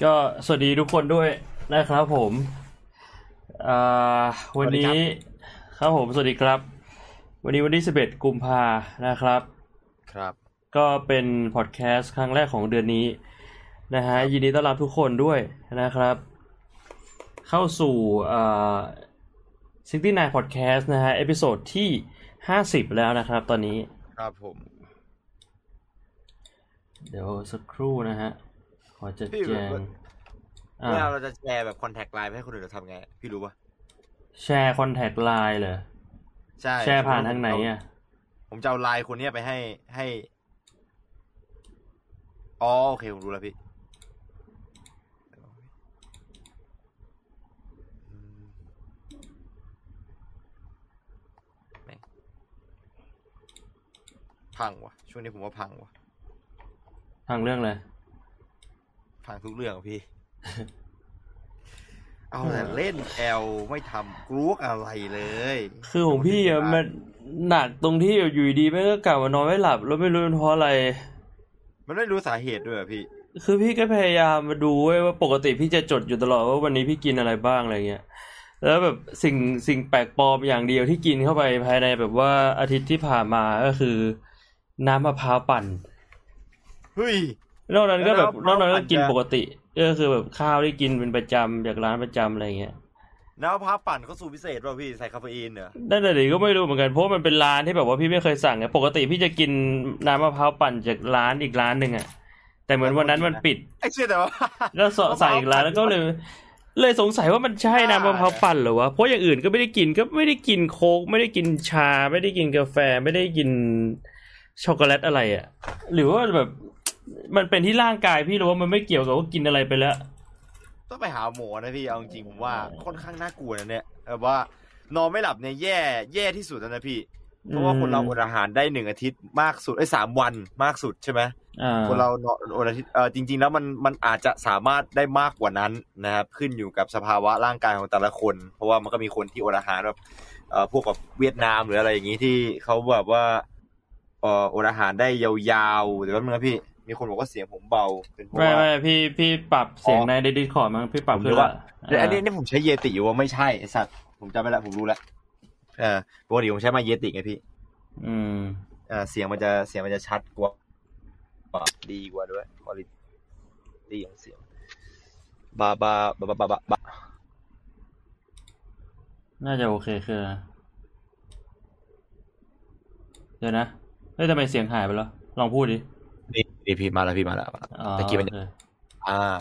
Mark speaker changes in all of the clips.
Speaker 1: ก็สวัสดีทุกคนด้วยนะครับผมอ่าวันนี้ครับผมสวัสดีครับ วันนี้วันที่11กุมภานะครับ
Speaker 2: ครับ
Speaker 1: ก็เป็นพอดแคสต์ครั้งแรกของเดือนนี้นะฮะยินดีต้อนรับทุกคนด้วยนะครับ เข้าสู่อ่า69 Podcast นะฮะ episode ที่50แล้วนะครับ ตอนนี้
Speaker 2: ครับผม
Speaker 1: เดี๋ยวสักครู่นะฮะข อจัด
Speaker 2: พี่
Speaker 1: แจงอ่า
Speaker 2: เวลาเราจะแชร์แบบคอนแทคไลน์ไปให้คนอื่นเราทำไง พี่รู้ปะ
Speaker 1: แชร์คอนแทคไลน์เหรอ
Speaker 2: ใช่
Speaker 1: แชร์ผ่านทางไหนอะ
Speaker 2: ผมจะเอาไลน์คนเนี้ยไปให้ให้อ๋อโอเคผมรู้แล้วพี่อืมแม่งพังวะช่วงนี้ผมว่าพังวะ
Speaker 1: ทางเรื่องเลย
Speaker 2: พังทุกเรื่องอะพี่ เอาแต่เล่นแอลไม่ทำกรุ๊กอะไรเลย
Speaker 1: คือของพี่อะมันหนักตรงที่อยู่ดีๆแม่งก็กลับมานอนไม่หลับ แล้วไม่รู้เป็นเพราะอะไร
Speaker 2: มันไม่รู้สาเหตุด้วยอะพี่
Speaker 1: คือพี่ก็พยายามมาดูเว้ยว่าปกติพี่จะจดอยู่ตลอดว่าวันนี้พี่กินอะไรบ้างอะไรเงี้ยแล้วแบบสิ่งสิ่งแปลกปลอมอย่างเดียวที่กินเข้าไปภายในแบบว่าอาทิตย์ที่ผ่านมาก็คือ น้ำมะพร้าวปั่น
Speaker 2: เฮ้ย
Speaker 1: นอกนั้นก็แบบน
Speaker 2: แล้
Speaker 1: อ
Speaker 2: ว
Speaker 1: กนั้นก็
Speaker 2: น้ำมะพร้าวปั่น
Speaker 1: กิน
Speaker 2: จะ
Speaker 1: ปกติก็คือแบบข้าวที่กินเป็นประจำจากร้านประจำอะไรเงี้ย
Speaker 2: น้ำมะพร้าวปั่นเขาสูตรพิเศษป่ะพี่ใส่คาเฟอีนเหรอ
Speaker 1: นั่นแหละดิก็ไม่รู้เหมือนกันเพราะว่ามันเป็นร้านที่แบบว่าพี่ไม่เคยสั่งไงปกติพี่จะกินน้ำมะพร้าวปั่นจากร้านอีกร้านหนึ่งอะแต่เหมือนวันนั้นมันปิด
Speaker 2: ไอ้เชื่อแต่ว่า
Speaker 1: แล้วสสั่งอีกร้านแล้วก็เลย เลยสงสัยว่ามันใช่น้ำมะพร้าวปั่นเหรอวะเพราะอย่างอื่นก็ไม่ได้กินก็ไม่ได้กินโค้กไม่ได้กินชา ไม่ได้กินกาแฟไม่ได้กินช็อกโกแลตอะไรอะหรือว่าแบบ มันเป็นที่ร่างกายพี่หรือว่ามันไม่เกี่ยวกับว่ากินอะไรไปแล้ว
Speaker 2: ต้องไปหาหมอนะพี่เอาจริงๆผมว่าค่อนข้างน่ากลัวนะเนี่ยแบบว่านอนไม่หลับเนี่ยแย่แย่ที่สุดแล้วนะพี่เพราะว่าคนเราอดอาหารได้หนึ่งอาทิตย์มากสุดไอ้ยสามวันมากสุดใช่ไหม
Speaker 1: อ่า
Speaker 2: คนเรานอนอดอาทิตย์เออจริง ๆ แล้วมันมันอาจจะสามารถได้มากกว่านั้นนะครับขึ้นอยู่กับสภาวะร่างกายของแต่ละคน เพราะว่ามันก็มีคนที่อดอาหารแบบเอ่อพวกแบบเวียดนามหรืออะไรอย่างนี้ที่เขาแบบว่าเอ่ออดอาหารได้ยาวๆเดี๋ยวแป๊บนึงนะพี่ มีคนบอกว่าเสียงผมเบา เป็นเพราะ
Speaker 1: ไม่
Speaker 2: ว่า
Speaker 1: ไม่พี่พี่ปรับเสียงใน Discord มั้งพี่ปรับ
Speaker 2: ผม
Speaker 1: ขึ้น
Speaker 2: รู้ว่า
Speaker 1: ละ
Speaker 2: เดี๋ยวอันนี้นี่ผมใช้เยติอยู่ว่าไม่ใช่ไอสัตว์ผมจำไปแล้วผมรู้แล้วเออปกติผมใช้มาเยติไงพี่
Speaker 1: อืม
Speaker 2: เออเสียงมันจะเสียงมันจะชัดกว่าดีกว่าด้วยคุณภาพของเสียงบาบาบาบาบาบาบา
Speaker 1: น่าจะโอเคคือนะเดี๋ยวนะเฮ้ยทำไมเสียงหายไปแล้ว ลองพูดดิ
Speaker 2: นี่นี่พี่มาแล้วพี่มาแล้ว
Speaker 1: อ๋อ
Speaker 2: ตะกี้มัน
Speaker 1: โอเค
Speaker 2: อ่า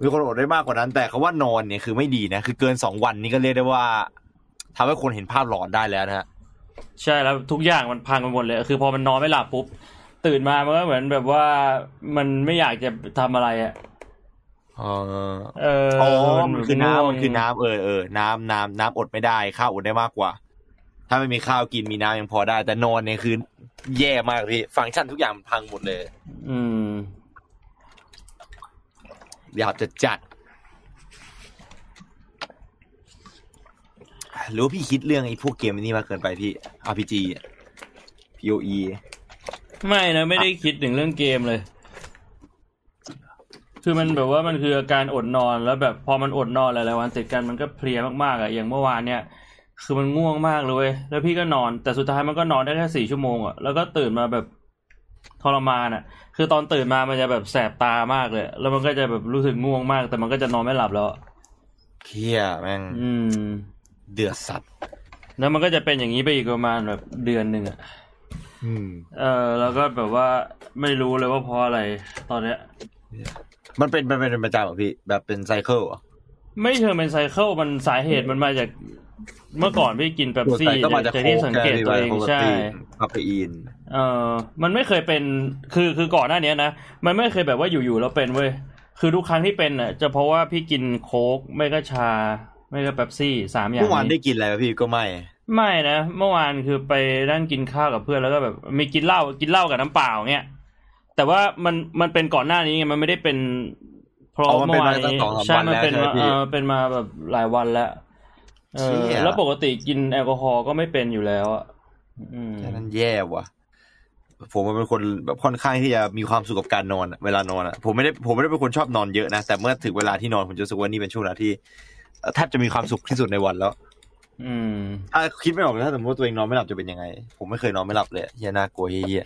Speaker 2: มีคนอดได้มากกว่านั้น แต่คาว่านอนเนี่ยคือไม่ดีนะ คือเกินสองวันนี่ก็เรียกได้ว่าทำให้คนเห็นภาพหลอนได้แล้วนะฮะ
Speaker 1: ใช่แล้วทุกอย่างมันพังไปหมดเลย คือพอมันนอนไม่หลับปุ๊บ ตื่นมามันก็เหมือนแบบว่ามันไม่อยากจะทำอะไรอะ
Speaker 2: เออ
Speaker 1: เออ
Speaker 2: อ๋อมันคือน้ำ
Speaker 1: ง่วง
Speaker 2: มันคือน้ำเออเออน้ำน้ำน้ำอดไม่ได้ข้าวอดได้มากกว่า ถ้าไม่มีข้าวกินมีน้ำยังพอได้ แต่นอนเนี่ยคือ แย่มากพี่ ฟังก์ชันทุกอย่างมันพังหมดเลย
Speaker 1: อืม
Speaker 2: อยากจะจัดหรือว่าพี่คิดเรื่องไอ้พวกเกมนี้มากเกินไปพี่ RPG อะ POE
Speaker 1: ไม่นะ ไม่ได้คิดถึงเรื่องเกมเลย คือมันแบบว่ามันคืออาการอดนอนแล้วแบบพอมันอดนอนหลายๆวันติดกันมันก็เพลียมากๆอะอย่างเมื่อวานเนี่ย คือมันง่วงมากเลยเว้ยแล้วพี่ก็นอนแต่สุดท้ายมันก็นอนได้แค่สี่ชั่วโมงอะแล้วก็ตื่นมาแบบทรมานอะคือตอนตื่นมามันจะแบบแสบตามากเลย แล้วมันก็จะแบบรู้สึกง่วงมาก แต่มันก็จะนอนไม่หลับแล้ว
Speaker 2: เหี้ยแม่ง
Speaker 1: อืม
Speaker 2: เดือดสัตว์
Speaker 1: แล้วมันก็จะเป็นอย่างนี้ไปอีกประมาณแบบเดือนหนึ่งอะ
Speaker 2: อืม
Speaker 1: เออ แล้วก็แบบว่าไม่รู้เลยว่าเพราะอะไรตอนเนี้ย
Speaker 2: มันเป็นมันเป็นประจำเหรอพี่ แบบเป็น cycle เหรอ
Speaker 1: ไม่เชิงเป็น cycle มันสาเหตุมันมาจาก เมื่อก่อนพี่กินเป๊ปซี่
Speaker 2: ก็มาจาก
Speaker 1: จาก
Speaker 2: โค้
Speaker 1: ที่
Speaker 2: ก
Speaker 1: สังเกตตัวเอง
Speaker 2: โค้ก
Speaker 1: ใช่
Speaker 2: คาเฟอีน
Speaker 1: เออมันไม่เคยเป็นคือคือก่อนหน้านี้นะมันไม่เคยแบบว่าอยู่ๆแล้วเป็นเว้ยคือทุกครั้งที่เป็นอะจะเพราะว่าพี่กินโค้กไม่ก็ชา ไม่ก็เป๊ปซี่สามอย่าง
Speaker 2: เมื่อวานได้
Speaker 1: นี้
Speaker 2: กินอะไรวะพี่ก็ไม่
Speaker 1: ไม่นะเมื่อวานคือไปนั่งกินข้าวกับเพื่อนแล้วก็แบบมีกินเหล้ากินเหล้ากับน้ำเปล่าเงี้ยแต่ว่ามันมันเป็นก่อนหน้านี้ไงมันไม่ได้เป็นเพราะ
Speaker 2: อ๋อมัน
Speaker 1: เมื่
Speaker 2: เป็น
Speaker 1: อวาน
Speaker 2: มาตั้ง
Speaker 1: นี้
Speaker 2: สองสาม
Speaker 1: ใช่
Speaker 2: วัน
Speaker 1: มันเป็น
Speaker 2: แล้วใช่ไหม
Speaker 1: มา
Speaker 2: พี่
Speaker 1: เออเป็นมาแบบหลายวันแล้ว เอ
Speaker 2: เชี่
Speaker 1: อยแล้วปกติกินแอลกอฮอล์ก็ไม่เป็นอยู่แล้วอะอืม
Speaker 2: แค่นั้นแย่ว่ะ ผมเป็นคนแบบค่อนข้างที่จะมีความสุขกับการนอนอะเวลานอนอะผมไม่ได้ผมไม่ได้เป็นคนชอบนอนเยอะนะแต่เมื่อถึงเวลาที่นอนผมจะรู้สึกว่านี่เป็นช่วงเวลาที่เอ่อแทบจะมีความสุขที่สุดในวันแล้ว
Speaker 1: อืม
Speaker 2: ถ้าคิดไม่ออกเลยถ้าสมมติว่าตัวเองนอนไม่หลับจะเป็นยังไง ผมไม่เคยนอนไม่หลับเลยเฮียน่ากลัวเฮีย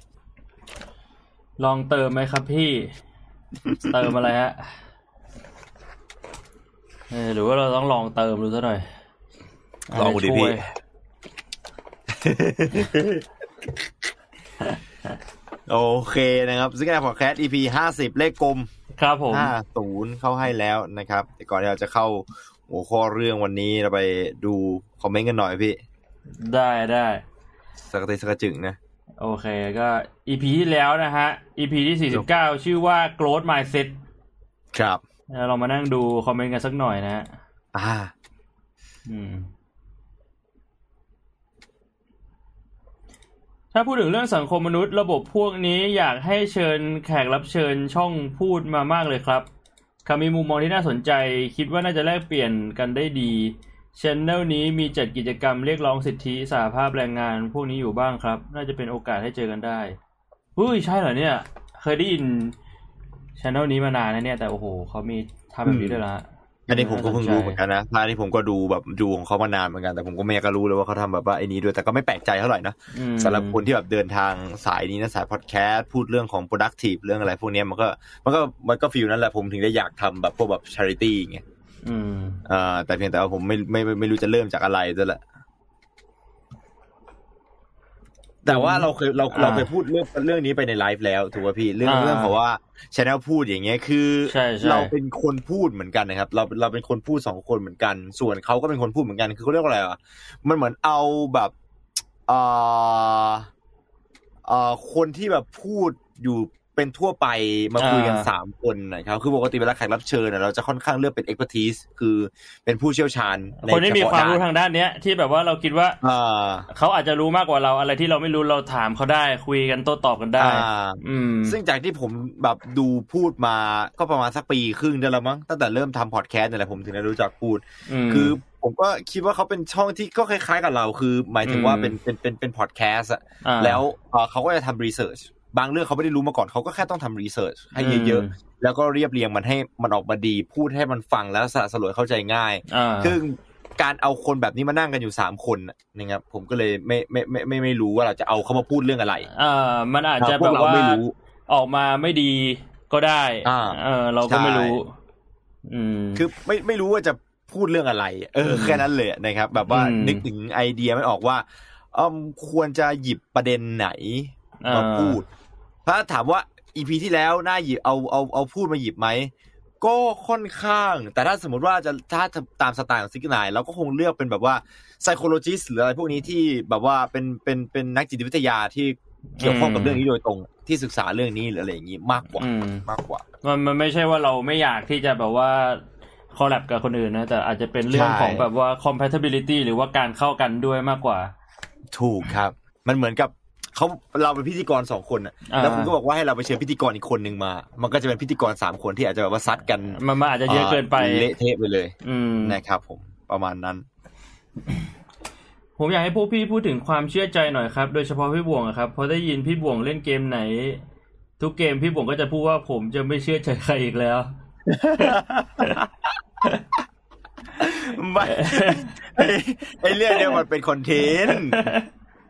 Speaker 1: ลองเติมไหมครับพี่ เติมอะไรฮะเออหรือว่าเราต้องลองเติมดูซะหน่อย
Speaker 2: ลองดูดิา
Speaker 1: จจะช่
Speaker 2: พี่
Speaker 1: วย
Speaker 2: โอเคนะครับซึ่งการพอดแคสต์ EP ห้าสิบเลขกลม
Speaker 1: ครับผม
Speaker 2: ห้าศูนย์เข้าให้แล้วนะครับแต่ก่อนที่เราจะเข้าหัวข้อเรื่องวันนี้เราไปดูคอมเมนต์กันหน่อยพี่
Speaker 1: ได้ได้
Speaker 2: สักกะติสักกะจึงนะ
Speaker 1: โอเคก็ EP ที่แล้วนะฮะ EP ที่49ชื่อว่า growth mindset
Speaker 2: ครับ
Speaker 1: เรามานั่งดูคอมเมนต์กันสักหน่อยนะฮะ
Speaker 2: อ่า
Speaker 1: อืม ถ้าพูดถึงเรื่องสังคมมนุษย์ระบบพวกนี้อยากให้เชิญแขกรับเชิญช่องพูดมามากเลยครับคำมีมุมมองที่น่าสนใจ คิดว่าน่าจะแลกเปลี่ยนกันได้ดีช anel นี้มีจัดกิจกรรมเรียกร้องสิทธิสหภาพแรงงาน พวกนี้อยู่บ้างครับ น่าจะเป็นโอกาสให้เจอกันได้อุ้ยใช่เหรอเนี่ย เคยได้ยินช anel นี้มานานนะเนี่ย แต่โอ้โหเขามีทำแบบนี้ด้วยละ
Speaker 2: อันนี้ผมก็เพิ่งรู้เหมือนกันนะท่านี้ผมก็ดูแบบดูของเขามานานเหมือนกัน แต่ผมก็ไม่อยากจะรู้เลยว่าเขาทำแบบว่าไอ้นี้ด้วยแต่ก็ไม่แปลกใจเท่าไหร่นะ
Speaker 1: อืม
Speaker 2: สำหรับคนที่แบบเดินทางสายนี้นะสายพอดแคสต์พูดเรื่องของ productive เรื่องอะไร พวกเนี้ยมันก็มันก็มันก็ฟีลนั้นแหละผมถึงได้อยากทำแบบพวกแบบ charity ไง
Speaker 1: อืม
Speaker 2: อ่าแต่เพียงแต่ว่าผมไม่ไม่ไม่ไม่รู้จะเริ่มจากอะไรด้วยแหละ แต่ว่าเราเคยเรา
Speaker 1: อ่า
Speaker 2: เราเคยพูดเรื่องเรื่องนี้ไปในไลฟ์แล้วถูกป่ะพี่เรื่อง
Speaker 1: อ่า
Speaker 2: เรื่องของว่าชแนลพูดอย่างเงี้ยคือ
Speaker 1: ใช่ใช่
Speaker 2: เราเป็นคนพูดเหมือนกันนะครับ เราเราเป็นคนพูดสองคนเหมือนกัน ส่วนเขาก็เป็นคนพูดเหมือนกันคือเขาเรียกว่าอะไรอะมันเหมือนเอาแบบเอ่อเอ่อคนที่แบบพูดอยู่ เป็นทั่วไปมาคุยกัน
Speaker 1: อ่า
Speaker 2: สามคนนะครับคือปกติเวลาแขกรับเชิญน่ะเราจะค่อนข้างเลือกเป็น expertise คือเป็นผู้เชี่ยวชาญใน
Speaker 1: คนที่มีความรู้
Speaker 2: เฉพะด้น
Speaker 1: ทางด้านเนี้ย ที่แบบว่าเราคิดว่า
Speaker 2: อ่า
Speaker 1: เขาอาจจะรู้มากกว่าเราอะไรที่เราไม่รู้เราถามเขาได้คุยกันโต้ตอบกันได้
Speaker 2: อ่า
Speaker 1: อืม
Speaker 2: ซึ่งจากที่ผมแบบดูพูดมาก็ประมาณสักปีครึ่งได้แล้วมั้งตั้งแต่เริ่มทำพอดแคสต์นี่แหละผมถึงได้รู้จักพูด
Speaker 1: ม
Speaker 2: คือผมก็คิดว่าเขาเป็นช่องที่ก็คล้ายๆกับเรา คือ หมายถึงว่า
Speaker 1: อืม
Speaker 2: เป็นเป็นเป็นเป็นพอดแคสต์อะ
Speaker 1: อ่า
Speaker 2: แล้วเอ่อเขาก็จะทำ research บางเรื่องเขาไม่ได้รู้มาก่อนเขาก็แค่ต้องทำ research ให้เยอะ
Speaker 1: ม
Speaker 2: ๆแล้วก็เรียบเรียงมันให้มันออกมาดีพูดให้มันฟังแล้วสละสลวยเข้าใจง่าย
Speaker 1: อ่า
Speaker 2: ซึ่งการเอาคนแบบนี้มานั่งกันอยู่สามคนน่ะนะครับผมก็เลยไม่ไม่ไม่ไม่ไม่รู้ว่าเราจะเอาเขามาพูดเรื่องอะไร
Speaker 1: อ่ามันอาจจะ
Speaker 2: พ
Speaker 1: แบ
Speaker 2: วก
Speaker 1: บ
Speaker 2: เรา
Speaker 1: ว่า
Speaker 2: ไม่รู้
Speaker 1: ออกมาไม่ดีก็ได้
Speaker 2: อ่า
Speaker 1: เออ เราก็ไม่
Speaker 2: ใช่
Speaker 1: รู้ อืม
Speaker 2: คือไม่ไม่รู้ว่าจะพูดเรื่องอะไร เออ
Speaker 1: อืม
Speaker 2: แค่นั้นเลยนะครับ แบบว่า
Speaker 1: อืม
Speaker 2: นึกถึงไอเดียไม่ออกว่าเอมควรจะหยิบประเด็นไหนมา
Speaker 1: อ่า
Speaker 2: พูด ถ้าถามว่าอีพีที่แล้วน่าหยิบเอาเอาเอาพูดมาหยิบไหมก็ค่อนข้าง แต่ถ้าสมมติว่าจะถ้าตามสไตล์ของซิกนายเราก็คงเลือกเป็นแบบว่า psychologist หรืออะไรพวกนี้ที่แบบว่าเป็นเป็นเป็นนักจิตวิทยาที่เกี่ยวข้องกับเรื่องนี้โดยตรงที่ศึกษาเรื่องนี้หรืออะไรอย่างนี้มากกว่า
Speaker 1: อืม
Speaker 2: มากกว่า
Speaker 1: มันมันไม่ใช่ว่าเราไม่อยากที่จะแบบว่าคอลแลบกับคนอื่นนะแต่อาจจะเป็นเรื่อง
Speaker 2: ใช่
Speaker 1: ของแบบว่า compatibility หรือว่าการเข้ากันด้วยมากกว่า
Speaker 2: ถูกครับ มันเหมือนกับ เขาเราเป็นพิธีกรสองคนอะ
Speaker 1: อ่า
Speaker 2: แล้วคุณก็บอกว่าให้เราไปเชิญพิธีกรอีกคนหนึ่งมา มันก็จะเป็นพิธีกรสามคนที่อาจจะแบบว่าซัดกัน
Speaker 1: มันมันอาจจะเยอะเกินไป
Speaker 2: เละเทะไปเลย
Speaker 1: อืม
Speaker 2: นะครับ ผมประมาณนั้น
Speaker 1: ผมอยากให้พวกพี่พูดถึงความเชื่อใจหน่อยครับ โดยเฉพาะพี่บวงอะครับเพราะได้ยินพี่บวงเล่นเกมไหน ทุกเกมพี่บวงก็จะพูดว่าผมจะไม่เชื่อใจใครอีกแล้ว
Speaker 2: ไม่ไอ้ไอ้เรื่องเนี้ยมันเป็น content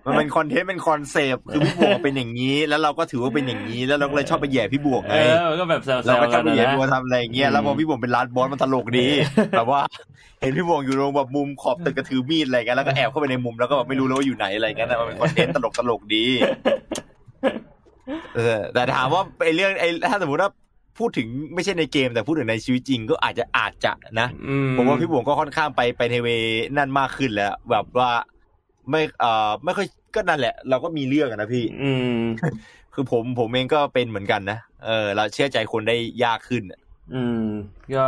Speaker 2: มันเป็น content เป็น concept คือพี่บวงเป็นอย่างนี้ แล้วเราก็ถือว่าเป็นอย่างนี้ แล้วเราก็เลยชอบไปแหย่พี่บวง
Speaker 1: เอ
Speaker 2: ไง
Speaker 1: อมันก็แบบแซว
Speaker 2: เราก็
Speaker 1: ๆ
Speaker 2: ช
Speaker 1: กั
Speaker 2: อบ
Speaker 1: น
Speaker 2: ไป
Speaker 1: นะ
Speaker 2: แย่
Speaker 1: นะ
Speaker 2: พี่บวงทำอะไรอย่างเงี้ยแล้วพอพี่บวงเป็นร้าน boss มันตลกดีแบบว่า เห็นพี่บวงอยู่ตรงแบบมุมขอบตึกกระถือมีดอะไรเงี้ยแล้วก็แอบเข้าไปในมุมแล้วก็แบบไม่รู้เลยว่าอยู่ไหนอะไรเงี้ยนะมันเป็น content ตลกตลกๆดีเออ แต่ถามว่าไอ้เรื่องไอ้ถ้าสมมติว่าพูดถึงไม่ใช่ในเกมแต่พูดถึงในชีวิตจริงก็อาจจะอาจจะนะ
Speaker 1: อืม
Speaker 2: ผมว่าพี่บวงก็ค่อนข้างไปไปในเวนั่นมากขึ้นแล้ว แบบว่า ไม่เอ่อไม่ค่อยก็นั่นแหละ เราก็มีเรื่องอะนะพี่
Speaker 1: อืม
Speaker 2: คือผมผมเองก็เป็นเหมือนกันนะเออ เราเชื่อใจคนได้ยากขึ้นอะ
Speaker 1: อืมก็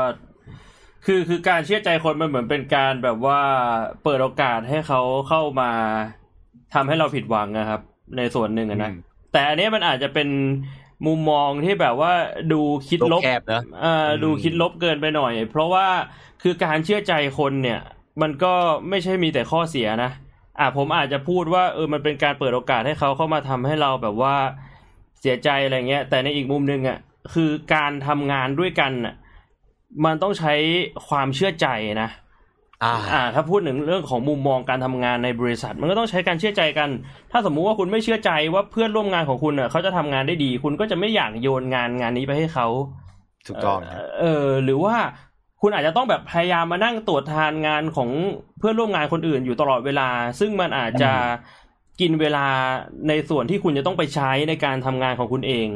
Speaker 1: คือคือการเชื่อใจคนมันเหมือนเป็นการแบบว่าเปิดโอกาสให้เขาเข้ามาทำให้เราผิดหวังนะครับ ในส่วนหนึ่งอะนะแต่อันเนี้ยมันอาจจะเป็นมุมมองที่แบบว่าดูคิด
Speaker 2: โล
Speaker 1: ล
Speaker 2: ก
Speaker 1: บ
Speaker 2: แคบนะ
Speaker 1: เอ่ออ
Speaker 2: ม
Speaker 1: ดูคิดลบเกินไปหน่อย เพราะว่าคือการเชื่อใจคนเนี่ย มันก็ไม่ใช่มีแต่ข้อเสียนะ อะผมอาจจะพูดว่าเออมันเป็นการเปิดโอกาสให้เขาเข้ามาทำให้เราแบบว่าเสียใจอะไรเงี้ย แต่ในอีกมุมหนึ่งอะคือการทำงานด้วยกันอะมันต้องใช้ความเชื่อใจนะ
Speaker 2: อ่า
Speaker 1: อ่าถ้าพูดถึงเรื่องของมุมมองการทำงานในบริษัท มันก็ต้องใช้การเชื่อใจกัน ถ้าสมมุติว่าคุณไม่เชื่อใจว่าเพื่อนร่วมงานของคุณอะเขาจะทำงานได้ดี คุณก็จะไม่อยากโยนงานงานนี้ไปให้เขา
Speaker 2: ถูกต้อง
Speaker 1: เเออหรือว่า คุณอาจจะต้องแบบพยายามมานั่งตรวจทานงานของเพื่อนร่วมงานคนอื่นอยู่ตลอดเวลา ซึ่งมันอาจจะกินเวลาในส่วนที่คุณจะต้องไปใช้ในการทำงานของคุณเอง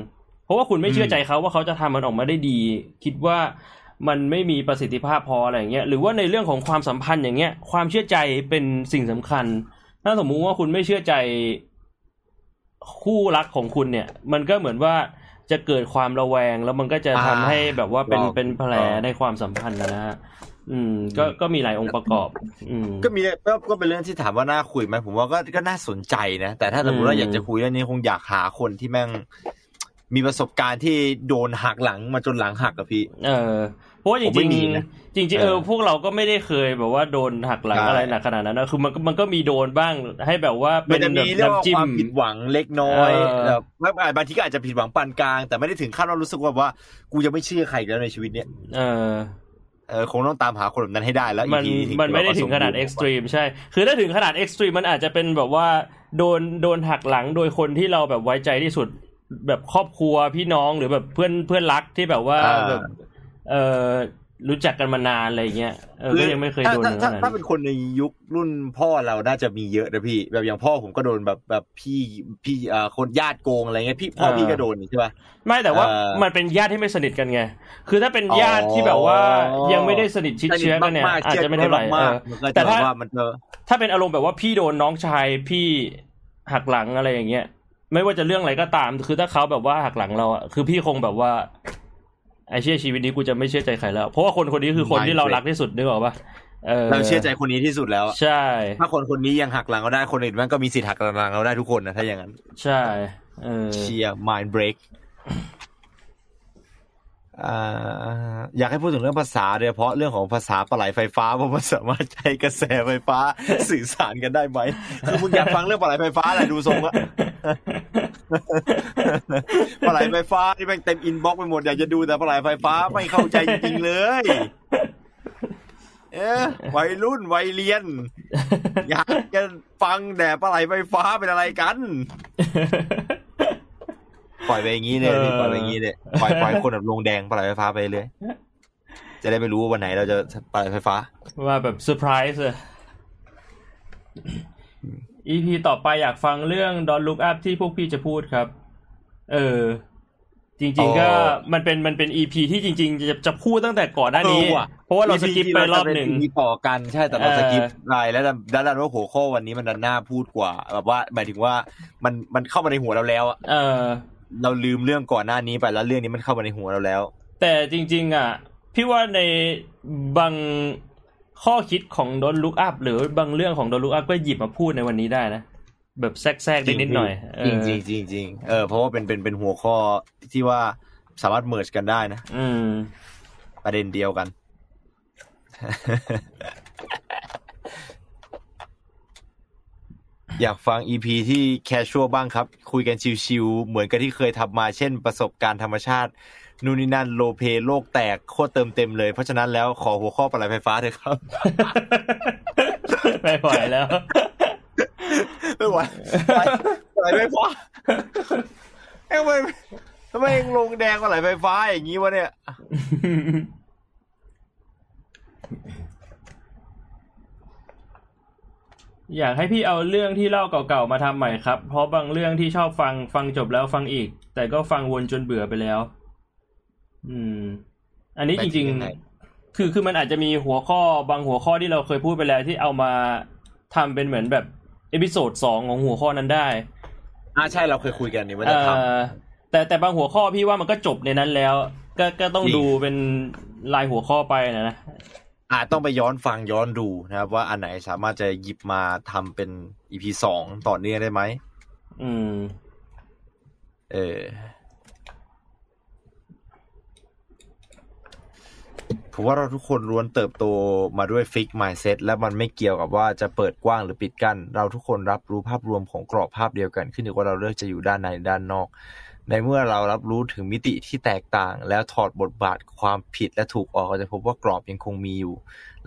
Speaker 1: เพราะว่าคุณไม่เชื่อใจเขาว่าเขาจะทำมันออกมาได้ดี คิดว่ามันไม่มีประสิทธิภาพพออะไรอย่างเงี้ยหรือว่าในเรื่องของความสัมพันธ์อย่างเงี้ย ความเชื่อใจเป็นสิ่งสำคัญ ถ้าสมมุติว่าคุณไม่เชื่อใจคู่รักของคุณเนี่ย มันก็เหมือนว่า จะเกิดความระแวงแล้วมันก็จะทำให้แบบว่าเป็น
Speaker 2: ถูกต้อง
Speaker 1: เป็นแผลในความสัมพันธ์นะฮะอืมก็ก็มีหลายองค์ประกอบ อืม
Speaker 2: ก็มีก็ก็เป็นเรื่องที่ถามว่าน่าคุยไหมผมว่าก็ก็น่าสนใจนะ แต่ถ้าสมมติว่า
Speaker 1: อืม
Speaker 2: อยากจะคุยเรื่องนี้คงอยากหาคนที่แม่งมีประสบการณ์ที่โดนหักหลังมาจนหลังหักอะพี่
Speaker 1: เออ เพราะว่าจ
Speaker 2: ผมไม่
Speaker 1: ริง
Speaker 2: มีนะ
Speaker 1: ๆจริงๆเออ
Speaker 2: เออ
Speaker 1: พวกเราก็ไม่ได้เคยแบบว่าโดนหักหลัง
Speaker 2: ใช่
Speaker 1: อะไรหนักขนาดนั้นนะคือมันก็มันก็มีโดนบ้างให้แบบว่า
Speaker 2: มั
Speaker 1: เป็นน
Speaker 2: จะ
Speaker 1: แบ
Speaker 2: มี
Speaker 1: บ
Speaker 2: เรื่องว่า
Speaker 1: น้ำจิ้
Speaker 2: ค
Speaker 1: ม
Speaker 2: วามผิดหวังเล็กน้อย
Speaker 1: เออ
Speaker 2: แบบไม่บางทีก็อาจจะผิดหวังปานกลาง แต่ไม่ได้ถึงขั้นว่ารู้สึกว่าว่า กูจะไม่เชื่อใครอีกแล้วในชีวิตเนี้ย
Speaker 1: เออ
Speaker 2: เออคงต้องตามหาคนแบบนั้นให้ได้แล้ว
Speaker 1: มัน
Speaker 2: อีกที
Speaker 1: มันไม่ได้ถึงขนาดเอ็กซ์ตรีมใช่ คือถ้าถึงขนาดเอ็กซ์ตรีมมันอาจจะเป็นแบบว่าโดนโดนหักหลังโดยคนที่เราแบบไว้ใจที่สุดแบบครอบครัวพี่น้องหรือแบบเพื่อนเพื่อนรักที่แบบว่า
Speaker 2: อ่า
Speaker 1: แบบ เออรู้จักกันมานานอะไรเงี้ยเออก็ยังไม่เคย
Speaker 2: ถ้า
Speaker 1: โดน
Speaker 2: ถ้า
Speaker 1: ถึงข
Speaker 2: ถ้า
Speaker 1: นาด
Speaker 2: ถ้า
Speaker 1: นั้น
Speaker 2: เป็นคนในยุครุ่นพ่อเราน่าจะมีเยอะนะพี่ แบบอย่างพ่อผมก็โดนแบบแบบพี่พี่เอ่อคนญาติโกงอะไรเงี้ยพี่พ่อพี่ก็โดนนี่ใช่ป่ะ
Speaker 1: ไม่แต่ว่า
Speaker 2: เออ
Speaker 1: มันเป็นญาติที่ไม่สนิทกันไงคือถ้าเป็น
Speaker 2: อ๋อ
Speaker 1: ญาติที่แบบว่ายังไม่ได้สนิทชิดเชื้อกันเนี่ย
Speaker 2: มากๆ
Speaker 1: อาจจะไม่เท่าไหร่
Speaker 2: มาก
Speaker 1: เออ
Speaker 2: ๆมันก็
Speaker 1: แต่
Speaker 2: จะ
Speaker 1: ถ้า
Speaker 2: ว่ามันเออ
Speaker 1: ถ้าเป็นอารมณ์แบบว่าพี่โดนน้องชายพี่หักหลังอะไรอย่างเงี้ย ไม่ว่าจะเรื่องอะไรก็ตาม คือถ้าเขาแบบว่าหักหลังเราอะคือพี่คงแบบว่า ไอ้เชื่อชีวิตนี้กูจะไม่เชื่อใจใครแล้ว เพราะว่าคนคนนี้คือคนที่เรารักที่สุดนึกออกปะเออ
Speaker 2: เราเชื่อใจคนนี้ที่สุดแล้ว
Speaker 1: ใช่
Speaker 2: ถ้าคนคนนี้ยังหักหลังเราได้คนอื่นมันก็มีสิทธิ์หักหลังเราได้ทุกคนนะถ้าอย่างนั้น
Speaker 1: ใช่เออ
Speaker 2: เชียร์ mind break อ่าอยากให้พูดถึงเรื่องภาษาโดยเฉพาะเรื่องของภาษาปลาไหลไฟฟ้าว่ามันสามารถใช้กระแสไฟฟ้าสื่อสารกันได้ไหมคือมึงอยากฟังเรื่องปลาไหลไฟฟ้าอะไรดูทรงอะ ปลาไหลไฟฟ้าที่แม่งเต็ม inbox ไปหมดอยากจะดูแต่ปลาไหลไฟฟ้าไม่เข้าใจจริงๆเลย เอ๊ะวัยรุ่นวัยเรียน อยากจะฟังแต่ปลาไหลไฟฟ้าเป็นอะไรกัน ปล่อยไปอย่างนี้เลยพี่
Speaker 1: เออ
Speaker 2: ปล่อยไปอย่างนี้เลยปล่อยปล่อยคนแบบลงแดงปลาไหลไฟฟ้าไปเลย จะได้ไม่รู้ว่าวันไหนเราจะปลาไหลไฟฟ้า
Speaker 1: ว่าแบบเซอร์ไพรส์เลย EP ต่อไปอยากฟังเรื่อง Don't Look Up ที่พวกพี่จะพูดครับ เออ จริง ๆ ก็
Speaker 2: อ๋อ
Speaker 1: มันเป็นมันเป็น EP ที่จริง ๆ จะจะพูดตั้งแต่ก่อนหน้านี้
Speaker 2: เออว่ะ
Speaker 1: เพราะว่าเรา skip ไปรอบหนึ่ง
Speaker 2: มีต่อกันใช่แต่เรา
Speaker 1: เออ
Speaker 2: skip ไปแล้วดันดันว่าหัวข้อวันนี้มันดันน่าพูดกว่า แบบว่าหมายถึงว่ามันมันเข้ามาในหัวเราแล้วอะ
Speaker 1: เออ
Speaker 2: เราลืมเรื่องก่อนหน้านี้ไปแล้วเรื่องนี้มันเข้ามาในหัวเราแล้ว
Speaker 1: แต่จริง ๆ อะ พี่ว่าในบาง ข้อคิดของ Don't Look Up หรือบางเรื่องของ Don't Look Up ก็หยิบมาพูดในวันนี้ได้นะ แบบแทรกๆได้นิดหน่อยเอ
Speaker 2: จริง
Speaker 1: อ
Speaker 2: จริงจริงจริงเออเพราะว่าเป็นเป็นเป็นหัวข้อที่ว่าสามารถเมิร์จกันได้นะ
Speaker 1: อืม
Speaker 2: ประเด็นเดียวกัน อยากฟัง EP ที่ casual บ้างครับ คุยกันชิวๆเหมือนกับที่เคยทำมาเช่นประสบการณ์ธรรมชาติ นู่นนี่นั่นโลเพโลกแตกโคตรเติมเต็มเลย เพราะฉะนั้นแล้วขอหัวข้อปลาไหลไฟฟ้าเถอะครับ
Speaker 1: ไม่ไหวแล้ว
Speaker 2: ไม่ไหวปลาไหลไฟฟ้าเอ้ยทำไมทำไมลงแดงปลาไหลไฟฟ้าอย่างนี้วะเนี่ย
Speaker 1: อยากให้พี่เอาเรื่องที่เล่าเก่าๆมาทำใหม่ครับ เพราะบางเรื่องที่ชอบฟังฟังจบแล้วฟังอีก แต่ก็ฟังวนจนเบื่อไปแล้ว อืม อันนี้จริง
Speaker 2: ไปถึงยังไง
Speaker 1: ๆ คือคือมันอาจจะมีหัวข้อบางหัวข้อที่เราเคยพูดไปแล้วที่เอามาทำเป็นเหมือนแบบ episode สองของหัวข้อนั้นได้
Speaker 2: อ่าใช่เราเคยคุยกันนี่ว่า
Speaker 1: เอ
Speaker 2: จะท
Speaker 1: อแต่แต่บางหัวข้อพี่ว่ามันก็จบในนั้นแล้ว ก็ก็ต้อง
Speaker 2: จริง
Speaker 1: ดูเป็นรายหัวข้อไปนะนะ
Speaker 2: อาจต้องไปย้อนฟังย้อนดูนะครับ ว่าอันไหนสามารถจะหยิบมาทำเป็นอีพีสองต่อเนื่องได้ไหม
Speaker 1: อืม
Speaker 2: เออ ผมว่าเราทุกคนล้วนเติบโตมาด้วยฟิกไมซ์เซตและมันไม่เกี่ยวกับว่าจะเปิดกว้างหรือปิดกั้น เราทุกคนรับรู้ภาพรวมของกรอบภาพเดียวกัน ขึ้นอยู่ว่าเราเลือกจะอยู่ด้านในด้านนอก ในเมื่อเรารับรู้ถึงมิติที่แตกต่าง แล้วถอดบทบาทความผิดและถูกออกเราจะพบว่ากรอบยังคงมีอยู่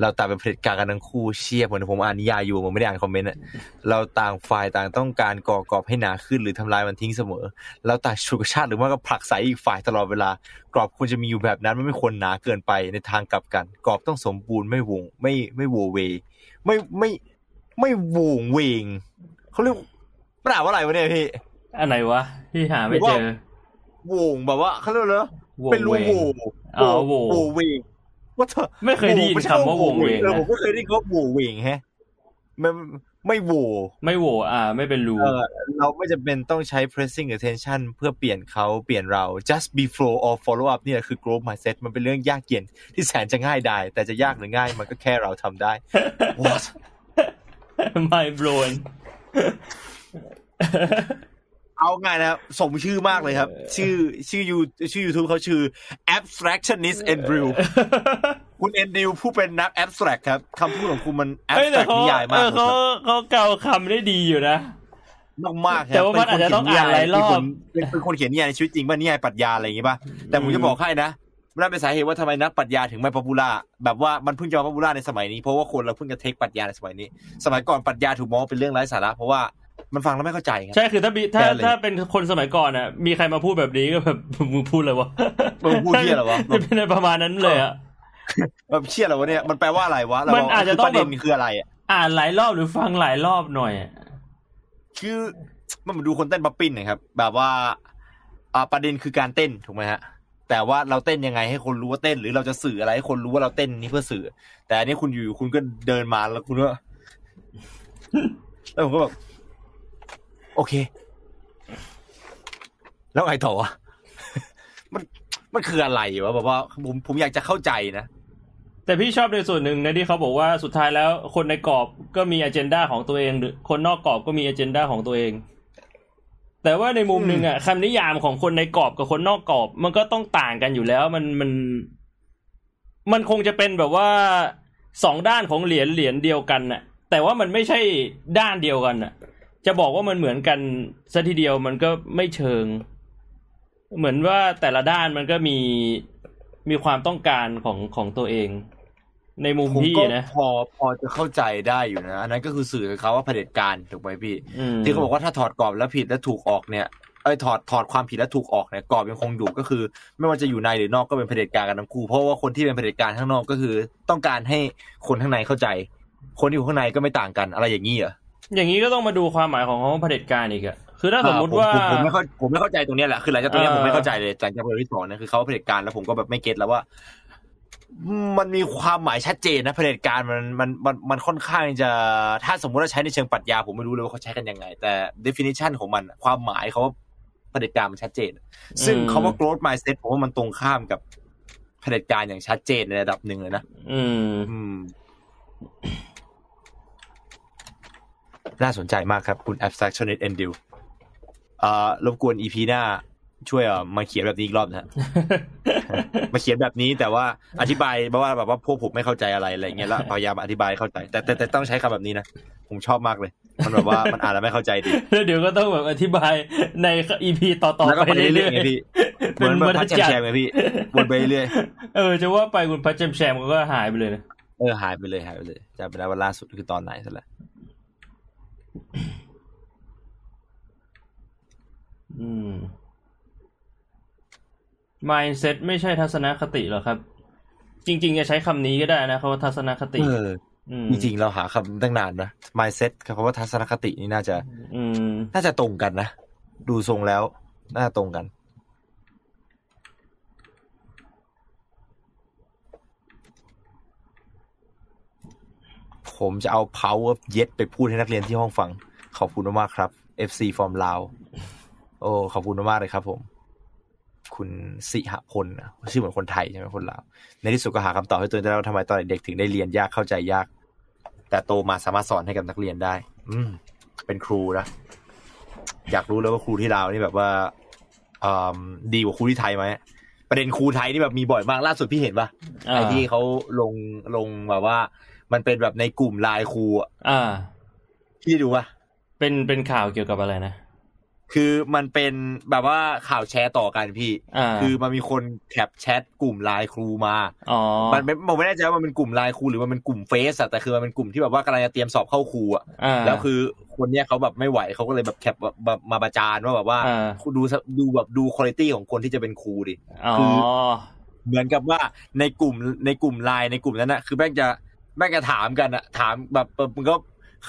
Speaker 2: เราต่างเป็นเผด็จการกันทั้งคู่เชียบเหมือนผมอ่านนิยายอยู่ผมไม่ได้อ่านคอมเมนต์อะเราต่างฝ่ายต่างต้องการก่อกรอบให้หนาขึ้นหรือทำลายมันทิ้งเสมอ เราต่างฉุกระชากหรือว่าก็ผลักไสอีกฝ่ายตลอดเวลากรอบควรจะมีอยู่แบบนั้นมันไม่ควรหนาเกินไปในทางกลับกัน กรอบต้องสมบูรณ์ไม่วงไม่ไม่โวเวไม่ไม่ไม่วงเวงเขาเรียกมันอ่าว่าอะไรวะเนี่ยพี่
Speaker 1: อันไหนวะพี่หาไม่เจอ
Speaker 2: โวงแบบว่าเขาเรียกอะไรนะ
Speaker 1: วง
Speaker 2: เป็นรู
Speaker 1: เวง
Speaker 2: โว
Speaker 1: อ๋อโว
Speaker 2: โวเวงว่าเธอ
Speaker 1: ไม่เคยได้ยินคำว่าโวงเวง
Speaker 2: เออ
Speaker 1: นะ
Speaker 2: ผมก็เคยได้ยินว่าโวเวงแฮะไม่ไม่โว
Speaker 1: ไม่โหวอ่า ไม่เป็นรู
Speaker 2: เออเราไม่จำเป็นต้องใช้ pressing attention เพื่อเปลี่ยนเขาเปลี่ยนเรา just be flow or follow up เนี่ยคือ growth mindset มันเป็นเรื่องยากเย็นที่แสนจะง่ายได้ แต่จะยากหรือง่ายมันก็แค่เราทำได้ What
Speaker 1: ไม่โบรน
Speaker 2: เอาง่ายนะครับ สมชื่อมากเลยครับ ชื่อชื่อยูชื่อ YouTube เขาชื่อ abstractionist Andrew คุณ Andrew ผู้เป็นนัก abstract ครับคำพูดของคุณมัน
Speaker 1: เอ้ยแต่
Speaker 2: abstract
Speaker 1: เขา
Speaker 2: นิยายมา
Speaker 1: เอกอเขาเขาเกาคำได้ดีอยู่นะ
Speaker 2: มากมากๆครับ
Speaker 1: แต่ว่ามันอาจจะต้องอ่านหลายรอบ
Speaker 2: เป็นคนเป็นคนเขียนนิยายในชีวิตจริงป่ะนิยายปรัชญาอะไรอย่างงี้ป่ะแต่ผมจะบอกให้นะนั่นเป็นสาเหตุว่าทำไมนักปรัชญาถึงไม่ popular แบบว่ามันเพิ่งจะมา popular ในสมัยนี้เพราะว่าคนเราเพิ่งจะ take ปรัชญาในสมัยนี้ สมัยก่อนปรัชญาถูกมองว่าเป็นเรื่องไร้สาระเพราะว่า มันฟังแล้วไม่เข้าใจครับ
Speaker 1: ใช่คือถ้ามีถ้า
Speaker 2: แกเลย
Speaker 1: ถ้าเป็นคนสมัยก่อนอะ มีใครมาพูดแบบนี้ก็แบบมึงพูดเลยวะ
Speaker 2: มึงพูดเหี้ยเหรอวะ
Speaker 1: เป็นประมาณนั้นเลยอะ
Speaker 2: แบบเชี่ยอะไรวะเนี่ยมันแปลว่าอะไรวะเรา
Speaker 1: มันอาจจะต้อง
Speaker 2: ประเด็น
Speaker 1: แบบ
Speaker 2: คืออะไรอะ
Speaker 1: อ่านหลายรอบหรือฟังหลายรอบหน่อยอะ
Speaker 2: คือมันเหมาดูคนเต้นป๊อปปิ้นนะครับ แบบว่า อ่าประเด็นคือการเต้นถูกไหมฮะ แต่ว่าเราเต้นยังไงให้คนรู้ว่าเต้น หรือเราจะสื่ออะไรให้คนรู้ว่าเราเต้นนี่เพื่อสื่อ แต่อันนี้คุณอยู่คุณก็เดินมาแล้วคุณก็แล้วผมก็แบบ โอเค แล้วไงต่อวะมันมันคืออะไรวะแบบว่าผมผมอยากจะเข้าใจนะ
Speaker 1: แต่พี่ชอบในส่วนหนึ่งนะที่เขาบอกว่าสุดท้ายแล้ว คนในกรอบก็มีอ g e n d a ของตัวเอง หรือคนนอกกรอบก็มีอ g e n d a ของตัวเอง แต่ว่าในมุมหนึ่งอะคำนิยามของคนในกรอบกับคนนอกกรอบ มันก็ต้องต่างกันอยู่แล้ว มันมัน มันคงจะเป็นแบบว่าสองด้านของเหรียญเหรียญเดียวกันน่ะ แต่ว่ามันไม่ใช่ด้านเดียวกันน่ะ จะบอกว่ามันเหมือนกันซะทีเดียวมันก็ไม่เชิง เหมือนว่าแต่ละด้านมันก็มีมีความต้องการของของตัวเอง ในมุม
Speaker 2: ผม
Speaker 1: พี่
Speaker 2: ก็
Speaker 1: นะ
Speaker 2: พอพอจะเข้าใจได้อยู่นะอันนั้นก็คือสื่อเขาว่าเผด็จการถูกไหมพี่
Speaker 1: อืม
Speaker 2: ที่เขาบอกว่าถ้าถอดกรอบแล้วผิดแล้วถูกออกเนี่ยเอ้ยถอดถอดความผิดแล้วถูกออกเนี่ยกรอบยังคงอยู่ก็คือ ไม่ว่าจะอยู่ในหรือนอกก็เป็นเผด็จการกันทั้งคู่เพราะว่าคนที่เป็นเผด็จการข้างนอกก็คือ ต้องการให้คนข้างในเข้าใจ คนที่อยู่ข้างในก็ไม่ต่างกันอะไรอย่างนี้เหรอ
Speaker 1: อย่างนี้ก็ต้องมาดูความหมายของคำว่าเผด็จการอีกอะคือถ้าสมมุติว่า
Speaker 2: ผผมไม่เข้าผมไม่เข้าใจตรงเนี้ยแหละคือหลังจากตรงเนี้ย
Speaker 1: เออ
Speaker 2: ผมไม่เข้าใจเลยหลังจากประโยคที่สองเนี่ยคือเขาว่าเผด็จการแล้วผมก็แบบไม่เก็ตแล้วว่า มันมีความหมายชัดเจนนะเผด็จการมันมันมันมันค่อนข้างจะ ถ้าสมมติว่าใช้ในเชิงปรัชญาผมไม่รู้เลยว่าเขาใช้กันยังไง แต่ definition ของมันอะความหมายเขาว่าเผด็จการมันชัดเจน ซึ่งคาว่า growth mindset ผมว่ามันตรงข้ามกับเผด็จการอย่างชัดเจนในระดับหนึ่งเลยนะ
Speaker 1: อืม
Speaker 2: อืม น่าสนใจมากครับ คุณ abstractionist and deal อ่ารบกวน EP หน้าช่วยเอ่อมาเขียนแบบนี้อีกรอบนะฮะมาเขียนแบบนี้แต่ว่าอธิบายเพราะว่าแบบว่าพวกผมไม่เข้าใจอะไรอะไรเงี้ยแล้วพยายามอธิบายให้เข้าใจแต่แต่แต่ต้องใช้คำแบบนี้นะผมชอบมากเลย มันแบบว่ามันอ่านแล้วไม่เข้าใจดี
Speaker 1: แล้วเดี๋ยวก็ต้องแบบอธิบายในอีพีต่อ
Speaker 2: แล้ว
Speaker 1: ๆ
Speaker 2: ก็
Speaker 1: ไป
Speaker 2: ไปเรื่
Speaker 1: เรื่
Speaker 2: อ
Speaker 1: อยย
Speaker 2: ๆไงพี่
Speaker 1: ๆ
Speaker 2: เหมือนแบบพัดแจม
Speaker 1: จัด
Speaker 2: แชมไงพี่วนไปเรื่อย
Speaker 1: เออจะว่าไปคุณพัชแจมแชมก็หายไปเลยนะ
Speaker 2: เออหายไปเลยหายไปเลยจำไม่ได้ว่าล่าสุดคือตอนไหนซะแล้ว
Speaker 1: อืม mindset ไม่ใช่ทัศนคติหรอครับ จริง ๆ จะใช้คำนี้ก็ได้นะเขาว่าทัศนคติ
Speaker 2: เออ
Speaker 1: อืม
Speaker 2: จริงๆเราหาคำตั้งนานนะ mindset กับคำว่าทัศนคตินี่น่าจะ
Speaker 1: อืม
Speaker 2: น่าจะตรงกันนะ ดูทรงแล้ว น่าจะตรงกัน ผมจะเอา power เย็ดไปพูดให้นักเรียนที่ห้องฟัง ขอบคุณมากๆครับ FC from ลาวโอ้ขอบคุณมากๆเลยครับผม คุณสิหพลนะชื่อเหมือนคนไทยใช่ไหมคนลาว ในที่สุดก็หาคำตอบให้ตัวเองได้แล้วว่าทำไมตอนเด็กๆถึงได้เรียนยากเข้าใจยาก แต่โตมาสามารถสอนให้กับนักเรียนได้ อืมเป็นครูนะอยากรู้เลยว่าครูที่ลาวนี่แบบว่าอืมดีกว่าครูที่ไทยไหมประเด็นครูไทยนี่แบบมีบ่อยมากล่าสุดพี่เห็นปะ
Speaker 1: อ่า
Speaker 2: ไอ้ที่เขาลงลงแบบว่า มันเป็นแบบในกลุ่มไลน์ครูอะ
Speaker 1: อ่า
Speaker 2: พี่ดูปะ
Speaker 1: เป็นเป็นข่าวเกี่ยวกับอะไรนะ
Speaker 2: คือมันเป็นแบบว่าข่าวแชร์ต่อกันพี่
Speaker 1: อ่า
Speaker 2: คือมันมีคนแคปแชทกลุ่มไลน์ครูมา
Speaker 1: อ๋อ
Speaker 2: มันไม่ผมไม่แน่ใจว่ามันเป็นกลุ่มไลน์ครูหรือว่ามันเป็นกลุ่มเฟซอะแต่คือมันเป็นกลุ่มที่แบบว่ากำลังจะเตรียมสอบเข้าครูอะ
Speaker 1: อ่า
Speaker 2: แล้วคือคนเนี้ยเขาแบบไม่ไหวเขาก็เลยแบบแคปแบบมาประจานว่าแบบว่า
Speaker 1: อ่า
Speaker 2: ดูดูแบบดูคุณภาพของคนที่จะเป็นครูดิ
Speaker 1: อ๋อ
Speaker 2: คือเหมือนกับว่าในกลุ่มในกลุ่มไลน์ในกลุ่มนั้นนะคือแม่งจะ แม่งจะถามกันอะถามแบบมันก็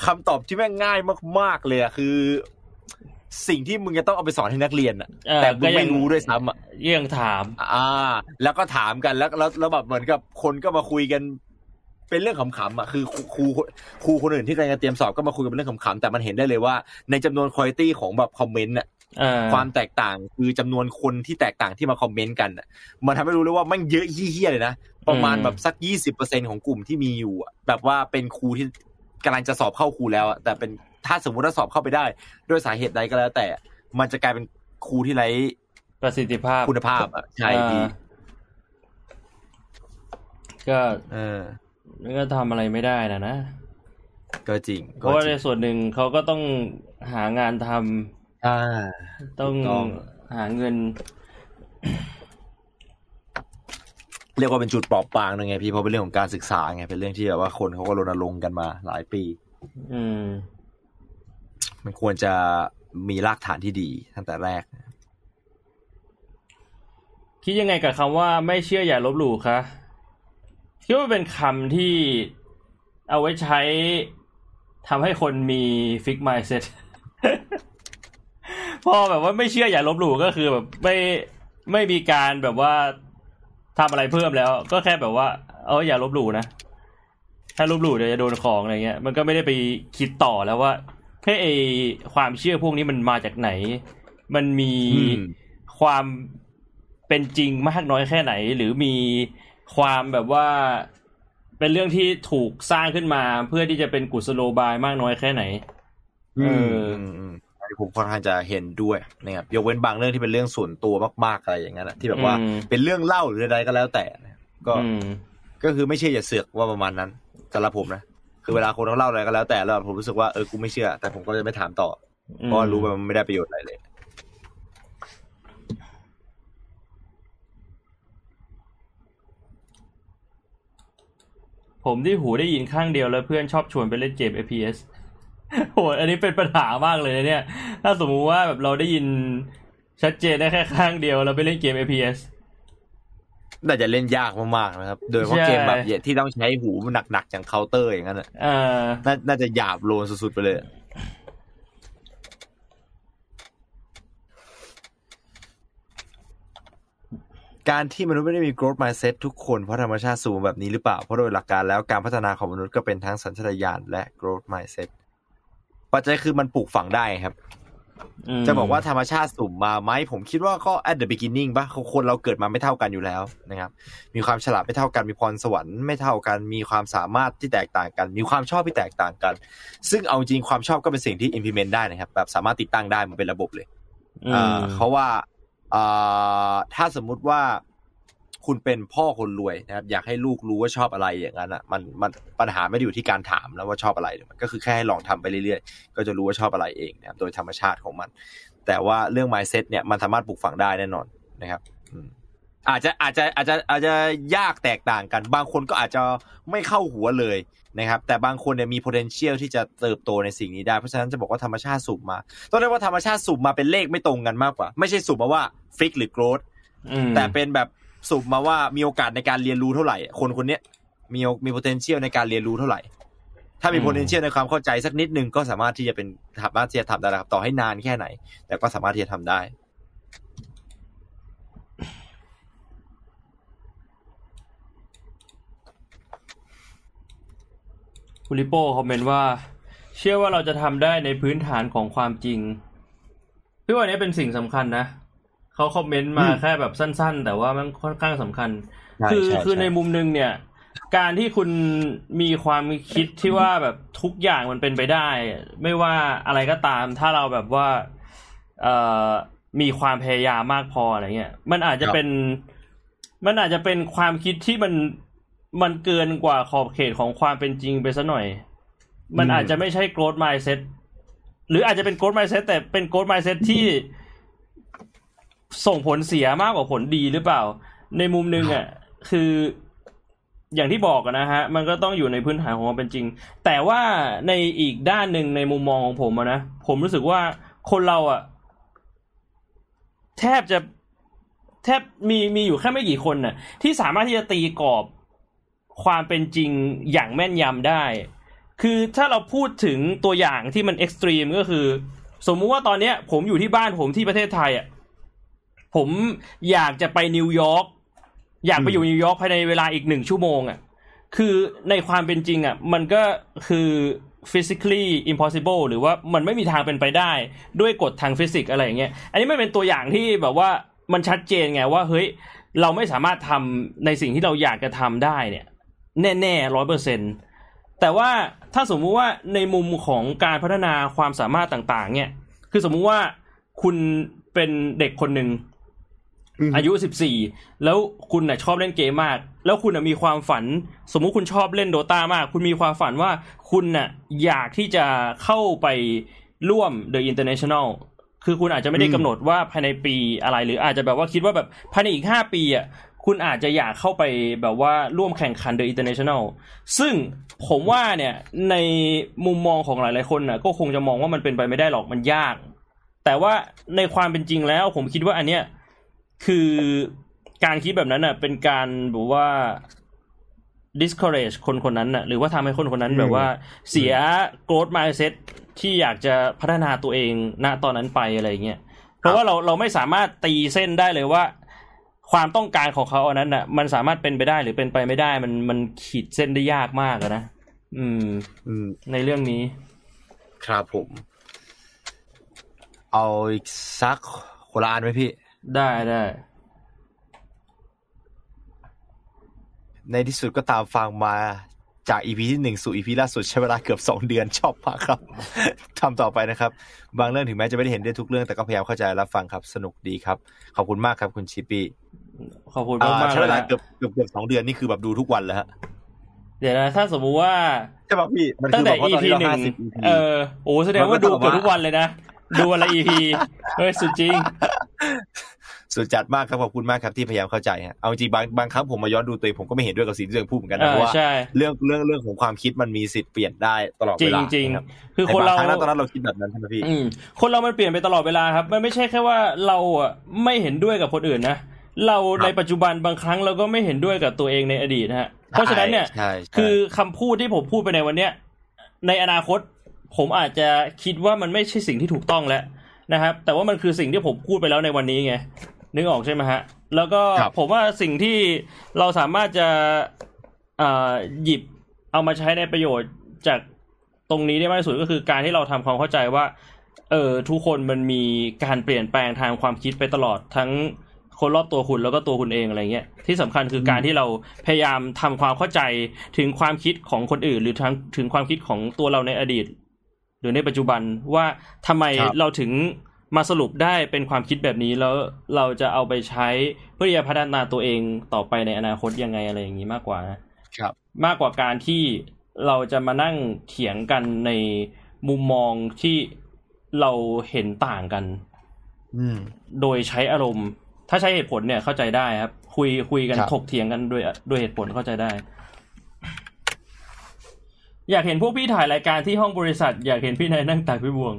Speaker 2: คำตอบที่แม่งง่ายมากๆเลยอะคือ สิ่งที่มึงจะต้องเอาไปสอนให้นักเรียนอะ
Speaker 1: เออ
Speaker 2: แต่มึ
Speaker 1: ก็
Speaker 2: ง
Speaker 1: ยั
Speaker 2: ไม่รู้ด้วยซ้ำอะ
Speaker 1: ยังถาม
Speaker 2: อ่า แล้วก็ถามกันแล้วแล้วแล้วแบบเหมือนกับคนก็มาคุยกัน เป็นเรื่องขำๆอะคือครูครูครูคนอื่นที่กำลังจะเตรียมสอบก็มาคุยกันเป็นเรื่องขำๆแต่มันเห็นได้เลยว่า ในจำนวนคุณภาพของแบบคอมเมนต์อะ
Speaker 1: เออ
Speaker 2: ความแตกต่างคือจำนวนคนที่แตกต่างที่มาคอมเมนต์กันอะมันทำให้รู้เลยว่ามันเยอะเฮี้ยๆเลยนะประมาณแบบสักยี่สิบเปอร์เซ็นของกลุ่มที่มีอยู่อะแบบว่าเป็นครูที่กำลังจะสอบเข้าครูแล้วอะแต่เป็นถ้าสมมติว่าสอบเข้าไปได้ ด้วยสาเหตุใดก็แล้วแต่ มันจะกลายเป็นครูที่ไร้
Speaker 1: ประสิทธิภาพ
Speaker 2: คุณภาพอะใช่พี่
Speaker 1: อ่าก็
Speaker 2: เออ
Speaker 1: ก็ทำอะไรไม่ได้นะนะ
Speaker 2: ก็จริง
Speaker 1: เพ
Speaker 2: ก็
Speaker 1: ราะว่า
Speaker 2: จ
Speaker 1: ใน
Speaker 2: ริง
Speaker 1: ส่วนหนึ่งเขาก็ต้องหางานทำ
Speaker 2: อ่า
Speaker 1: ต้อง
Speaker 2: ถูกต้อง
Speaker 1: หาเงิน
Speaker 2: เรียกว่าเป็นจุดเปราะบางหนึงไงพี่เพราะเป็นเรื่องของการศึกษาไงเป็นเรื่องที่แบบว่าคนเขาก็รณรงค์กันมาหลายปี
Speaker 1: อืม
Speaker 2: มันควรจะมีรากฐานที่ดีตั้งแต่แรก
Speaker 1: คิดยังไงกับคำว่าไม่เชื่ออย่าลบหลู่คะคิดว่าเป็นคำที่เอาไว้ใช้ทำให้คนมีฟิก mindset พอแบบว่าไม่เชื่ออย่าลบหลู่ก็คือแบบไม่ไม่มีการแบบว่าทำอะไรเพิ่มแล้ว ก็แค่แบบว่า เอออย่าลบหลู่นะถ้าลบหลู่เดี๋ยวจะโดนของอะไรเงี้ย มันก็ไม่ได้ไปคิดต่อแล้วว่าเฮ้ยไอความเชื่อพวกนี้มันมาจากไหน มันมี
Speaker 2: อืม
Speaker 1: ความเป็นจริงมากน้อยแค่ไหน หรือมีความแบบว่าเป็นเรื่องที่ถูกสร้างขึ้นมา เพื่อที่จะเป็นกุศโลบายมากน้อยแค่ไหน เออ
Speaker 2: มอืมอันนี้ผมค่อนข้างจะเห็นด้วยนะครับยกเว้นบางเรื่องที่เป็นเรื่องส่วนตัวมากๆอะไรอย่างนั้นอะที่แบบว่า
Speaker 1: อืม
Speaker 2: เป็นเรื่องเล่าหรืออะไรก็แล้วแต่นะก็
Speaker 1: อืม
Speaker 2: ก็คือไม่เชื่ออย่าเสือกว่าประมาณนั้นสำหรับผมนะคือเวลาคนเขาเล่าอะไรก็แล้วแต่แล้วผมรู้สึกว่าเออกูไม่เชื่อ แต่ผมก็จะไม่ถามต่อเพราะว่ารู้ว่ามันไม่ได้ประโยชน์อะไรเลย
Speaker 1: ผมที่หูได้ยินข้างเดียวแล้วเพื่อนชอบชวนไปเล่นเกม FPS โหอันนี้เป็นปัญหามากเลยนะเนี่ย ถ้าสมมุติว่าแบบเราได้ยินชัดเจนได้แค่ข้างเดียวแล้วไปเล่นเกม FPS
Speaker 2: น่าจะเล่นยากมากๆนะครับ โดยเฉพาะ
Speaker 1: ใช่
Speaker 2: เกมแบบที่ต้องใช้หูหนักๆอย่างเคาน์เตอร์อย่างนั้นอะ
Speaker 1: เอ่อ
Speaker 2: น่าน่าจะหยาบโลนสุดๆไปเลยการที่มนุษย์ไม่ได้มี growth mindset ทุกคนเพราะธรรมชาติสูงแบบนี้หรือเปล่า เพราะโดยหลักการแล้วการพัฒนาของมนุษย์ก็เป็นทั้งสัญชาตญาณและ growth mindset ปัจจัยคือมันปลูกฝังได้ครับ
Speaker 1: ม
Speaker 2: จะบอกว่าธรรมชาติสุ่มมาไหมผมคิดว่าก็ at the beginning ปะคนเราเกิดมาไม่เท่ากันอยู่แล้วนะครับ มีความฉลาดไม่เท่ากันมีพรสวรรค์ไม่เท่ากัน มีความสามารถที่แตกต่างกัน มีความชอบที่แตกต่างกัน ซึ่งเอาจริงความชอบก็เป็นสิ่งที่ implement ได้นะครับ แบบสามารถติดตั้งได้มันเป็นระบบเลย
Speaker 1: อืม
Speaker 2: อ่าเขาว่าอ่าถ้าสมมุติว่า คุณเป็นพ่อคนรวยนะครับอยากให้ลูกรู้ว่าชอบอะไรอย่างนั้นอะมันมันปัญหาไม่ได้อยู่ที่การถามแล้วว่าชอบอะไรมันก็คือแค่ให้ลองทำไปเรื่อยๆ ก็จะรู้ว่าชอบอะไรเองนะครับโดยธรรมชาติของมัน แต่ว่าเรื่อง mindset เนี่ยมันสามารถปลูกฝังได้แน่นอนนะครับอืมอาจจะอาจจะอาจจะอาจจะยากแตกต่างกัน บางคนก็อาจจะไม่เข้าหัวเลยนะครับ แต่บางคนเนี่ยมี potential ที่จะเติบโตในสิ่งนี้ได้เพราะฉะนั้นจะบอกว่าธรรมชาติสุ่มมาต้องเรียกว่าธรรมชาติสุ่มมาเป็นเลขไม่ตรงกันมากกว่า ไม่ใช่สุ่มมาว่าฟิกหรือ growth
Speaker 1: อืม
Speaker 2: แต่เป็นแบบ สุ่มมาว่ามีโอกาสในการเรียนรู้เท่าไหร่ คนคนเนี้ยมีมี potential ในการเรียนรู้เท่าไหร่ ถ้ามี potential ในความเข้าใจสักนิดนึงก็สามารถที่จะเป็นสามารถที่จะทำได้นะครับต่อให้นานแค่ไหน แต่ก็สามารถที่จะทำได้
Speaker 1: คุณลิโป้คอมเมนต์ว่า เชื่อว่าเราจะทำได้ในพื้นฐานของความจริงพี่ว่าอันนี้เป็นสิ่งสำคัญนะ เขาคอมเมนต์มา
Speaker 2: อืม
Speaker 1: แค่แบบสั้น ๆ แต่ว่ามันค่อนข้างสำคัญ
Speaker 2: ใช่
Speaker 1: คือ
Speaker 2: ใช่
Speaker 1: คือ
Speaker 2: ใช่
Speaker 1: ในมุมหนึงเนี่ย การที่คุณมีความคิดที่ว่าแบบทุกอย่างมันเป็นไปได้ ไม่ว่าอะไรก็ตาม ถ้าเราแบบว่าเอ่อมีความพยายามมากพออะไรเงี้ย มันอาจจะเป็นมันอาจจะเป็นความคิดที่มันมันเกินกว่าขอบเขตของความเป็นจริงไปซะหน่อย มันอาจจะไม่ใช่ growth mindset หรืออาจจะเป็นโกดไมเซ็ตแต่เป็นโกดไมเซ็ตที่ ส่งผลเสียมากกว่าผลดีหรือเปล่า ในมุมหนึงอะคืออย่างที่บอกอะนะฮะ มันก็ต้องอยู่ในพื้นฐานของความเป็นจริง แต่ว่าในอีกด้านหนึ่งในมุมมองของผมอะนะผมรู้สึกว่าคนเราอะ แทบจะแบบมีมีอยู่แค่ไม่กี่คนน่ะ ที่สามารถที่จะตีกรอบความเป็นจริงอย่างแม่นยำได้ คือถ้าเราพูดถึงตัวอย่างที่มัน extreme ก็คือ สมมุติว่าตอนเนี้ย ผมอยู่ที่บ้านผมที่ประเทศไทยอะ ผมอยากจะไปนิวยอร์กอยากไปอยู่นิวยอร์กภายในเวลาอีกหนึ่งชั่วโมงอะคือในความเป็นจริงอะมันก็คือ physically impossible หรือว่ามันไม่มีทางเป็นไปได้ด้วยกฎทางฟิสิกส์อะไรอย่างเงี้ยอันนี้ไม่เป็นตัวอย่างที่แบบว่ามันชัดเจนไงว่าเฮ้ยเราไม่สามารถทำในสิ่งที่เราอยากจะทำได้เนี่ย แน่ๆร้อยเปอร์เซ็นแต่ว่าถ้าสมมุติว่าในมุมของการพัฒนาความสามารถต่าง ๆ เนี่ย คือสมมุติว่าคุณเป็นเด็กคนหนึ่ง
Speaker 2: อา
Speaker 1: ยุสิบสี่แล้วคุณน่ะชอบเล่นเกมมาก แล้วคุณน่ะมีความฝัน สมมุติคุณชอบเล่นโดตามาก คุณมีความฝันว่าคุณน่ะอยากที่จะเข้าไปร่วม The International คือคุณอาจจะไม่ได้
Speaker 2: อืม
Speaker 1: กำหนดว่าภายในปีอะไร หรืออาจจะแบบว่าคิดว่าแบบภายในอีกห้าปีอะคุณอาจจะอยากเข้าไปแบบว่าร่วมแข่งขัน The International ซึ่งผมว่าเนี่ยในมุมมองของหลายๆคนน่ะก็คงจะมองว่ามันเป็นไปไม่ได้หรอกมันยาก แต่ว่าในความเป็นจริงแล้วผมคิดว่าอันเนี้ย คือการคิดแบบนั้นน่ะ เป็นการแบบว่า discourage คนคนนั้นน่ะหรือว่าทำให้คนคนนั้น
Speaker 2: อืม
Speaker 1: แบบว่า เสีย growth mindset ที่อยากจะพัฒนาตัวเองณตอนนั้นไปอะไรเงี้ยเพราะว่าเราเราไม่สามารถตีเส้นได้เลยว่า ความต้องการของเขาอันนั้นน่ะ มันสามารถเป็นไปได้หรือเป็นไปไม่ได้ มันมันขีดเส้นได้ยากมากอะนะอืม
Speaker 2: อืม
Speaker 1: ในเรื่องนี้
Speaker 2: ครับผม เอาอีกสักคนละอันไหมพี่
Speaker 1: ได้ได้
Speaker 2: ในที่สุดก็ตามฟังมาจากอีพีที่หนึ่งสู่อีพีล่าสุดใช้เวลาเกือบสองเดือนชอบมากครับทำต่อไปนะครับ บางเรื่องถึงแม้จะไม่ได้เห็นได้ทุกเรื่องแต่ก็พยายามเข้าใจรับฟังครับ สนุกดีครับ ขอบคุณมากครับคุณชิปปี้
Speaker 1: ขอบคุณ
Speaker 2: อ่ามา
Speaker 1: กๆ
Speaker 2: ใช้
Speaker 1: เล
Speaker 2: เวยลา
Speaker 1: นะ
Speaker 2: เกือบเกือบเกือบสองเดือนนี่คือแบบดูทุกวันแล้วฮะ
Speaker 1: เดี๋ยวนะถ้าสมมุติว่า
Speaker 2: ใช่ป่ะพี่มัน
Speaker 1: ตั้
Speaker 2: คื
Speaker 1: ง
Speaker 2: อ
Speaker 1: แต่
Speaker 2: แบบว่าตอน
Speaker 1: EP
Speaker 2: นี้เรา
Speaker 1: หนึ่ง
Speaker 2: ห้าสิบ EP
Speaker 1: เออโอ้แสดงว่าดูเกือบทุกวันเลยนะดูวันละ EP เฮ้ยสุดจริง
Speaker 2: สุดจัดมากครับขอบคุณมากครับที่พยายามเข้าใจฮะเอาจริงบางบางครั้งผมมาย้อนดูตัวเองผมก็ไม่เห็นด้วยกับสิ่งที่ตัวเองพูดเหมือนกัน
Speaker 1: เอ
Speaker 2: นะเพ
Speaker 1: อ
Speaker 2: ราะว่า
Speaker 1: ใช่
Speaker 2: เรื่องเรื่องเรื่องของความคิดมันมีสิทธิ์เปลี่ยนได้ตลอด
Speaker 1: จริ
Speaker 2: เว
Speaker 1: ง
Speaker 2: ลา
Speaker 1: จริง
Speaker 2: นะ
Speaker 1: คือคนเรา
Speaker 2: ในบงรั้งะตอนนั้นเราคิดแบบนั้นใช่ไหมพี่
Speaker 1: อืมคนเรามันเปลี่ยนไปตลอดเวลาครับมันไม่ใช่แค่ว่าเราอะไม่เห็นด้วยกับคนอื่นนะเราในปัจจุบันบางครั้งเราก็ไม่เห็นด้วยกับตัวเองในอดีตนะฮะเพราะฉะนั้นเนี่ย
Speaker 2: ใช่ใช่
Speaker 1: คือคำพูดที่ผมพูดไปในวันเนี้ยในอนาคตผมอาจจะคิดว่ามันไม่ใช่สิ่งที่ถูกต้องแล้วนะครับแต่ว่ามันคือสิ่งที่ผมพูดไปแล้วในวันนี้ไง นึกออกใช่ไหมฮะ แล้วก็
Speaker 2: ครับ
Speaker 1: ผมว่าสิ่งที่เราสามารถจะเอ่อหยิบเอามาใช้ในประโยชน์จากตรงนี้ได้มากที่สุดก็คือการที่เราทำความเข้าใจว่า เออทุกคนมันมีการเปลี่ยนแปลงทางความคิดไปตลอดทั้งคนรอบตัวคุณแล้วก็ตัวคุณเองอะไรเงี้ยที่สำคัญคือการที่เราพยายามทำความเข้าใจถึงความคิดของคนอื่น หรือทั้งถึงความคิดของตัวเราในอดีต หรือในปัจจุบันว่าทำไม
Speaker 2: ครับ
Speaker 1: เราถึง มาสรุปได้เป็นความคิดแบบนี้แล้วเราจะเอาไปใช้เพื่อที่จะพัฒนาตัวเองต่อไปในอนาคตยังไงอะไรอย่างนี้มากกว่านะ
Speaker 2: ครับ
Speaker 1: มากกว่าการที่เราจะมานั่งเถียงกันในมุมมองที่เราเห็นต่างกัน
Speaker 2: อืม
Speaker 1: โดยใช้อารมณ์ ถ้าใช้เหตุผลเนี่ยเข้าใจได้ครับ คุยคุยกัน
Speaker 2: ครับ
Speaker 1: ถกเถียงกันด้วยด้วยเหตุผลเข้าใจได้ อยากเห็นพวกพี่ถ่ายรายการที่ห้องบริษัท อยากเห็นพี่นายนั่งตากพี่บวง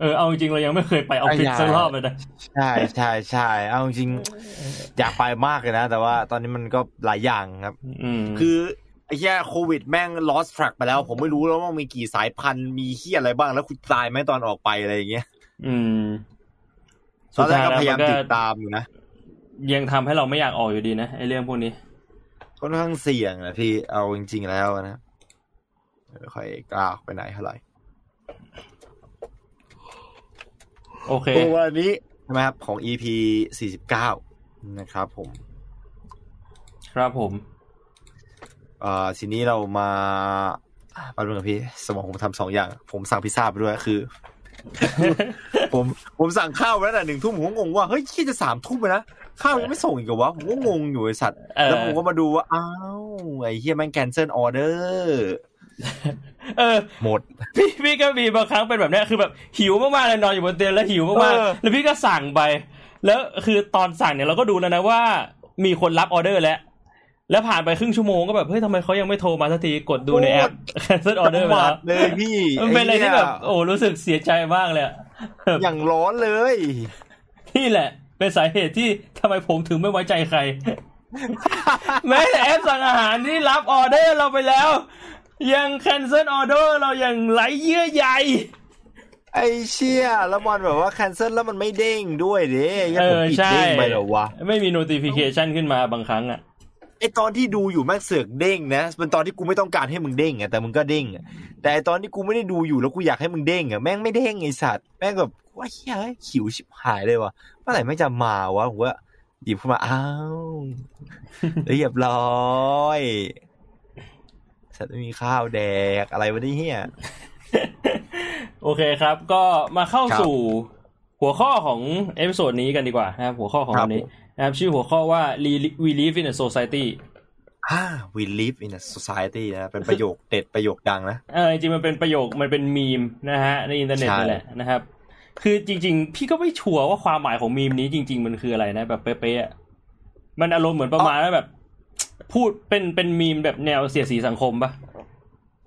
Speaker 1: เออเอาจริงๆเรายังไม่เคยไปออฟฟิศสักรอบเลยนะ
Speaker 2: ใช่ใช่ใช่เอาจริงๆอยากไปมากเลยนะ แต่ว่าตอนนี้มันก็หลายอย่างครับ
Speaker 1: อืม
Speaker 2: คือไอ้แค่โควิดแม่ง lost track ไปแล้ว ผมไม่รู้แล้วว่ามีกี่สายพันธุ์มีเฮียอะไรบ้างแล้วคุณตายไหมตอนออกไปอะไรอย่างเงี้ย
Speaker 1: อืม
Speaker 2: ตอนแรกก็
Speaker 1: สุดท้
Speaker 2: พยายาม
Speaker 1: แล้วน
Speaker 2: ติดตามอยู่นะ
Speaker 1: ยังทำให้เราไม่อยากออกอยู่ดีนะไอ้เรื่องพวกนี้
Speaker 2: ค่อนข้างเสี่ยงนะพี่เอาจริง ๆ แล้วนะไม่ค่อยกล้าออกไปไหนเท่าไหร่
Speaker 1: โอเค
Speaker 2: ตัววันนี้ใช่ไหมครับของ EP 49นะครับผม
Speaker 1: ครับผม
Speaker 2: เอ่อทีนี้เรามาไปดูกับพี่ สมองผมทำสองอย่าง ผมสั่งพิซซ่าไปด้วยคือ ผมผมสั่งข้าวไว้ตั้งแต่หนึ่งทุ่มผมก็งงว่าเฮ้ยคิดจะสามทุ่มไปนะข้าวยังไม่ส่งอีกเหรอวะผมก็งงอยู่ไอสัตว์
Speaker 1: เออ
Speaker 2: แล้วผมก็มาดูว่าอ้าวไอ้เฮียแม่งแคนเซิลออเดอร์
Speaker 1: เออ
Speaker 2: หมด
Speaker 1: พี่พี่ก็มีบางครั้งเป็นแบบเนี้ยคือแบบหิวมากๆเลยนอนอยู่บนเตียงแล้วหิวมาก
Speaker 2: เออ
Speaker 1: ๆแล้วพี่ก็สั่งไป แล้วคือตอนสั่งเนี่ยเราก็ดูแล้วนะว่า มีคนรับออเดอร์แล้วแล้วผ่านไปครึ่งชั่วโมงก็แบบเฮ้ยทำไมเขายังไม่โทรมาสักทีกดดูในแอป cancel order ไป
Speaker 2: จังหวั
Speaker 1: แล้
Speaker 2: ด
Speaker 1: ว
Speaker 2: เลยพี่
Speaker 1: มันเป็นอะไรที่แบบ
Speaker 2: ไอ้
Speaker 1: โอ้รู้สึกเสียใจมากเลยอะ
Speaker 2: เนี่ยอย่างร้อนเลย
Speaker 1: นี่แหละ เป็นสาเหตุที่ทำไมผมถึงไม่ไว้ใจใครแม้แต่แอปสั่งอาหารที่รับออเดอร์เราไปแล้ว ยัง cancel order เรายังไร้เยื่อใย
Speaker 2: ไอ้เชี่ยแล้วมันแบบว่าแคนเซิลแล้วมันไม่เด้งด้วยเด้ยัง
Speaker 1: เอ
Speaker 2: ผม
Speaker 1: อ
Speaker 2: ปิด
Speaker 1: ใช่
Speaker 2: เด้งไปเหรอวะ
Speaker 1: ไม่มี notification ขึ้นมาบางครั้งอะ
Speaker 2: ไอตอนที่ดูอยู่แม่งเสือกเด้งนะเป็นตอนที่กูไม่ต้องการให้มึงเด้งอะแต่มึงก็เด้งอะแต่ไอตอนที่กูไม่ได้ดูอยู่แล้วกูอยากให้มึงเด้งอะแม่งไม่เด้งไอสัตว์แม่งแบบว่าเฮ้ยหิวชิบหายเลยวะเมื่อไหร่แม่งจะมาวะผมว่าหยิบขึ้นมาอ้าวเรียบร้อย สัตว์ไม่มีข้าวแดกอะไรวะเนี่ย
Speaker 1: โอเคครับ ก็มาเข้า
Speaker 2: ครับ
Speaker 1: สู่หัวข้อของepisode นี้กันดีกว่านะครับ หัวข้อของ
Speaker 2: ครับ
Speaker 1: วันนี้
Speaker 2: ผม
Speaker 1: นะครับชื่อหัวข้อว่า we live in a society
Speaker 2: อ่า we live in a society นะเป็นประโยคเด็ดประโยคดังนะ
Speaker 1: เออจริงๆมันเป็นประโยคมันเป็นมีมนะฮะในอินเทอร์เน็ต
Speaker 2: ใช่
Speaker 1: นั่นแหละนะครับ คือจริง ๆ พี่ก็ไม่ชัวร์ว่าความหมายของมีมนี้จริง ๆ มันคืออะไรนะ แบบเป๊ะๆอะมันอารมณ์เหมือนประมาณว่าแบบ พูดเป็นเป็นมีมแบบแนวเสียดสีสังคมปะ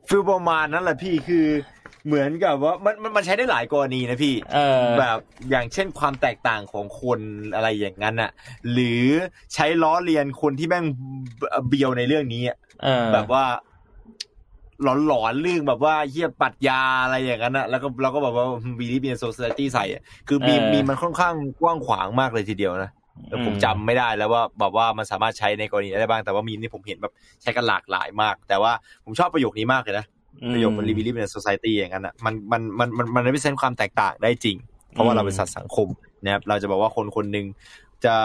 Speaker 2: feel ประมาณนั้นแหละพี่คือเหมือนกับว่ามันมันมันใช้ได้หลายกรณีนะพี่
Speaker 1: เออ
Speaker 2: แบบอย่างเช่นความแตกต่างของคนอะไรอย่างนั้นอะหรือใช้ล้อเลียนคนที่แม่งเบียวในเรื่องนี้อะ
Speaker 1: เออ
Speaker 2: แบบว่าหลอนๆเรื่องแบบว่าเฮียปรัดยาอะไรอย่างนั้นอะแล้วก็เราก็แบบว่าวีลิเบียนโซเซตี้ใส่อะคือมี
Speaker 1: เออ
Speaker 2: มีมันค่อนข้างกว้างขวางมากเลยทีเดียวนะ แต่ผม
Speaker 1: อืม
Speaker 2: จำไม่ได้แล้วว่าแบบว่ามันสามารถใช้ในกรณีอะไรบ้างแต่ว่ามีมนี่ผมเห็นแบบใช้กันหลากหลายมาก แต่ว่าผมชอบประโยคนี้มากเลยนะประโยคมันรีวิลิฟใน society อย่างนั้นอะมันมันมันมันมันไม่เซนความแตกต่างได้จริง เพราะว่าเราเป็นสัตว์สังคมนะครับเราจะบอกว่าคนคนหนึ่งจะ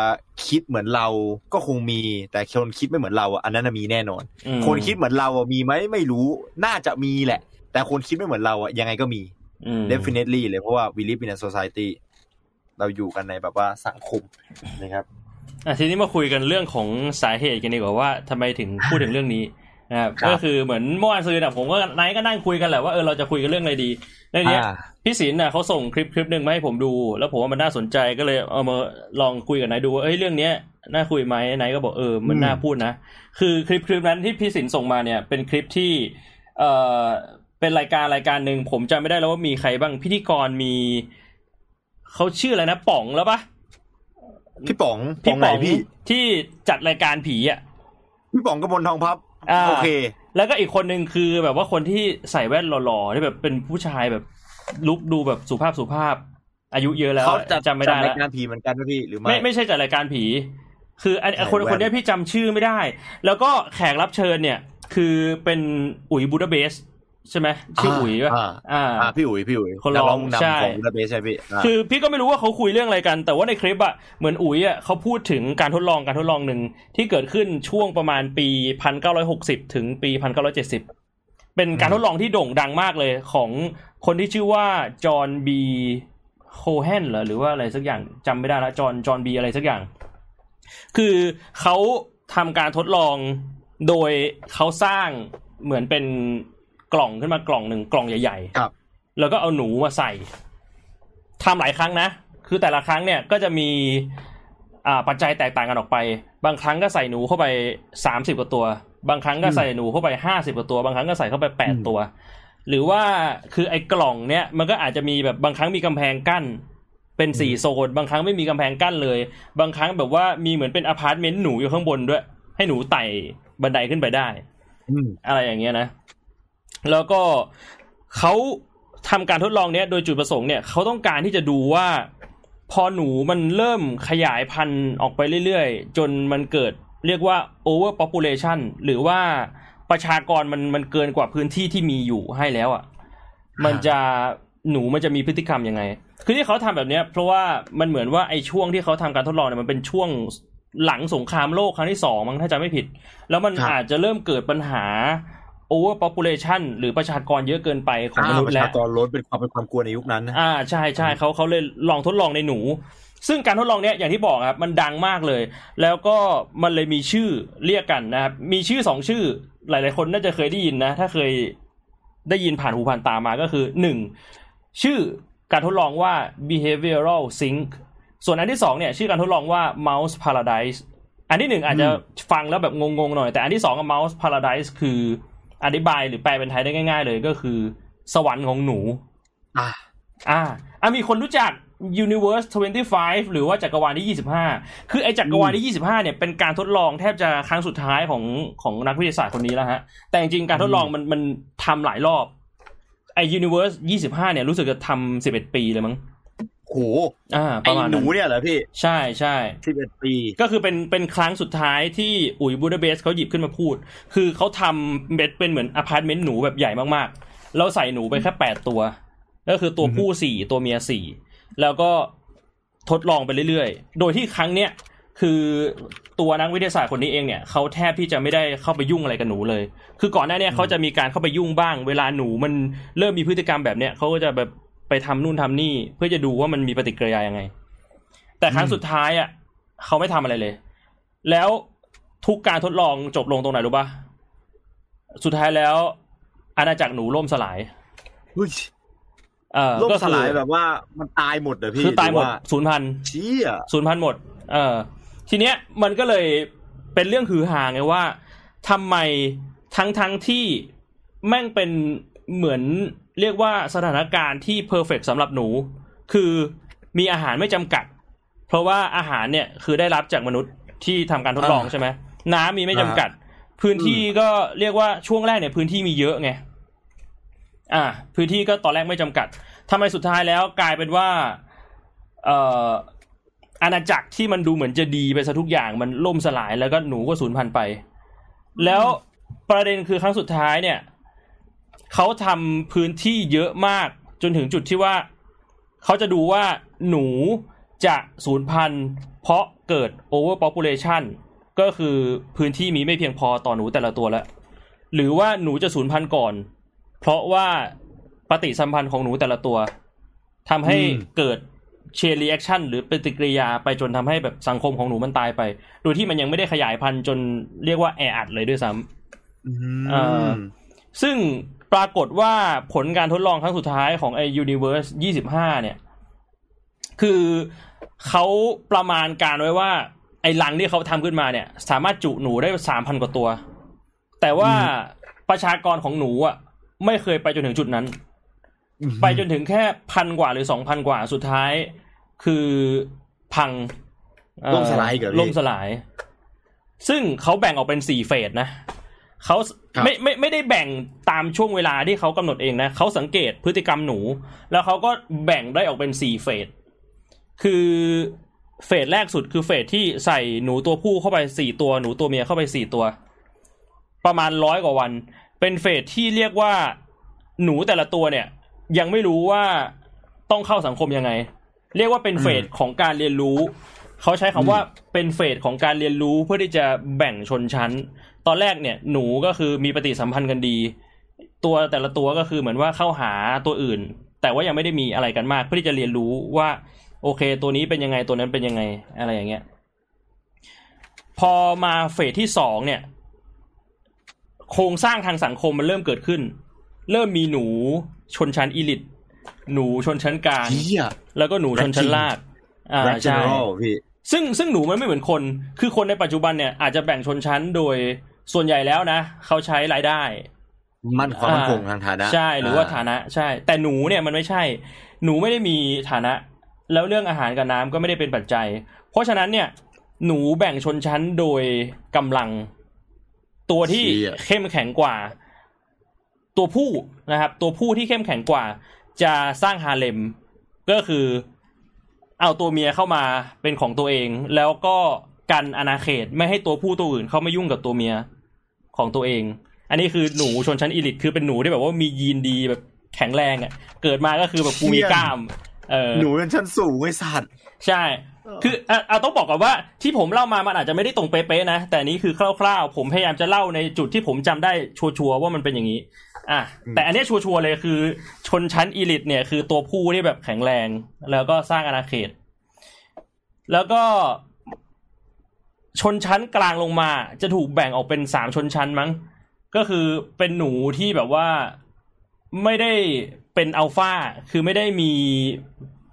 Speaker 2: คิดเหมือนเราก็คงมี แต่คนคิดไม่เหมือนเราอะอันนั้นนะมีแน่นอน
Speaker 1: อืม
Speaker 2: คนคิดเหมือนเราอะมีไหมไม่รู้น่าจะมีแหละ แต่คนคิดไม่เหมือนเราอะยังไงก็มี
Speaker 1: อืม
Speaker 2: definitely เลยเพราะว่า we live in a society เราอยู่กันในแบบว่าสังคมนะครับ
Speaker 1: อะทีนี้มาคุยกันเรื่องของสาเหตุกันดีกว่าว่าทำไมถึงพูดถึงเรื่องนี้นะครับ
Speaker 2: ครับ
Speaker 1: ก็คือเหมือนเมื่อวานซืนอะผมก็ไนท์ก็นั่งคุยกันแหละว่าเออเราจะคุยกันเรื่องอะไรดีในเนี้ย
Speaker 2: อ่า
Speaker 1: พี่ศิลป์น่ะเขาส่งคลิปคลิปหนึ่งมาให้ผมดู แล้วผมว่ามันน่าสนใจก็เลยเอามาลองคุยกับนายดูว่าเอ้ยเรื่องเนี้ยน่าคุยไหมนายก็บอกเออมัน
Speaker 2: อืม
Speaker 1: น่าพูดนะ คือคลิปคลิปนั้นที่พี่ศิลป์ส่งมาเนี่ยเป็นคลิปที่เอ่อเป็นรายการรายการหนึ่งผมจำไม่ได้แล้วว่ามีใครบ้างพิธีกรมี เขาชื่ออะไรนะป๋องแล้วปะ
Speaker 2: พี่ป๋องป๋
Speaker 1: พี่
Speaker 2: องไหน
Speaker 1: ป๋อง
Speaker 2: พี่
Speaker 1: ที่จัดรายการผีอะ
Speaker 2: พี่ป๋องกระมวลทองพับ
Speaker 1: อ่า
Speaker 2: โอเค
Speaker 1: แล้วก็อีกคนหนึ่งคือแบบว่าคนที่ใส่แว่นหล่อๆที่แบบเป็นผู้ชายแบบลุกดูแบบสุภาพสุภาพ อายุเยอะแล้ว
Speaker 2: เขาจะ
Speaker 1: จำไม่ได้
Speaker 2: จั
Speaker 1: แล้ว
Speaker 2: รายการผีเหมือนกันไหมพี่หรือไม่
Speaker 1: ไม่ไม่ใช่จัดรายการผี คืออัน
Speaker 2: ใส่
Speaker 1: คน
Speaker 2: แว่น
Speaker 1: คนเนี้ยพี่จำชื่อไม่ได้ แล้วก็แขกรับเชิญเนี่ย คือเป็นอุ๋ยบูดาเบส ใช่ไหมชื่ออุ๋ยป่ะ
Speaker 2: อ่า
Speaker 1: อ่า
Speaker 2: อ่าพี่อุ๋ยพี่อุ๋ย
Speaker 1: คนร้อง
Speaker 2: นักร้องนำ
Speaker 1: ใช่
Speaker 2: ของบูดาเบสใช่พี่า
Speaker 1: คือพี่ก็ไม่รู้ว่าเขาคุยเรื่องอะไรกัน แต่ว่าในคลิปอะเหมือนอุ๋ยอะเขาพูดถึงการทดลองการทดลองหนึ่งที่เกิดขึ้นช่วงประมาณปีพันเก้าร้อยหกสิบถึงปีพันเก้าร้อยเจ็ดสิบเป็นการทดลองที่โด่งดังมากเลยของคนที่ชื่อว่าจอห์นบีโคแฮนเหรอหรือว่าอะไรสักอย่างจำไม่ได้ละจอห์นจอห์นบีอะไรสักอย่าง คือเขาทำการทดลองโดยเขาสร้างเหมือนเป็น กล่องขึ้นมากล่องหนึ่งกล่องใหญ่ๆ
Speaker 2: ครับ
Speaker 1: แล้วก็เอาหนูมาใส่ทำหลายครั้งนะ คือแต่ละครั้งเนี่ยก็จะมีอ่าปัจจัยแตกต่างกันออกไป บางครั้งก็ใส่หนูเข้าไปสามสิบกว่าตัว บางครั้งก็ใส่หนูเข้าไปห้าสิบกว่าตัว บางครั้งก็ใส่เข้าไปแปด
Speaker 2: อืม
Speaker 1: ตัว หรือว่าคือไอ้กล่องเนี่ย มันก็อาจจะมีแบบบางครั้งมีกำแพงกั้นเป็นสี่โซน บางครั้งไม่มีกำแพงกั้นเลย บางครั้งแบบว่ามีเหมือนเป็นอพาร์ตเมนต์หนูอยู่ข้างบนด้วย ให้หนูไต่บันไดขึ้นไปได้
Speaker 2: อืม
Speaker 1: อะไรอย่างเงี้ยนะ แล้วก็เขาทำการทดลองเนี้ยโดยจุดประสงค์เนี่ยเขาต้องการที่จะดูว่า พอหนูมันเริ่มขยายพันธุ์ออกไปเรื่อยๆ จนมันเกิดเรียกว่า over population หรือว่าประชากรมันมันเกินกว่าพื้นที่ที่มีอยู่ให้แล้วอะ่ะ มันจะหนูมันจะมีพฤติกรรมยังไง คือที่เขาทำแบบเนี้ย เพราะว่ามันเหมือนว่าไอ้ช่วงที่เขาทำการทดลองเนี่ยมันเป็นช่วงหลังสงครามโลกครั้งที่สองมั้งถ้าจำไม่ผิด แล้วมัน
Speaker 2: ครับ
Speaker 1: อาจจะเริ่มเกิดปัญหา over population หรือประชากรเยอะเกินไปของมนุษ
Speaker 2: ป
Speaker 1: ย์
Speaker 2: ระ
Speaker 1: แล้
Speaker 2: ชาวกรล้นเป็นความเป็นความกลัวในยุคนั้นนะ
Speaker 1: อ่าใช่ใช่เขาเขาเลยลองทดลองในหนู ซึ่งการทดลองเนี้ยอย่างที่บอกครับมันดังมากเลย แล้วก็มันเลยมีชื่อเรียกกันนะครับมีชื่อสองชื่อ หลาย ๆ คนน่าจะเคยได้ยินนะ ถ้าเคยได้ยินผ่านหูผ่านตามาก็คือหนึ่งชื่อการทดลองว่า behavioral sync ส่วนอันที่สองเนี่ยชื่อการทดลองว่า mouse paradise อันที่หนึ่งอาจจะฟังแล้วแบบงงๆหน่อย แต่อันที่สองกับ mouse paradise คือ อธิบายหรือแปลเป็นไทยได้ง่าย ๆ เลยก็คือ สวรรค์ของหนู
Speaker 2: อ่า
Speaker 1: อ่าอะมีคนรู้จัก Universe 25 หรือว่าจักรวาลที่ 25 คือไอ้จักรวาลที่ 25 เนี่ยเป็นการทดลองแทบจะครั้งสุดท้ายของของนักวิทยาศาสตร์คนนี้แล้วฮะ แต่จริงๆการทดลองมันมันทำหลายรอบ ไอ้ Universe 25 เนี่ยรู้สึกจะทำ11 ปีเลยมั้ง
Speaker 2: โห
Speaker 1: อ่า
Speaker 2: ไอ
Speaker 1: ประมาณ
Speaker 2: หนู
Speaker 1: นั้น
Speaker 2: เนี่ยเหรอพี่
Speaker 1: ใช่ใช่
Speaker 2: สิบเอ็ดปี
Speaker 1: ก็คือเป็นเป็นครั้งสุดท้ายที่อุ๋ยบูดาเบสเขาหยิบขึ้นมาพูด คือเขาทำเบ็ดเป็นเหมือนอพาร์ตเมนต์หนูแบบใหญ่มากๆ แล้วใส่หนูไปแค่แปดตัว ก็คือตัวผู้สี่ตัวเมียสี่แล้วก็ทดลองไปเรื่อยๆ โดยที่ครั้งเนี้ยคือตัวนักวิทยาศาสตร์คนนี้เองเนี่ยเขาแทบที่จะไม่ได้เข้าไปยุ่งอะไรกับหนูเลย คือก่อนหน้าเนี้เขาจะมีการเข้าไปยุ่งบ้าง เวลาหนูมันเริ่มมีพฤติกรรมแบบเนี้ยเขาก็จะแบบ ไปทำนู่นทำนี่ เพื่อจะดูว่ามันมีปฏิกิริยายังไง แต่ครั้งสุดท้ายอะเขาไม่ทำอะไรเลย แล้วทุกการทดลองจบลงตรงไหนรู้ปะสุดท้ายแล้ว อาณาจักรหนูล่มสลาย
Speaker 2: อุ้ย
Speaker 1: เออ
Speaker 2: โลก
Speaker 1: ก็
Speaker 2: ส
Speaker 1: คือ
Speaker 2: ลายแบบว่ามันตายหมดเหรอพี่
Speaker 1: คือตายหมด
Speaker 2: รือว่
Speaker 1: ศูนย์พัน
Speaker 2: เชี่ย
Speaker 1: ศูนย์พันหมด เออ ทีเนี้ยมันก็เลยเป็นเรื่องหือหาไงว่าทำไมทั้งทั้งที่แม่งเป็นเหมือน เรียกว่าสถานการณ์ที่เพอร์เฟกสำหรับหนู คือมีอาหารไม่จำกัด เพราะว่าอาหารเนี่ยคือได้รับจากมนุษย์ที่ทำการทดลองใช่ไหมน้ำมีไม่จำกัด พื้นที่ก็เรียกว่าช่วงแรกเนี่ยพื้นที่มีเยอะไงอ่า พื้นที่ก็ตอนแรกไม่จำกัดทำไมสุดท้ายแล้วกลายเป็นว่าเอ่ออาณาจักรที่มันดูเหมือนจะดีไปซะทุกอย่างมันล่มสลายแล้วก็หนูก็สูญพันธุ์ไป แล้วประเด็นคือครั้งสุดท้ายเนี่ย เขาทำพื้นที่เยอะมาก จนถึงจุดที่ว่า เขาจะดูว่าหนูจะสูญพันธุ์เพราะเกิด overpopulation ก็คือพื้นที่มีไม่เพียงพอต่อหนูแต่ละตัวแล้วหรือว่าหนูจะสูญพันธุ์ก่อน เพราะว่าปฏิสัมพันธ์ของหนูแต่ละตัวทำให้เกิด chain reaction หรือปฏิกิริยาไปจนทำให้แบบสังคมของหนูมันตายไป โดยที่มันยังไม่ได้ขยายพันธุ์จนเรียกว่าแออัดเลยด้วยซ้ำซึ่ง ปรากฏว่าผลการทดลองครั้งสุดท้ายของไอ้ Universe 25 เนี่ย คือเขาประมาณการไว้ว่า ไอ้ลังที่เขาทำขึ้นมาเนี่ย สามารถจุหนูได้3,000กว่าตัว แต่ว่าประชากรของหนูอะ ไม่เคยไปจนถึงจุดนั้น ไปจนถึงแค่พันกว่าหรือสองพันกว่าสุดท้าย คือพังเอ่อ
Speaker 2: ล่มสลายอีกเหรอพี่
Speaker 1: ล่มสลาย ซึ่งเขาแบ่งออกเป็นสี่เฟสนะ เขา
Speaker 2: ครับ
Speaker 1: ไม่ไม่ไม่ได้แบ่งตามช่วงเวลาที่เขากำหนดเองนะเขาสังเกตพฤติกรรมหนู แล้วเขาก็แบ่งได้ออกเป็นสี่เฟสคือเฟสแรกสุดคือเฟสที่ใส่หนูตัวผู้เข้าไปสี่ตัวหนูตัวเมียเข้าไปสี่ตัว ประมาณร้อยกว่าวัน เป็นเฟสที่เรียกว่าหนูแต่ละตัวเนี่ย ยังไม่รู้ว่าต้องเข้าสังคมยังไง เรียกว่าเป็นเฟสของการเรียนรู้ เขาใช้คำว่าเป็นเฟสของการเรียนรู้เพื่อที่จะแบ่งชนชั้นตอนแรกเนี่ยหนูก็คือมีปฏิสัมพันธ์กันดี ตัวแต่ละตัวก็คือเหมือนว่าเข้าหาตัวอื่น แต่ว่ายังไม่ได้มีอะไรกันมาก เพื่อที่จะเรียนรู้ว่า โอเค ตัวนี้เป็นยังไงตัวนั้นเป็นยังไงอะไรอย่างเงี้ยพอมาเฟสที่สองเนี่ย โครงสร้างทางสังคมมันเริ่มเกิดขึ้น เริ่มมีหนูชนชั้นอีลิตหนูชนชั้นกลาง
Speaker 2: เชี่ย
Speaker 1: แล้วก็หนูชนชั้นลากอ่า
Speaker 2: แร็คเจ
Speaker 1: ใช่
Speaker 2: เนอรัลพี่
Speaker 1: ซึ่งซึ่งหนูมันไม่เหมือนคน คือคนในปัจจุบันเนี่ยอาจจะแบ่งชนชั้นโดย ส่วนใหญ่แล้วนะเขาใช้รายได้
Speaker 2: มั่นความมั่นคงทางฐานะ
Speaker 1: ใช่หรือว่าฐานะใช่ แต่หนูเนี่ยมันไม่ใช่ หนูไม่ได้มีฐานะ แล้วเรื่องอาหารกับน้ำก็ไม่ได้เป็นปัจจัย เพราะฉะนั้นเนี่ย หนูแบ่งชนชั้นโดยกำลัง ตัวที่
Speaker 2: เชี่ย
Speaker 1: เข้มแข็งกว่า ตัวผู้นะครับ ตัวผู้ที่เข้มแข็งกว่า จะสร้างฮาเลมก็คือ เอาตัวเมียเข้ามาเป็นของตัวเอง แล้วก็กันอาณาเขตไม่ให้ตัวผู้ตัวอื่นเข้ามายุ่งกับตัวเมีย ของตัวเอง อันนี้คือหนูชนชั้นอีลิทคือเป็นหนูที่แบบว่ามียีนดีแบบแข็งแรงอะ เกิดมาก็คือแบบกูมีกล้าม เออ
Speaker 2: หนูเป็นชั้นสูงไอ้สัตว์
Speaker 1: ใช่ คืออะอะต้องบอกก่อนว่าที่ผมเล่ามามันอาจจะไม่ได้ตรงเป๊ะๆนะ แต่อันนี้คือคร่าวๆ ผมพยายามจะเล่าในจุดที่ผมจำได้ชัวร์ๆว่ามันเป็นอย่างนี้ อะ
Speaker 2: อืม
Speaker 1: แต่อันเนี้ยชัวร์ๆเลยคือ ชนชั้นอีลิทเนี่ยคือตัวผู้ที่แบบแข็งแรง แล้วก็สร้างอาณาเขต แล้วก็ ชนชั้นกลางลงมาจะถูกแบ่งออกเป็นสามชนชั้นมั้ง ก็คือเป็นหนูที่แบบว่าไม่ได้เป็นอัลฟาคือไม่ได้มี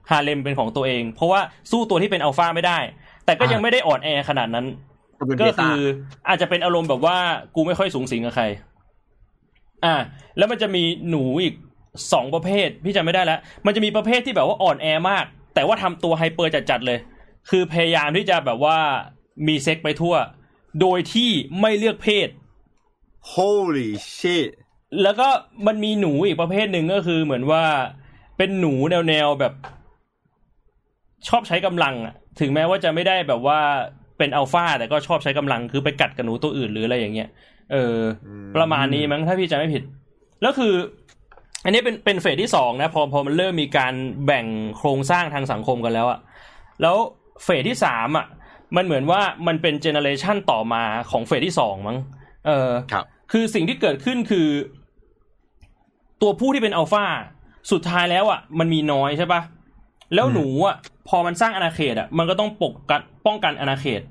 Speaker 1: ฮาเลมเป็นของตัวเอง เพราะว่าสู้ตัวที่เป็นอัลฟาไม่ได้ แต่ก็ยังไม่ได้อ่อนแอขนาดนั้น
Speaker 2: ก็เป็นเบ
Speaker 1: ก็
Speaker 2: ต้า
Speaker 1: คืออาจจะเป็นอารมณ์แบบว่ากูไม่ค่อยสูงสิงกับใคร อ่า แล้วมันจะมีหนูอีกสองประเภทพี่จำไม่ได้แล้ว มันจะมีประเภทที่แบบว่าอ่อนแอมาก แต่ว่าทำตัวไฮเปอร์จัดๆเลย คือพยายามที่จะแบบว่า มีเซ็กไปทั่ว โดยที่ไม่เลือกเพศ
Speaker 2: holy shit
Speaker 1: แล้วก็มันมีหนูอีกประเภทหนึ่งก็คือเหมือนว่าเป็นหนูแนวแนวๆแบบ ชอบใช้กำลังอะถึงแม้ว่าจะไม่ได้แบบว่าเป็นอัลฟาแต่ก็ชอบใช้กำลังคือไปกัดกับหนูตัวอื่นหรืออะไรอย่างเงี้ย เอออ
Speaker 2: ม
Speaker 1: ประมาณนี้มั้งถ้าพี่จำไม่ผิด แล้วคือ อันนี้เป็นเป็นเฟสที่สองนะ พอพอมันเริ่มมีการแบ่งโครงสร้างทางสังคมกันแล้วอะแล้วเฟสที่สามอะ มันเหมือนว่ามันเป็นเจเนอเรชันต่อมาของเฟสที่สองมั้ง เออ
Speaker 2: ครับ
Speaker 1: คือสิ่งที่เกิดขึ้นคือ ตัวผู้ที่เป็นอัลฟาสุดท้ายแล้วอะ มันมีน้อยใช่ปะแล้ว
Speaker 2: อืม
Speaker 1: หนูอะ พอมันสร้างอาณาเขตอะ มันก็ต้องปกกันป้องกันอาณาเขต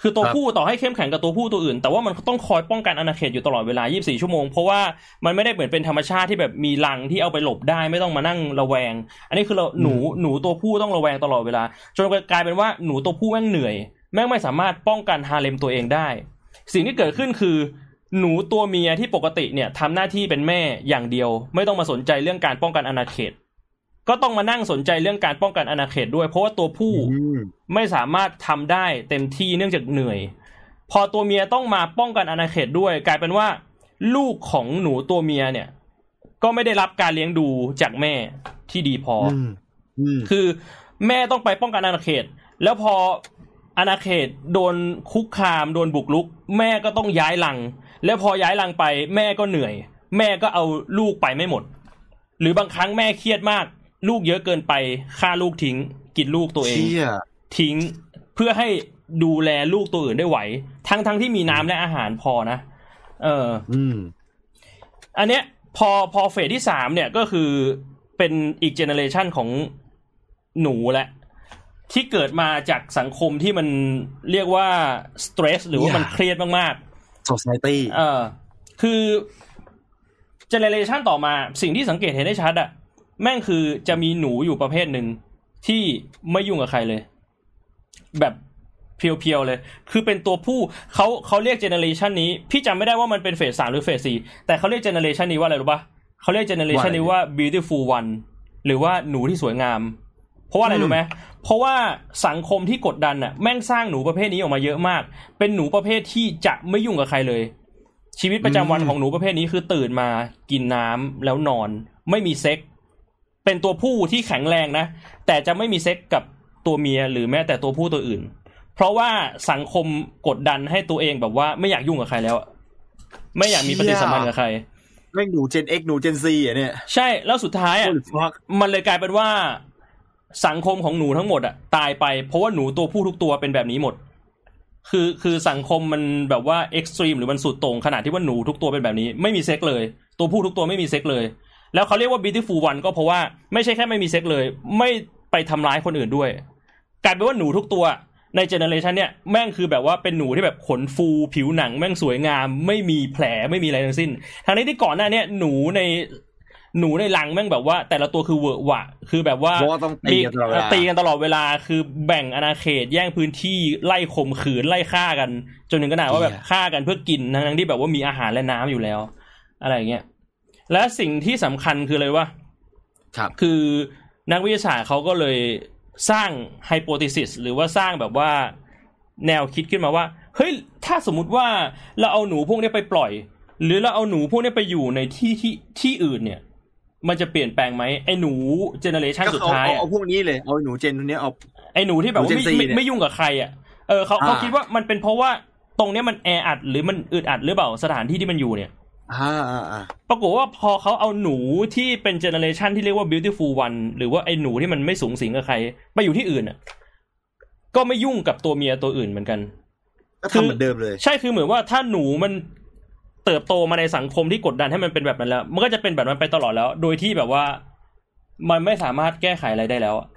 Speaker 1: คือตัว
Speaker 2: ครับ
Speaker 1: ผู้ต่อให้เข้มแข็งกับตัวผู้ตัวอื่น แต่ว่ามันต้องคอยป้องกันอาณาเขตอยู่ตลอดเวลา 24 ชั่วโมง เพราะว่ามันไม่ได้เหมือนเป็นธรรมชาติที่แบบมีรังที่เอาไปหลบได้ไม่ต้องมานั่งระแวง อันนี้คือเราหนูหนูตัวผู้ต้องระแวงตลอดเวลา จนกลายเป็นว่าหนูตัวผู้แม่งเหนื่อย แม่งไม่สามารถป้องกันฮาเลมตัวเองได้ สิ่งที่เกิดขึ้นคือ หนูตัวเมียที่ปกติเนี่ยทำหน้าที่เป็นแม่อย่างเดียว ไม่ต้องมาสนใจเรื่องการป้องกันอาณาเขต ก็ต้องมานั่งสนใจเรื่องการป้องกันอาณาเขตด้วย เพราะว่าตัวผู้
Speaker 2: อืม
Speaker 1: ไม่สามารถทำได้เต็มที่เนื่องจากเหนื่อย พอตัวเมียต้องมาป้องกันอาณาเขตด้วย กลายเป็นว่าอลูกของหนูตัวเมียเนี่ย ก็ไม่ได้รับการเลี้ยงดูจากแม่ที่ดีพออ
Speaker 2: อืมอืม
Speaker 1: คือแม่ต้องไปป้องกันอาณาเขต แล้วพอ อาณาเขตโดนคุกคามโดนบุกรุก แม่ก็ต้องย้ายลัง แล้วพอย้ายลังไปแม่ก็เหนื่อย แม่ก็เอาลูกไปไม่หมด หรือบางครั้งแม่เครียดมาก ลูกเยอะเกินไปฆ่าลูกทิ้ง กินลูกตัวเอง
Speaker 2: เชี่ย
Speaker 1: ทิ้งเพื่อให้ดูแลลูกตัวอื่นได้ไหว ทั้งทั้งที่มีน้ำและอาหารพอนะ เออ
Speaker 2: อืม
Speaker 1: อันเนี้ย พอพอเฟสที่สามเนี่ยก็คือเป็นอีกเจเนอเรชันของหนูแหละ ที่เกิดมาจากสังคมที่มันเรียกว่าสเตรสหรือว่ามันเครียดมาก
Speaker 2: society
Speaker 1: ๆเออคือgeneration ต่อมา สิ่งที่สังเกตเห็นได้ชัดอะแม่งคือจะมีหนูอยู่ประเภทหนึ่งที่ไม่ยุ่งกับใครเลย แบบ pure ๆเลย คือเป็นตัวผู้เขาเขาเรียก generation นี้ พี่จำไม่ได้ว่ามันเป็น phase สามหรือ phase สี่แต่เขาเรียก generation นี้ว่าอะไรรู้ปะเขาเรียก generation นี้ว่า beautiful one หรือว่าหนูที่สวยงาม เพราะว่าอะไรรู้ไหม เพราะว่าสังคมที่กดดันน่ะแม่งสร้างหนูประเภทนี้ออกมาเยอะมาก เป็นหนูประเภทที่จะไม่ยุ่งกับใครเลย ชีวิตประจำวัน
Speaker 2: อืม
Speaker 1: ของหนูประเภทนี้คือตื่นมากินน้ำแล้วนอน ไม่มีเซ็กเป็นตัวผู้ที่แข็งแรงนะ แต่จะไม่มีเซ็กกับตัวเมียหรือแม้แต่ตัวผู้ตัวอื่น เพราะว่าสังคมกดดันให้ตัวเองแบบว่าไม่อยากยุ่งกับใครแล้วอะไม่อยากมีปฏิสัมพันธ์กับใคร
Speaker 2: แม่งหนู Gen X หนู Gen Z อะเนี่ย
Speaker 1: ใช่แล้วสุดท้ายอะ
Speaker 2: Holy fuck
Speaker 1: มันเลยกลายเป็นว่า สังคมของหนูทั้งหมดอะตายไปเพราะว่าหนูตัวผู้ทุกตัวเป็นแบบนี้หมด คือคือสังคมมันแบบว่า extreme หรือมันสุดโต่งขนาดที่ว่าหนูทุกตัวเป็นแบบนี้ ไม่มีเซ็กเลย ตัวผู้ทุกตัวไม่มีเซ็กเลย แล้วเขาเรียกว่า beautiful one ก็เพราะว่าไม่ใช่แค่ไม่มีเซ็กเลย ไม่ไปทำร้ายคนอื่นด้วยกลายเป็นว่าหนูทุกตัวใน generation เนี่ยแม่งคือแบบว่าเป็นหนูที่แบบขนฟูผิวหนังแม่งสวยงาม ไม่มีแผลไม่มีอะไรทั้งสิ้นทั้งนี้ที่ก่อนหน้าเนี้ยหนูใน หนูในลังแม่งแบบว่า แต่ละตัวคือเวอะหวะ คือแบบว่า
Speaker 2: เพราะว่าต้องตีกันตลอดเวลา
Speaker 1: ตีกันตลอดเวลาคือแบ่งอาณาเขตแย่งพื้นที่ไล่ข่มขืนไล่ฆ่ากัน จนถึงขนาดว่าแบบฆ่ากันเพื่อกินทั้งๆที่แบบว่ามีอาหารและน้ำอยู่แล้ว อะไรอย่างเงี้ยและสิ่งที่สำคัญคือเลยว่า
Speaker 2: ครับ
Speaker 1: คือนักวิทยาศาสตร์เขาก็เลยสร้างไฮโป t ท s ิสหรือว่าสร้างแบบว่าแนวคิดขึ้นมาว่า เฮ้ย ถ้าสมมุติว่าเราเอาหนูพวกนี้ไปปล่อย หรือเราเอาหนูพวกนี้ไปอยู่ในที่ที่ที่อื่นเนี่ย มันจะเปลี่ยนแปลงไหมไอ้หนูเจเนอเรชัน
Speaker 2: ก็
Speaker 1: สุด
Speaker 2: เอา
Speaker 1: ท้าย
Speaker 2: เอา
Speaker 1: อะ
Speaker 2: เอาพวกนี้เลยเอาหนูเจนตัวเนี้ยเอา
Speaker 1: ไอ้หนูที่แบบว่า
Speaker 2: หนู
Speaker 1: ไม่
Speaker 2: Gen Z
Speaker 1: ไม่
Speaker 2: เนี่ย
Speaker 1: ไม่ยุ่งกับใครอะเออเขาเขา
Speaker 2: อ่า
Speaker 1: คิดว่ามันเป็นเพราะว่าตรงเนี้ยมันแออัดหรือมันอึดอัดหรือเปล่าสถานที่ที่มันอยู่เนี่ย
Speaker 2: อ่าอ่าอ่า
Speaker 1: ปรากฏว่าพอเขาเอาหนูที่เป็นเจเนอเรชันที่เรียกว่า beautiful one หรือว่าไอ้หนูที่มันไม่สูงสิงกับใคร ไปอยู่ที่อื่นอะก็ไม่ยุ่งกับตัวเมียตัวอื่นเหมือนกัน
Speaker 2: ก็ทำเหมือนเดิมเลย
Speaker 1: ใช่คือเหมือนว่าถ้าหนูมัน เติบโตมาในสังคมที่กดดันให้มันเป็นแบบนั้นแล้ว มันก็จะเป็นแบบนั้นไปตลอดแล้ว โดยที่แบบว่า มันไม่สามารถแก้ไขอะไรได้แล้วอะ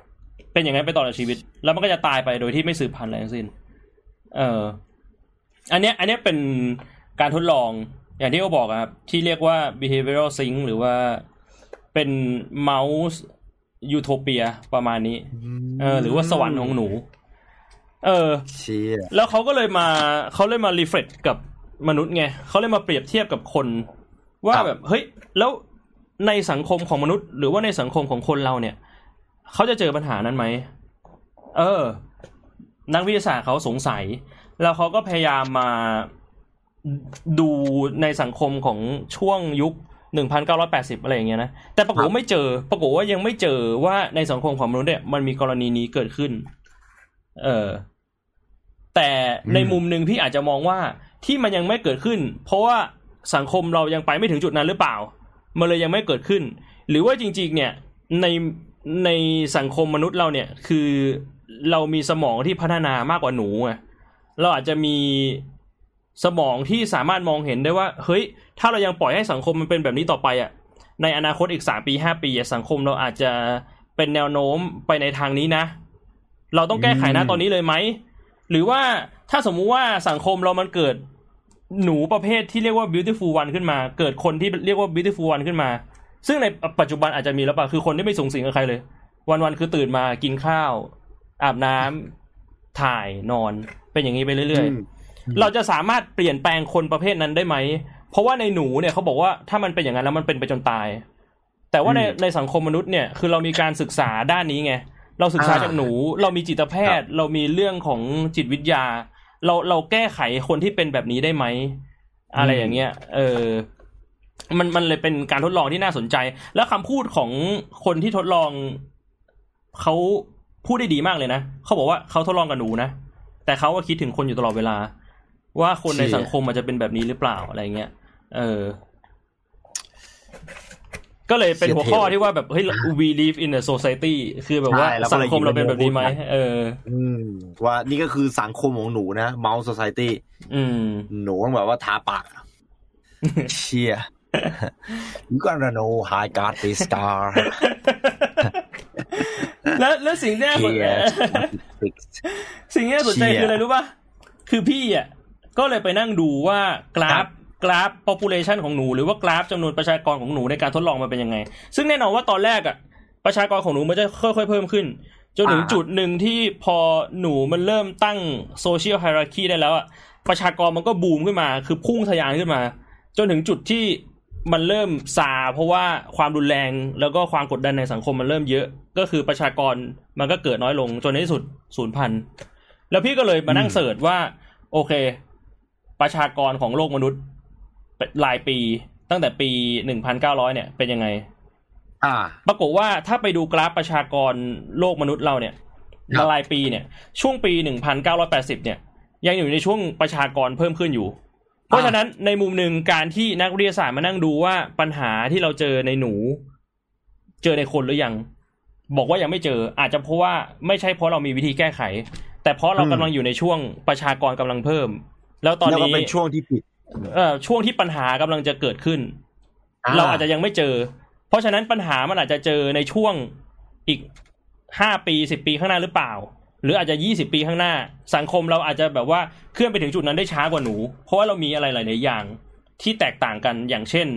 Speaker 1: เป็นอย่างนั้นไปตลอดชีวิต แล้วมันก็จะตายไปโดยที่ไม่สืบพันธุ์อะไรทั้งสิ้น เออ อันเนี้ย อันเนี้ยเป็นการทดลองอย่างที่เขาบอกอะครับ ที่เรียกว่า behavioral sync หรือว่าเป็นเมาส์ยูโทเปียประมาณนี้ เออ หรือว่าสวรรค์ของหนู เออ
Speaker 2: เชี่ย
Speaker 1: แล้วเขาก็เลยมาเขาเลยมารีเฟล็กกับ มนุษย์ไงเขาเลยมาเปรียบเทียบกับคน ว่าแบบเฮ้ยแล้วในสังคมของมนุษย์ หรือว่าในสังคมของคนเราเนี่ยเขาจะเจอปัญหานั้นไหมเออ นักวิทยาศาสตร์เขาสงสัย แล้วเขาก็พยายามมาดูในสังคมของช่วงยุค 1980 อะไรอย่างเงี้ยนะ แต่ปรากฏว่าไม่เจอ ปรากฏว่ายังไม่เจอว่าในสังคมของมนุษย์เนี่ยมันมีกรณีนี้เกิดขึ้น เออ แต่ในมุมหนึ่งพี่อาจจะมองว่า ที่มันยังไม่เกิดขึ้น เพราะว่าสังคมเรายังไปไม่ถึงจุดนั้นหรือเปล่า มันเลยยังไม่เกิดขึ้น หรือว่าจริง ๆ เนี่ยในในสังคมมนุษย์เราเนี่ยคือเรามีสมองที่พัฒนามากกว่าหนูไงเราอาจจะมีสมองที่สามารถมองเห็นได้ว่าเฮ้ย ถ้าเรายังปล่อยให้สังคมมันเป็นแบบนี้ต่อไปอะในอนาคตอีกสามปีห้าปีอะสังคมเราอาจจะเป็นแนวโน้มไปในทางนี้นะ เราต้องแก้ไขนะตอนนี้เลยไหม หรือว่า ถ้าสมมุติว่าสังคมเรามันเกิดหนูประเภทที่เรียกว่า beautiful one ขึ้นมากิดคนที่เรียกว่า beautiful one ขึ้นมา ซึ่งในปัจจุบันอาจจะมีแล้วป่ะ คือคนที่ไม่สูงสิงกับใครเลย วันๆคือตื่นมากินข้าว อาบน้ำถ่ายนอน เป็นอย่างนี้ไปเรื่อยๆ เราจะสามารถเปลี่ยนแปลงคนประเภทนั้นได้ไหม เพราะว่าในหนูเนี่ยเขาบอกว่าถ้ามันเป็นอย่างนั้นแล้วมันเป็นไปจนตาย แต่ว่าในในสังคมมนุษย์เนี่ย คือเรามีการศึกษาด้านนี้ไง เราศึกษาจากหนู เรามีจิตแพทย์ เรามีเรื่องของจิตวิทยา เราเราแก้ไขคนที่เป็นแบบนี้ได้ไหมอะไรอย่างเงี้ย เออ มันมันเลยเป็นการทดลองที่น่าสนใจ แล้วคำพูดของคนที่ทดลองเขาพูดได้ดีมากเลยนะเขาบอกว่าเขาทดลองกับหนูนะแต่เขาก็คิดถึงคนอยู่ตลอดเวลา ว่าคนในสังคมมันจะเป็นแบบนี้หรือเปล่าอะไรเงี้ยเออ ก็เลยเป็นหัวข้อที่ว่าแบบเฮ้ย we live in a society คือแบบว่า
Speaker 2: ใช่แล้วก็
Speaker 1: สัง
Speaker 2: เลย
Speaker 1: คมเราเป็นแบบนี้ไหม
Speaker 2: หยิบมาพูดกัน
Speaker 1: เออ
Speaker 2: อืมว่านี่ก็คือสังคมของหนูนะเมาส์ society
Speaker 1: อืม
Speaker 2: หนูต้องแบบว่าทาปาก เชีย you gotta know how I got this star
Speaker 1: แล้วแล้วสิ่งที่น่าสน
Speaker 2: Yes
Speaker 1: สิ่งที่น่าสนใจ
Speaker 2: เชี่ย
Speaker 1: คืออะไรรู้ป่ะ คือพี่อะ ก็เลยไปนั่งดูว่ากรา
Speaker 2: ครั
Speaker 1: ฟ
Speaker 2: บ
Speaker 1: กราฟ population ของหนูหรือว่ากราฟจำนวนประชากรของหนูในการทดลองมันเป็นยังไง ซึ่งแน่นอนว่าตอนแรกอะประชากรของหนูมันจะค่อยๆเพิ่มขึ้นจนถึง
Speaker 2: อ่า
Speaker 1: จุดหนึ่งที่พอหนูมันเริ่มตั้งโซเชียลไฮรักีได้แล้วอะประชากรมันก็บูมขึ้นมา คือพุ่งทะยานขึ้นมา จนถึงจุดที่มันเริ่มซาเพราะว่าความรุนแรงแล้วก็ความกดดันในสังคมมันเริ่มเยอะ ก็คือประชากรมันก็เกิดน้อยลงจนในที่สุดศูนย์พันแล้วพี่ก็เลยมานั่ง
Speaker 2: อืม
Speaker 1: เสิร์ชว่า โอเค ประชากรของโลกมนุษย์เป็น รายปีตั้งแต่ปีหนึ่งพันเก้าร้อยเนี่ยเป็นยังไง
Speaker 2: อ่า
Speaker 1: ปรากฏว่าถ้าไปดูกราฟประชากรโลกมนุษย์เราเนี่ย
Speaker 2: ครับ
Speaker 1: รายปีเนี่ย ช่วงปีหนึ่งพันเก้าร้อยแปดสิบเนี่ย ยังอยู่ในช่วงประชากรเพิ่มขึ้นอยู่ เพราะฉะนั้นในมุมหนึ่งการที่นักวิทยาศาสตร์มานั่งดูว่าปัญหาที่เราเจอในหนู เจอในคนหรือยัง บอกว่ายังไม่เจอ อาจจะเพราะว่าไม่ใช่เพราะเรามีวิธีแก้ไข แต่เพราะเรา
Speaker 2: อืม
Speaker 1: กำลังอยู่ในช่วงประชากรกำลังเพิ่ม แล้วตอน
Speaker 2: แล้วก็
Speaker 1: นี้
Speaker 2: เป็นช่วงที่ผิด
Speaker 1: เอ่อช่วงที่ปัญหากำลังจะเกิดขึ้น เราอาจจะยังไม่เจอ เพราะฉะนั้นปัญหามันอาจจะเจอในช่วงอีกห้าปีสิบปีข้างหน้าหรือเปล่า หรืออาจจะยี่สิบปีข้างหน้า สังคมเราอาจจะแบบว่าเคลื่อนไปถึงจุดนั้นได้ช้ากว่าหนู เพราะว่าเรามีอะไรหลาย ๆ อย่างที่แตกต่างกันอย่างเช่น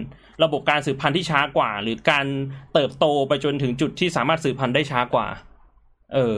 Speaker 1: ระบบการสืบพันธุ์ที่ช้ากว่า หรือการเติบโตไปจนถึงจุดที่สามารถสืบพันธุ์ได้ช้ากว่า เออ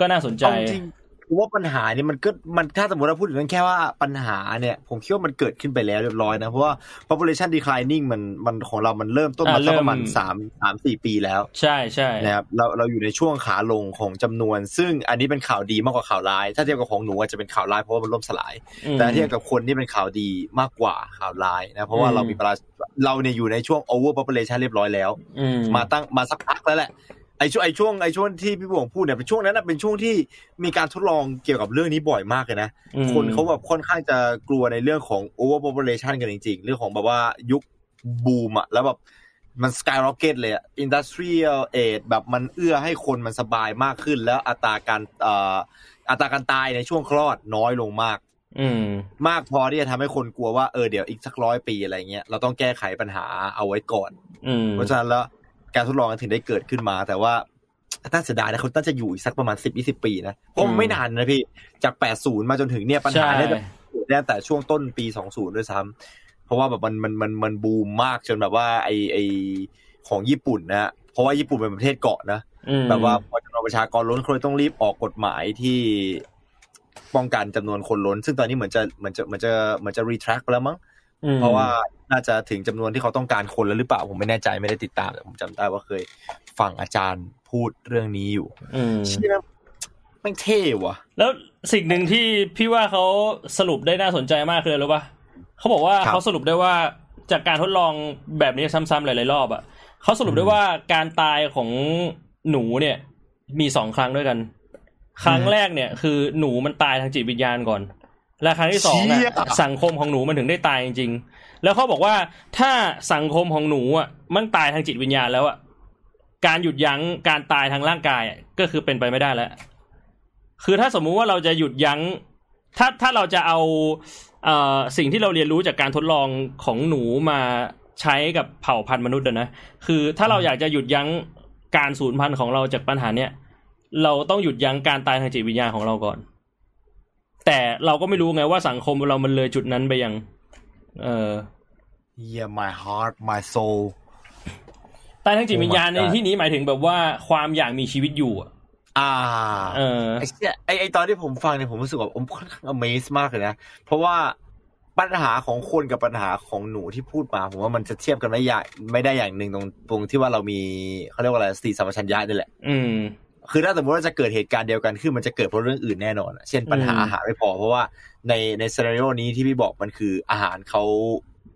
Speaker 1: ก็น่าสนใจ
Speaker 2: เอาจริงผม ว่าปัญหาเนี่ยมันก็มันถ้าสมมติเราพูดถึงเรื่องแค่ว่าปัญหาเนี่ย ผมคิดว่ามันเกิดขึ้นไปแล้วเรียบร้อยนะเพราะว่า population declining มันมันของเรามันเริ่มต้นมา
Speaker 1: อ่า
Speaker 2: สักประมาณ
Speaker 1: เริ่ม
Speaker 2: สามสามสี่ปีแล้ว
Speaker 1: ใช่ใช่
Speaker 2: นะครับเราเราอยู่ในช่วงขาลงของจำนวน ซึ่งอันนี้เป็นข่าวดีมากกว่าข่าวร้าย ถ้าเทียบกับของหนูอาจจะเป็นข่าวร้ายเพราะว่ามันล่มสลาย
Speaker 1: อืม
Speaker 2: แต่ถ้าเทียบกับคนนี่เป็นข่าวดีมากกว่าข่าวร้ายนะเพราะว่า
Speaker 1: อืม
Speaker 2: เรามีประชาเราเนี่ยอยู่ในช่วง over population เรียบร้อยแล้ว
Speaker 1: อืม
Speaker 2: มาตั้งมาสักพักแล้วแหละ ไอช่วงไอช่วงไอช่วงที่พี่บวงพูดเนี่ยเป็นช่วงนั้นนะเป็นช่วงที่มีการทดลองเกี่ยวกับเรื่องนี้บ่อยมากเลยนะ
Speaker 1: อืม
Speaker 2: คนเขาแบบค่อนข้างจะกลัวในเรื่องของ over population กันจริงๆ เรื่องของแบบว่ายุคบูมอะแล้วแบบมันสกายร็อกเก็ตเลยอะ industrial age แบบมันเอื้อให้คนมันสบายมากขึ้น แล้วอัตราการเอ่ออัตราการตายในช่วงคลอดน้อยลงมาก
Speaker 1: อืม
Speaker 2: มากพอที่จะทำให้คนกลัวว่าเออเดี๋ยวอีกสักร้อยปีอะไรเงี้ยเราต้องแก้ไขปัญหาเอาไว้ก่อน
Speaker 1: อืม
Speaker 2: เพราะฉะนั้นแล้ว การทดลองกันถึงได้เกิดขึ้นมา แต่ว่าน่าเสียดายนะเขาน่าจะอยู่อีกสักประมาณสิบยี่สิบปีนะเพราะมันไม่นานนะพี่จากแปดศูนย์มาจนถึงเนี่ยปัญหาเนี่ยจะเกิดได้ตั้งแต่ช่วงต้นปีสองศูนย์ด้วยซ้ำเพราะว่าแบบมันมันมันมันบูมมากจนแบบว่าไอไอของญี่ปุ่นนะฮะเพราะว่าญี่ปุ่นเป็นประเทศเกาะนะ
Speaker 1: อืม
Speaker 2: แบบว่าพอจำนวนประชากรล้นคนเลยต้องรีบออกกฎหมายที่ป้องกันจำนวนคนล้น ซึ่งตอนนี้เหมือนจะเหมือนจะเหมือนจะเหมือนจะรีทรัคไปแล้วมั้ง
Speaker 1: อืม
Speaker 2: เพราะว่า น่าจะถึงจำนวนที่เขาต้องการคนแล้วหรือเปล่า ผมไม่แน่ใจไม่ได้ติดตามแต่ผมจำได้ว่าเคยฟังอาจารย์พูดเรื่องนี้อยู่
Speaker 1: อืม
Speaker 2: เชี่ยแม่งเท่ว่ะ
Speaker 1: แล้วสิ่งหนึ่งที่พี่ว่าเขาสรุปได้น่าสนใจมากคืออะไรรู้ป่ะเขาบอกว่า
Speaker 2: ครับ
Speaker 1: เขาสรุปได้ว่าจากการทดลองแบบนี้ซ้ำๆหลายๆรอบอะเขาสรุปได้ว่าการตายของหนูเนี่ย มีสองครั้งด้วยกัน ครั้งแรกเนี่ย คือหนูมันตายทางจิตวิญญาณก่อน และครั้งที่สองอะสังคมของหนูมันถึงได้ตายจริงๆ แล้วเขาบอกว่าถ้าสังคมของหนูอะมันตายทางจิตวิญญาณแล้วอะการหยุดยั้งการตายทางร่างกายอะก็คือเป็นไปไม่ได้แล้ว คือถ้าสมมุติว่าเราจะหยุดยั้ง ถ้าถ้าเราจะเอาเอ่อสิ่งที่เราเรียนรู้จากการทดลองของหนูมาใช้กับเผ่าพันธุ์มนุษย์นะคือถ้าเราอยากจะหยุดยั้งการสูญพันธุ์ของเราจากปัญหาเนี้ยเราต้องหยุดยั้งการตายทางจิตวิญญาณของเราก่อน แต่เราก็ไม่รู้ไงว่าสังคมเรามันเลยจุดนั้นไปยัง เออ
Speaker 2: Yeah my heart my soul
Speaker 1: ตายทางจิตวิญญาณ
Speaker 2: Oh
Speaker 1: ใน
Speaker 2: my God
Speaker 1: ที่นี้หมายถึงแบบว่าความอยากมีชีวิตอยู่อะ
Speaker 2: อ่า
Speaker 1: เออ
Speaker 2: ไอ้เชี่ยไอ้ไอ้ตอนที่ผมฟังเนี่ยผมรู้สึกว่าผมค่อนข้าง amaze มากเลยนะ เพราะว่าปัญหาของคนกับปัญหาของหนูที่พูดมา ผมว่ามันจะเทียบกันไม่อย่างไม่ได้อย่างหนึ่งตรงตรงที่ว่าเรามีเขาเรียกว่าอะไรสติสัมปชัญญะนี่แหละ
Speaker 1: อืม
Speaker 2: คือถ้าสมมติว่าจะเกิดเหตุการณ์เดียวกันขึ้นมันจะเกิดเพราะเรื่องอื่นแน่นอนอะเช่นปัญหา
Speaker 1: อืม
Speaker 2: อาหารไม่พอ เพราะว่าในใน scenario นี้ที่พี่บอกมันคืออาหารเขา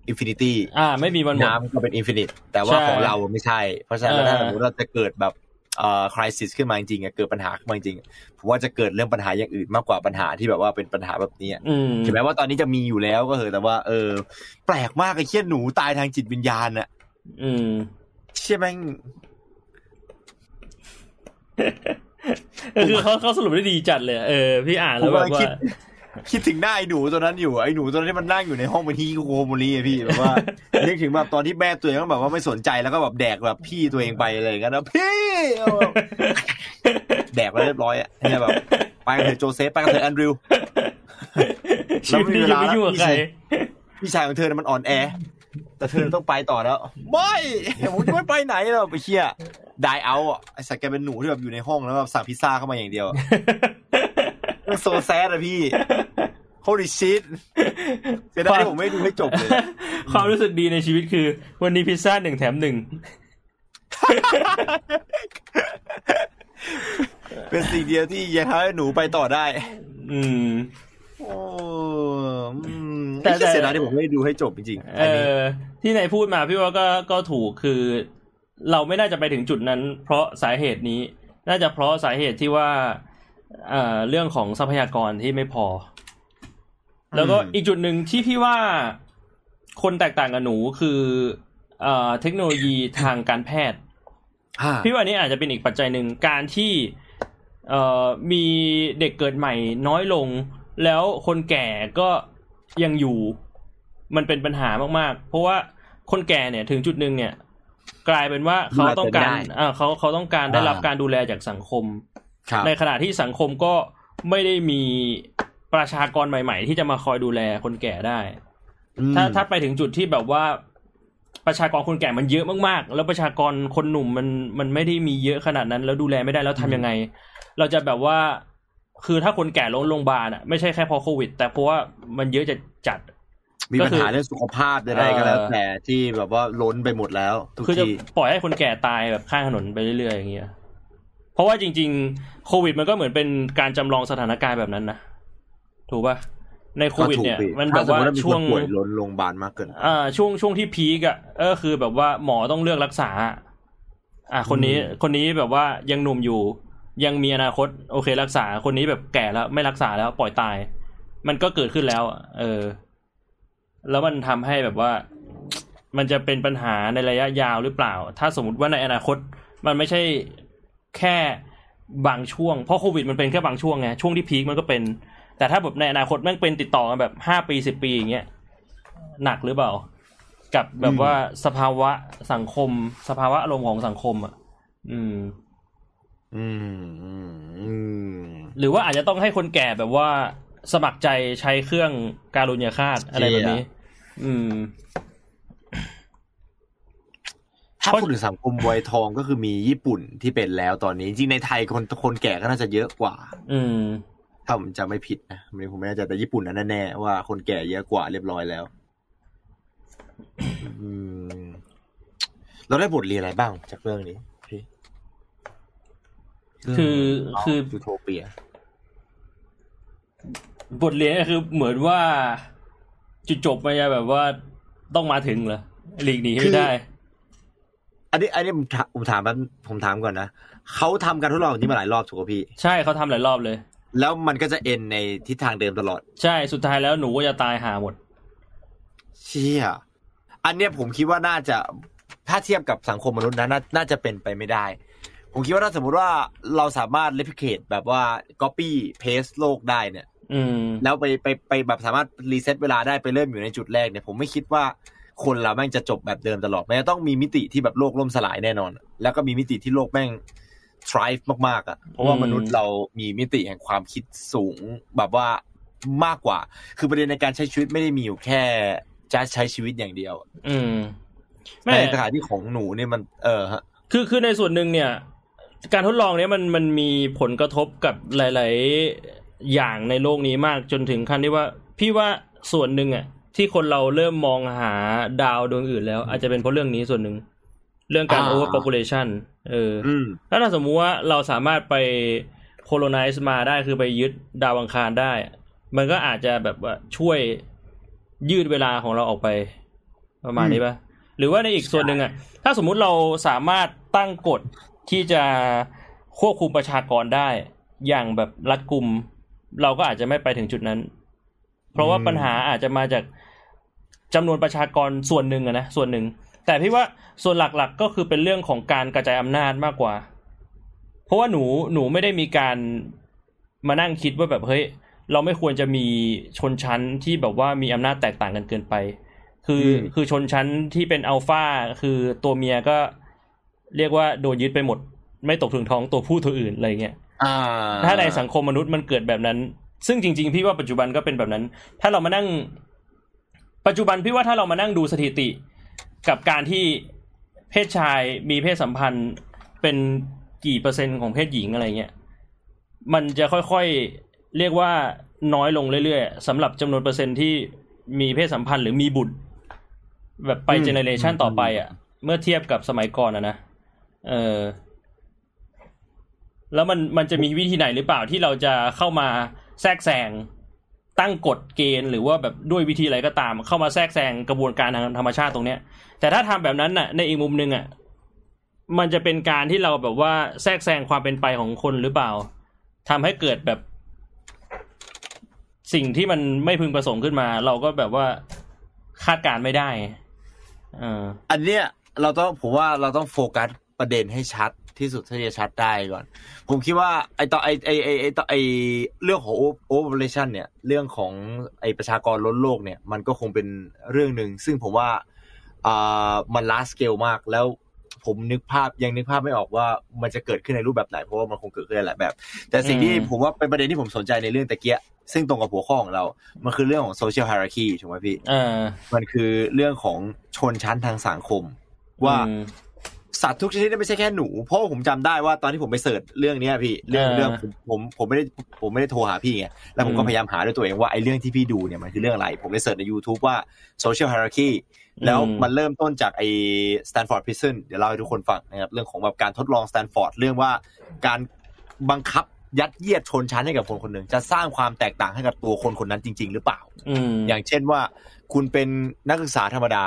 Speaker 2: infinity
Speaker 1: อ่า ไม่มีวันหมด
Speaker 2: น้ำก็เป็น infinite แต่ว่า
Speaker 1: ใช่
Speaker 2: ของเราไม่ใช่ เพราะฉะนั้นแล้วถ้า
Speaker 1: เออ
Speaker 2: สมมติเราจะเกิดแบบเอ่อคริสิสขึ้นมาจริงๆอะเกิดปัญหาขึ้นมาจริงๆผมว่าจะเกิดเรื่องปัญหาอย่างอื่นมากกว่าปัญหาที่แบบว่าเป็นปัญหาแบบนี้อะ
Speaker 1: อืม
Speaker 2: ถึงแม้ว่าตอนนี้จะมีอยู่แล้วก็เหอะแต่ว่า เออ แปลกมากไอ้เชี่ยหนูตายทางจิตวิญญาณอะ
Speaker 1: อืม
Speaker 2: เชี่ยแม่ง
Speaker 1: เออ คือเขาเขาสรุปได้ดีจัดเลยอะเออพี่อ่านแล้วแบบว่า
Speaker 2: คิดคิดถึงหน้าไอ้หนูตัวนั้นอยู่ไอ้หนูตัวนั้นที่มันนั่งอยู่ในห้องเป็นที่โกโมลีอะพี่แบบว่านึกถึงแบบตอนที่แม่ตัวเองก็แบบว่าไม่สนใจแล้วก็แบบแดกแบบพี่ตัวเองไปอะไรอย่างเงี้ยนะพี่เอาแบบแดกไปเรียบร้อยอะเนี่ยแบบไปกันเถอะโจเซฟไปกันเถอะแอนดริว
Speaker 1: ชีวิตนี้ยังไม่ยุ่งกับใคร
Speaker 2: พี่ชายของเธอน่ะมันอ่อนแอ แต่เธอต้องไปต่อแล้ว ไม่ผมจะไม่ไปไหนแล้วไปเชี่ยไดเอาอะไอ้สัตว์แกเป็นหนูที่แบบอยู่ในห้องแล้วแบบสั่งพิซซ่าเข้ามาอย่างเดียวอะมันโซแซดอะพี่ holy shit เสียดายที่ผมไม่ดูให้จบเลย
Speaker 1: ความรู้สึกดีในชีวิตคือ วันนี้พิซซ่าหนึ่งแถมหนึ่ง
Speaker 2: เป็นสิ่งเดียวที่ยังทำให้หนูไปต่อได้
Speaker 1: อืม
Speaker 2: โอ้อืม
Speaker 1: แต่
Speaker 2: แต่
Speaker 1: แต่
Speaker 2: เสียดายที่ผมไม่ได้ดูให้จบจริงๆ
Speaker 1: เอ
Speaker 2: อันนี้
Speaker 1: อที่นายพูดมาพี่ว่าก็ก็ถูกคือ เราไม่น่าจะไปถึงจุดนั้น เพราะสาเหตุนี้ น่าจะเพราะสาเหตุที่ว่าเอ่อเรื่องของทรัพยากรที่ไม่พอ แล้วก็อีกจุดหนึ่งที่พี่ว่าคนแตกต่างกับหนูคือเอ่อเทคโนโลยีทางการแพทย์
Speaker 2: อ่า
Speaker 1: พี่ว่านี่อาจจะเป็นอีกปัจจัยหนึ่งการที่เอ่อมีเด็กเกิดใหม่น้อยลง แล้วคนแก่ก็ยังอยู่ มันเป็นปัญหามากๆ เพราะว่าคนแก่เนี่ยถึงจุดหนึ่งเนี่ย กลายเป็นว่าเขาต้องการเอ่อเขาเขาต้องการได้รับการดูแลจากสังคม
Speaker 2: ครับ
Speaker 1: ในขณะที่สังคมก็ไม่ได้มีประชากรใหม่ ๆ ที่จะมาคอยดูแลคนแก่ได้
Speaker 2: อืม
Speaker 1: ถ้าถ้าไปถึงจุดที่แบบว่าประชากรคนแก่มันเยอะมากๆ แล้วประชากรคนหนุ่มมันมันไม่ได้มีเยอะขนาดนั้น แล้วดูแลไม่ได้แล้วทำยังไง เราจะแบบว่า คือถ้าคนแก่ลงโรงพยาบาลอะไม่ใช่แค่เพราะโควิด แต่เพราะว่ามันเยอะจะจัด
Speaker 2: มีปัญหาเรื่องสุขภาพใดๆก็แล้ว
Speaker 1: เออ
Speaker 2: แต่ที่แบบว่าล้นไปหมดแล้วทุก
Speaker 1: คือจะ
Speaker 2: ที
Speaker 1: ปล่อยให้คนแก่ตายแบบข้างถนนไปเรื่อยๆอย่างเงี้ยเพราะว่าจริง ๆ โควิดมันก็เหมือนเป็นการจำลองสถานการณ์แบบนั้นนะถูกป่ะในโควิดเนี่ย
Speaker 2: ก็ถูกพี่
Speaker 1: มันแบ
Speaker 2: ถ้า
Speaker 1: บ
Speaker 2: สม
Speaker 1: ว่าม
Speaker 2: ติว่ามีค
Speaker 1: ช่วนง
Speaker 2: ป่วยล้นโรงพยาบาลมากเกิน
Speaker 1: อ่าช่วงช่วงที่พีกอะเออคือแบบว่าหมอต้องเลือกรักษา อ่าคนนี้
Speaker 2: อืม
Speaker 1: คนนี้แบบว่ายังหนุ่มอยู่ ยังมีอนาคต โอเค รักษาคนนี้แบบแก่แล้ว ไม่รักษาแล้วปล่อยตาย มันก็เกิดขึ้นแล้วอะเออ แล้วมันทำให้แบบว่า มันจะเป็นปัญหาในระยะยาวหรือเปล่า ถ้าสมมติว่าในอนาคต มันไม่ใช่แค่บางช่วงเพราะโควิดมันเป็นแค่บางช่วงไงช่วงที่พีคมันก็เป็น แต่ถ้าแบบในอนาคตแม่งเป็นติดต่อกันแบบห้าปีสิบปีอย่างเงี้ยหนักหรือเปล่า กับแบบว่าสภาวะสังคม สภาวะอารมณ์ของสังคมอะ อืม
Speaker 2: อืมอืมอืม
Speaker 1: หรือว่าอาจจะต้องให้คนแก่แบบว่าสมัครใจใช้เครื่องการุญยฆาตอะไรแบบนี้ อืม
Speaker 2: ถ้าพูดถึงสังคมวัยทองก็คือมีญี่ปุ่นที่เป็นแล้วตอนนี้ จริงในไทยคนคนแก่ก็น่าจะเยอะกว่า
Speaker 1: อืม
Speaker 2: ถ้าผมจำไม่ผิดนะไม่ผมไม่แน่ใจแต่ญี่ปุ่นนั้นแน่ๆว่าคนแก่เยอะกว่าเรียบร้อยแล้วอืมเราได้บทเรียนอะไรบ้างจากเรื่องนี้พี่
Speaker 1: คือคือ
Speaker 2: ยูโทเปีย
Speaker 1: บทเรียนก็คือเหมือนว่า จุดจบมันจะแบบว่าต้องมาถึงเหรอหลีกหนีให้ได้
Speaker 2: อันนี้ อันนี้ผมถามผมถามแป๊บผมถามก่อนนะเขาทำการทดลองแบบนี้มาหลายรอบถูกป่ะพี่
Speaker 1: ใช่เขาทำหลายรอบเลย
Speaker 2: แล้วมันก็จะเอ็นในทิศทางเดิมตลอด
Speaker 1: ใช่สุดท้ายแล้วหนูก็จะตายหาหมด
Speaker 2: เชี่ยอันเนี้ยผมคิดว่าน่าจะถ้าเทียบกับสังคมมนุษย์นะนาน่าจะเป็นไปไม่ได้ ผมคิดว่าถ้าสมมติว่าเราสามารถ replicate แบบว่า copy paste โลกได้เนี่ย
Speaker 1: อืม
Speaker 2: แล้วไปไปไปแบบสามารถรีเซ็ตเวลาได้ไปเริ่มอยู่ในจุดแรกเนี่ยผมไม่คิดว่าคนเราแม่งจะจบแบบเดิมตลอด มันจะต้องมีมิติที่แบบโลกล่มสลายแน่นอน แล้วก็มีมิติที่โลกแม่ง thrive มากๆอะ เพราะว่า
Speaker 1: อืม
Speaker 2: มนุษย์เรามีมิติแห่งความคิดสูงแบบว่ามากกว่า คือประเด็นในการใช้ชีวิตไม่ได้มีอยู่แค่จะใช้ชีวิตอย่างเดียว
Speaker 1: อืมไม่
Speaker 2: ในสถานที่ของหนูเนี่ยมัน เออฮะ
Speaker 1: คือคือในส่วนหนึ่งเนี่ย การทดลองเนี้ยมันมันมีผลกระทบกับหลาย ๆ อย่างในโลกนี้มากจนถึงขั้นที่ว่า พี่ว่าส่วนหนึ่งอะ ที่คนเราเริ่มมองหาดาวดวงอื่นแล้ว อาจจะเป็นเพราะเรื่องนี้ส่วนหนึ่งเรื่องการ
Speaker 2: อ่า
Speaker 1: overpopulation เอออ
Speaker 2: อืม
Speaker 1: แล้วถ้าสมมุติว่าเราสามารถไป colonize มาได้คือไปยึดดาวอังคารได้ มันก็อาจจะแบบว่าช่วยยืดเวลาของเราออกไป ประมาณนี้ปะหรือว่าในอีกส่วนหนึ่งอะ ถ้าสมมุติเราสามารถตั้งกฎ ที่จะควบคุมประชากรได้ อย่างแบบรัดกุม เราก็อาจจะไม่ไปถึงจุดนั้น เพราะว่า
Speaker 2: อืม
Speaker 1: ปัญหาอาจจะมาจากจำนวนประชากรส่วนหนึ่งอะนะส่วนหนึ่ง แต่พี่ว่าส่วนหลักๆก็คือเป็นเรื่องของการกระจายอำนาจมากกว่า เพราะว่าหนูหนูไม่ได้มีการมานั่งคิดว่าแบบเฮ้ยเราไม่ควรจะมีชนชั้นที่แบบว่ามีอำนาจแตกต่างกันเกินไป คืออ
Speaker 2: ม
Speaker 1: คือชนชั้นที่เป็นอัลฟาคือตัวเมียก็ เรียกว่าโดนยึดไปหมด ไม่ตกถึงท้องตัวผู้ตัวอื่นอะไรเงี้ย
Speaker 2: อ่า
Speaker 1: ถ้าในสังคมมนุษย์มันเกิดแบบนั้น ซึ่งจริง ๆ พี่ว่าปัจจุบันก็เป็นแบบนั้น ถ้าเรามานั่ง ปัจจุบันพี่ว่าถ้าเรามานั่งดูสถิติ กับการที่เพศชายมีเพศสัมพันธ์เป็นกี่เปอร์เซ็นต์ของเพศหญิงอะไรเงี้ย มันจะค่อยๆเรียกว่าน้อยลงเรื่อยๆสำหรับจำนวนเปอร์เซ็นต์ที่มีเพศสัมพันธ์หรือมีบุตร แบบไป
Speaker 2: อืม
Speaker 1: generation
Speaker 2: อืม
Speaker 1: ต่อไปอะ เมื่อเทียบกับสมัยก่อนอะนะ เออ แล้วมันมันจะมีวิธีไหนหรือเปล่าที่เราจะเข้ามาแทรกแซงตั้งกฎเกณฑ์หรือว่าแบบด้วยวิธีอะไรก็ตาม เข้ามาแทรกแซงกระบวนการทางธรรมชาติตรงเนี้ย แต่ถ้าทำแบบนั้นน่ะ ในอีกมุมหนึ่งอะมันจะเป็นการที่เราแบบว่าแทรกแซงความเป็นไปของคนหรือเปล่าทำให้เกิดแบบ สิ่งที่มันไม่พึงประสงค์ขึ้นมา เราก็แบบว่าคาดการณ์ไม่ได้ออั
Speaker 2: นเนี้ยเราต้องผมว่าเราต้องโฟกัส ประเด็นให้ชัดที่สุดที่จะชัดได้ก่อน ผมคิดว่าไอต่อไอไอไอไอต่อไอเรื่องของ overpopulation เนี่ย เรื่องของไอประชากรล้นโลกเนี่ย มันก็คงเป็นเรื่องหนึ่งซึ่งผมว่าอ่ามัน large scale มากแล้วผมนึกภาพยังนึกภาพไม่ออกว่ามันจะเกิดขึ้นในรูปแบบไหนเพราะว่ามันคงเกิดขึ้นในหลายแบบ แต่สิ่งที่
Speaker 1: อืม
Speaker 2: ผมว่าเป็นประเด็นที่ผมสนใจในเรื่องตะเกียะซึ่งตรงกับหัวข้อของเรา มันคือเรื่องของ social hierarchy ถูกไหมพี่
Speaker 1: เออ
Speaker 2: มันคือเรื่องของชนชั้นทางสังคม ว่า
Speaker 1: อืม
Speaker 2: สัตว์ทุกชนิดเนี่ยไม่ใช่แค่หนู เพราะว่าผมจำได้ว่าตอนที่ผมไปเสิร์ชเรื่องเนี้ยพี่เรื่อง
Speaker 1: เออ
Speaker 2: เรื่องผมผมผมไม่ได้ผมไม่ได้โทรหาพี่ไงแล้วผมก็
Speaker 1: อืม
Speaker 2: พยายามหาด้วยตัวเองว่าไอ้เรื่องที่พี่ดูเนี่ยมันคือเรื่องอะไร ผมเลยเสิร์ชใน YouTube ว่า social hierarchy แล้วมันเริ่มต้นจากไอ้ Stanford Prison เดี๋ยวเล่าให้ทุกคนฟังนะครับเรื่องของแบบการทดลอง Stanford เรื่องว่าการบังคับยัดเยียดชนชั้นให้กับคนคนหนึ่งจะสร้างความแตกต่างให้กับตัวคนคนนั้นจริง ๆ หรือเปล่า
Speaker 1: อืม
Speaker 2: อย่างเช่นว่า คุณเป็นนักศึกษาธรรมดา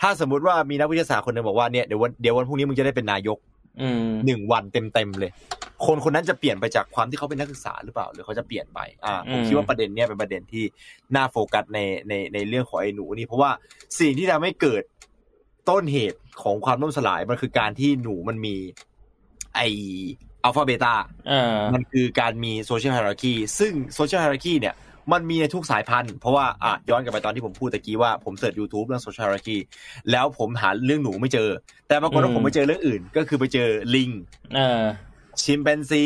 Speaker 2: ถ้าสมมุติว่ามีนักวิทยาศาสตร์คนหนึ่งบอกว่าเนี่ยเดี๋ยววันเดี๋ยววันพรุ่งนี้มึงจะได้เป็นนายก
Speaker 1: อืม
Speaker 2: หนึ่งวันเต็มเต็มๆเลย คนคนนั้นจะเปลี่ยนไปจากความที่เขาเป็นนักศึกษาหรือเปล่า หรือเขาจะเปลี่ยนไปอ่าผม
Speaker 1: อืม
Speaker 2: คิดว่าประเด็นเนี้ยเป็นประเด็นที่น่าโฟกัสในในในเรื่องของไอ้หนูนี่เพราะว่าสิ่งที่ทำให้เกิดต้นเหตุของความล่มสลายมันคือการที่หนูมันมี ไอ alpha beta เอ
Speaker 1: อ
Speaker 2: มันคือการมี social hierarchy ซึ่ง social hierarchy เนี่ย มันมีในทุกสายพันธุ์เพราะว่าอะย้อนกลับไปตอนที่ผมพูดตะกี้ว่าผมเสิร์ช YouTube เรื่องโซเชียล i ฮ r ร r คีแล้วผมหาเรื่องหนูไม่เจอ แต่ปรากฏว่า
Speaker 1: อืม
Speaker 2: ผมไปเจอเรื่องอื่น ก็คือไปเจอลิง
Speaker 1: เออ
Speaker 2: ชิมแปนซี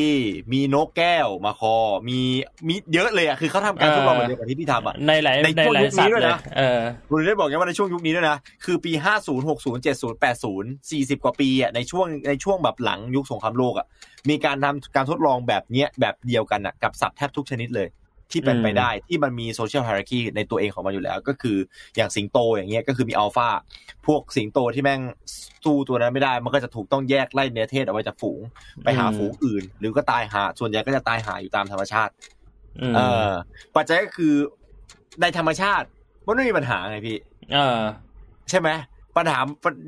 Speaker 2: มีนกแก้วมาคอ มีมีเยอะเลยอะคือเขาทำการทดลองแบบเดียวกับที่พี่ทำอะ
Speaker 1: ในหลาย
Speaker 2: ใน
Speaker 1: ใน
Speaker 2: ช่วง
Speaker 1: หลาย
Speaker 2: ยุคนี้
Speaker 1: สัตว์
Speaker 2: ด้วย
Speaker 1: เลย
Speaker 2: นะ
Speaker 1: เออ
Speaker 2: คุณได้บอกยังว่าในช่วงยุคนี้ด้วยนะ คือปี 50 60 70 80 40 กว่าปีอะในช่วงในช่วงแบบหลังยุคสงครามโลกอะมีการทำการทดลองแบบเนี้ยแบบเดียวกันอะกับสัตว์แทบทุกชนิดเลย ที่เป็นไปได้ที่มันมีโซเชียล i ฮ r ร r คีในตัวเองของมันอยู่แล้ว ก็คืออย่างสิงโตอย่างเงี้ยก็คือมีอัลฟาพวกสิงโตที่แม่งสู้ตัวนั้นไม่ได้ มันก็จะถูกต้องแยกไล่เนื้อเทศเอาไว้จากฝูง ไปหา
Speaker 1: อืม
Speaker 2: ฝูงอื่น หรือก็ตายห่าส่วนใหญ่ก็จะตายห่าอยู่ตามธรรมชาติ
Speaker 1: อืม
Speaker 2: เออปัจจัยก็คือในธรรมชาติมันไม่มีปัญหาไงพี่
Speaker 1: เออ
Speaker 2: ใช่ไหมปัญหา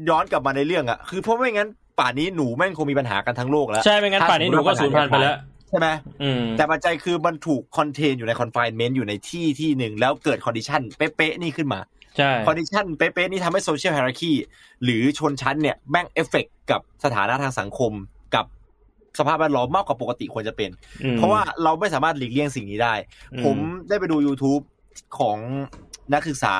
Speaker 2: ย้อนกลับมาในเรื่องอะคือเพราะไม่งั้นป่านนี้หนูแม่งคงมีปัญหากันทั้งโลกแล้ว
Speaker 1: ใช่ไม่งั้นป่านนี้หนูก็สูญพันธุ์ไปแล้ว
Speaker 2: ใช่ไหม
Speaker 1: อืม
Speaker 2: แต่ปัจจัยคือมันถูก contain อยู่ใน confinement อยู่ในที่ที่หนึ่งแล้วเกิด condition เป๊ะๆนี่ขึ้นมา
Speaker 1: ใช่
Speaker 2: คอนดิชันเป๊ะๆนี่ทำให้โซเชียล i ฮ r ร r คีหรือชนชั้นเนี่ยแม่งเอฟเฟกกับสถานะทางสังคมกับสภาพแวดล้อมมากกว่าปกติควรจะเป็น
Speaker 1: อืม
Speaker 2: เพราะว่าเราไม่สามารถหลีกเลี่ยงสิ่งนี้ได้
Speaker 1: อืม
Speaker 2: ผมได้ไปดู YouTube ของนักศึกษา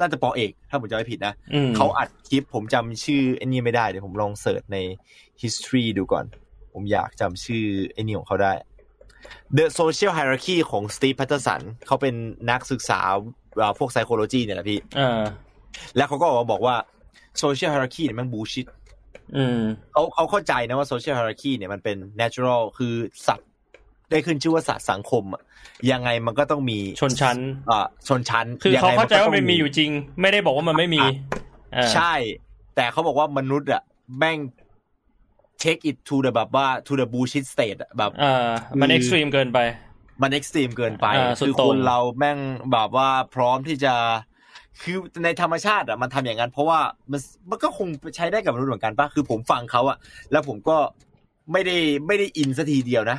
Speaker 2: น่าจะปอเอก ถ้าผมจำไม่ผิดนะ
Speaker 1: อืม
Speaker 2: เขาอัดคลิปผมจำชื่อไอ้นี่ไม่ได้เดี๋ยวผมลองเสิร์ชใน history ดูก่อน ผมอยากจำชื่อไอ้นี่ของเขาได้ The Social Hierarchy ของ Steve Patterson เขาเป็นนักศึกษาเอ่อพวก psychology เนี่ยแหละพี่
Speaker 1: เออ
Speaker 2: แล้วเขาก็ออกมาบอกว่า social hierarchy เนี่ยมันบูชิต
Speaker 1: อืม
Speaker 2: เขาเขาเข้าใจนะว่า social hierarchy เนี่ยมันเป็น natural คือสัตว์ได้ขึ้นชื่อว่าสัตว์สังคมอะยังไงมันก็ต้องมี
Speaker 1: ชนชั้น
Speaker 2: อ่าชนชั้น
Speaker 1: คือเขา
Speaker 2: ยังไง
Speaker 1: เข้าใจ
Speaker 2: ก็
Speaker 1: ว่า
Speaker 2: ต้ง
Speaker 1: มันมีอยู่จริง ไม่ได้บอกว่ามันไม่มีเออ
Speaker 2: ใช่ แต่เขาบอกว่ามนุษย์อะแม่ง take it to the แบบว่า to the bullshit state อะแบบ
Speaker 1: เออมัน
Speaker 2: คือ
Speaker 1: เอ็กซ์ตรีมเกินไป
Speaker 2: มัน extreme เกินไป
Speaker 1: อ่าสุด
Speaker 2: คือ
Speaker 1: โต่งค
Speaker 2: นเราแม่งแบบว่าพร้อมที่จะคือในธรรมชาติอะมันทำอย่างนั้น เพราะว่ามันมันก็คงใช้ได้กับมนุษย์เหมือนกันปะคือผมฟังเขาอะ แล้วผมก็ไม่ได้ไม่ได้อินซะทีเดียวนะ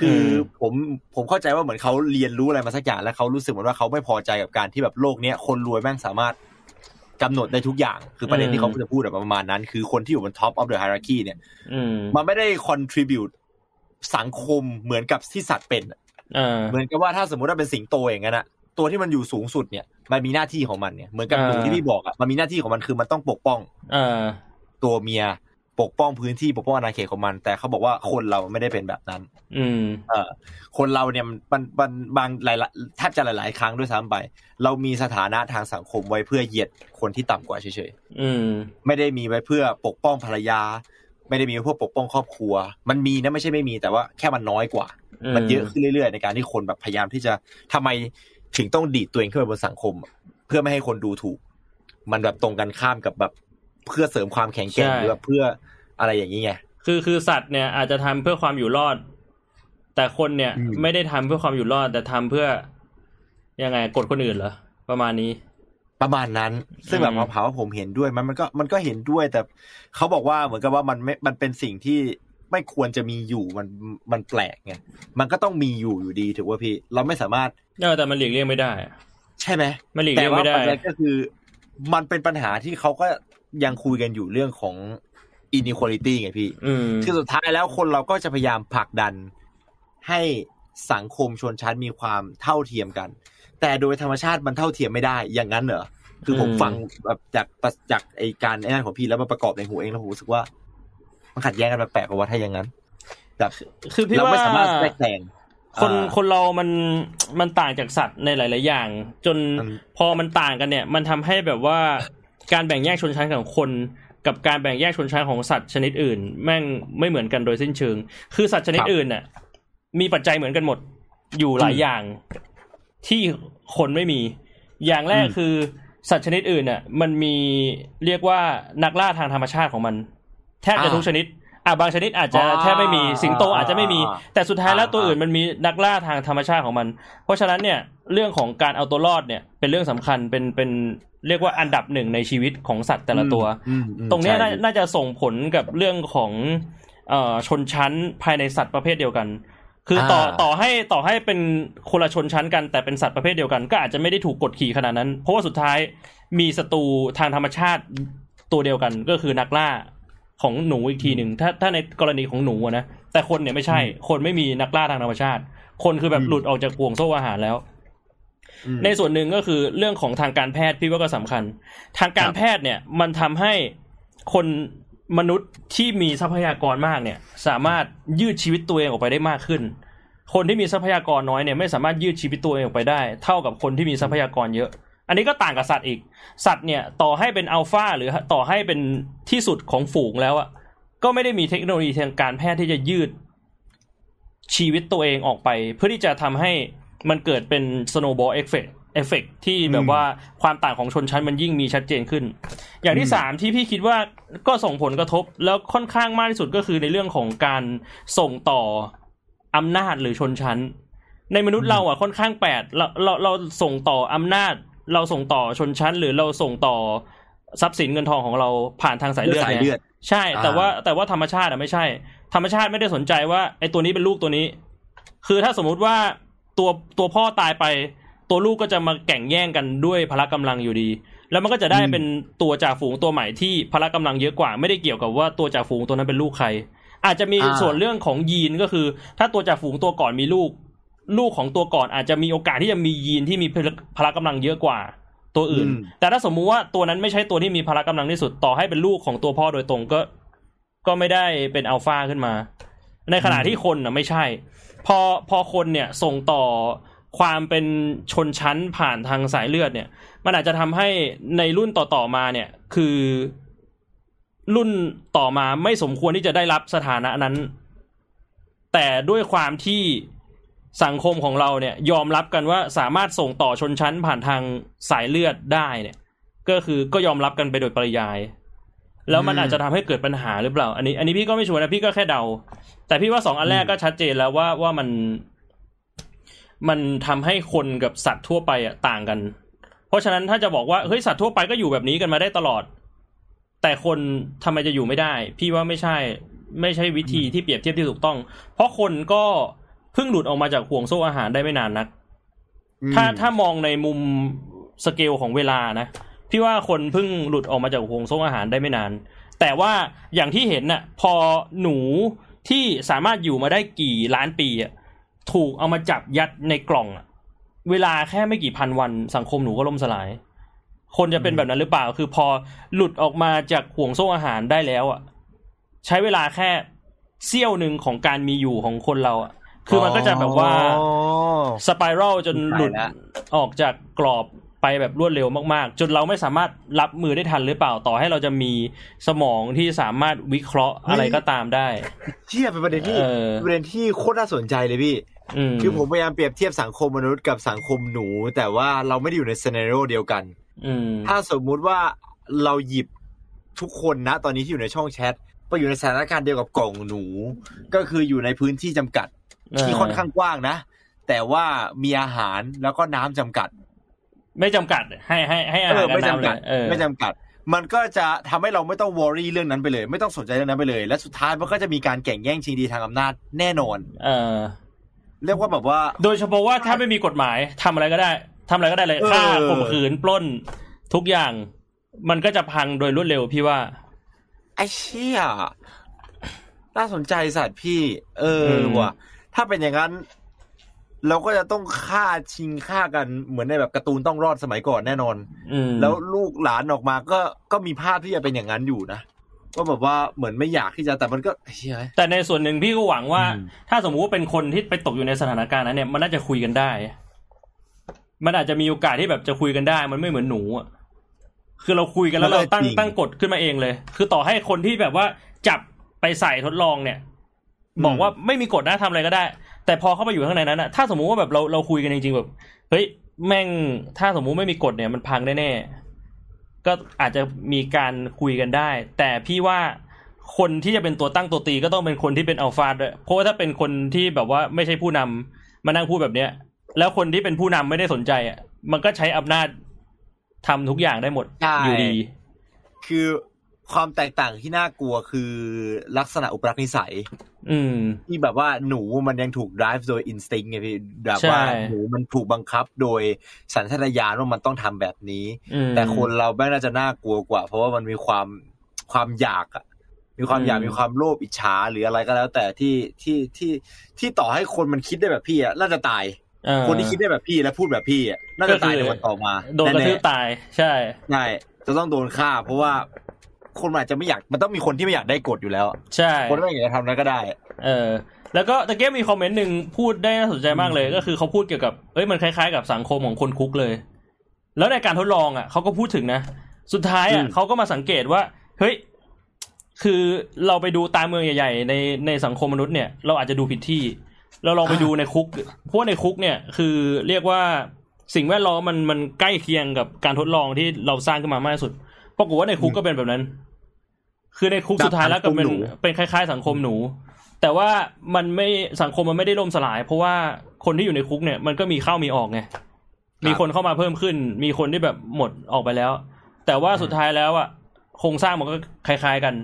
Speaker 2: คืออผมผมเข้าใจว่าเหมือนเขาเรียนรู้อะไรมาสักอย่างแล้วเขารู้สึกเหมือนว่าเขาไม่พอใจกับการที่แบบโลกเนี้ยคนรวยแม่งสามารถ กำหนดได้ทุกอย่างคือประเด็นที่เขาจะพูดแบบประมาณนั้น คือคนที่อยู่บน top of the hierarchy เนี่ย
Speaker 1: อืม
Speaker 2: มันไม่ได้ contribute สังคมเหมือนกับที่สัตว์เป็นอะ
Speaker 1: เออ
Speaker 2: เหมือนกับว่าถ้าสมมติว่าเป็นสิงโตอย่างนั้นอะตัวที่มันอยู่สูงสุดเนี่ย มันมีหน้าที่ของมันเนี่ยเหมือนกับ
Speaker 1: อ่า
Speaker 2: หนูที่พี่บอกอะมันมีหน้าที่ของมันคือมันต้องปกป้อง
Speaker 1: เออ
Speaker 2: ตัวเมีย ปกป้องพื้นที่ปกป้องอาณาเขตของมัน แต่เขาบอกว่าคนเราไม่ได้เป็นแบบนั้น
Speaker 1: อืม
Speaker 2: เออคนเราเนี่ยมันมันมันบางหลายๆแทบจะหลาย ๆ ครั้งด้วยซ้ำไป เรามีสถานะทางสังคมไว้เพื่อเหยียดคนที่ต่ำกว่าเฉย
Speaker 1: อืม
Speaker 2: ๆไม่ได้มีไว้เพื่อปกป้องภรรยา ไม่ได้มีไว้เพื่อปกป้องครอบครัว มันมีนะไม่ใช่ไม่มีแต่ว่าแค่มันน้อยกว่า มันเยอะขึ้นเรื่อย ๆ ในการที่คนแบบพยายามที่จะทำไมถึงต้องดีดตัวเองขึ้นไปบนสังคมอะเพื่อไม่ให้คนดูถูก มันแบบตรงกันข้ามกับแบบ เพื่อเสริมความแข็งแกร่ง
Speaker 1: ใช่
Speaker 2: หรือแบบเพื่ออะไรอย่างนี้ไง
Speaker 1: คือคือสัตว์เนี่ยอาจจะทำเพื่อความอยู่รอด แต่คนเนี่ย
Speaker 2: อืม
Speaker 1: ไม่ได้ทำเพื่อความอยู่รอด แต่ทำเพื่อยังไงกดคนอื่นเหรอประมาณนี้
Speaker 2: ประมาณนั้น ซึ่งแบบ
Speaker 1: อืม
Speaker 2: มาเผาว่าผมเห็นด้วยมันมันก็มันก็เห็นด้วย แต่เขาบอกว่าเหมือนกับว่ามันไม่มันเป็นสิ่งที่ไม่ควรจะมีอยู่มันมันแปลกไงมันก็ต้องมีอยู่อยู่ดีถือว่าพี่ เราไม่สามารถ
Speaker 1: เออแต่มันหลีกเลี่ยงไม่ได้อะ
Speaker 2: ใช่ไหม
Speaker 1: มันหลีก
Speaker 2: แต่
Speaker 1: เลี่ยง
Speaker 2: ว่า
Speaker 1: ไม่ได้
Speaker 2: ประเด็นก็คือ มันเป็นปัญหาที่เขาก็ ยังคุยกันอยู่เรื่องของ inequality ไงพี่
Speaker 1: อืม
Speaker 2: คือสุดท้ายแล้วคนเราก็จะพยายามผลักดันให้สังคมชนชั้นมีความเท่าเทียมกัน แต่โดยธรรมชาติมันเท่าเทียมไม่ได้ อย่างนั้นเหรอ คือผม
Speaker 1: อืม
Speaker 2: ฟังแบบจากจากไอการไอ้นั่นของพี่แล้วมาประกอบในหัวเองแล้วผมรู้สึกว่า มันขัดแย้งกันแปลกๆกว่าถ้าอย่างนั้นแบบ
Speaker 1: คือพี่
Speaker 2: เรา
Speaker 1: ว่า
Speaker 2: ไม่สามารถแทรกแซง
Speaker 1: คน
Speaker 2: อ่า
Speaker 1: คนเรามันมันต่างจากสัตว์ในหลาย ๆ อย่าง จน
Speaker 2: อืม
Speaker 1: พอมันต่างกันเนี่ย มันทำให้แบบว่า การแบ่งแยกชนชั้นของคนกับการแบ่งแยกชนชั้นของสัตว์ชนิดอื่น แม่งไม่เหมือนกันโดยสิ้นเชิง คือสัตว์ชนิดอื่นน่ะ มีปัจจัยเหมือนกันหมดอยู่หลายอย่างที่คนไม่มี อย่างแรก
Speaker 2: อืม
Speaker 1: คือสัตว์ชนิดอื่นน่ะ มันมีเรียกว่านักล่าทางธรรมชาติของมัน แทบจะทุกชนิด อะบางชนิดอาจจะ
Speaker 2: อ่า
Speaker 1: แทบไม่มีสิงโตอาจจะไม่มี
Speaker 2: อ่า
Speaker 1: แต่สุดท้ายแล้ว
Speaker 2: อ่า
Speaker 1: ตัวอื่นมันมีนักล่าทางธรรมชาติของมัน เพราะฉะนั้นเนี่ยเรื่องของการเอาตัวรอดเนี่ยเป็นเรื่องสำคัญเป็นเป็นเรียกว่าอันดับหนึ่งในชีวิตของสัตว์แต่ละตัว
Speaker 2: อืมอืม
Speaker 1: ตรงเนี้ย
Speaker 2: ใช่
Speaker 1: น่าน่าจะส่งผลกับเรื่องของเอ่อชนชั้นภายในสัตว์ประเภทเดียวกัน คือต่อ
Speaker 2: อ่า
Speaker 1: ต่อให้ต่อให้เป็นคนละชนชั้นกันแต่เป็นสัตว์ประเภทเดียวกัน ก็อาจจะไม่ได้ถูกกดขี่ขนาดนั้น เพราะว่าสุดท้ายมีศัตรูทางธรรมชาติตัวเดียวกันก็คือนักล่า ของหนูอีกทีหนึ่งถ้าถ้าในกรณีของหนูอะนะแต่คนเนี่ยไม่ใช่ คนไม่มีนักล่าทางธรรมชาติ คนคือแบบ
Speaker 2: อืม
Speaker 1: หลุดออกจากห่วงโซ่อาหารแล้ว
Speaker 2: อืม
Speaker 1: ในส่วนหนึ่งก็คือเรื่องของทางการแพทย์พี่ว่าก็สำคัญ ทางการ
Speaker 2: ครับ
Speaker 1: แพทย์เนี่ย มันทำให้คนมนุษย์ที่มีทรัพยากรมากเนี่ย สามารถยืดชีวิตตัวเองออกไปได้มากขึ้น คนที่มีทรัพยากรน้อยเนี่ยไม่สามารถยืดชีวิตตัวเองออกไปได้ เท่ากับคนที่มีทรัพยากรเยอะ อันนี้ก็ต่างกับสัตว์อีก สัตว์เนี่ยต่อให้เป็นอัลฟาหรือต่อให้เป็นที่สุดของฝูงแล้วอะก็ไม่ได้มีเทคโนโลยีทางการแพทย์ที่จะยืดชีวิตตัวเองออกไป เพื่อที่จะทำให้มันเกิดเป็น snowball effect เอฟเฟกที่แบบว่าความต่างของชนชั้นมันยิ่งมีชัดเจนขึ้น อย่างที่สามที่พี่คิดว่าก็ส่งผลกระทบแล้วค่อนข้างมากที่สุดก็คือในเรื่องของการส่งต่ออำนาจหรือชนชั้น ในมนุษย์เราอะค่อนข้างแปดเราเราเราส่งต่ออำนาจ เราส่งต่อชนชั้น หรือเราส่งต่อทรัพย์สินเงินทองของเราผ่านทางสายเลือด
Speaker 2: สายเลือด
Speaker 1: ใช่ แต่
Speaker 2: อ่า
Speaker 1: ว่าแต่ว่าธรรมชาติอะไม่ใช่ ธรรมชาติไม่ได้สนใจว่าไอ้ตัวนี้เป็นลูกตัวนี้ คือถ้าสมมุติว่าตัวตัวพ่อตายไป ตัวลูกก็จะมาแข่งแย่งกันด้วยพละกำลังอยู่ดี แล้วมันก็จะได้เป็นตัวจ่าฝูงตัวใหม่ที่พละกำลังเยอะกว่า ไม่ได้เกี่ยวกับว่าตัวจ่าฝูงตัวนั้นเป็นลูกใคร อาจจะมี
Speaker 2: อ่า
Speaker 1: ส่วนเรื่องของยีนก็คือ ถ้าตัวจ่าฝูงตัวก่อนมีลูก ลูกของตัวก่อนอาจจะมีโอกาสที่จะมียีนที่มีพละพละกำลังเยอะกว่าตัวอื่น แต่ถ้าสมมุติว่าตัวนั้นไม่ใช่ตัวที่มีพละกำลังที่สุดต่อให้เป็นลูกของตัวพ่อโดยตรงก็ ก็ไม่ได้เป็นอัลฟาขึ้นมา ในขณะที่คนน่ะไม่ใช่ พอพอคนเนี่ยส่งต่อความเป็นชนชั้นผ่านทางสายเลือดเนี่ย มันอาจจะทำให้ในรุ่นต่อๆมาเนี่ย คือรุ่นต่อมาไม่สมควรที่จะได้รับสถานะนั้น แต่ด้วยความที่ สังคมของเราเนี่ยยอมรับกันว่าสามารถส่งต่อชนชั้นผ่านทางสายเลือดได้เนี่ย ก็คือก็ยอมรับกันไปโดยปริยาย แล้วมัน
Speaker 2: อา
Speaker 1: จจะทำให้เกิดปัญหาหรือเปล่า อันนี้ อันนี้พี่ก็ไม่ชัวร์นะพี่ก็แค่เดา แต่พี่ว่าสองอันแรกก็ชัดเจนแล้วว่าว่ามัน มันทำให้คนกับสัตว์ทั่วไปอะต่างกัน เพราะฉะนั้นถ้าจะบอกว่าเฮ้ยสัตว์ทั่วไปก็อยู่แบบนี้กันมาได้ตลอด แต่คนทำไมจะอยู่ไม่ได้ พี่ว่าไม่ใช่ ไม่ใช่วิธีที่เปรียบเทียบที่ถูกต้อง เพราะคนก็ เพิ่งหลุดออกมาจากห่วงโซ่อาหารได้ไม่นานนัก
Speaker 2: อืม
Speaker 1: ถ้าถ้ามองในมุมสเกลของเวลานะพี่ว่าคนเพิ่งหลุดออกมาจากห่วงโซ่อาหารได้ไม่นาน แต่ว่าอย่างที่เห็นน่ะ พอหนูที่สามารถอยู่มาได้กี่ล้านปีอะถูกเอามาจับยัดในกล่องอะเวลาแค่ไม่กี่พันวันสังคมหนูก็ล่มสลาย คนจะเป็นแบบนั้นหรือเปล่า คือพอหลุดออกมาจากห่วงโซ่อาหารได้แล้วอะ ใช้เวลาแค่เสี้ยวหนึ่งของการมีอยู่ของคนเราอะ คือมันก็จะแบบว่า
Speaker 2: อ๋อ
Speaker 1: สไปรัลจนหลุด
Speaker 2: ไปละ
Speaker 1: ออกจากกรอบไปแบบรวดเร็วมากๆ จนเราไม่สามารถรับมือได้ทันหรือเปล่าต่อให้เราจะมีสมองที่สามารถวิเคราะห์อะไรก็ตามได้
Speaker 2: เชี่ยเป็นประเด็นที่
Speaker 1: เออ
Speaker 2: ประเด็นที่โคตรน่าสนใจเลยพี่
Speaker 1: อืม
Speaker 2: คือผมพยายามเปรียบเทียบสังคมมนุษย์กับสังคมหนู แต่ว่าเราไม่ได้อยู่ในซีนารีโอเดียวกัน
Speaker 1: อืม
Speaker 2: ถ้าสมมุติว่าเราหยิบทุกคนนะ ตอนนี้ที่อยู่ในช่องแชทไปอยู่ในสถานการณ์เดียวกับกล่องหนู ก็คืออยู่ในพื้นที่จำกัด ที่ค่อนข้างกว้างนะ แต่ว่ามีอาหารแล้วก็น้ำจำกัด
Speaker 1: ไม่จำกัด ให้ให้ให้อา
Speaker 2: เอ
Speaker 1: หาร
Speaker 2: อ
Speaker 1: กับ
Speaker 2: ไม่
Speaker 1: น้ำ
Speaker 2: จำ
Speaker 1: เล
Speaker 2: กัด
Speaker 1: ยเออ
Speaker 2: ไม่จำกัด มันก็จะทำให้เราไม่ต้องวอรี่เรื่องนั้นไปเลย ไม่ต้องสนใจเรื่องนั้นไปเลย และสุดท้ายมันก็จะมีการแข่งแย่งชิงดีทางอำนาจแน่นอน
Speaker 1: เออ
Speaker 2: เรียกว่าแบบว่า
Speaker 1: โดยเฉพาะว่าถ้าไม่มีกฎหมายทำอะไรก็ได้ทำอะไรก็ได้เลย
Speaker 2: เออ
Speaker 1: ฆ่าข่มขืนปล้นทุกอย่าง มันก็จะพังโดยรวดเร็วพี่ว่า
Speaker 2: ไอ้เชี่ยน่าสนใจสัตว์พี่ เออ
Speaker 1: อืม
Speaker 2: ว่ะ ถ้าเป็นอย่างนั้น เราก็จะต้องฆ่าชิงฆ่ากันเหมือนในแบบการ์ตูนต้องรอดสมัยก่อนแน่นอน
Speaker 1: อืม
Speaker 2: แล้วลูกหลานออกมาก็ก็มีภาพที่จะเป็นอย่างนั้นอยู่นะว่าแบบว่าเหมือนไม่อยากที่จะแต่มันก็เชี่ย
Speaker 1: แต่ในส่วนหนึ่งพี่ก็หวังว่า
Speaker 2: อืม
Speaker 1: ถ้าสมมุติว่าเป็นคนที่ไปตกอยู่ในสถานการณ์นั้นเนี่ยมันน่าจะคุยกันได้ มันอาจจะมีโอกาสที่แบบจะคุยกันได้ มันไม่เหมือนหนูอะคือเราคุยกันแล้วเราตั้งตั้งกฎขึ้นมาเองเลย คือต่อให้คนที่แบบว่าจับไปใส่ทดลองเนี่ย บอกว่าไม่มีกฎนะทำอะไรก็ได้ แต่พอเข้าไปอยู่ข้างในนั้นอะถ้าสมมุติว่าแบบเราเราคุยกันจริงๆแบบเฮ้ยแม่งถ้าสมมุติไม่มีกฎเนี่ยมันพังแน่ๆก็อาจจะมีการคุยกันได้ แต่พี่ว่าคนที่จะเป็นตัวตั้งตัวตีก็ต้องเป็นคนที่เป็นอัลฟาด้วยเพราะว่าถ้าเป็นคนที่แบบว่าไม่ใช่ผู้นำมานั่งพูดแบบเนี้ย แล้วคนที่เป็นผู้นำไม่ได้สนใจอะมันก็ใช้อำนาจทำทุกอย่างได้หมด
Speaker 2: ใช่
Speaker 1: อยู่ดี
Speaker 2: คือความแตกต่างที่น่ากลัวคือลักษณะอุปรักษนิสัย
Speaker 1: อืม
Speaker 2: ที่แบบว่าหนูมันยังถูก drive โดย instinct ไงพี่แบบ
Speaker 1: ใช่
Speaker 2: ว่าหนูมันถูกบังคับโดยสัญชาตญาณว่ามันต้องทำแบบนี้
Speaker 1: อืม
Speaker 2: แต่คนเราแม่งน่าจะน่ากลัวกว่า เพราะว่ามันมีความความอยากอะมีความอยาก
Speaker 1: อืม
Speaker 2: มีความโลภอิจฉาหรืออะไรก็แล้ว แต่ที่ที่ที่ที่ต่อให้คนมันคิดได้แบบพี่อะน่าจะตาย
Speaker 1: เออ
Speaker 2: คนที่คิดได้แบบพี่และพูดแบบพี่อะน่าจะตายในวันต่อมา
Speaker 1: โดนกระทืบ
Speaker 2: แๆ
Speaker 1: ตายใช่
Speaker 2: ใช่จะต้องโดนฆ่า เพราะว่า คนมันอาจจะไม่อยากมันต้องมีคนที่ไม่อยากได้กฎอยู่แล้ว
Speaker 1: ใช่
Speaker 2: คนไม่อยากจะทำนั้นก็ได้
Speaker 1: เออ แล้วก็ตะเกียบมีคอมเมนต์หนึ่งพูดได้น่าสนใจมากเลย ก็คือเขาพูดเกี่ยวกับเอ้ยมันคล้ายๆกับสังคมของคนคุกเลย แล้วในการทดลองอะเขาก็พูดถึงนะ สุดท้ายอะ
Speaker 2: อืม
Speaker 1: เขาก็มาสังเกตว่า เฮ้ยคือเราไปดูตามเมืองใหญ่ๆในในสังคมมนุษย์เนี่ยเราอาจจะดูผิดที่ เราลองไปดูในคุกเพราะว่าในคุกเนี่ยคือเรียกว่าสิ่งแวดล้อมมันมันใกล้เคียงกับการทดลองที่เราสร้างขึ้นมามากที่สุดปรากฏว่าในคุกก็เป็นแบบนั้น คือในคุกสุดท้ายแล้วก็เป็น
Speaker 2: สังคมหนู
Speaker 1: เป็นคล้าย ๆ สังคมหนู แต่ว่ามันไม่สังคมมันไม่ได้ล่มสลาย เพราะว่าคนที่อยู่ในคุกเนี่ยมันก็มีเข้ามีออกไงมีคนเข้ามาเพิ่มขึ้น มีคนที่แบบหมดออกไปแล้ว แต่ว่าสุดท้ายแล้วอะโครงสร้างมันก็คล้าย ๆกัน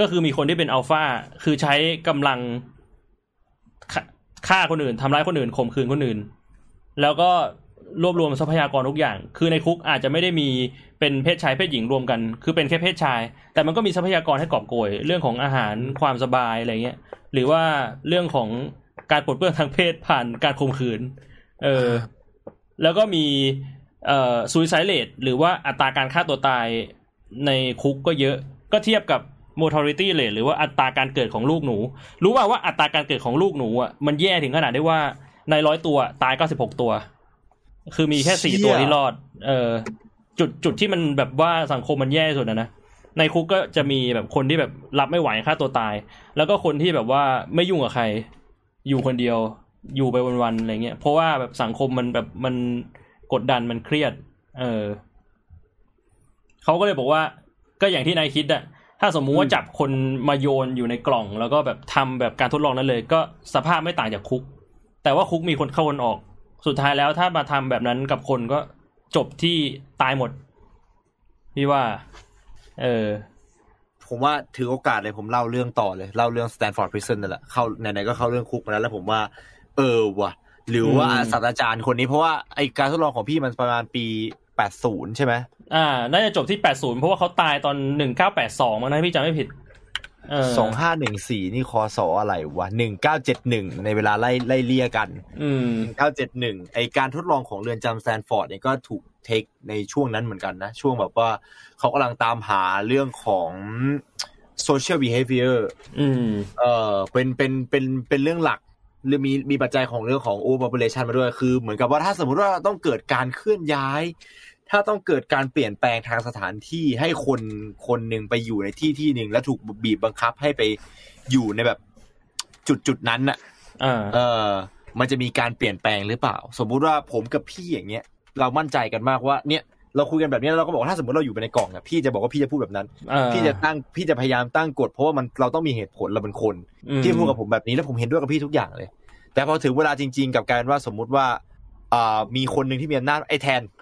Speaker 1: ก็คือมีคนที่เป็นอัลฟาคือใช้กำลังฆ่าฆ่าคนอื่นทำร้ายคนอื่นข่มขืนคนอื่น แล้วก็ รวบรวมทรัพยากรทุกอย่าง คือในคุกอาจจะไม่ได้มีเป็นเพศชายเพศหญิงรวมกัน คือเป็นแค่เพศชาย แต่มันก็มีทรัพยากรให้กอบโกย เรื่องของอาหารความสบายอะไรเงี้ย หรือว่าเรื่องของการปลดเปลื้องทางเพศผ่านการข่มขืน เออ แล้วก็มีเอ่อซูซายเลตหรือว่าอัตราการฆ่าตัวตายในคุกก็เยอะ ก็เทียบกับ mortality rate หรือว่าอัตราการเกิดของลูกหนู รู้ป่าว่าอัตราการเกิดของลูกหนูอะมันแย่ถึงขนาดได้ว่าในร้อยตัวตายเก้าสิบหกตัว คือมีแค่สี่
Speaker 2: เชี่ย
Speaker 1: ตัวที่รอด เออจุดจุดที่มันแบบว่าสังคมมันแย่ที่สุดนะนะในคุกก็จะมีแบบคนที่แบบรับไม่ไหวฆ่าตัวตาย แล้วก็คนที่แบบว่าไม่ยุ่งกับใคร อยู่คนเดียว อยู่ไปวันๆอะไรเงี้ยเพราะว่าแบบสังคมมันแบบมันกดดันมันเครียด เออเขาก็เลยบอกว่า ก็อย่างที่นายคิดอะถ้าสมมุติว่าจับคนมาโยนอยู่ในกล่อง แล้วก็แบบทำแบบการทดลองนั้นเลย ก็สภาพไม่ต่างจากคุก แต่ว่าคุกมีคนเข้าคนออก สุดท้ายแล้วถ้ามาทำแบบนั้นกับคนก็จบที่ตายหมด พี่ว่า เออ
Speaker 2: ผมว่าถือโอกาสเลยผมเล่าเรื่องต่อเลย เล่าเรื่อง Stanford Prison นั่นแหละเข้าไหนๆก็เข้าเรื่องคุกมาแล้ว แล้วผมว่า เออว่ะ หรือว่า
Speaker 1: อืม
Speaker 2: ศาสตราจารย์คนนี้เพราะว่าไอการทดลองของพี่มันประมาณปี80ใช่ไหม
Speaker 1: อ่า น่าจะจบที่80เพราะว่าเขาตายตอน1982มั้งนะพี่จำไม่ผิดเออ
Speaker 2: สองห้าหนึ่งสี่นี่คอสออะไรวะหนึ่งเก้าเจ็ดหนึ่งในเวลาไล่ไล่เลี่ยกัน
Speaker 1: อืม
Speaker 2: เก้าเจ็ดหนึ่งไอการทดลองของเรือนจำแซนฟอร์ดเนี่ยก็ถูกเทคในช่วงนั้นเหมือนกันนะ ช่วงแบบว่าเขากำลังตามหาเรื่องของ social behavior
Speaker 1: อืม
Speaker 2: เออเป็นเป็นเป็นเป็นเรื่องหลักหรือมีมีปัจจัยของเรื่องของ overpopulation มาด้วยคือ เหมือนกับว่าถ้าสมมุติว่าต้องเกิดการเคลื่อนย้าย ถ้าต้องเกิดการเปลี่ยนแปลงทางสถานที่ให้คนคนหนึ่งไปอยู่ในที่ที่หนึ่งแล้วถูกบีบบังคับให้ไปอยู่ในแบบจุดจุดๆนั้นน่ะ
Speaker 1: อ่า
Speaker 2: เออ มันจะมีการเปลี่ยนแปลงหรือเปล่า สมมุติว่าผมกับพี่อย่างเงี้ย เรามั่นใจกันมากว่า เนี่ยเราคุยกันแบบนี้แล้วเราก็บอกว่าถ้าสมมติเราอยู่ในกล่องอะพี่จะบอกว่าพี่จะพูดแบบนั้น
Speaker 1: อ่า
Speaker 2: พี่จะตั้งพี่จะพยายามตั้งกฎเพราะว่ามันเราต้องมีเหตุผลเราเป็นคน
Speaker 1: อืม
Speaker 2: พี่พูดกับผมแบบนี้แล้วผมเห็นด้วยกับพี่ทุกอย่างเลย แต่พอถึงเวลาจริง ๆ กับการว่าสมมุติว่าอ่ามีคนหนึ่งที่มีอำนาจไอ้แทน
Speaker 1: อ่า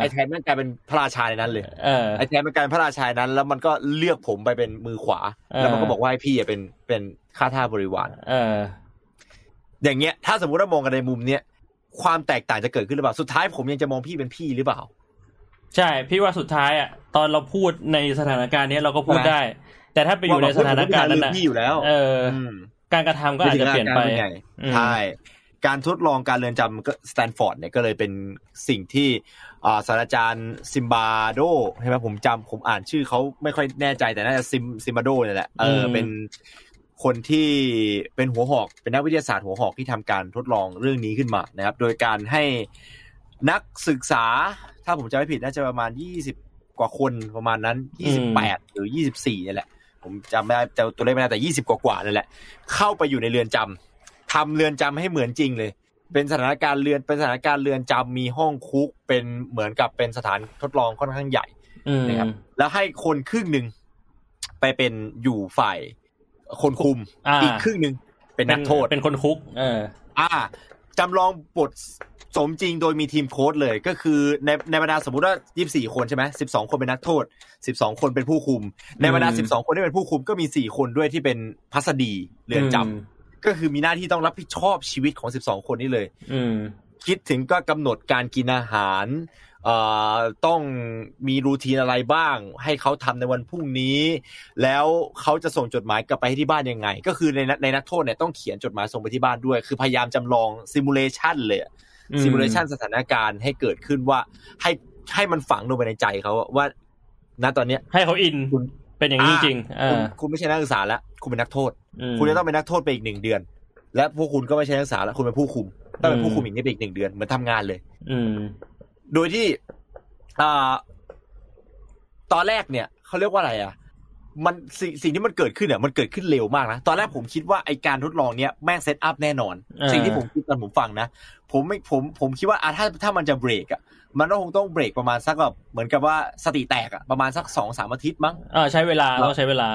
Speaker 2: ไอ้แทนมันกลายเป็นพระราชาในนั้นเลย
Speaker 1: เออ
Speaker 2: ไอ้แทนมันกลายเป็นพระราชาในนั้น แล้วมันก็เลือกผมไปเป็นมือขวา
Speaker 1: เออ
Speaker 2: แล้วมันก็บอกว่าให้พี่อะเป็นเป็นข้าทาสบริวาร
Speaker 1: เออ
Speaker 2: อย่างเงี้ย ถ้าสมมติว่ามองกันในมุมเนี้ยความแตกต่างจะเกิดขึ้นหรือเปล่า สุดท้ายผมยังจะมองพี่เป็นพี่หรือเปล่า
Speaker 1: ใช่ พี่ว่าสุดท้ายอะ ตอนเราพูดในสถานการณ์เนี้ยเราก็พูด
Speaker 2: ใช่ไหม
Speaker 1: ได้ แต่ถ้าไปอยู่ในสถานการณ์นั้น
Speaker 2: ว่
Speaker 1: นะ
Speaker 2: แบบพี่อยู่แล้ว
Speaker 1: เออ
Speaker 2: ม
Speaker 1: การกระทำก็อาจจะเปลี่ยนไป
Speaker 2: ม่ถึงอาการ
Speaker 1: อืม
Speaker 2: ใช่การทดลองการเรือนจำของสแตนฟอร์ดเนี่ยก็เลยเป็นสิ่งที่อ่า ศาสตราจารย์ซิมบาร์โดใช่ไหมผมจำผมอ่านชื่อเขาไม่ค่อยแน่ใจแต่น่าจะซิมซิมบาร์โดเนี่ยแหละเอออ
Speaker 1: ม
Speaker 2: เป็นคนที่เป็นหัวหอกเป็นนักวิทยาศาสตร์หัวหอกที่ทำการทดลองเรื่องนี้ขึ้นมานะครับ โดยการให้นักศึกษา ถ้าผมจำไม่ผิดน่าจะประมาณยี่สิบกว่าคนประมาณนั้นยี่สิบแปดหรือยี่สิบสี่เนี่ยแหละ ผมจำไม่ได้แต่ตัวเลขไม่ได้แต่ยี่สิบกว่าๆนั่นแหละ เข้าไปอยู่ในเรือนจำทำเรือนจำให้เหมือนจริงเลย เป็นสถานการณ์เรือนเป็นสถานการณ์เรือนจำมีห้องคุกเป็นเหมือนกับเป็นสถานทดลองค่อนข้างใหญ่
Speaker 1: อืม
Speaker 2: นะครับ แล้วให้คนครึ่งหนึ่งไปเป็นอยู่ฝ่ายคนคุม
Speaker 1: อ่า
Speaker 2: อีกครึ่งหนึ่งเป็นนักโทษ
Speaker 1: เป็นคนคุก เออ
Speaker 2: อ่าจำลองบทสมจริงโดยมีทีมโค้ดเลย ก็คือในในบรรดาสมมุติว่า 24 คนใช่ไหม12 คนเป็นนักโทษ 12 คนเป็นผู้คุม ในบรรดา
Speaker 1: อืม
Speaker 2: 12 คนที่เป็นผู้คุมก็มี 4 คนด้วยที่เป็นพัสดีเรือนจำ ก็คือมีหน้าที่ต้องรับผิดชอบชีวิตของ12คนนี้เลย
Speaker 1: อืม
Speaker 2: คิดถึงก็กำหนดการกินอาหารเอ่อต้องมีรูทีนอะไรบ้าง ให้เขาทำในวันพรุ่งนี้ แล้วเขาจะส่งจดหมายกลับไปให้ที่บ้านยังไง ก็คือในนักในนักโทษเนี่ยต้องเขียนจดหมายส่งไปที่บ้านด้วย คือพยายามจำลองซิมูเลชันเลย
Speaker 1: อืม
Speaker 2: ซิมูเลชันสถานการณ์ให้เกิดขึ้นว่าให้ให้มันฝังลงไปในใจเขาว่าณตอนเนี้ย
Speaker 1: ให้เขาอิน
Speaker 2: คุณ
Speaker 1: เป็นอย่างนี้จริงๆ
Speaker 2: คุณ
Speaker 1: อ่า
Speaker 2: คุณไม่ใช่นักศึกษาแล้ว คุณเป็นนักโทษ
Speaker 1: อืม
Speaker 2: คุณจะต้องเป็นนักโทษไปอีกหนึ่งเดือน และพวกคุณก็ไม่ใช่นักศึกษาแล้ว คุณเป็นผู้คุมต้องเป็นผู้คุมอย่างนี้ไปอีกหนึ่งเดือนเหมือนทำงานเลย
Speaker 1: อืม
Speaker 2: โดยที่อ่าตอนแรกเนี่ยเขาเรียกว่าอะไรอะ มันสิ่งสิ่งที่มันเกิดขึ้นเนี่ยมันเกิดขึ้นเร็วมากนะตอนแรกผมคิดว่าไอการทดลองเนี้ยแม่งเซตอัพแน่นอน
Speaker 1: อ่า
Speaker 2: สิ่งที่ผมคิดตอนผมฟังนะผมไม่ผมผมคิดว่าอะถ้าถ้ามันจะเบรกอะ มันก็คงต้องเบรกประมาณสักแบบเหมือนกับว่าสติแตกอะประมาณสักสองสามอาทิตย์มั้ง
Speaker 1: อ่าใช้เวลาต้องใช้เวลา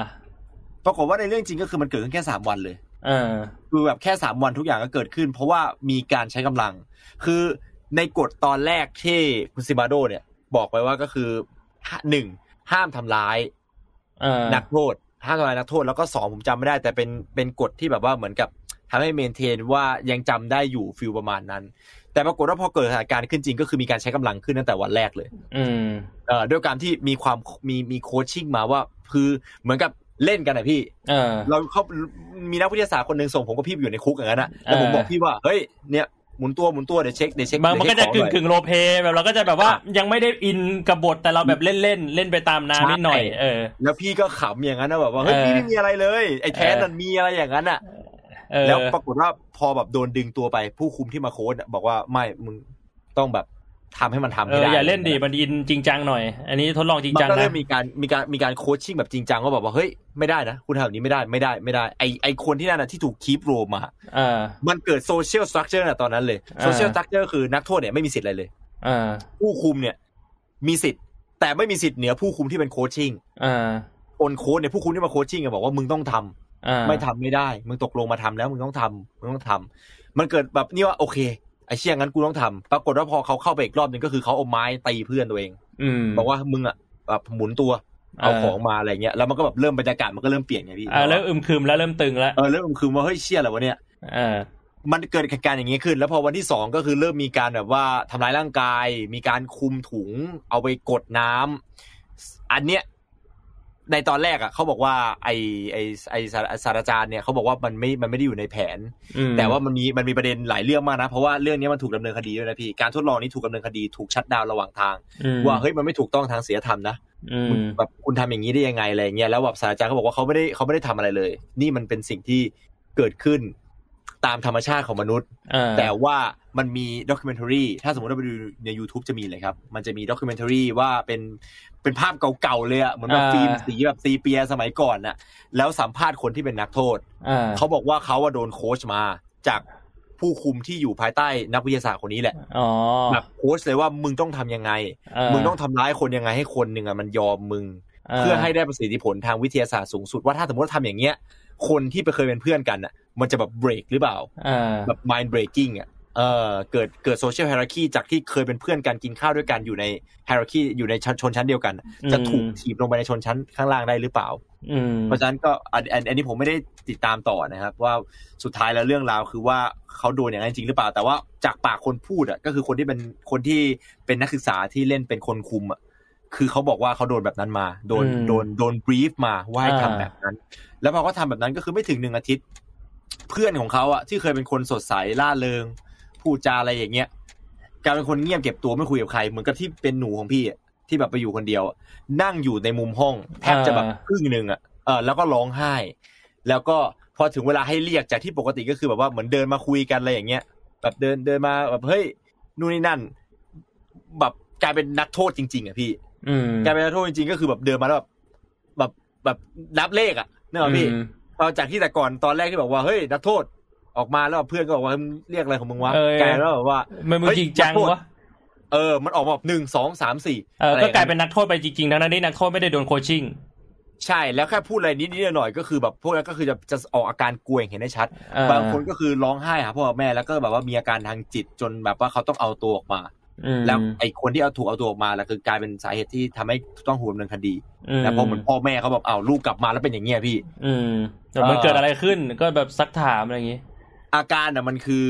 Speaker 2: ปรากฏว่าในเรื่องจริงก็คือมันเกิดขึ้นแค่สามวันเลย
Speaker 1: เออ
Speaker 2: คือแบบแค่สามวันทุกอย่างก็เกิดขึ้น เพราะว่ามีการใช้กำลัง คือในกฎตอนแรกที่คุณซิบาโดเนี่ย บอกไปว่าก็คือหนึ่งห้ามทำร้าย
Speaker 1: เออ
Speaker 2: นักโทษห้ามทำลายนักโทษแล้วก็สองผมจำไม่ได้ แต่เป็นเป็นกฎที่แบบว่าเหมือนกับทำให้เมนเทนว่ายังจำได้อยู่ฟิลประมาณนั้น แต่ปรากฏว่าพอเกิดสถานการณ์ขึ้นจริงก็คือมีการใช้กำลังขึ้นตั้งแต่วันแรกเลย
Speaker 1: อืม
Speaker 2: เอ่อด้วยการที่มีความมีมีโคชชิ่งมาว่าคือเหมือนกับเล่นกันนะพี่
Speaker 1: เออ
Speaker 2: เราเขามีนักวิทยาศาสตร์คนหนึ่งส่งผมกับพี่ไปอยู่ในคุกอย่างนั้นนะแล้วผม
Speaker 1: เออ
Speaker 2: บอกพี่ว่าเฮ้ยเนี่ยหมุนตัวหมุนตัวเดี๋ยวเช็คเดี๋ยวเช็ค
Speaker 1: บางมันก็จะ
Speaker 2: เดี๋ยว
Speaker 1: กึ่ง
Speaker 2: เช็
Speaker 1: กึ่ง roleplay แบบเราก็จะแบบว่ายังไม่ได้อินกับบทแต่เราแบบเล่นเล่นๆเล่นไปตามน้ำนิดหน่อยเออ
Speaker 2: แล้วพี่ก็ขำอย่างนั้นนะแบบว่าเฮ้ย
Speaker 1: เออ
Speaker 2: พี่ไม่มีอะไรเลย ไอ้แทน
Speaker 1: เออ
Speaker 2: มันมีอะไรอย่างนั้นอะ
Speaker 1: เออ
Speaker 2: แล้วปรากฏว่าพอแบบโดนดึงตัวไปผู้คุมที่มาโค้ชบอกว่าไม่มึงต้องแบบทำให้มันทำ
Speaker 1: เอ
Speaker 2: ให้
Speaker 1: อ
Speaker 2: ได้
Speaker 1: อย่าเล่นดิมันอินจริงจังหน่อย อันนี้ทดลองจริง
Speaker 2: มัน
Speaker 1: จัง
Speaker 2: ก็
Speaker 1: นะ
Speaker 2: เริ่มมีการมีการมีการ coaching แบบจริงจังว่าแบบว่าเฮ้ยไม่ได้นะ คุณทำแบบนี้ไม่ได้ไม่ได้ไม่ได้ไอไอคนที่นั่นนะที่ถูกคีบโรมา
Speaker 1: เออ
Speaker 2: มันเกิด social structure น่ะตอนนั้นเลย
Speaker 1: อ่า
Speaker 2: social structure คือนักโทษเนี่ยไม่มีสิทธิ์อะไรเลย
Speaker 1: เออ
Speaker 2: ผู้คุมเนี่ย มีสิทธิ์ แต่ไม่มีสิทธิ์เหนือผู้คุมที่เป็น coaching
Speaker 1: เออ
Speaker 2: คนโค้ชเนี่ยผู้คุมที่มา coaching อะบอกว่ามึงต้องทำ
Speaker 1: เออ
Speaker 2: ไม่ทำไม่ได้มึงตกลงมาทำแล้วมึงต้องทำมึงต้องทำมันเกิดแบบนี่ว่าโอเคไอ้เชี่ยงั้นกูต้องทำปรากฏว่าพอเขาเข้าไปอีกรอบหนึงก็คือเขาเอาไม้ตีเพื่อนตัวเอง
Speaker 1: อืม
Speaker 2: บอกว่ามึงอะแบบหมุนตัวเอา
Speaker 1: เออ
Speaker 2: ของมาอะไรเงี้ยแล้วมันก็แบบเริ่มบรรยากาศมันก็เริ่มเปลี่ยนไงพี่
Speaker 1: อ่าเริ่มอึมครึมแล้วเริ่มตึงแล้ว
Speaker 2: เออเริ่มคือว่าเฮ้ยเชี่ยอะไรวะเนี่ย
Speaker 1: เออ
Speaker 2: มันเกิดเหตุการณ์อย่างนี้ขึ้น แล้วพอวันที่สองก็คือเริ่มมีการแบบว่าทำร้ายร่างกาย มีการคุมถุง เอาไปกดน้ำอันเนี้ย ในตอนแรกอะเขาบอกว่าไอไอไอศาศาสตราจารย์เนี่ยเขาบอกว่ามันไม่มันไม่ได้อยู่ในแผน
Speaker 1: อืม
Speaker 2: แต่ว่ามันมีมันมีประเด็นหลายเรื่องมากนะ เพราะว่าเรื่องนี้มันถูกดำเนินคดีด้วยนะพี่ การทดลองนี้ถูกดำเนินคดีถูก shut down ระหว่างทาง
Speaker 1: อืม
Speaker 2: ว่าเฮ้ยมันไม่ถูกต้องทางศีลธรรมนะ
Speaker 1: อืม
Speaker 2: คุณแบบคุณทำอย่างนี้ได้ยังไงอะไรเงี้ยแล้วแบบศาสตราจารย์เขาบอกว่าเขาไม่ได้เขาไม่ได้ทำอะไรเลย นี่มันเป็นสิ่งที่เกิดขึ้น ตามธรรมชาติของมนุษย์
Speaker 1: เออ
Speaker 2: แต่ว่ามันมี documentary ถ้าสมมติเราไปดูใน YouTube จะมีเลยครับ มันจะมี documentary ว่าเป็นเป็นภาพเก่าๆเลยอะเหมือนแบบฟิล์มสีแบบ sepia สมัยก่อนน่ะ แล้วสัมภาษณ์คนที่เป็นนักโทษ
Speaker 1: เออ
Speaker 2: เขาบอกว่าเขาว่าโดนโค้ชมาจากผู้คุมที่อยู่ภายใต้นักวิทยาศาสตร์คนนี้แหละ
Speaker 1: อ๋อ
Speaker 2: แบบโค้ชเลยว่ามึงต้องทำยังไง มึงต้องทำร้ายคนยังไงให้คนหนึ่งอะมันยอมมึง เพื่อให้ได้ประสิทธิผลทางวิทยาศาสตร์สูงสุดว่าถ้าสมมติว่าทำอย่างเงี้ย คนที่ไปเคยเป็นเพื่อนกันอะ มันจะแบบเบรกหรือเปล่า
Speaker 1: เออ
Speaker 2: แบบ mind breaking อะเออเกิดเกิดโซเชียล hierarchy จากที่เคยเป็นเพื่อนกันกินข้าวด้วยกันอยู่ใน hierarchy อยู่ในชนชั้นเดียวกันอะ
Speaker 1: อืม
Speaker 2: จะถูกถีบลงไปในชนชั้นข้างล่างได้หรือเปล่า
Speaker 1: อืม
Speaker 2: เพราะฉะนั้นก็อันอันอันนี้ผมไม่ได้ติดตามต่อนะครับ ว่าสุดท้ายแล้วเรื่องราวคือว่าเขาโดนอย่างนั้นจริงหรือเปล่า แต่ว่าจากปากคนพูดอะก็คือคนที่เป็นคนที่เป็นนักศึกษาที่เล่นเป็นคนคุมอะคือเขาบอกว่าเขาโดนแบบนั้นมา โดน
Speaker 1: อืม
Speaker 2: โดนโดนบรีฟมาว่าให้
Speaker 1: อ่า
Speaker 2: ทำแบบนั้น แล้วพอเขาทำแบบนั้นก็คือไม่ถึงหนึ่งอาทิตย์ เพื่อนของเขาอะที่เคยเป็นคนสดใสล่าเริงพูดจาอะไรอย่างเงี้ยกลายเป็นคนเงียบเก็บตัวไม่คุยกับใครเหมือนกับที่เป็นหนูของพี่อะที่แบบไปอยู่คนเดียวอะนั่งอยู่ในมุมห้องแทบจะแบบ
Speaker 1: อ่า
Speaker 2: ครึ่งหนึ่งอะเออแล้วก็ร้องไห้ แล้วก็พอถึงเวลาให้เรียกจากที่ปกติก็คือแบบว่าเหมือนเดินมาคุยกันอะไรอย่างเงี้ยแบบเดินเดินมาแบบเฮ้ยนู่นนี่นั่น แบบกลายเป็นนักโทษจริง ๆอะพี่
Speaker 1: อืม
Speaker 2: กลายเป็นนักโทษจริงๆก็คือแบบเดินมาแล้วแบบแบบแบบนับเลขอะนึกออกปะพี่
Speaker 1: อืม
Speaker 2: พอ จากที่แต่ก่อนตอนแรกที่บอกว่าเฮ้ยนักโทษออกมาแล้วแบบเพื่อนก็บอกว่ามึงเรียกอะไรของมึงวะ
Speaker 1: เออ
Speaker 2: กลายแล้วแบบว่า
Speaker 1: มันมึง
Speaker 2: เฮ้ย
Speaker 1: จริงจัง
Speaker 2: นักโทษ
Speaker 1: วะ
Speaker 2: เออ มันออกมาแบบหนึ่งสองสามสี่
Speaker 1: เออ
Speaker 2: อะไร
Speaker 1: ก็
Speaker 2: อย่าง
Speaker 1: กลาย
Speaker 2: นั้น
Speaker 1: เป็นนักโทษไปจริงๆทั้งนั้นที่นักโทษไม่ได้โดนโคชชิ่ง
Speaker 2: ใช่แล้วแค่พูดอะไรนิดนิดหน่อยๆก็คือแบบพวกนั้นก็คือจะจะออกอาการกลัวอย่างเห็นได้ชัด
Speaker 1: เออ
Speaker 2: บางคนก็คือร้องไห้หาพ่อกับแม่แล้วก็แบบว่ามีอาการทางจิตจนแบบว่าเขาต้องเอาตัวออกมา
Speaker 1: อืม
Speaker 2: แล้วไอ้คนที่เอาถูกเอาตัวออกมาแล้วคือกลายเป็นสาเหตุที่ทำให้ต้องถูกดำเนินคดี
Speaker 1: อืม
Speaker 2: แต่พอเหมือนพ่อแม่เขาแบบเอาวลูกกลับมาแล้วเป็นอย่างเงี้ยพี่
Speaker 1: อืมแต่มัน
Speaker 2: เออ
Speaker 1: เกิดอะไรขึ้นก็แบบซักถามอะไรอย่างงี้
Speaker 2: อาการอะมันคือ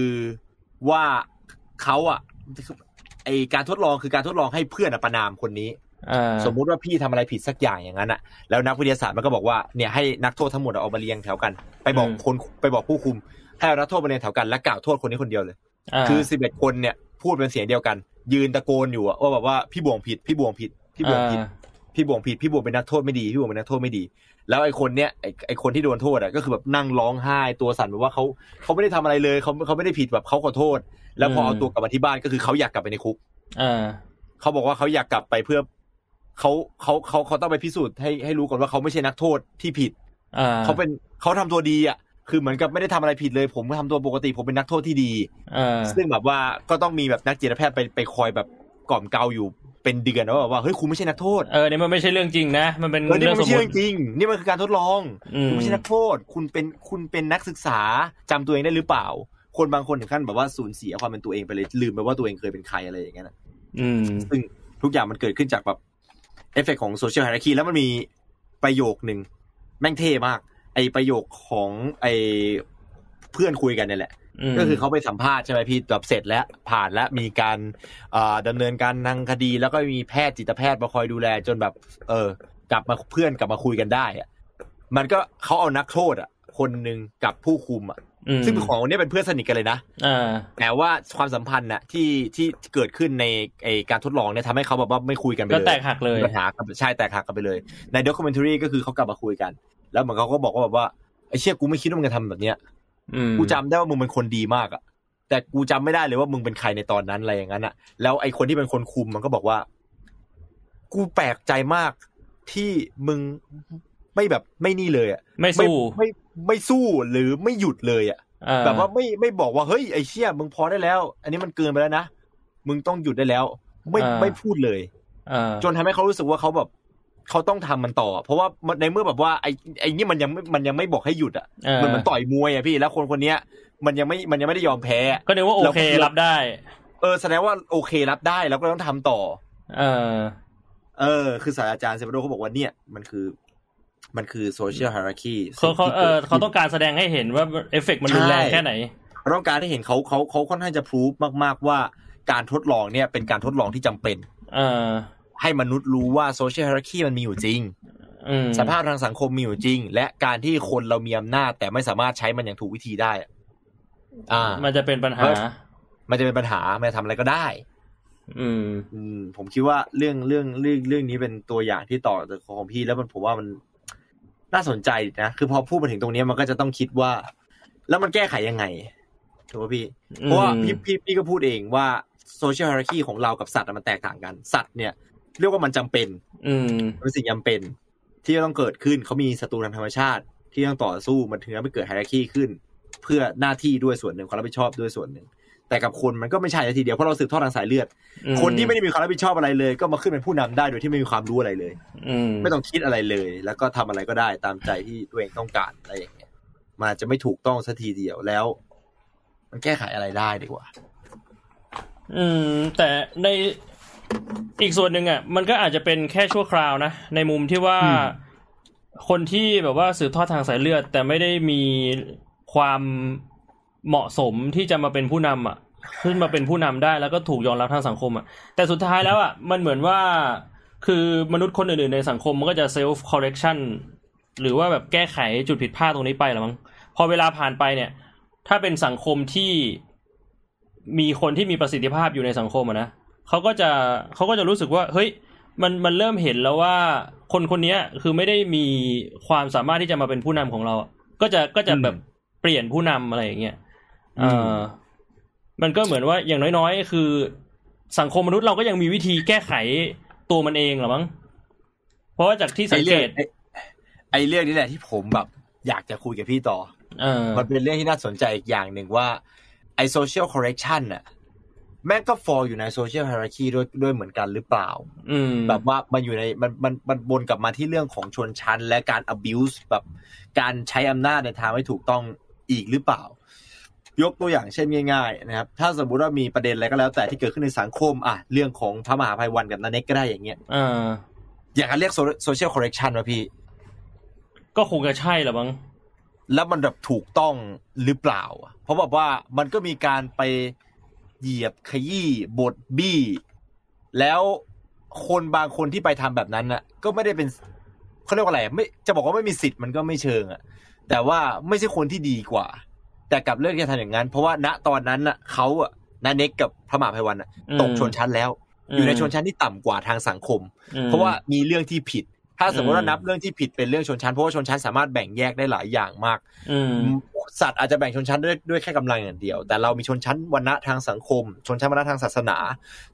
Speaker 2: ว่าเขาอะไอการทดลองคือการทดลองให้เพื่อนอะประนามคนนี้
Speaker 1: อ่า
Speaker 2: สมมุติว่าพี่ทำอะไรผิดสักอย่างอย่างนั้นอะ แล้วนักวิทยาศาสตร์มันก็บอกว่าเนี่ยให้นักโทษทั้งหมดเอามาเรียงแถวกัน ไปบอกคนไปบอกผู้คุม ให้เอานักโทษมาเรียงแถวกันและกล่าวโทษคนนี้คนเดียวเลยาคือสิบเอ็ดคนเนี่ยพูดเป็นเสียงเดียวกัน ยืนตะโกนอยู่อะว่าแบบว่าพี่บวงผิดพี่บวงผิดพี่บวงผิด
Speaker 1: อ่า
Speaker 2: พี่บวงผิดพี่บวงเป็นนักโทษไม่ดีพี่บวงเป็นนักโทษไม่ดี แล้วไอ้คนเนี้ยไอ้ไอ้คนที่โดนโทษอะก็คือแบบนั่งร้องไห้ตัวสั่นแบบว่าเขาเขาไม่ได้ทำอะไรเลยเขาเขาไม่ได้ผิดแบบเขาขอโทษ แล้วพอเอาตัวกลับมาที่บ้านก็คือเขาอยากกลับไปในคุก
Speaker 1: อ่า
Speaker 2: เขาบอกว่าเขาอยากกลับไปเพื่อเขาเขาเขาเขาต้องไปพิสูจน์ให้ให้รู้ก่อนว่าเขาไม่ใช่นักโทษที่ผิด
Speaker 1: อ่า
Speaker 2: เขาเป็นเขาทำตัวดีอะ คือเหมือนกับไม่ได้ทำอะไรผิดเลย ผมก็ทำตัวปกติผมเป็นนักโทษที่ดี
Speaker 1: อ่า
Speaker 2: ซึ่งแบบว่าก็ต้องมีแบบนักจิตแพทย์ไปไปคอยแบบกล่อมเกลาอยู่เป็นเดือนว่าแบบว่าเฮ้ยคุณไม่ใช่นักโทษ
Speaker 1: เออเนี่ยมันไม่ใช่เรื่องจริงนะมันเป็น
Speaker 2: เออนี่
Speaker 1: เรื่
Speaker 2: มั
Speaker 1: อนงส
Speaker 2: ไม่
Speaker 1: ม
Speaker 2: ใช่
Speaker 1: ม
Speaker 2: เรื่
Speaker 1: ติ
Speaker 2: องจริง นี่มันคือการทดลอง
Speaker 1: อืม
Speaker 2: คุณไม่ใช่นักโทษ คุณเป็นคุณเป็นนักศึกษาจำตัวเองได้หรือเปล่า คนบางคนถึงขั้นแบบว่าสูญเสียความเป็นตัวเองไปเลยลืมไปว่าตัวเองเคยเป็นใครอะไรอย่างเงี้ยนะ
Speaker 1: อืม
Speaker 2: ซึ่งทุกอย่างมันเกิดขึ้นจากแบบเอฟเฟกของโซเชียลไฮรักีแล้วมันมีประโยคหนึ่งแม่งเท่มาก ไอประโยคของไอเพื่อนคุยกันเนี่ยแหละ
Speaker 1: ม
Speaker 2: ก็คือเขาไปสัมภาษณ์ใช่ไหมพี่แบบเสร็จแล้วผ่านแล้วมีการเอ่อดำเนินการทางคดี แล้วก็มีแพทย์จิตแพทย์มาคอยดูแลจนแบบ เออ กลับมาเพื่อนกลับมาคุยกันได้อะมันก็เขาเอานักโทษอะ คนหนึ่งกับผู้คุมอะ
Speaker 1: อืม
Speaker 2: ซึ่งเป็นของคนนี้เป็นเพื่อนสนิทกันเลยนะ
Speaker 1: อ่า
Speaker 2: แต่ว่าความสัมพันธ์น่ะที่ที่เกิดขึ้นในไอการทดลองเนี่ยทำให้เขาแบบว่าไม่คุยกันไป
Speaker 1: ก็
Speaker 2: เลย
Speaker 1: แตกหักเลย
Speaker 2: มีปัญหากับใช่แตกหักกันไปเลย ในด็อกิเมนทรีก็คือเขากลับมาคุยกัน แล้วเหมือนเขาก็บอกว่าแบบว่าไอ้เชี่ยกูไม่คิดว่ามึงจะทำแบบเนี้ย
Speaker 1: อืม
Speaker 2: กูจำได้ว่ามึงเป็นคนดีมากอะแต่กูจำไม่ได้เลยว่ามึงเป็นใครในตอนนั้นอะไรอย่างนั้นอะแล้วไอ้คนที่เป็นคนคุมมันก็บอกว่า กูแปลกใจมากที่มึง ไม่แบบไม่นี่เลยอะ
Speaker 1: ไม่สู้
Speaker 2: ไม่ไม่สู้หรือไม่หยุดเลยอะ
Speaker 1: อ่า
Speaker 2: แบบว่าไม่ไม่บอกว่าเฮ้ยไอ้เชี่ยมึงพอได้แล้ว อันนี้มันเกินไปแล้วนะมึงต้องหยุดได้แล้ว ไม่ไม่พูดเลย
Speaker 1: อ่า
Speaker 2: จนทำให้เขารู้สึกว่าเขาแบบเขาต้องทำมันต่อ เพราะว่าในเมื่อแบบว่าไอ้ไอ้นี่มันยังไม่มันยังไม่บอกให้หยุดอะ
Speaker 1: เออ
Speaker 2: มันเหมือนต่อยมวยอะพี่แล้วคนคนเนี้ย มันยังไม่มันยังไม่ได้ยอมแพ้
Speaker 1: ก็นึกว่าโอเค
Speaker 2: แล้ว
Speaker 1: รับได้
Speaker 2: เออแสดงว่าโอเครับได้แล้วก็ต้องทำต่อ
Speaker 1: เออ
Speaker 2: เออ คือศาสตราจารย์ซิมบาร์โดเขาบอกว่าเนี่ย มันคือ มันคือ social hierarchy เขา
Speaker 1: เขาเออเขาต้องการแสดงให้เห็นว่าเอฟเฟกต์มันรุนแรงแค่ไหน
Speaker 2: เขาต้องการให้เห็นเขาเขาเขาค่อนข้างจะ prove มาก ๆ ว่าการทดลองเนี่ยเป็นการทดลองที่จำเป็น
Speaker 1: เออ
Speaker 2: ให้มนุษย์รู้ว่าโซเชียลฮาร์คีมันมีอยู่จริง
Speaker 1: อืม
Speaker 2: สภาพทางสังคมมีอยู่จริง และการที่คนเรามีอำนาจ แต่ไม่สามารถใช้มันอย่างถูกวิธีได้อะอ่า
Speaker 1: มันจะเป็นปัญหา
Speaker 2: มันจะเป็นปัญหามันจะทำอะไรก็ได้
Speaker 1: อืม
Speaker 2: อืม ผมคิดว่าเรื่องเรื่องเรื่องเรื่องนี้เป็นตัวอย่างที่ต่อจากของพี่แล้วมันผมว่ามัน น่าสนใจนะ คือพอพูดมาถึงตรงนี้มันก็จะต้องคิดว่า แล้วมันแก้ไขยังไงถูกป่ะพี่ เพราะว่าพี่พี่พี่ก็พูดเองว่าโซเชียลฮาร์คีของเรากับสัตว์อะมันแตกต่างกัน สัตว์เนี่ยเรียกว่ามันจำเป็น
Speaker 1: อืม
Speaker 2: มันเป็นสิ่งจำเป็น ที่จะต้องเกิดขึ้นเขามีศัตรูทางธรรมชาติ ที่ต้องต่อสู้มันถึงจะไม่เกิดไฮรักีขึ้น เพื่อหน้าที่ด้วยส่วนหนึ่งความรับผิดชอบด้วยส่วนหนึ่ง แต่กับคนมันก็ไม่ใช่ทีเดียวเพราะเราสืบทอดทางสายเลือด
Speaker 1: อืม
Speaker 2: คนที่ไม่ได้มีความรับผิดชอบอะไรเลย ก็มาขึ้นเป็นผู้นำได้โดยที่ไม่มีความรู้อะไรเลย
Speaker 1: อืม
Speaker 2: ไม่ต้องคิดอะไรเลย แล้วก็ทำอะไรก็ได้ตามใจที่ตัวเองต้องการอะไรอย่างเงี้ยมันอาจจะไม่ถูกต้องสัทีเดียวแล้ว มันแก้ไขอะไรได้ดีกว่า
Speaker 1: อืม แต่ในอีกส่วนหนึ่งอะ มันก็อาจจะเป็นแค่ชั่วคราวนะในมุมที่ว่า
Speaker 2: อืม
Speaker 1: คนที่แบบว่าสืบทอดทางสายเลือด แต่ไม่ได้มีความ เหมาะสมที่จะมาเป็นผู้นำอะ ขึ้นมาเป็นผู้นำได้แล้วก็ถูกยอมรับทางสังคมอะแต่สุดท้ายแล้วอะมันเหมือนว่าคือมนุษย์คนอื่นๆในสังคมมันก็จะเซลฟ์คอร์เร t ชันหรือว่าแบบแก้ไขจุดผิดพลาดตรงนี้ไปหรือมั้งพอเวลาผ่านไปเนี่ย ถ้าเป็นสังคมที่มีคนที่มีประสิทธิภาพอยู่ในสังคมอะนะเขาก็จะเขาก็จะรู้สึกว่า เฮ้ย มันมันเริ่มเห็นแล้วว่าคนคนเนี้ยคือไม่ได้มีความสามารถที่จะมาเป็นผู้นำของเราอะก็จะก็จะแบบเปลี่ยนผู้นำอะไรอย่างเงี้ย เอออมันก็เหมือนว่าอย่างน้อยๆ คือ สังคมมนุษย์เราก็ยังมีวิธีแก้ไขตัวมันเองเหรอมั้งเพราะว่าจากที่สั
Speaker 2: ไอ้
Speaker 1: ง
Speaker 2: เรื่
Speaker 1: เก
Speaker 2: อง
Speaker 1: ต
Speaker 2: ไอ้ไอ้เรื่องนี้แหละที่ผมแบบ อยากจะคุยกับพี่ต่อ
Speaker 1: เออ
Speaker 2: มันเป็นเรื่องที่น่าสนใจอีกอย่างหนึ่งว่าไอโซเชียลคอร์เร t ชันน่ะแม่งก็ฟอลอยู่ในโซเชียล i ฮ r ร r คีด้วยด้วยเหมือนกันหรือเปล่า
Speaker 1: อืม
Speaker 2: แบบว่ามันอยู่ในมันมันมันบนกลับมาที่เรื่องของชนชั้น และการ abuse แบบการใช้อำนาจในทางไม่ถูกต้องอีกหรือเปล่า ยกตัวอย่างเช่นง่ายๆนะครับถ้าสมมุติว่ามีประเด็นอะไรก็แล้ว แต่ที่เกิดขึ้นในสังคมอะเรื่องของพระมหาภัยวันกับนันเน็กก็ได้อย่างเงี้ย
Speaker 1: เออ
Speaker 2: อย่างนั้นเรียกโซเชียลคอร์เร t ชันวะพี่
Speaker 1: ก็คงจะใช่แหละมั้ง
Speaker 2: แล้วมันแบบถูกต้องหรือเปล่าอะเพราะแบบว่ามันก็มีการไปเหยียบขยี้บดบี้ แล้วคนบางคนที่ไปทำแบบนั้นน่ะ ก็ไม่ได้เป็นเขาเรียกว่าอะไรอะไม่จะบอกว่าไม่มีสิทธิ์มันก็ไม่เชิงอะแต่ว่าไม่ใช่คนที่ดีกว่า แต่กลับเลือกที่จะทำอย่างนั้น เพราะว่าณตอนนั้นน่ะเขาอะน้าเน็กกับพระมหาไพรวัลย์น่ะ
Speaker 1: อืม
Speaker 2: ตกชนชั้นแล้ว อยู่ในชนชั้นที่ต่ำกว่าทางสังคม
Speaker 1: อืม
Speaker 2: เพราะว่ามีเรื่องที่ผิด ถ้าสมมติว่า
Speaker 1: อืม
Speaker 2: นับเรื่องที่ผิดเป็นเรื่องชนชั้นเพราะว่าชนชั้นสามารถแบ่งแยกได้หลายอย่างมาก
Speaker 1: อืม
Speaker 2: สัตว์อาจจะแบ่งชนชั้นด้วยด้วยแค่กำลังอย่างเดียว แต่เรามีชนชั้นวรรณะทางสังคม ชนชั้นวรรณะทางศาสนา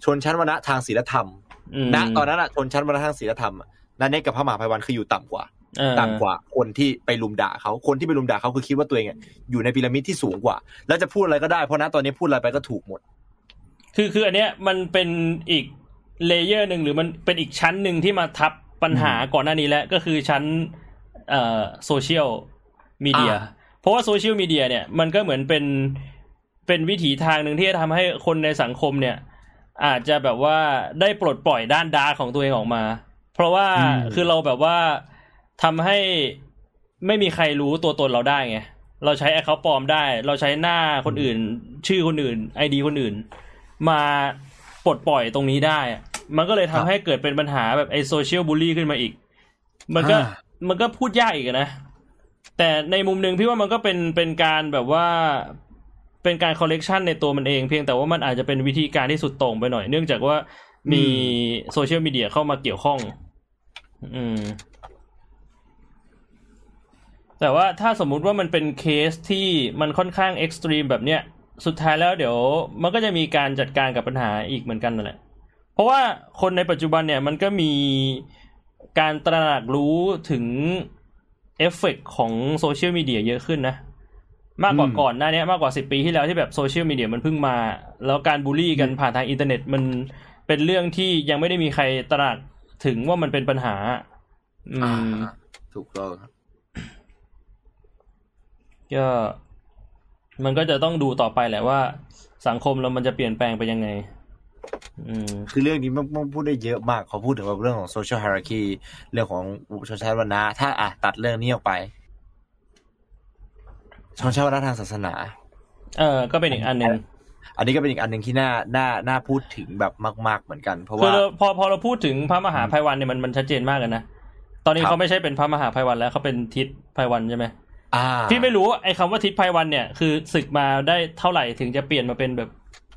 Speaker 2: ชนชั้นวรรณะทางศีลธรรม
Speaker 1: อืม
Speaker 2: ณตอนนั้นอะชนชั้นวรรณะทางศีลธรรมอะนันเนกกับพระมหาภัยวันคืออยู่ต่ำกว่า
Speaker 1: เออ
Speaker 2: ต่ำกว่าคนที่ไปลุมด่าเขาคนที่ไปลุมด่าเขาคือคิดว่าตัวเองอะอยู่ในพีระมิดที่สูงกว่า แล้วจะพูดอะไรก็ได้เพราะณตอนนี้พูดอะไรไปก็ถูกหมด
Speaker 1: คือคืออันเนี้ยมันเป็นอีก layer หนึ่งหรือมันเป็นอีกชั้นหนึ่งที่มาทับปัญหาก่อนหน้านี้แล้วก็คือชั้นเอ่อโซเชียลมีเดีย
Speaker 2: อ่า
Speaker 1: เพราะว่าโซเชียลมีเดียเนี่ยมันก็เหมือนเป็นเป็นวิถีทางหนึ่งที่จะทำให้คนในสังคมเนี่ย อาจจะแบบว่าได้ปลดปล่อยด้าน dark ของตัวเองออกมา เพราะว่า
Speaker 2: อืม
Speaker 1: คือเราแบบว่า ทำให้ไม่มีใครรู้ตัวตนเราได้ไงเราใช้ account ปลอมได้ เราใช้หน้าคนอื่น ชื่อคนอื่นไอดีคนอื่น มาปลดปล่อยตรงนี้ได้อะมันก็เลยทำให้เกิดเป็นปัญหาแบบไอ social bully ขึ้นมาอีก มันก็
Speaker 2: อ่า
Speaker 1: มันก็พูดยากอีกอะนะ แต่ในมุมหนึ่งพี่ว่ามันก็เป็นเป็นการแบบว่าเป็นการ correction ในตัวมันเองเพียงแต่ว่ามันอาจจะเป็นวิธีการที่สุดโต่งไปหน่อย เนื่องจากว่ามีโซเชียลมีเดียเข้ามาเกี่ยวข้อง อืม แต่ว่าถ้าสมมุติว่ามันเป็นเคสที่มันค่อนข้าง extreme แบบเนี้ยสุดท้ายแล้วเดี๋ยวมันก็จะมีการจัดการกับปัญหาอีกเหมือนกันนั่นแหละ เพราะว่าคนในปัจจุบันเนี่ยมันก็มีการตระหนักรู้ถึงเอฟเฟกต์ของโซเชียลมีเดียเยอะขึ้นนะ มากกว่า
Speaker 2: อืม
Speaker 1: ก่อนหน้านี้มากกว่าสิบปีที่แล้วที่แบบโซเชียลมีเดียมันเพิ่งมา แล้วการบูลลี่กันผ่านทางอินเทอร์เน็ตมันเป็นเรื่องที่ยังไม่ได้มีใครตระหนักถึงว่ามันเป็นปัญหา อืม
Speaker 2: ถูกต้องครับ
Speaker 1: ก็มันก็จะต้องดูต่อไปแหละว่า สังคมเรามันจะเปลี่ยนแปลงไปยังไง อืม
Speaker 2: คือเรื่องนี้มันมันพูดได้เยอะมากเขาพูดถึงแบบเรื่องของ social hierarchy เรื่องของชนชั้นวรรณะถ้าอะตัดเรื่องนี้ออกไปชนชั้นวรรณะทางศาสนา
Speaker 1: เออก็เป็นอีกอันหนึ่ง
Speaker 2: อันนี้ก็เป็นอีกอันหนึ่งที่น่าน่าน่าพูดถึงแบบมาก ๆเหมือนกัน เพราะ
Speaker 1: คือ
Speaker 2: ว่า
Speaker 1: เราพอพอเราพูดถึงพระมหาภัยวันเนี่ยมันมันชัดเจนมากเลยนะตอนนี้
Speaker 2: ครับ
Speaker 1: เขาไม่ใช่เป็นพระมหาภัยวันแล้วเขาเป็นทิศภัยวันใช่ไหม
Speaker 2: อ่า
Speaker 1: พี่ไม่รู้ว่าไอ้คำว่าทิศภัยวันเนี่ยคือศึกมาได้เท่าไหร่ถึงจะเปลี่ยนมาเป็นแบบ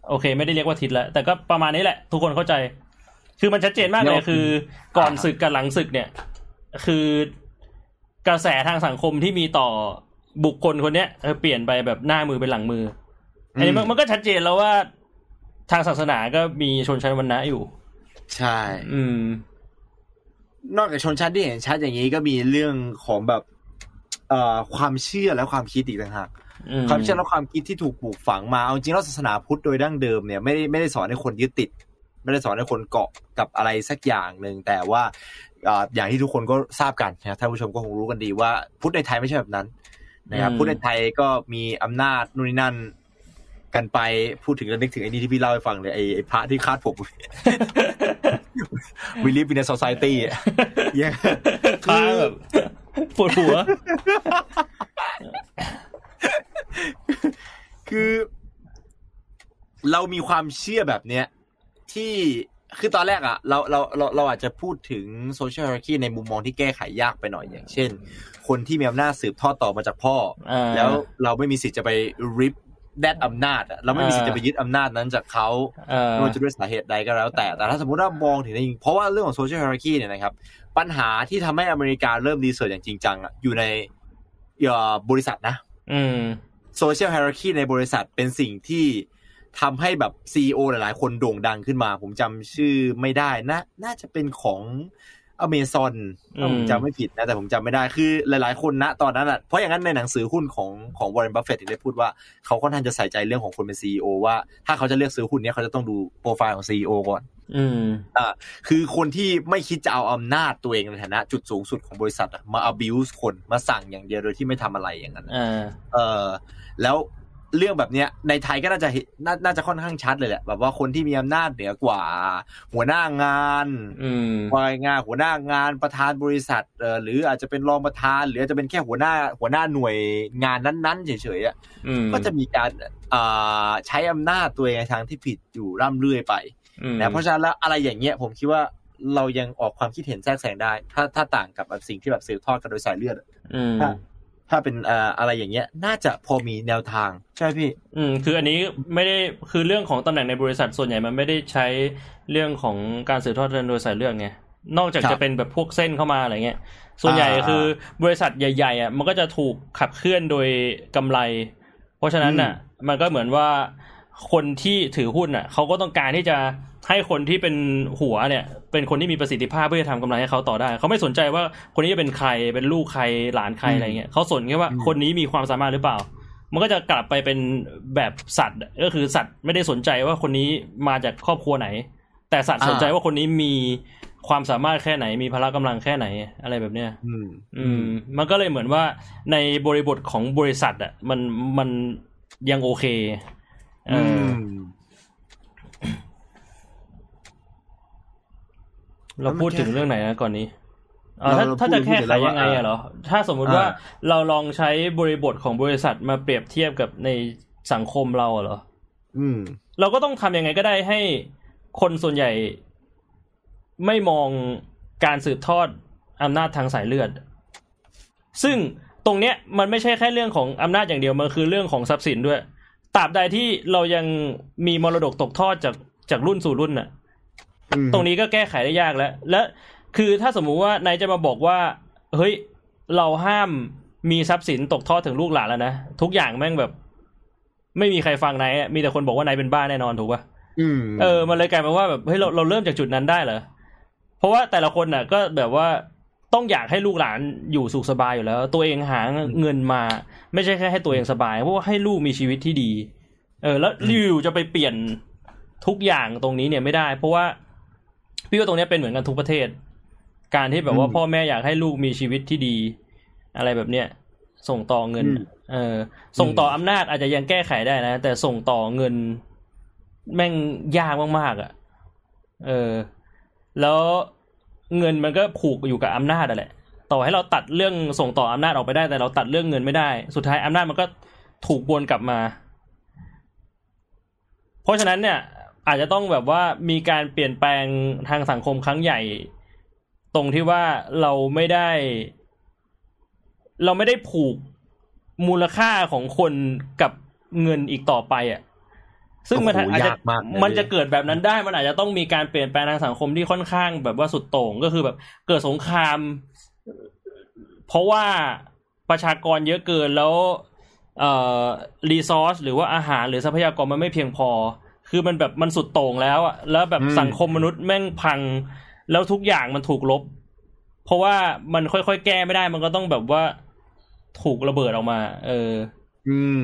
Speaker 1: โอเค ไม่ได้เรียกว่าทิศแล้วแต่ก็ประมาณนี้แหละ ทุกคนเข้าใจ คือมันชัดเจนมากเลยคือ ก่อนศึกกับหลังศึกเนี่ย คือกระแสทางสังคมที่มีต่อบุคคลคนเนี้ยเออเปลี่ยนไปแบบหน้ามือเป็นหลังมือออันนี้มันมันก็ชัดเจนแล้วว่าทางศาสนาก็มีชนชั้นวรรณะอยู่
Speaker 2: ใช่
Speaker 1: อืม
Speaker 2: นอกจากชนชั้นที่เห็นชัดอย่างนี้ก็มีเรื่องของแบบเอ่อ ความเชื่อและความคิดอีกต่างหาก
Speaker 1: อืม
Speaker 2: ความเชื่อและความคิดที่ถูกปลูกฝังมาเอาจริงแล้วศาสนาพุทธโดยดั้งเดิมเนี่ยไม่ได้ไม่ได้สอนให้คนยึดติด ไม่ได้สอนให้คนเกาะกับอะไรสักอย่างหนึ่งแต่ว่าอ่าอย่างที่ทุกคนก็ทราบกันนะท่านผู้ชมก็คงรู้กันดีว่า พุทธในไทยไม่ใช่แบบนั้นนะครับ
Speaker 1: อืม
Speaker 2: พุทธในไทยก็มีอำนาจนู่นนี่นั่นกันไปพูดถึงแล้วนึกถึงไอ้นี่ที่พี่เล่าให้ฟังเลยไอ้ไอ้พระที่คาดผมวิลิฟอิน s ซ c i ตี้ยัง
Speaker 1: ค้างแบบ ปวดหัว
Speaker 2: คือ เรามีความเชื่อแบบเนี้ย ที่คือตอนแรกอะเราเราเราเราอาจจะพูดถึงโซเชียล hierarchy ในมุมมองที่แก้ไขยากไปหน่อยอย่างเช่น คนที่มีอำนาจสืบทอดต่อมาจากพ่อ
Speaker 1: อ่า
Speaker 2: แล้วเราไม่มีสิทธิ์จะไปริบ แดดอำนาจอะเราไม่มีสิทธิ์จะไปยึดอำนาจนั้นจากเขา
Speaker 1: เออ
Speaker 2: ไม่ว่าจะด้วยสาเหตุใดก็แล้วแต่แต่ถ้าสมมติว่ามองถึงในจริงเพราะว่าเรื่องของโซเชียล hierarchy เนี่ยนะครับปัญหาที่ทำให้อเมริกาเริ่มรีเสิร์ชอย่างจริงจังอะอยู่ในเอ่อบริษัทนะ
Speaker 1: อืม
Speaker 2: social hierarchy ในบริษัทเป็นสิ่งที่ทำให้แบบ CEO หลายๆ คนโด่งดังขึ้นมา ผมจำชื่อไม่ได้นะ น่าจะเป็นของ อเมซอนถ้าผม
Speaker 1: อืม
Speaker 2: จำไม่ผิดนะ แต่ผมจำไม่ได้คือหลายๆคนนะตอนนั้นอะเพราะอย่างนั้นในหนังสือหุ้นของของวอร์เรนบัฟเฟตถึงได้พูดว่าเขาค่อนข้างจะใส่ใจเรื่องของคนเป็น CEO ว่า ถ้าเขาจะเลือกซื้อหุ้นเนี้ยเขาจะต้องดูโปรไฟล์ของ CEO ก่อน
Speaker 1: อืม
Speaker 2: อ่าคือคนที่ไม่คิดจะเอาอำนาจตัวเองในฐานะ จุดสูงสุดของบริษัทอะมา abuse คนมาสั่งอย่างเดียวโดยที่ไม่ทำอะไรอย่างนั้น
Speaker 1: อ่า
Speaker 2: เออแล้ว เรื่องแบบเนี้ยในไทยก็น่าจะเห็นนาน่าจะค่อนข้างชัดเลยแหละแบบว่าคนที่มีอำนาจเหนือกว่า หัวหน้างาน
Speaker 1: อืม
Speaker 2: วายงานหัวหน้างานประธานบริษัทเออหรืออาจจะเป็นรองประธานหรืออาจจะเป็นแค่หัวหน้าหัวหน้าหน่วยงานนั้นๆเฉยๆอะ
Speaker 1: อืม
Speaker 2: ก็จะมีการอ่าใช้อำนาจตัวเองในทางที่ผิดอยู่ร่ำเรื่อยไป
Speaker 1: อืม
Speaker 2: นะเพราะฉะนั้นแล้วอะไรอย่างเงี้ยผมคิดว่าเรายังออกความคิดเห็นแทรกแซงได้ ถ้าถ้าต่างกับแบบสิ่งที่แบบสืบทอดกันโดยสายเลือดอะ
Speaker 1: อืม
Speaker 2: ถ้าถ้าเป็นเอ่ออะไรอย่างเงี้ย น่าจะพอมีแนวทาง ใช่พี่
Speaker 1: อืม คืออันนี้ไม่ได้คือเรื่องของตำแหน่งในบริษัทส่วนใหญ่มันไม่ได้ใช้เรื่องของการสืบทอดโดยสายเลือดไงนอกจาก
Speaker 2: ครับ
Speaker 1: จะเป็นแบบพวกเส้นเข้ามาอะไรเงี้ย ส่วนใหญ่
Speaker 2: อ่า
Speaker 1: คือบริษัทใหญ่ๆอะมันก็จะถูกขับเคลื่อนโดยกำไร เพราะฉะนั้นน่ะ มันก็เหมือนว่า คนที่ถือหุ้นอะเขาก็ต้องการที่จะให้คนที่เป็นหัวเนี่ย เป็นคนที่มีประสิทธิภาพเพื่อจะทำกำไรให้เขาต่อได้ เขาไม่สนใจว่าคนนี้จะเป็นใครเป็นลูกใครหลานใครอะไรเงี้ยเขาสนแค่ว่า
Speaker 2: อืม
Speaker 1: คนนี้มีความสามารถหรือเปล่า มันก็จะกลับไปเป็นแบบสัตว์ ก็คือสัตว์ไม่ได้สนใจว่าคนนี้มาจากครอบครัวไหน แต่สัตว์สนใจว่าคนนี้มีความสามารถแค่ไหนมีพละกำลังแค่ไหนอะไรแบบเนี้ย
Speaker 2: อืม
Speaker 1: อืม มันก็เลยเหมือนว่าในบริบทของบริษัทอะมันมันยังโอเค เอ
Speaker 2: อื
Speaker 1: ออ
Speaker 2: ม
Speaker 1: เราพูดถึงเรื่องไหนนะก่อนนี้อ๋อถ้า
Speaker 2: เราเรา
Speaker 1: ถ้าจะ
Speaker 2: พูด
Speaker 1: แก้
Speaker 2: พูด
Speaker 1: ไข
Speaker 2: แล้วว่า
Speaker 1: ยังไงอะเหรอ ถ้าสมมุติว่า
Speaker 2: อ่า
Speaker 1: เราลองใช้บริบทของบริษัทมาเปรียบเทียบกับในสังคมเราอะเหรอ
Speaker 2: อืม
Speaker 1: เราก็ต้องทำยังไงก็ได้ให้คนส่วนใหญ่ไม่มองการสืบทอดอำนาจทางสายเลือด ซึ่งตรงเนี้ยมันไม่ใช่แค่เรื่องของอำนาจอย่างเดียว มันคือเรื่องของทรัพย์สินด้วย ตราบใดที่เรายังมีมรดกตกทอดจากจากรุ่นสู่รุ่นน่ะ
Speaker 2: อืม
Speaker 1: ตรงนี้ก็แก้ไขได้ยากแล้ว และคือถ้าสมมุติว่านายจะมาบอกว่า เฮ้ย เราห้ามมีทรัพย์สินตกทอดถึงลูกหลานแล้วนะ ทุกอย่างแม่งแบบ ไม่มีใครฟังนายอะมีแต่คนบอกว่านายเป็นบ้าแน่นอนถูกปะ
Speaker 2: อืม
Speaker 1: เออ มันเลยกลายเป็นว่าแบบเฮ้ยเราเราเริ่มจากจุดนั้นได้เหรอ เพราะว่าแต่ละคนน่ะ ก็แบบว่า ต้องอยากให้ลูกหลานอยู่สุขสบายอยู่แล้ว ตัวเองหาเงินมา ไม่ใช่แค่ให้ตัวเองสบายเพราะว่าให้ลูกมีชีวิตที่ดี เออ แล้วอยู่จะไปเปลี่ยนทุกอย่างตรงนี้เนี่ยไม่ได้ เพราะว่าพี่ว่าตรงเนี้ยเป็นเหมือนกันทุกประเทศ การที่แบบว่าพ่อแม่อยากให้ลูกมีชีวิตที่ดี อะไรแบบเนี้ยส่งต่อเงิน เออ ส่งต่ออำนาจอาจจะยังแก้ไขได้นะ แต่ส่งต่อเงิน แม่งยากมากๆอะ เออ แล้ว เงินมันก็ผูกอยู่กับอำนาจอะแหละต่อให้เราตัดเรื่องส่งต่ออำนาจออกไปได้ แต่เราตัดเรื่องเงินไม่ได้ สุดท้ายอำนาจมันก็ถูกวนกลับมา เพราะฉะนั้นเนี่ย อาจจะต้องแบบว่ามีการเปลี่ยนแปลงทางสังคมครั้งใหญ่ ตรงที่ว่าเราไม่ได้ เราไม่ได้ผูกมูลค่าของคนกับเงินอีกต่อไปอะ ซึ่งมัน
Speaker 2: โอ้โห
Speaker 1: อาจจะ
Speaker 2: ยากมากเลย
Speaker 1: มันจะเกิดแบบนั้นได้มันอาจจะต้องมีการเปลี่ยนแปลงทางสังคมที่ค่อนข้างแบบว่าสุดโต่งก็คือแบบเกิดสงคราม เพราะว่าประชากรเยอะเกินแล้วเอ่อรีซอสหรือว่าอาหารหรือทรัพยากรมันไม่เพียงพอ คือมันแบบมันสุดโต่งแล้วอะแล้วแบบ
Speaker 2: อืม
Speaker 1: สังคมมนุษย์แม่งพัง แล้วทุกอย่างมันถูกลบ เพราะว่ามันค่อยๆแก้ไม่ได้มันก็ต้องแบบว่าถูกระเบิดออกมา เออ
Speaker 2: อืม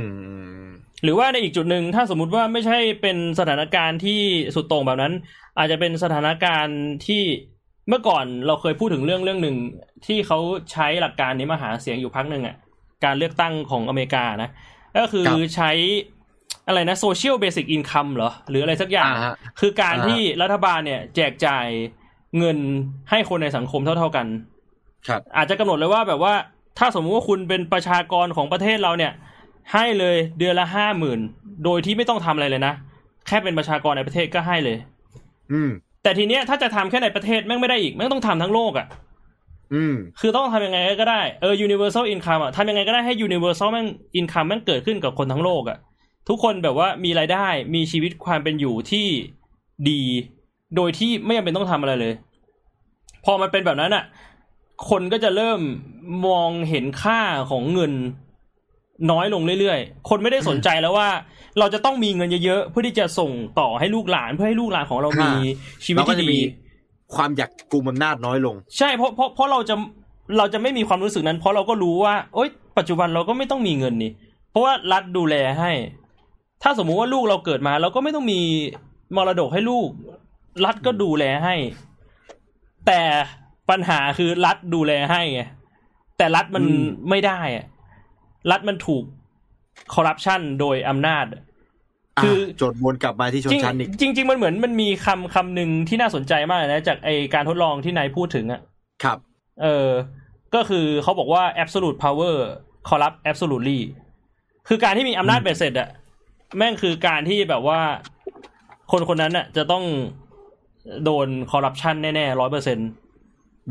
Speaker 1: หรือว่าในอีกจุดหนึ่งถ้าสมมุติว่าไม่ใช่เป็นสถานการณ์ที่สุดโต่งแบบนั้น อาจจะเป็นสถานการณ์ที่เมื่อก่อนเราเคยพูดถึงเรื่องเรื่องหนึ่งที่เขาใช้หลักการนี้มาหาเสียงอยู่พักหนึ่งอะการเลือกตั้งของอเมริกานะก็คือ
Speaker 2: ครับ
Speaker 1: ใช้อะไรนะ social basic income เหรอ หรืออะไรสักอย่าง
Speaker 2: อ่าฮะ
Speaker 1: คือการ
Speaker 2: อ่าฮะ
Speaker 1: ที่รัฐบาลเนี่ยแจกจ่ายเงินให้คนในสังคมเท่า ๆกัน
Speaker 2: ครับ
Speaker 1: อาจจะกำหนดเลยว่าแบบว่าถ้าสมมุติว่าคุณเป็นประชากรของประเทศเราเนี่ย ให้เลยเดือนละห้าหมื่นโดยที่ไม่ต้องทำอะไรเลยนะ แค่เป็นประชากรในประเทศก็ให้เลย
Speaker 2: อืม
Speaker 1: แต่ทีเนี้ยถ้าจะทำแค่ในประเทศแม่งไม่ได้อีกแม่งต้องทำทั้งโลกอะ่ะ
Speaker 2: อืม
Speaker 1: คือต้องทำยังไงก็ได้เออ universal income อะทำยังไงก็ได้ให้ universal แม่ง income แม่งเกิดขึ้นกับคนทั้งโลกอะ่ะทุกคนแบบว่ามีรายได้มีชีวิตความเป็นอยู่ที่ดี โดยที่ไม่จำเป็นต้องทำอะไรเลย พอมันเป็นแบบนั้นอะ คนก็จะเริ่มมองเห็นค่าของเงิน น้อยลงเรื่อยๆ คนไม่ได้สนใจแล้วว่า เราจะต้องมีเงินเยอะๆ เพื่อที่จะส่งต่อให้ลูกหลานเพื่อให้ลูกหลานของเรามีชีวิต
Speaker 2: เราก็
Speaker 1: ที่
Speaker 2: จะ
Speaker 1: ดี
Speaker 2: มีความอยากกุมอำนาจน้อยลง
Speaker 1: ใช่เพราะเพราะเพราะเราจะเราจะไม่มีความรู้สึกนั้น เพราะเราก็รู้ว่าโอ๊ยปัจจุบันเราก็ไม่ต้องมีเงินนี่ เพราะว่ารัฐดูแลให้ ถ้าสมมุติว่าลูกเราเกิดมา เราก็ไม่ต้องมีมรดกให้ลูก รัฐก็ดูแลให้ แต่ปัญหาคือรัฐดูแลให้ไงแต่รัฐมัน
Speaker 2: อืม
Speaker 1: ไม่ได้อะ รัฐมันถูกคอร์รัปชันโดยอำนาจ คือ
Speaker 2: โจทย์วนกลับมาที่ชนชั้นอีก
Speaker 1: จริงจริงๆมันเหมือนมันมีคำคำหนึ่งที่น่าสนใจมากเลยนะ จากไอการทดลองที่นายพูดถึงอะ
Speaker 2: ครับ
Speaker 1: เออ ก็คือเขาบอกว่า absolute power corrupt absolutely คือการที่มีอำนาจเบ็ดเสร็จอะแม่งคือการที่แบบว่าคนคนนั้นอะจะต้องโดนคอร์รัปชันแน่ๆร้อยเปอร์เซ็น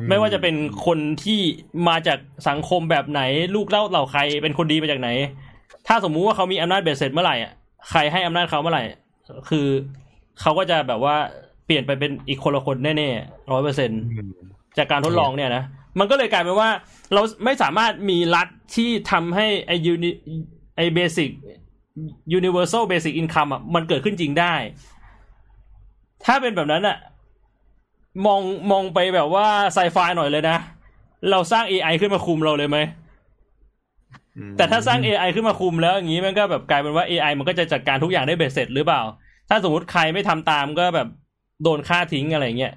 Speaker 1: ไม่ว่าจะเป็นคนที่มาจากสังคมแบบไหน ลูกเล่าเหล่าใครเป็นคนดีมาจากไหน ถ้าสมมุติว่าเขามีอำนาจเบ็ดเสร็จเมื่อไหร่อะใครให้อำนาจเขาเมื่อไหร่ คือเขาก็จะแบบว่าเปลี่ยนไปเป็นอีกคนละคนแน่ๆร้อยเปอร์เซ็นจากการทดลองเนี่ยนะมันก็เลยกลายเป็นว่า เราไม่สามารถมีรัฐที่ทำให้ไอยูนิไอเบสิก universal basic income อะมันเกิดขึ้นจริงได้ ถ้าเป็นแบบนั้นอะ มองมองไปแบบว่าไซไฟหน่อยเลยนะ เราสร้าง AI ขึ้นมาคุมเราเลยไหม แต่ถ้าสร้าง AI ขึ้นมาคุมแล้วอย่างนี้มันก็แบบกลายเป็นว่า AI มันก็จะจัดการทุกอย่างได้เบ็ดเสร็จหรือเปล่า ถ้าสมมติใครไม่ทำตามก็แบบโดนฆ่าทิ้งอะไรเงี้ย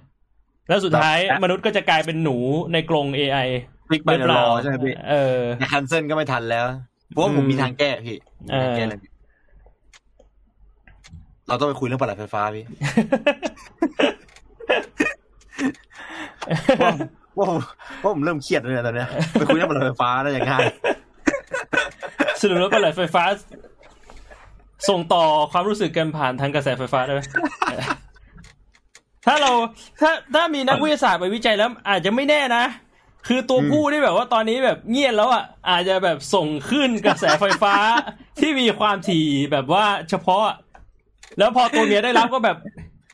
Speaker 1: แล้วสุดท้ายมนุษย์ก็จะกลายเป็นหนูในกรง AI
Speaker 2: พลิกไปรอใช่ไหมพี่
Speaker 1: เออ
Speaker 2: คันเซิลก็ไม่ทันแล้ว เพราะว่าผมมีทางแก้พี่
Speaker 1: เออ
Speaker 2: ทางแก้เลยพี่เราต้องไปคุยเรื่องปลัดไฟฟ้าพี่ ว่าผมว่าผมเริ่มเครียดเลยนะตอนเนี้ยไปคุยเรื่องปลัดไฟฟ้าได้ย่างง่าย
Speaker 1: สรุปแล้วก็เลยไฟฟ้า ส่งต่อความรู้สึกกันผ่านทางกระแสไฟฟ้าได้ไหมถ้าเราถ้าถ้ามีนักวิทยาศาสตร์ไปวิจัยแล้ว อาจจะไม่แน่นะ คือตัวผู้ที่แบบว่าตอนนี้แบบเงียบแล้วอะอาจจะแบบส่งขึ้นกระแสไฟฟ้าที่มีความถี่แบบว่าเฉพาะ แล้วพอตัวเมียได้รับก็แบบ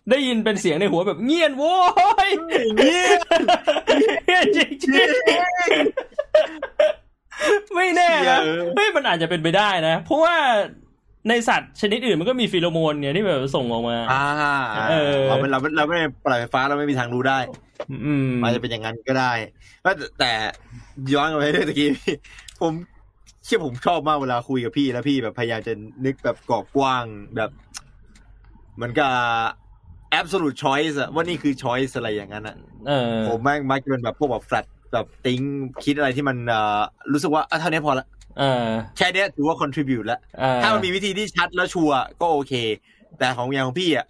Speaker 1: ได้ยินเป็นเสียงในหัวแบบเงียนโว้ยเงียนเงียนจริงๆไม่แน่นะเฮ้ยมันอาจจะเป็นไปได้นะ เพราะว่าในสัตว์ชนิดอื่นมันก็มีฟีโรโมนเนี่ยที่แบบส่งออกมา
Speaker 2: อ่า
Speaker 1: เออ
Speaker 2: เราไม่เราไม่เราไม่ได้ปลัดไฟฟ้าเราไม่มีทางรู้ได้
Speaker 1: อืม
Speaker 2: มันจะเป็นอย่างนั้นก็ได้แต่แต่ย้อนกลับไปเรื่องตะกี้พี่ผมเชื่อผมชอบมากเวลาคุยกับพี่แล้วพี่แบบพยายามจะนึกแบบกรอบกว้างแบบ เหมือนกับ absolute choice อะว่านี่คือ choice อะไรอย่างนั้นอะ
Speaker 1: เออ
Speaker 2: ผมแม่งมักจะเป็นแบบพวกแบบ flat แบบติ้งคิดอะไรที่มันเอ่อรู้สึกว่าอะเท่านี้พอละ
Speaker 1: เออ
Speaker 2: แค่เนี้ยถือว่า contribute แล้ว
Speaker 1: เออ
Speaker 2: ถ้ามันมีวิธีที่ชัดแล้วชัวร์ก็โอเค แต่ของอย่างของพี่อะ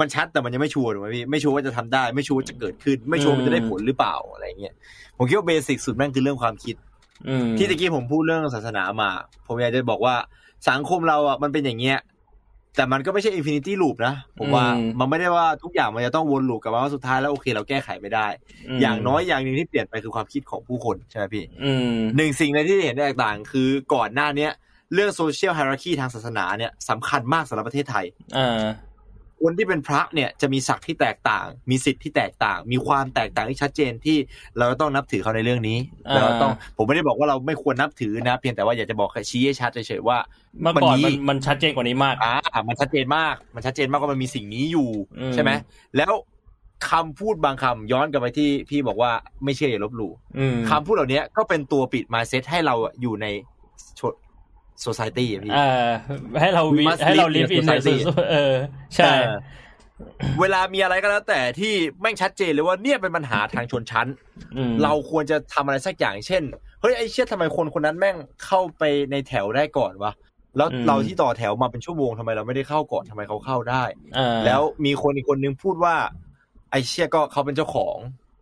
Speaker 2: มันชัดแต่มันยังไม่ชัวร์ถูกไหมพี่ไม่ชัวร์ว่าจะทำได้ ไม่ชัวร์ว่าจะเกิดขึ้น ไม่ชัวร์ว่ามันจะได้ผลหรือเปล่าอะไรเงี้ยผมคิดว่า basic สุดแม่งคือเรื่องความคิด
Speaker 1: อืม
Speaker 2: ที่ตะกี้ผมพูดเรื่องศาสนามา ผมอยากจะบอกว่าสังคมเราอะมันเป็นอย่างเงี้ย แต่มันก็ไม่ใช่ infinity loop นะ ผมว่ามันไม่ได้ว่าทุกอย่างมันจะต้องวนลูปกลับมาว่าสุดท้ายแล้วโอเค เราแก้ไขไม่ได้
Speaker 1: ม
Speaker 2: อย่างน้อยอย่างหนึ่งที่เปลี่ยนไปคือความคิดของผู้คนใช่ไหมพี่
Speaker 1: อืม
Speaker 2: หนึ่งสิ่งเลยที่เห็นแตกต่างคือก่อนหน้าเนี้ยเรื่องโซเชียล i ฮ r ร r คีทางศาสนาเนี่ยสำคัญมากสำหรับประเทศไทย
Speaker 1: เออ
Speaker 2: คนที่เป็นพระเนี่ยจะมีศักดิ์ที่แตกต่าง มีสิทธิ์ที่แตกต่าง มีความแตกต่างที่ชัดเจนที่เราต้องนับถือเขาในเรื่องนี้
Speaker 1: อ่า
Speaker 2: เราต้องผมไม่ได้บอกว่าเราไม่ควรนับถือนะ เพียงแต่ว่าอยากจะบอกแค่ชี้ให้ชัดเฉยๆว่า
Speaker 1: เมื่อก่อน
Speaker 2: มันมี
Speaker 1: มันมันชัดเจนกว่านี้มาก
Speaker 2: อ่ามันชัดเจนมาก มันชัดเจนมากว่ามันมีสิ่งนี้อยู่
Speaker 1: อืม
Speaker 2: ใช่ไหมแล้วคำพูดบางคำย้อนกลับไปที่พี่บอกว่าไม่เชื่ออย่าลบหลู่
Speaker 1: อืม
Speaker 2: คำพูดเหล่านี้ก็เป็นตัวปิดมาเซตให้เราอยู่ใน โซซายตี้อะพี่
Speaker 1: เออให้เรา
Speaker 2: We must
Speaker 1: ให้เรา
Speaker 2: live
Speaker 1: live
Speaker 2: in
Speaker 1: in the
Speaker 2: society
Speaker 1: society เออ ใช่
Speaker 2: เออเวลามีอะไรก็แล้วแต่ที่แม่งชัดเจนเลยว่าเนี่ยเป็นปัญหาทางชนชั้น
Speaker 1: อืม
Speaker 2: เราควรจะทำอะไรสักอย่างเช่น เฮ้ยไอ้เชี่ยทำไมคนคนนั้นแม่งเข้าไปในแถวได้ก่อนวะ แล้วเราที่ต่อแถวมาเป็นชั่วโมงทำไมเราไม่ได้เข้าก่อนทำไมเขาเข้าได้
Speaker 1: เออ
Speaker 2: แล้วมีคนอีกคนนึงพูดว่า ไอ้เชี่ยก็เขาเป็นเจ้าของ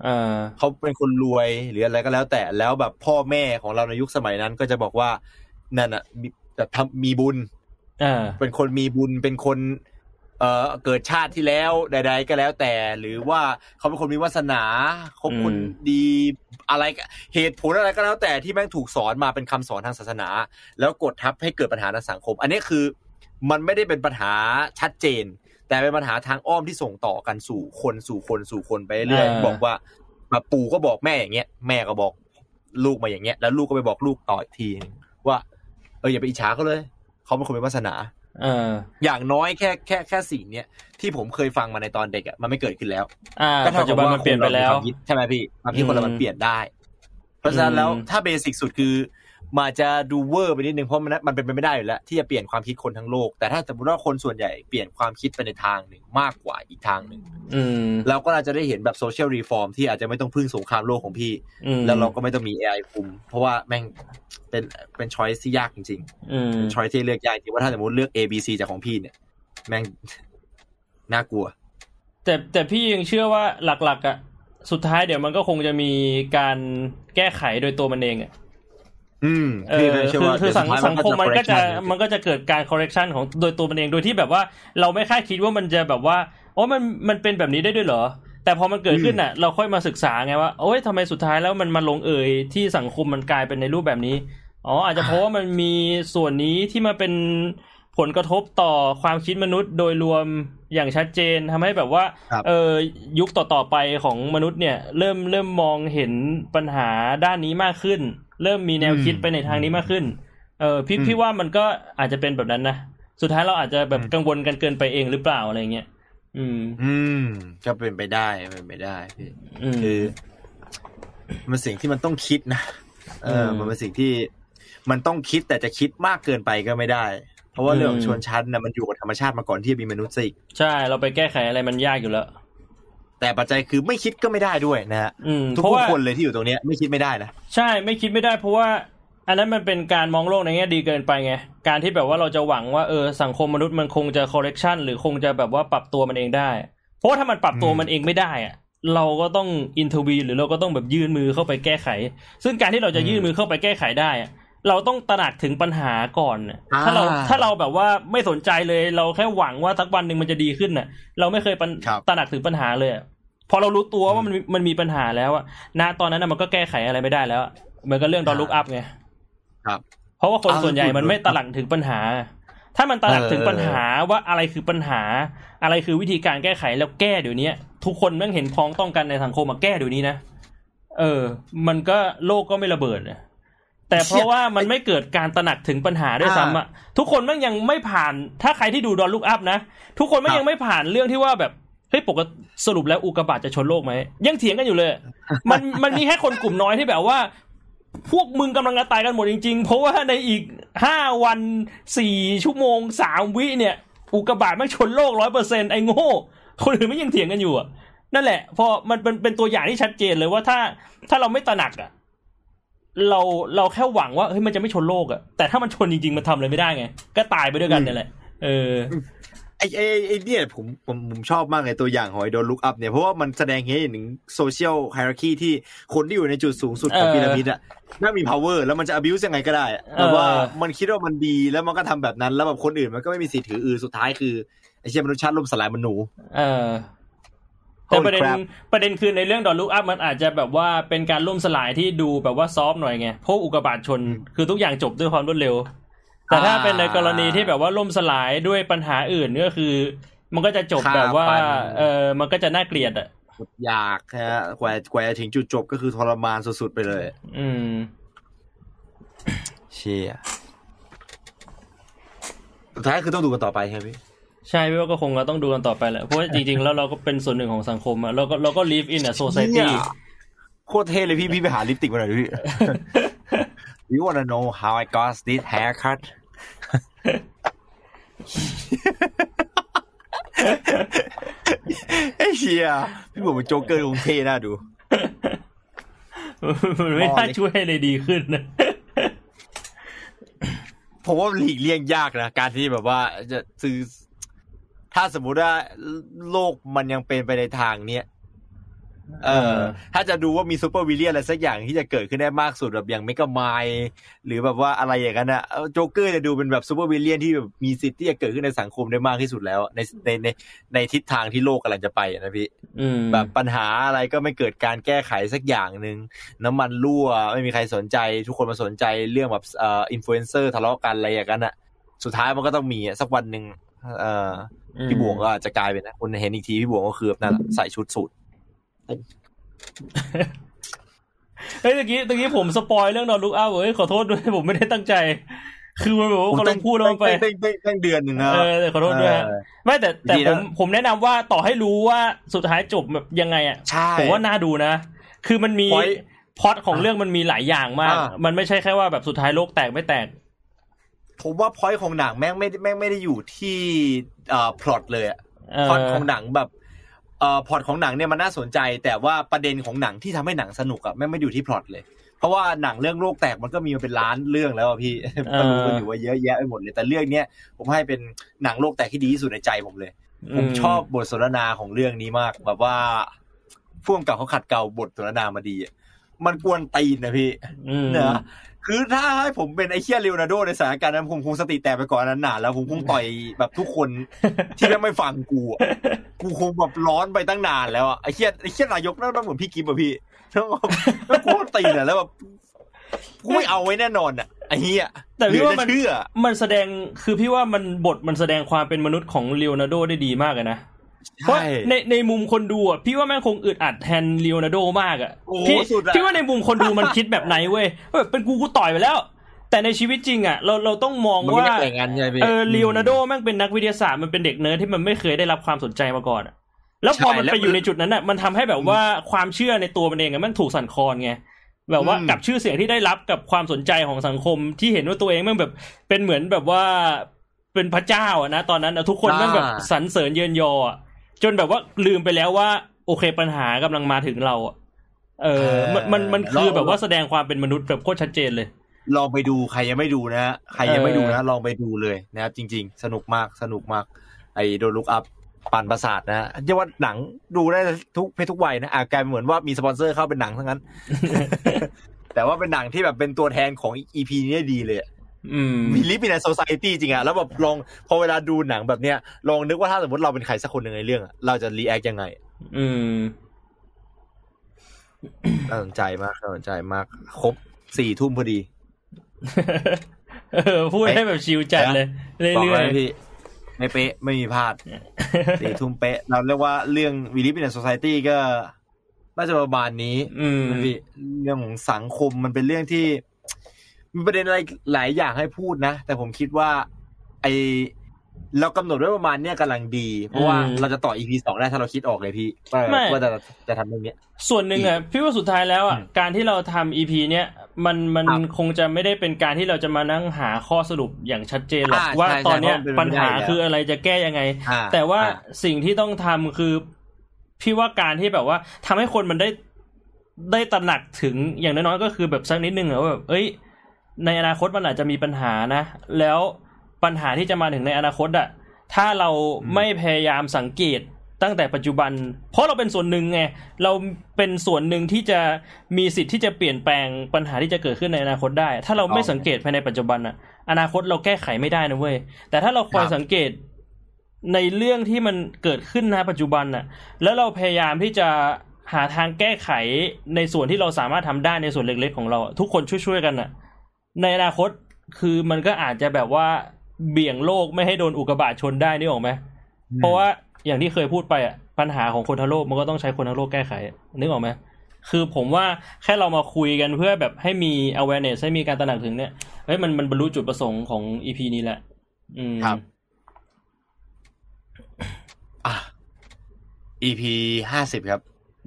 Speaker 1: เออ
Speaker 2: เขาเป็นคนรวยหรืออะไรก็แล้วแต่แล้วแบบพ่อแม่ของเราในยุคสมัยนั้นก็จะบอกว่า นั่นอะมีแบบทำมีบุญ
Speaker 1: เออ
Speaker 2: เป็นคนมีบุญเป็นคน เอ่อเกิดชาติที่แล้วใด ๆ ก็แล้วแต่ หรือว่าเขาเป็นคนมีวาสนาเขาเป็นคน
Speaker 1: อืม
Speaker 2: ดีอะไรก็เหตุผลอะไรก็แล้ว แต่ที่แม่งถูกสอนมาเป็นคำสอนทางศาสนา แล้วกดทับให้เกิดปัญหาในสังคม อันนี้คือ มันไม่ได้เป็นปัญหาชัดเจน แต่เป็นปัญหาทางอ้อมที่ส่งต่อกันสู่คนสู่คนสู่คนไปเรื่อย
Speaker 1: เออ
Speaker 2: ๆบอกว่ามาปู่ก็บอกแม่อย่างเงี้ยแม่ก็บอกลูกมาอย่างเงี้ย แล้วลูกก็ไปบอกลูกต่ออีกทีนึงว่าเอออย่าไปอิจฉาเขาเลยเขาเป็นคนมีวาสนา
Speaker 1: เออ
Speaker 2: อย่างน้อยแค่แค่แค่สิ่งเนี้ยที่ผมเคยฟังมาในตอนเด็กอะมันไม่เกิดขึ้นแล้ว
Speaker 1: อ่า
Speaker 2: ก็เท่า
Speaker 1: ปัจจุ
Speaker 2: บั
Speaker 1: น
Speaker 2: ว่า
Speaker 1: มันเปลี่ยนไปแล้ว
Speaker 2: ครามีความคิดใช่ไหมพี่ความคิดคนเรา
Speaker 1: อืม
Speaker 2: มันเปลี่ยนได้ เพราะฉะนั้นแล้ว
Speaker 1: อืม
Speaker 2: ถ้า basic สุดคือ มันจะดูเวอร์ไปนิดนึงเพราะมันมันเป็นไปไม่ได้อยู่แล้วที่จะเปลี่ยนความคิดคนทั้งโลก แต่ถ้าสมมติว่าคนส่วนใหญ่เปลี่ยนความคิดไปในทางหนึ่งมากกว่าอีกทางหนึ่ง
Speaker 1: อืม
Speaker 2: เราก็อาจจะได้เห็นแบบ social reform ที่อาจจะไม่ต้องพึ่งสงครามโลกของพี่
Speaker 1: อืม
Speaker 2: แล้วเราก็ไม่ต้องมี AI คุม เพราะว่าแม่งเป็นเป็นช้อยที่ยากจริง
Speaker 1: อืม
Speaker 2: ๆช้อยที่เลือกยากจริงว่าถ้าสมมติเลือก A B C จากของพี่เนี่ย แม่งน่ากลัว
Speaker 1: แต่แต่พี่ยังเชื่อว่าหลักๆอะสุดท้ายเดี๋ยวมันก็คงจะมีการแก้ไขโดยตัวมันเองอะ
Speaker 2: อืม
Speaker 1: เอ
Speaker 2: พี่
Speaker 1: อ
Speaker 2: ก็เชื่อ
Speaker 1: คือ
Speaker 2: ว่า
Speaker 1: คือสัง
Speaker 2: เดี๋ยว
Speaker 1: สังคมมันก็จะ
Speaker 2: correction
Speaker 1: มันก็จะเกิดการ correction ของโดยตัวมันเองโดยที่แบบว่า เราไม่คาดคิดว่ามันจะแบบว่าอ๋อมันมันเป็นแบบนี้ได้ด้วยเหรอ แต่พอมันเกิดขึ้นอะ เราค่อยมาศึกษาไงว่าโอ้ยทำไมสุดท้ายแล้วมันมาลงเอยที่สังคมมันกลายเป็นในรูปแบบนี้อ๋ออาจจะเพราะว่ามันมีส่วนนี้ที่มาเป็น ผลกระทบต่อความคิดมนุษย์โดยรวมอย่างชัดเจนทำให้แบบว่า
Speaker 2: ครับ
Speaker 1: เออยุคต่อๆไปของมนุษย์เนี่ย เริ่มเริ่มมองเห็นปัญหาด้านนี้มากขึ้น เริ่มมีแนวคิดไปในทางนี้มากขึ้น เออพี่
Speaker 2: อืม
Speaker 1: พี่ว่ามันก็อาจจะเป็นแบบนั้นนะสุดท้ายเราอาจจะแบบ
Speaker 2: อืม
Speaker 1: กังวลกันเกินไปเองหรือเปล่าอะไรเงี้ยอืม
Speaker 2: อืมก็เป็นไปได้เป็นไปได้พี่
Speaker 1: อืม
Speaker 2: คือมันสิ่งที่มันต้องคิดนะเออ
Speaker 1: อืม
Speaker 2: มันเป็นสิ่งที่มันต้องคิดแต่จะคิดมากเกินไปก็ไม่ได้ เพราะว่า
Speaker 1: อืม
Speaker 2: เรื่องของชนชั้นนะมันอยู่กับธรรมชาติมาก่อนที่จะมีมนุษย์ซะอีก
Speaker 1: ใช่เราไปแก้ไขอะไรมันยากอยู่แล้ว
Speaker 2: แต่ปัจจัยคือไม่คิดก็ไม่ได้ด้วยนะฮะ
Speaker 1: อืม
Speaker 2: ทุก
Speaker 1: เพราะว่า
Speaker 2: คนเลยที่อยู่ตรงเนี้ยไม่คิดไม่ได้นะ
Speaker 1: ใช่ไม่คิดไม่ได้เพราะว่า อันนั้นมันเป็นการมองโลกในแง่ดีเกินไปไงการที่แบบว่าเราจะหวังว่าเออสังคมมนุษย์มันคงจะคอ r เร t ชันหรือคงจะแบบว่าปรับตัวมันเองได้ เพราะว่าถ้ามันปรับตัว
Speaker 2: อืม
Speaker 1: มันเองไม่ได้อะเราก็ต้องอินเทอร์วีหรือเราก็ต้องแบบยื่นมือเข้าไปแก้ไข ซึ่งการที่เราจะยื่นมือเข้าไปแก้ไขได้อะ เราต้องตระหนักถึงปัญหาก่อนน่ะถ้าเราถ้าเราแบบว่าไม่สนใจเลย เราแค่หวังว่าสักวันหนึ่งมันจะดีขึ้นน่ะ เราไม่เคยปัญ
Speaker 2: ครับ
Speaker 1: ตระหนักถึงปัญหาเลยอะพอเรารู้ตัวว่ามันมีมันมีปัญหาแล้วอะณตอนนั้นน่ะมันก็แก้ไขอะไรไม่ได้แล้วอะเหมือนกับเรื่องดอนลุกอัพไง
Speaker 2: ครับ
Speaker 1: เพราะว่าคน
Speaker 2: เอา
Speaker 1: ส่วนใหญ่
Speaker 2: พูด
Speaker 1: มันไม่
Speaker 2: พูด
Speaker 1: ตระหนักถึงปัญหา ถ้ามันตระหนัก
Speaker 2: เออ
Speaker 1: ถึงปัญหาว่าอะไรคือปัญหา อะไรคือวิธีการแก้ไขแล้วแก้เดี๋ยวนี้ทุกคนแม่งเห็นพ้องต้องกันในสังคมมาแก้เดี๋ยวนี้นะเออ มันก็โลกก็ไม่ระเบิดนะ แต่เพราะว่ามันไม่เกิดการตระหนักถึงปัญหาด้วยซ้ำอะทุกคนแม่งยังไม่ผ่านถ้าใครที่ดูดอนลุกอัพนะ ทุกคนแม่งยังไม่ผ่านเรื่องที่ว่าแบบเฮ้ยปกติสรุปแล้วอุกกาบาตจะชนโลกไหมยังเถียงกันอยู่เลย มันมันมีแค่คนกลุ่มน้อยที่แบบว่า พวกมึงกำลังจะตายกันหมดจริง ๆ เพราะว่าในอีกห้าวันสี่ชั่วโมงสามวิเนี่ยอุกกาบาตไม่งชนโลกร้อยเปอร์เซ็นไอ้โง่คนอื่นไม่ยังเถียงกันอยู่อะนั่นแหละพอมันเป็นเป็นตัวอย่างที่ชัดเจนเลยว่าถ้าถ้าเราไม่ตระหนักอะ เราเราแค่หวังว่าเฮ้ยมันจะไม่ชนโลกอะแต่ถ้ามันชนจริง ๆ มันทำอะไรไม่ได้ไง ก็ตายไปด้วยกันเนี่ยแหละเออ
Speaker 2: ไอ้ไอ้ไอ้เนี่ยผมผมผมชอบมากเลยตัวอย่างของไอ้โดนลุกอัพเนี่ยเพราะว่ามันแสดงให้เห็นถึงโซเชียลไฮรักีที่คนที่อยู่ในจุดสูงสุดของ
Speaker 1: เออ
Speaker 2: พีระมิดอะน่ามี power แล้วมันจะ abuse ยังไงก็ได้อะ
Speaker 1: เออ
Speaker 2: แบบว่ามันคิดว่ามันดีแล้วมันก็ทำแบบนั้น แล้วแบบคนอื่นมันก็ไม่มีสิทธิ์ถืออือสุดท้ายคือไอ้เชี่ยมนุษย์ชาติล่มสลายมันหนู
Speaker 1: เออ แต่
Speaker 2: Holy
Speaker 1: ประเด็น
Speaker 2: crap
Speaker 1: ประเด็นคือในเรื่องดอนลุกอัพมันอาจจะแบบว่าเป็นการล่มสลายที่ดูแบบว่าซอฟต์หน่อยไงเพราะอุกกาบาตชนคือทุกอย่างจบด้วยความรวดเร็ว แต่ถ้า
Speaker 2: อ่า
Speaker 1: เป็นในกรณีที่แบบว่าล่มสลายด้วยปัญหาอื่นก็คือ มันก็จะจบ
Speaker 2: ฆ่า
Speaker 1: แบบว่า
Speaker 2: ฟัน
Speaker 1: เออมันก็จะน่าเกลียดอะ
Speaker 2: อดอยากนะฮะกว่ากว่าจะถึงจุดจบก็คือทรมานสุดๆไปเลย
Speaker 1: อืม
Speaker 2: เชี่ยสุดท้ายคือต้องดูกันต่อไปใช่ไหมพี่
Speaker 1: ใช่พี่ว่าก็คงเราต้องดูกันต่อไปแหละเพราะว่าจริงๆแล้วเราก็เป็นส่วนหนึ่งของสังคมอะเราก็เราก็ live in a society
Speaker 2: เนี่ยโคตรเท่เลยพี่พี่ไปหาลิปสติกมาหน่อยดิพี่ You wanna know how I got this haircut ไอ้เหี้ยพี่บอกเป็นโจ๊กเกอร์คงเท่น่าดู
Speaker 1: มันไม่
Speaker 2: อ๋อ
Speaker 1: น่า
Speaker 2: นี่
Speaker 1: ช่วยให้เลยดีขึ้นนะ
Speaker 2: ผมว่าหลีกเลี่ยงยากนะ การที่แบบว่าจะซื้อ ถ้าสมมุติว่าโลกมันยังเป็นไปในทางเนี้ยเออ ถ้าจะดูว่ามี supervillain อะไรสักอย่างที่จะเกิดขึ้นได้มากสุดแบบอย่าง Megamind หรือแบบว่าอะไรอย่างนั้นอะเออโจ๊กเกอร์จะดูเป็นแบบ supervillain ที่แบบมีสิทธิ์ที่จะเกิดขึ้นในสังคมได้มากที่สุดแล้ว ในในในในทิศทางที่โลกกำลังจะไปอะนะพี่
Speaker 1: อืม
Speaker 2: แบบปัญหาอะไรก็ไม่เกิดการแก้ไขสักอย่างหนึ่งน้ำมันรั่วไม่มีใครสนใจ ทุกคนมาสนใจเรื่องแบบเอ่ออินฟลูเอนเซอร์ทะเลาะกันอะไรอย่างนั้นอะสุดท้ายมันก็ต้องมีอะสักวันหนึ่ง เอ่ออพี่บวงก็อาจจะกลายเป็นนะคนเห็นอีกทีพี่บวงก็คือแบบนั่นแหละใส่ชุดสูท
Speaker 1: เฮ้ยตะกี้ตะกี้ผม spoil เรื่อง Don't Look Up อ้าวเฮ้ยขอโทษด้วยผมไม่ได้ตั้งใจ คือมันแบบว่าเขาลงพูดแล้วมันไป
Speaker 2: ตั้งตั้งตั้งเดือนหนึ่งนะ
Speaker 1: เออแต่ขอโทษด้วยฮะ
Speaker 2: เออ
Speaker 1: ไม่แต่แต่
Speaker 2: ดีนะผ
Speaker 1: มผมแนะนำว่าต่อให้รู้ว่าสุดท้ายจบแบบยังไงอะ
Speaker 2: ใช่
Speaker 1: ผมว่าน่าดูนะ คือมันมี
Speaker 2: Point
Speaker 1: พล็อตของเรื่องมันมีหลายอย่างมาก
Speaker 2: อ่า
Speaker 1: มันไม่ใช่แค่ว่าแบบสุดท้ายโลกแตกไม่แตก
Speaker 2: ผมว่า point ของหนังแม่งไม่ได้แม่งไม่ได้อยู่ที่เอ่อพล็อตเลยอะ
Speaker 1: เออ
Speaker 2: พล็อตของหนังแบบเอ่อพล็อตของหนังเนี่ยมันน่าสนใจ แต่ว่าประเด็นของหนังที่ทำให้หนังสนุกอะแม่งไม่ได้อยู่ที่พล็อตเลย เพราะว่าหนังเรื่องโลกแตกมันก็มีมาเป็นล้านเรื่องแล้วอะพี่ก็รู้กันอยู่ว่าเยอะแยะไปหมดเลย แต่เรื่องเนี้ยผมให้เป็นหนังโลกแตกที่ดีที่สุดในใจผมเลย ผมชอบบทสนทนาของเรื่องนี้มาก แบบว่าพ่วงกับเขาขัดเกลาบทสนทนามาดีอะมันกวนตีนนะพี่
Speaker 1: อืม
Speaker 2: เนอะ คือถ้าให้ผมเป็นไอ้เคียเลโอนาร์โดในสถานการณ์นั้นผมคงสติแตกไปก่อนนั้นนานแล้วผมคงต่อยแบบทุกคนที่ไม่ฟังกูอะกูคงแบบร้อนไปตั้งนานแล้วอะไอ้เคียไอ้เคียนายกนั่นมันเหมือนพี่กิฟต์อะพี่แล้วแบบแล้วกูก็ตีนแล้วแบบกูไม่เอาไว้แน่นอนอะไอ้เหี้ย
Speaker 1: แต่พี่ว่ามัน
Speaker 2: เหลือจะเชื่อ
Speaker 1: มันแสดงคือพี่ว่ามันบทมันแสดงความเป็นมนุษย์ของเลโอนาร์โดได้ดีมากเลยนะ เพราะ
Speaker 2: ใช่
Speaker 1: ในในมุมคนดูอะพี่ว่าแม่งคงอึดอัดแทนเลโอนาร์โดมากอะ
Speaker 2: โอ้โห
Speaker 1: พี่
Speaker 2: สุดอะ
Speaker 1: พี่ว่าในมุมคนดูมันคิดแบบไหนเว้ยว่าแบบเป็นกูกูต่อยไปแล้ว แต่ในชีวิตจริงอะเราเราต้องมอง
Speaker 2: มันไม่
Speaker 1: ว่า
Speaker 2: ได้แต่งงานไงพี่
Speaker 1: เออเลโอนาร์โดแม่งเป็นนักวิทยาศาสตร์มันเป็นเด็กเนิร์ดที่มันไม่เคยได้รับความสนใจมาก่อนอะแล้วพอ
Speaker 2: ใช่
Speaker 1: มัน
Speaker 2: แล้ว
Speaker 1: ไปอยู่ในจุดนั้นอะมันทำให้แบบว่าความเชื่อในตัวมันเองอะมันถูกสั่นคลอนไงแบบว่า
Speaker 2: อืม
Speaker 1: กับชื่อเสียงที่ได้รับกับความสนใจของสังคมที่เห็นว่าตัวเองแม่งแบบเป็นเหมือนแบบว่าเป็นพระเจ้าอะนะตอนนั้นอะทุกคนแม่งแบบสรรเสริญเยินยออะ จนแบบว่าลืมไปแล้วว่า โอเคปัญหากำลังมาถึงเราอะเออ มันมันมันคือแบบว่าแสดงความเป็นมนุษย์แบบโคตรชัดเจนเลย
Speaker 2: ลองไปดูใครยังไม่ดูนะฮะใครยังไม่ดู
Speaker 1: เอ
Speaker 2: นะ
Speaker 1: อ
Speaker 2: ลองไปดูเลยนะครับ จริง ๆ สนุกมากสนุกมาก ไอ้ Don't Look Up ปั่นประสาทนะฮะเรียกว่าหนังดูได้ทุกเพศทุกวัยนะอ่ากลายเหมือนว่ามีสปอนเซอร์เข้าเป็นหนังทั้งนั้น แต่ว่าเป็นหนังที่แบบเป็นตัวแทนของ EP นี้ได้ดีเลยอะ
Speaker 1: อื ม
Speaker 2: มีลิฟในโซซ i ตี้จริงอะแล้วแบบลองพอเวลาดูหนังแบบเนี้ยลองนึกว่าถ้าสมมติเราเป็นใครสักคนหนึ่งในเรื่องอะเราจะ react ยังไง
Speaker 1: อืม
Speaker 2: น่าสนใจมากน่าสนใจมาก ครบสี่ทุ่มพอดี
Speaker 1: เออพูดให้แบบชิวจัดเลยเรื่
Speaker 2: บอก
Speaker 1: อ
Speaker 2: เลยยพี่ไม่เป๊ะไม่มีพลาด
Speaker 1: ๆ
Speaker 2: สี่ทุ่มเป๊ะ เราเรียกว่าเรื่องวิลิปินโซซ i ตี้ก็น่าจะประมาณนี้
Speaker 1: อืม
Speaker 2: นะพี่เรื่องของสังคมมันเป็นเรื่องที่ มีประเด็นอะไรหลายอย่างให้พูดนะ แต่ผมคิดว่า ไอเรากำหนดไว้ประมาณเนี้ยกำลังดี เพราะว่า
Speaker 1: อืม
Speaker 2: เราจะต่อ EP สองได้ถ้าเราคิดออกเลยพี่ว่า
Speaker 1: ไม่
Speaker 2: ว่าจะจะทำเรื่องเนี้ย
Speaker 1: ส่วนหนึ่งอะพี่ว่าสุดท้ายแล้วอะ
Speaker 2: อืม
Speaker 1: การที่เราทำอีพีเนี้ยมันมัน
Speaker 2: ครับ
Speaker 1: คงจะไม่ได้เป็นการที่เราจะมานั่งหาข้อสรุปอย่างชัดเจนหรอก
Speaker 2: อ่า
Speaker 1: ว่า
Speaker 2: ใช่
Speaker 1: ตอนเนี้ย
Speaker 2: ใช่เพราะมันเป็น
Speaker 1: ปัญหา
Speaker 2: ไม่ได้แล้ว
Speaker 1: คืออะไรจะแก้ยังไง
Speaker 2: อ่า
Speaker 1: แต่ว่า
Speaker 2: อ่
Speaker 1: สิ่งที่ต้องทำคือ พี่ว่าการที่แบบว่าทำให้คนมันได้ได้ตระหนักถึงอย่างน้อยๆก็คือแบบสักนิดนึงอะว่าแบบเอ้ย ในอนาคตมันอาจจะมีปัญหานะ แล้วปัญหาที่จะมาถึงในอนาคตอะถ้าเราไม่พยายามสังเกตตั้งแต่ปัจจุบัน เพราะเราเป็นส่วนหนึ่งไงเราเป็นส่วนหนึ่งที่จะมีสิทธิ์ที่จะเปลี่ยนแปลงปัญหาที่จะเกิดขึ้นในอนาคตได้ ถ้าเราไม่สังเกตภายในปัจจุบันอะอนาคตเราแก้ไขไม่ได้นะเว้ยแต่ถ้าเราคอยสังเกตในเรื่องที่มันเกิดขึ้นณปัจจุบันน่ะ แล้วเราพยายามที่จะหาทางแก้ไขในส่วนที่เราสามารถทำได้ในส่วนเล็กๆของเรา ทุกคนช่วยๆกันน่ะ ในอนาคตคือมันก็อาจจะแบบว่าเบี่ยงโลกไม่ให้โดนอุกกาบาตชนได้นี่ออกไหมเพราะว่าอย่างที่เคยพูดไปอะปัญหาของคนทั้งโลกมันก็ต้องใช้คนทั้งโลกแก้ไขนึกออกไหมคือผมว่าแค่เรามาคุยกันเพื่อแบบให้มี awareness ให้มีการตระหนักถึงเนี่ยเฮ้ยมันมันบรรลุจุดประสงค์ของ EP นี้แหละ อืม
Speaker 2: ครับอะ EP ห้าสิบครับ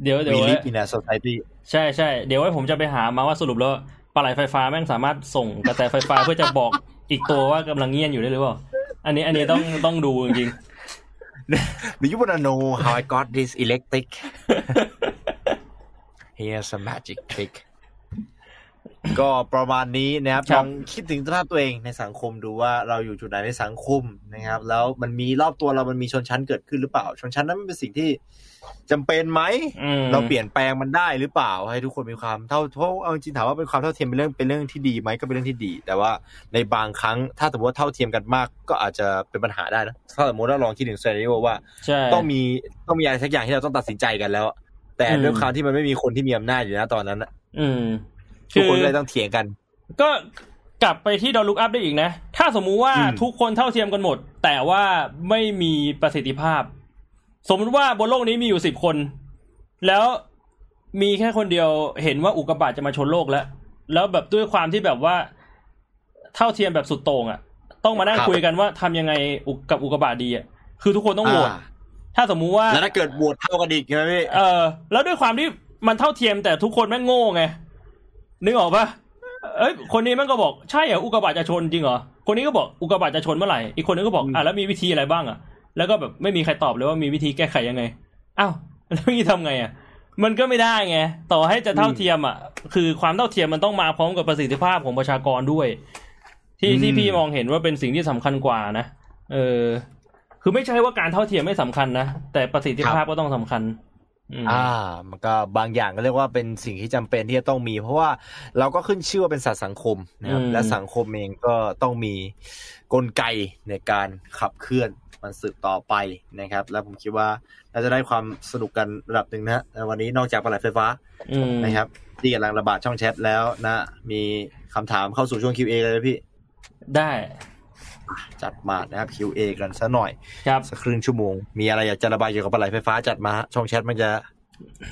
Speaker 1: เดี๋ยวเดี๋ยว
Speaker 2: วิ
Speaker 1: ไว้
Speaker 2: ลิปินโซซ i ตี้
Speaker 1: ใช่ใช่เดี๋ยวไว้ผมจะไปหามาว่าสรุปแล้ว ปลาไหลไฟฟ้าแม่งสามารถส่งกระแสไฟฟ้าเพื่อจะบอกอีกตัวว่ากำลังเงียนอยู่ได้หรือเปล่า อันนี้อันนี้ต้องต้องดูจริง
Speaker 2: Do you wanna know how I got this electric Here's a magic trick ก็ประมาณนี้นะครับ
Speaker 1: ครั
Speaker 2: ล
Speaker 1: บ
Speaker 2: องคิดถึงสภาพตัวเองในสังคมดูว่าเราอยู่จุดไหนในสังคมนะครับ แล้วมันมีรอบตัวเรามันมีชนชั้นเกิดขึ้นหรือเปล่า ชนชั้นนั้นมันเป็นสิ่งที่จำเป็นไหม
Speaker 1: ๆอืม
Speaker 2: เราเปลี่ยนแปลงมันได้หรือเปล่า ให้ทุกคนมีความเท่าเพราะเอาจริงๆถามว่าเป็นความเท่าเทียมเป็นเรื่องเป็นเรื่องที่ดีไหมก็เป็นเรื่องที่ดี แต่ว่าในบางครั้งถ้าสมมติว่าเท่าเทียมกันมาก ก็อาจจะเป็นปัญหาได้นะถ้าสมมติว่าลองคิดถึงซีนาริโอว่า
Speaker 1: ใช่
Speaker 2: ต้องมีต้องมีอะไรสักอย่างที่เราต้องตัดสินใจกันแล้ว แต่
Speaker 1: อืม
Speaker 2: ด้วยความที่มันไม่มีคนที่มีอำนาจอยู่นะตอนนั้นน่ะ
Speaker 1: อืม
Speaker 2: ทุกคน
Speaker 1: คือ
Speaker 2: เลยต้องเถียงกัน
Speaker 1: ก็กลับไปที่ดอลลุกอัพได้อีกนะ ถ้าสมมุติว่า
Speaker 2: อืม
Speaker 1: ทุกคนเท่าเทียมกันหมด แต่ว่าไม่มีประสิทธิภาพ สมมติว่าบนโลกนี้มีอยู่สิบคน แล้วมีแค่คนเดียวเห็นว่าอุกกาบาตจะมาชนโลกแล้ว แล้วแบบด้วยความที่แบบว่าเท่าเทียมแบบสุดโต่งอะ ต้องมานั่ง
Speaker 2: ครับ
Speaker 1: คุยกันว่าทำยังไงอุกกับอุกกาบาตดีอะคือทุกคนต้องโหวต
Speaker 2: อ่า
Speaker 1: ถ้าสมมุติว่า
Speaker 2: แล้วถ้าเกิดโหวตเท่ากันอีกใช่ไหมพี่
Speaker 1: เออแล้วด้วยความที่มันเท่าเทียมแต่ทุกคนแม่งโง่ไง นึกออกปะเอ้ยคนนี้แม่งก็บอกใช่เหรออุกกาบาตจะชนจริงเหรอคนนี้ก็บอกอุกกาบาตจะชนเมื่อไหร่อีกคนนึงก็บอก
Speaker 2: อืม
Speaker 1: อะแล้วมีวิธีอะไรบ้างอะ แล้วก็แบบไม่มีใครตอบเลยว่ามีวิธีแก้ไขยังไงอ้าวแล้วนี่ทำไงอะมันก็ไม่ได้ไงต่อให้จะเท่าเทียมอะคือความเท่าเทียมมันต้องมาพร้อมกับประสิทธิภาพของประชากรด้วย ที่ที่พี่มองเห็นว่าเป็นสิ่งที่สำคัญกว่านะเออ คือไม่ใช่ว่าการเท่าเทียมไม่สำคัญนะแต่ประสิทธิภาพก็ต้องสำคัญ อืม
Speaker 2: อ่า มันก็บางอย่างก็เรียกว่าเป็นสิ่งที่จำเป็นที่จะต้องมี เพราะว่าเราก็ขึ้นชื่อว่าเป็นสัตว์สังคมนะครับ
Speaker 1: อืม
Speaker 2: และสังคมเองก็ต้องมีกลไกในการขับเคลื่อนมันสืบต่อไปนะครับ และผมคิดว่าเราจะได้ความสนุกกันระดับหนึ่งนะฮะในวันนี้นอกจากปลาไหลไฟฟ้า
Speaker 1: อืม
Speaker 2: นะครับที่กำลังระบาดช่องแชทแล้วนะ มีคำถามเข้าสู่ช่วง QA เลยนะพี่
Speaker 1: ได้
Speaker 2: จัดมานะครับ QA กันซะหน่อย
Speaker 1: ครับ
Speaker 2: สักครึ่งชั่วโมง มีอะไรอยากจะระบายเกี่ยวกับปลาไหลไฟฟ้าจัดมาฮะช่องแชทมันจะ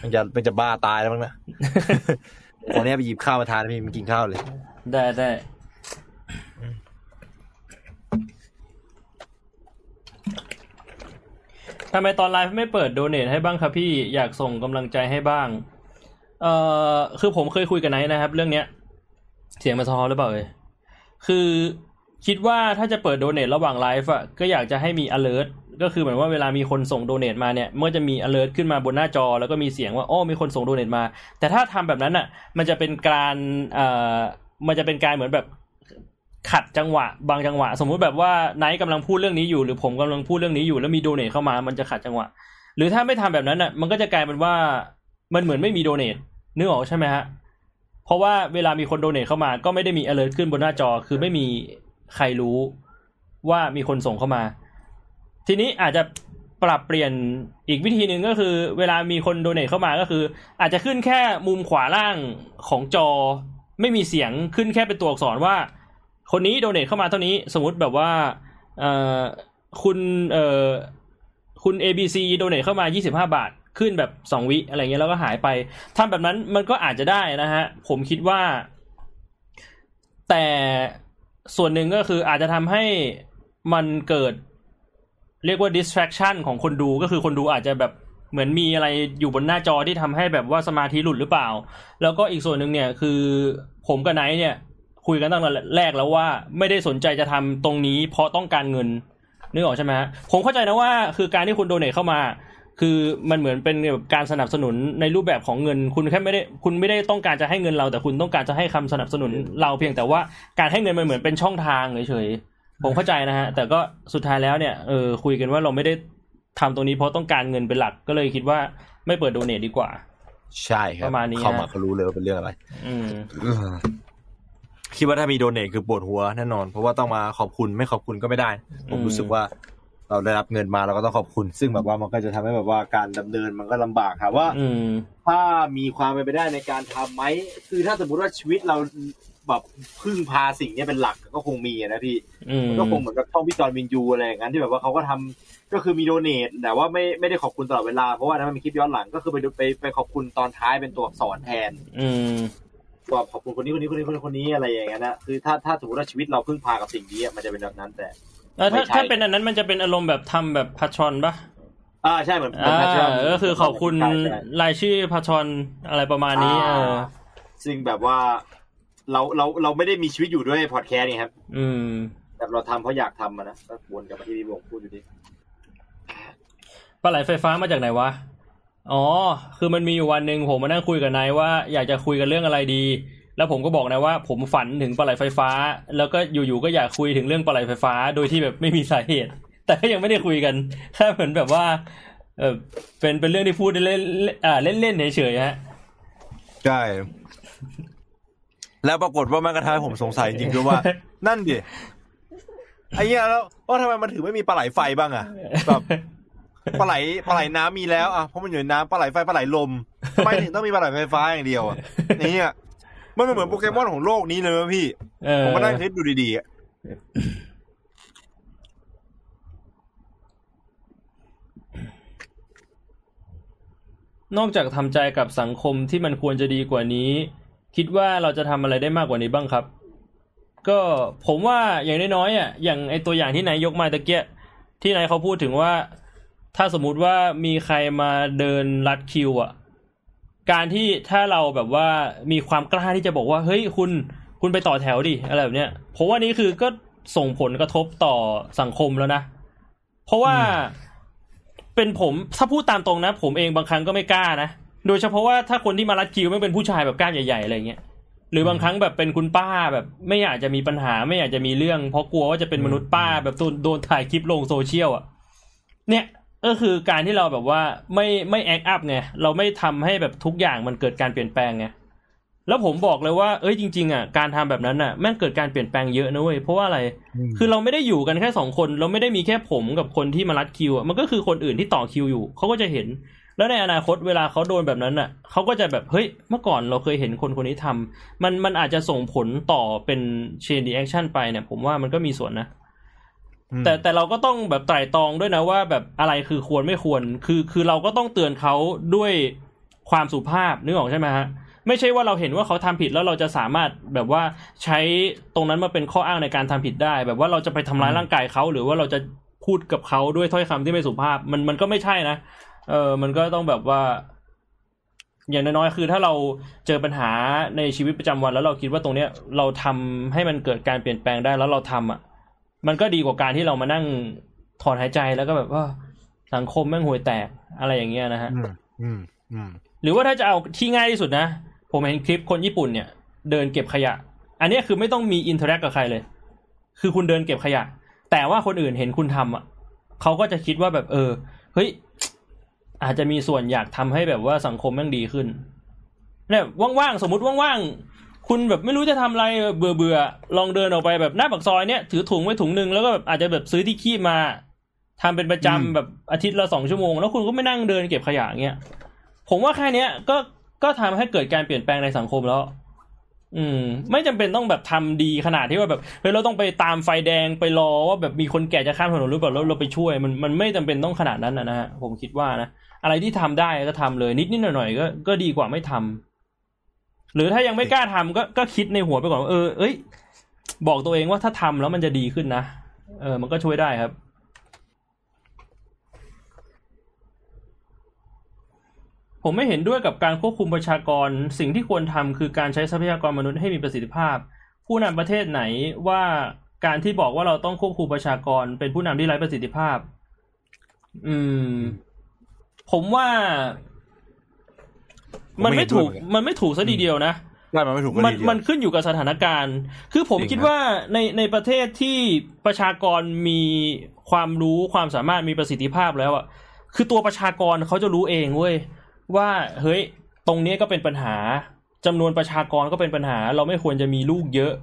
Speaker 2: มันจะมันจะบ้าตายแล้วมั้งนะตอนนี้ไปหยิบข้าวมาทานนะพี่มันกินข้าวเลย
Speaker 1: ได้ได้ทำไมตอนไลฟ์ไม่เปิด donate ให้บ้างครับพี่อยากส่งกำลังใจให้บ้าง เอ่อคือผมเคยคุยกับไนท์นะครับ เรื่องเนี้ย เสียงมาซอหรือเปล่าเอ่ยคือ คิดว่าถ้าจะเปิด donate ระหว่างไลฟ์อะก็อยากจะให้มี alert ก็คือเหมือนว่าเวลามีคนส่ง donate มาเนี่ยเมันก็จะมี alert ขึ้นมาบนหน้าจอ แล้วก็มีเสียงว่าอ้อมีคนส่ง donate มา แต่ถ้าทำแบบนั้นอะ มันจะเป็นการเอ่อมันจะเป็นการเหมือนแบบขัดจังหวะ บางจังหวะ สมมุติแบบว่าไนท์กำลังพูดเรื่องนี้อยู่ หรือผมกำลังพูดเรื่องนี้อยู่แล้วมีโดเนทเข้ามามันจะขัดจังหวะ หรือถ้าไม่ทำแบบนั้นอะ มันก็จะกลายเป็นว่ามันเหมือนไม่มีโดเนทนึกออกใช่ไหมฮะเพราะว่าเวลามีคนโดเนทเข้ามาก็ไม่ได้มี alert ขึ้นบนหน้าจอคือไม่มี ใครรู้ว่ามีคนส่งเข้ามา ทีนี้อาจจะปรับเปลี่ยนอีกวิธีหนึ่งก็คือ เวลามีคนโดเนทเข้ามาก็คือ อาจจะขึ้นแค่มุมขวาล่างของจอ ไม่มีเสียงขึ้นแค่เป็นตัวอักษรว่า คนนี้โดเนทเข้ามาเท่านี้สมมติแบบว่าเออคุณเออคุณ ABC โดเนทเข้ามา 25 บาทขึ้นแบบสองวิอะไรเงี้ยแล้วก็หายไปทำแบบนั้นมันก็อาจจะได้นะฮะ ผมคิดว่า แต่ ส่วนหนึ่งก็คืออาจจะทำให้มันเกิดเรียกว่า distraction ของคนดูก็คือคนดูอาจจะแบบเหมือนมีอะไรอยู่บนหน้าจอที่ทำให้แบบว่าสมาธิหลุดหรือเปล่า แล้วก็อีกส่วนหนึ่งเนี่ยคือผมกับไนท์เนี่ย คุยกันตั้งแต่แรกแล้วว่าไม่ได้สนใจจะทำตรงนี้เพราะต้องการเงินนึกออกใช่ไหมฮะผมเข้าใจนะว่าคือการที่คุณโดเนทเข้ามา คือมันเหมือนเป็นแบบการสนับสนุนในรูปแบบของเงิน คุณแค่ไม่ได้คุณไม่ได้ต้องการจะให้เงินเรา แต่คุณต้องการจะให้คำสนับสนุนเราเพียงแต่ว่าการให้เงินมันเหมือนเป็นช่องทางเฉยๆผมเข้าใจนะฮะแต่ก็สุดท้ายแล้วเนี่ยเออคุยกันว่าเราไม่ได้ทำตรงนี้เพราะต้องการเงินเป็นหลักก็เลยคิดว่าไม่เปิดโดเนทดีกว่า
Speaker 2: ใช่ครับ
Speaker 1: ประมาณนี้
Speaker 2: เข้ามา
Speaker 1: ฮะ
Speaker 2: ก็รู้เลยว่าเป็นเรื่องอะไร
Speaker 1: อืม
Speaker 2: คิดว่าถ้ามีโดเนทคือปวดหัวแน่นอน เพราะว่าต้องมาขอบคุณไม่ขอบคุณก็ไม่ได้ ผม
Speaker 1: อืม
Speaker 2: รู้สึกว่า เราได้รับเงินมาเราก็ต้องขอบคุณ ซึ่งแบบว่ามันก็จะทำให้แบบว่าการดำเนินมันก็ลำบากครับว่า
Speaker 1: อืม
Speaker 2: ถ้ามีความเป็นไปได้ในการทำไหมคือถ้าสมมติว่าชีวิตเราแบบพึ่งพาสิ่งเนี้ยเป็นหลักก็คงมีอะนะพี่
Speaker 1: อืม
Speaker 2: มันก็คงเหมือนกับช่องพี่จอนวินยูอะไรอย่างนั้นที่แบบว่าเขาก็ทำก็คือมีโดเนทแต่ว่าไม่ไม่ได้ขอบคุณตลอดเวลาเพราะว่านั้นมันมีคลิปย้อนหลังก็คือไปดูไปไปขอบคุณตอนท้ายเป็นตัวอักษรแทน
Speaker 1: อืม
Speaker 2: ตัวขอบคุณคนนี้คนนี้คนนี้คนนี้คนนี้อะไรอย่างเงี้ยนะคือถ้าถ้าสมมติว่าชีวิตเราพึ่งพากับสิ่งนี้อะมันจะเป็นแบบนั้นแต่
Speaker 1: แล้ว ถ้า
Speaker 2: ไม่ใช่
Speaker 1: ถ้าเป็นอันนั้นมันจะเป็นอารมณ์แบบทำแบบพัชอนปะ
Speaker 2: อ่าใช่เหมือนเหมือน
Speaker 1: อ่า
Speaker 2: Patreon
Speaker 1: ก็คือขอบคุณ
Speaker 2: ใช่ใช่
Speaker 1: รายชื่อพัชอนอะไรประมาณนี้เออ
Speaker 2: ซึ่งแบบว่าเราเราเราไม่ได้มีชีวิตอยู่ด้วยพอดแคสต์นี่ครับ
Speaker 1: อืม
Speaker 2: แบบเราทำเพราะอยากทำอะนะก็วนกลับมาที่พี่บงพูดอยู่ดี
Speaker 1: ปลาไหลไฟฟ้ามาจากไหนวะ อ๋อ คือมันมีอยู่วันหนึ่งผมมานั่งคุยกับนายว่าอยากจะคุยกันเรื่องอะไรดี แล้วผมก็บอกนะว่า ผมฝันถึงปลาไหลไฟฟ้า แล้วก็อยู่ๆก็อยากคุยถึงเรื่องปลาไหลไฟฟ้า โดยที่แบบไม่มีสาเหตุ แต่ก็ยังไม่ได้คุยกันแค่เหมือนแบบว่า เออเป็นเป็นเรื่องที่พูดเล่นอ่าเล่นๆเฉยๆฮะ
Speaker 2: ใช่แล้วปรากฏว่ามันกระทำให้ผมสงสัยจริงๆด้วยว่า นั่นดิไอ้เงี้ยแล้วว่าทำไมมันถึงไม่มีปลาไหลไฟบ้างอะแบบปลาไหลปลาไหลน้ำมีแล้วอะเพราะมันอยู่ในน้ำปลาไหลไฟปลาไหลลมทำไมถึงต้องมีปลาไหลไฟฟ้าอย่างเดียวอะเนี่ย มันเป็นเหมือนโปเกมอนของโลกนี้เลยนะพี่
Speaker 1: เออ
Speaker 2: ผมก็นั่งคิดดูดีๆอะ
Speaker 1: นอกจากทำใจกับสังคมที่มันควรจะดีกว่านี้ คิดว่าเราจะทำอะไรได้มากกว่านี้บ้างครับ ก็ผมว่าอย่างน้อยๆอะอย่างไอตัวอย่างที่นายยกมาตะเกียที่นายเขาพูดถึงว่า ถ้าสมมุติว่ามีใครมาเดินลัดคิว อะ การที่ถ้าเราแบบว่ามีความกล้าที่จะบอกว่า เฮ้ยคุณคุณไปต่อแถวดิอะไรแบบเนี้ยผมว่านี่คือก็ส่งผลกระทบต่อสังคมแล้วนะ เพราะว่าเป็นผมถ้าพูดตามตรงนะ ผมเองบางครั้งก็ไม่กล้านะ โดยเฉพาะว่าถ้าคนที่มารัดคิวไม่เป็นผู้ชายแบบกล้ามใหญ่ๆอะไรเงี้ยหรือบางครั้งแบบเป็นคุณป้าแบบไม่อยากจะมีปัญหาไม่อยากจะมีเรื่อง เพราะกลัวว่าจะเป็นมนุษย์ป้าแบบโดนโดนถ่ายคลิปลงโซเชียลอะเนี่ย ก็คือการที่เราแบบว่าไม่ไม่ act up ไงเราไม่ทำให้แบบทุกอย่างมันเกิดการเปลี่ยนแปลงไงแล้วผมบอกเลยว่าเอ้ยจริง ๆอะการทำแบบนั้นอะแม่งเกิดการเปลี่ยนแปลงเยอะนะเว้ยเพราะว่าอะไร คือเราไม่ได้อยู่กันแค่สองคน เราไม่ได้มีแค่ผมกับคนที่มาลัดคิวอะมันก็คือคนอื่นที่ต่อคิวอยู่เขาก็จะเห็น แล้วในอนาคตเวลาเขาโดนแบบนั้นอะเขาก็จะแบบเฮ้ยเมื่อก่อนเราเคยเห็นคนคนนี้ทำมันมันอาจจะส่งผลต่อเป็น chain reaction ไปเนี่ยผมว่ามันก็มีส่วนนะ
Speaker 2: อืม
Speaker 1: แต่แต่เราก็ต้องแบบไตร่ตรองด้วยนะว่าแบบอะไรคือควรไม่ควร คือคือเราก็ต้องเตือนเขาด้วยความสุภาพนึกออกใช่ไหมฮะไม่ใช่ว่าเราเห็นว่าเขาทำผิดแล้วเราจะสามารถแบบว่าใช้ตรงนั้นมาเป็นข้ออ้างในการทำผิดได้ แบบว่าเราจะไปทำร้ายร่างกายเขาหรือว่าเราจะพูดกับเขาด้วยถ้อยคำที่ไม่สุภาพ มันมันก็ไม่ใช่นะเออมันก็ต้องแบบว่า อย่างน้อยๆคือถ้าเราเจอปัญหาในชีวิตประจำวัน แล้วเราคิดว่าตรงเนี้ยเราทำให้มันเกิดการเปลี่ยนแปลงได้แล้วเราทำอะ มันก็ดีกว่าการที่เรามานั่งถอนหายใจแล้วก็แบบว่าสังคมแม่งห่วยแตกอะไรอย่างเงี้ยนะฮะ
Speaker 2: อืมอืมอืม
Speaker 1: หรือว่าถ้าจะเอาที่ง่ายที่สุดนะ ผมเห็นคลิปคนญี่ปุ่นเนี่ย เดินเก็บขยะ อันเนี้ยคือไม่ต้องมี interact กับใครเลย คือคุณเดินเก็บขยะ แต่ว่าคนอื่นเห็นคุณทำอะเขาก็จะคิดว่าแบบเออเฮ้ยอาจจะมีส่วนอยากทำให้แบบว่าสังคมแม่งดีขึ้นเนี่ยว่างๆสมมุติว่างๆ คุณแบบไม่รู้จะทำอะไรเบื่อเบื่อๆลองเดินออกไปแบบหน้าปากซอยเนี่ยถือถุงไว้ถุงหนึ่งแล้วก็แบบอาจจะแบบซื้อที่คีบมาทำเป็นประจำแบบอาทิตย์ละสองชั่วโมง แล้วคุณก็ไม่นั่งเดินเก็บขยะเงี้ยผมว่าแค่เนี้ยก็ก็ทำให้เกิดการเปลี่ยนแปลงในสังคมแล้ว อืม ไม่จำเป็นต้องแบบทำดีขนาดที่ว่าแบบเฮ้ยเราต้องไปตามไฟแดงไปรอว่าแบบมีคนแก่จะข้ามถนนหรือเปล่าแล้วเราไปช่วย มันมันไม่จำเป็นต้องขนาดนั้นนะนะฮะผมคิดว่านะอะไรที่ทำได้ก็ทำเลยนิดนิดหน่อยหน่อยๆก็ก็ดีกว่าไม่ทำ หรือถ้ายังไม่กล้าทำก็ก็คิดในหัวไปก่อนเออเอ้ย บอกตัวเองว่าถ้าทำแล้วมันจะดีขึ้นนะเออ มันก็ช่วยได้ครับ ผมไม่เห็นด้วยกับการควบคุมประชากรสิ่งที่ควรทำคือการใช้ทรัพยากรมนุษย์ให้มีประสิทธิภาพ ผู้นำประเทศไหนว่าการที่บอกว่าเราต้องควบคุมประชากร เป็นผู้นำที่ไร้ประสิทธิภาพ อืม ผมว่า มันไม่ถูกมันไม่ถูกซะทีเดียวนะ
Speaker 2: ได้มันไม่ถูกก็
Speaker 1: มัน
Speaker 2: ดีเดียว
Speaker 1: มันขึ้นอยู่กับสถานการณ์ คือผม
Speaker 2: จริง
Speaker 1: คิด
Speaker 2: ครับ
Speaker 1: ว่าในในประเทศที่ประชากรมีความรู้ความสามารถมีประสิทธิภาพแล้วอะคือตัวประชากรเขาจะรู้เองเว้ยว่าเฮ้ยตรงนี้ก็เป็นปัญหาจำนวนประชากรก็เป็นปัญหา เราไม่ควรจะมีลูกเยอะ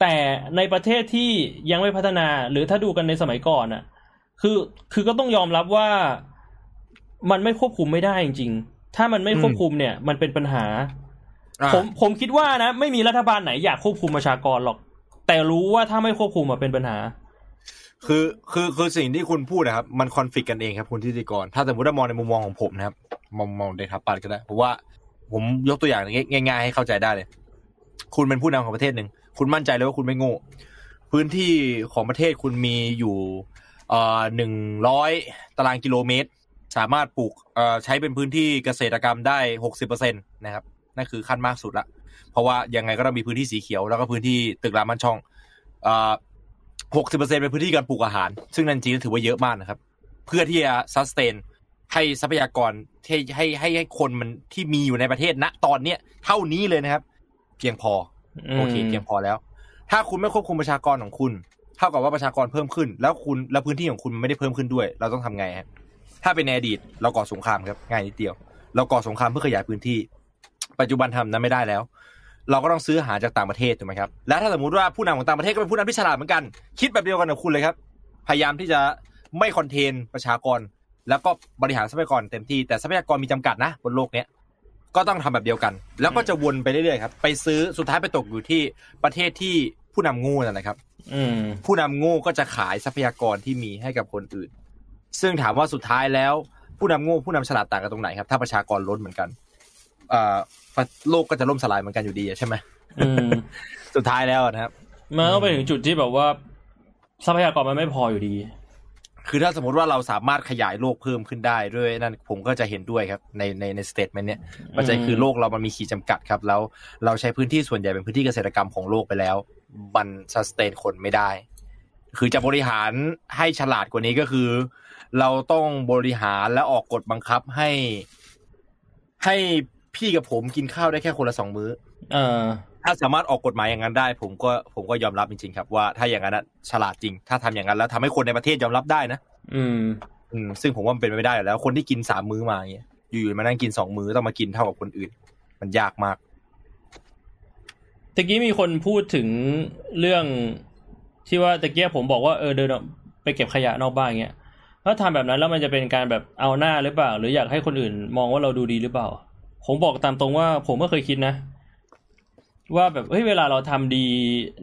Speaker 1: แต่ในประเทศที่ยังไม่พัฒนาหรือถ้าดูกันในสมัยก่อนอะ คือคือก็ต้องยอมรับว่ามันไม่ควบคุมไม่ได้จริงๆ ถ้ามันไม่ควบคุมเนี่ย มันเป็นปัญหา
Speaker 2: อะ
Speaker 1: ผมผมคิดว่านะ ไม่มีรัฐบาลไหนอยากควบคุมประชากรหรอก แต่รู้ว่าถ้าไม่ควบคุมอะเป็นปัญหา
Speaker 2: คือคือคือสิ่งที่คุณพูดนะครับ มันคอนฟ lict กันเองครับคุณทิติกร ถ้าสมมติว่ามองในมุมมองของผมนะครับ มองมองเดทับปัดก็ได้เพราะว่าผมยกตัวอย่างง่าย ๆ ให้เข้าใจได้เลย คุณเป็นผู้นำของประเทศหนึ่งคุณมั่นใจเลยว่าคุณไม่โง่พื้นที่ของประเทศคุณมีอยู่เอ่อหนึ่งร้อยตารางกิโลเมตร สามารถปลูกเอ่อใช้เป็นพื้นที่เกษตรกรรมได้หกสิบเปอร์เซ็นตนะครับนั่นคือขั้นมากสุดละ เพราะว่ายังไงก็ต้องมีพื้นที่สีเขียวแล้วก็พื้นที่ตึกรามบ้านช่องเอ่อหกสิบเปอร์เซ็นเป็นพื้นที่การปลูกอาหาร ซึ่งนั่นจริงๆถือว่าเยอะมากนะครับ เพื่อที่จะซัสเตนให้ทรัพยากรให้ให้ให้ให้คนมันที่มีอยู่ในประเทศณตอนเนี้ยเท่านี้เลยนะครับ เพียงพอโอเคเพียงพอแล้ว ถ้าคุณไม่ควบคุมประชากรของคุณ เท่ากับว่าประชากรเพิ่มขึ้น แล้วคุณแล้วพื้นที่ของคุณมันไม่ได้เพิ่มขึ้นด้วย เราต้องทำไงฮะ ถ้าเป็นในอดีตเราก่อสงครามครับง่ายนิดเดียว เราก่อสงครามเพื่อขยายพื้นที่ ปัจจุบันทำนั้นไม่ได้แล้ว เราก็ต้องซื้ออาหารจากต่างประเทศถูกไหมครับแล้วถ้าสมมติว่าผู้นำของต่างประเทศก็เป็นผู้นำที่ฉลาดเหมือนกัน คิดแบบเดียวกันกับคุณเลยครับ พยายามที่จะไม่คอนเทนประชากร แล้วก็บริหารทรัพยากรเต็มที่แต่ทรัพยากรมีจำกัดนะ บนโลกเนี้ยก็ต้องทำแบบเดียวกัน แล้วก็จะวนไปเรื่อยๆครับ ไปซื้อสุดท้ายไปตกอยู่ที่ประเทศที่ผู้นำโงูนั่นแหละครับ
Speaker 1: อืม
Speaker 2: ผู้นำโง่ก็จะขายทรัพยากรที่มีให้กับคนอื่น ซึ่งถามว่าสุดท้ายแล้ว ผู้นำโง่ผู้นำฉลาดต่างกันตรงไหนครับ ถ้าประชากรล้นเหมือนกันเอ่อโลกก็จะล่มสลายเหมือนกันอยู่ดีอะใช่ไหม
Speaker 1: อืม
Speaker 2: สุดท้ายแล้วนะครับ
Speaker 1: มันต้องไปถึงจุดที่แบบว่า ทรัพยากรมันไม่พออยู่ดี
Speaker 2: คือถ้าสมมติว่าเราสามารถขยายโลกเพิ่มขึ้นได้ด้วยนั่นผมก็จะเห็นด้วยครับ ในในใน statement เนี้ยมันจะคือโลกเรามันมีขีดจำกัดครับ แล้วเราใช้พื้นที่ส่วนใหญ่เป็นพื้นที่เกษตรกรรมของโลกไปแล้ว มัน sustain คนไม่ได้ คือจะบริหารให้ฉลาดกว่านี้ก็คือ เราต้องบริหารและออกกฎบังคับให้ ให้พี่กับผมกินข้าวได้แค่คนละสองมื้อ
Speaker 1: เออ
Speaker 2: ถ้าสามารถออกกฎหมายอย่างนั้นได้ ผมก็ผมก็ยอมรับจริงๆครับ ว่าถ้าอย่างนั้นนะฉลาดจริง ถ้าทำอย่างนั้นแล้วทำให้คนในประเทศยอมรับได้นะ
Speaker 1: อืม
Speaker 2: อืม ซึ่งผมว่ามันเป็นไปไม่ได้อยู่แล้ว คนที่กินสามมื้อมาอย่างเงี้ยอยู่ๆมานั่งกินสองมื้อต้องมากินเท่ากับคนอื่น มันยากมาก
Speaker 1: ตะกี้มีคนพูดถึงเรื่องที่ว่าตะเกียผมบอกว่าเออเดินออกไปเก็บขยะนอกบ้านเงี้ย ถ้าทำแบบนั้นแล้วมันจะเป็นการแบบเอาหน้าหรือเปล่า หรืออยากให้คนอื่นมองว่าเราดูดีหรือเปล่า ผมบอกตามตรงว่าผมก็เคยคิดนะ ว่าแบบเฮ้ยเวลาเราทำดี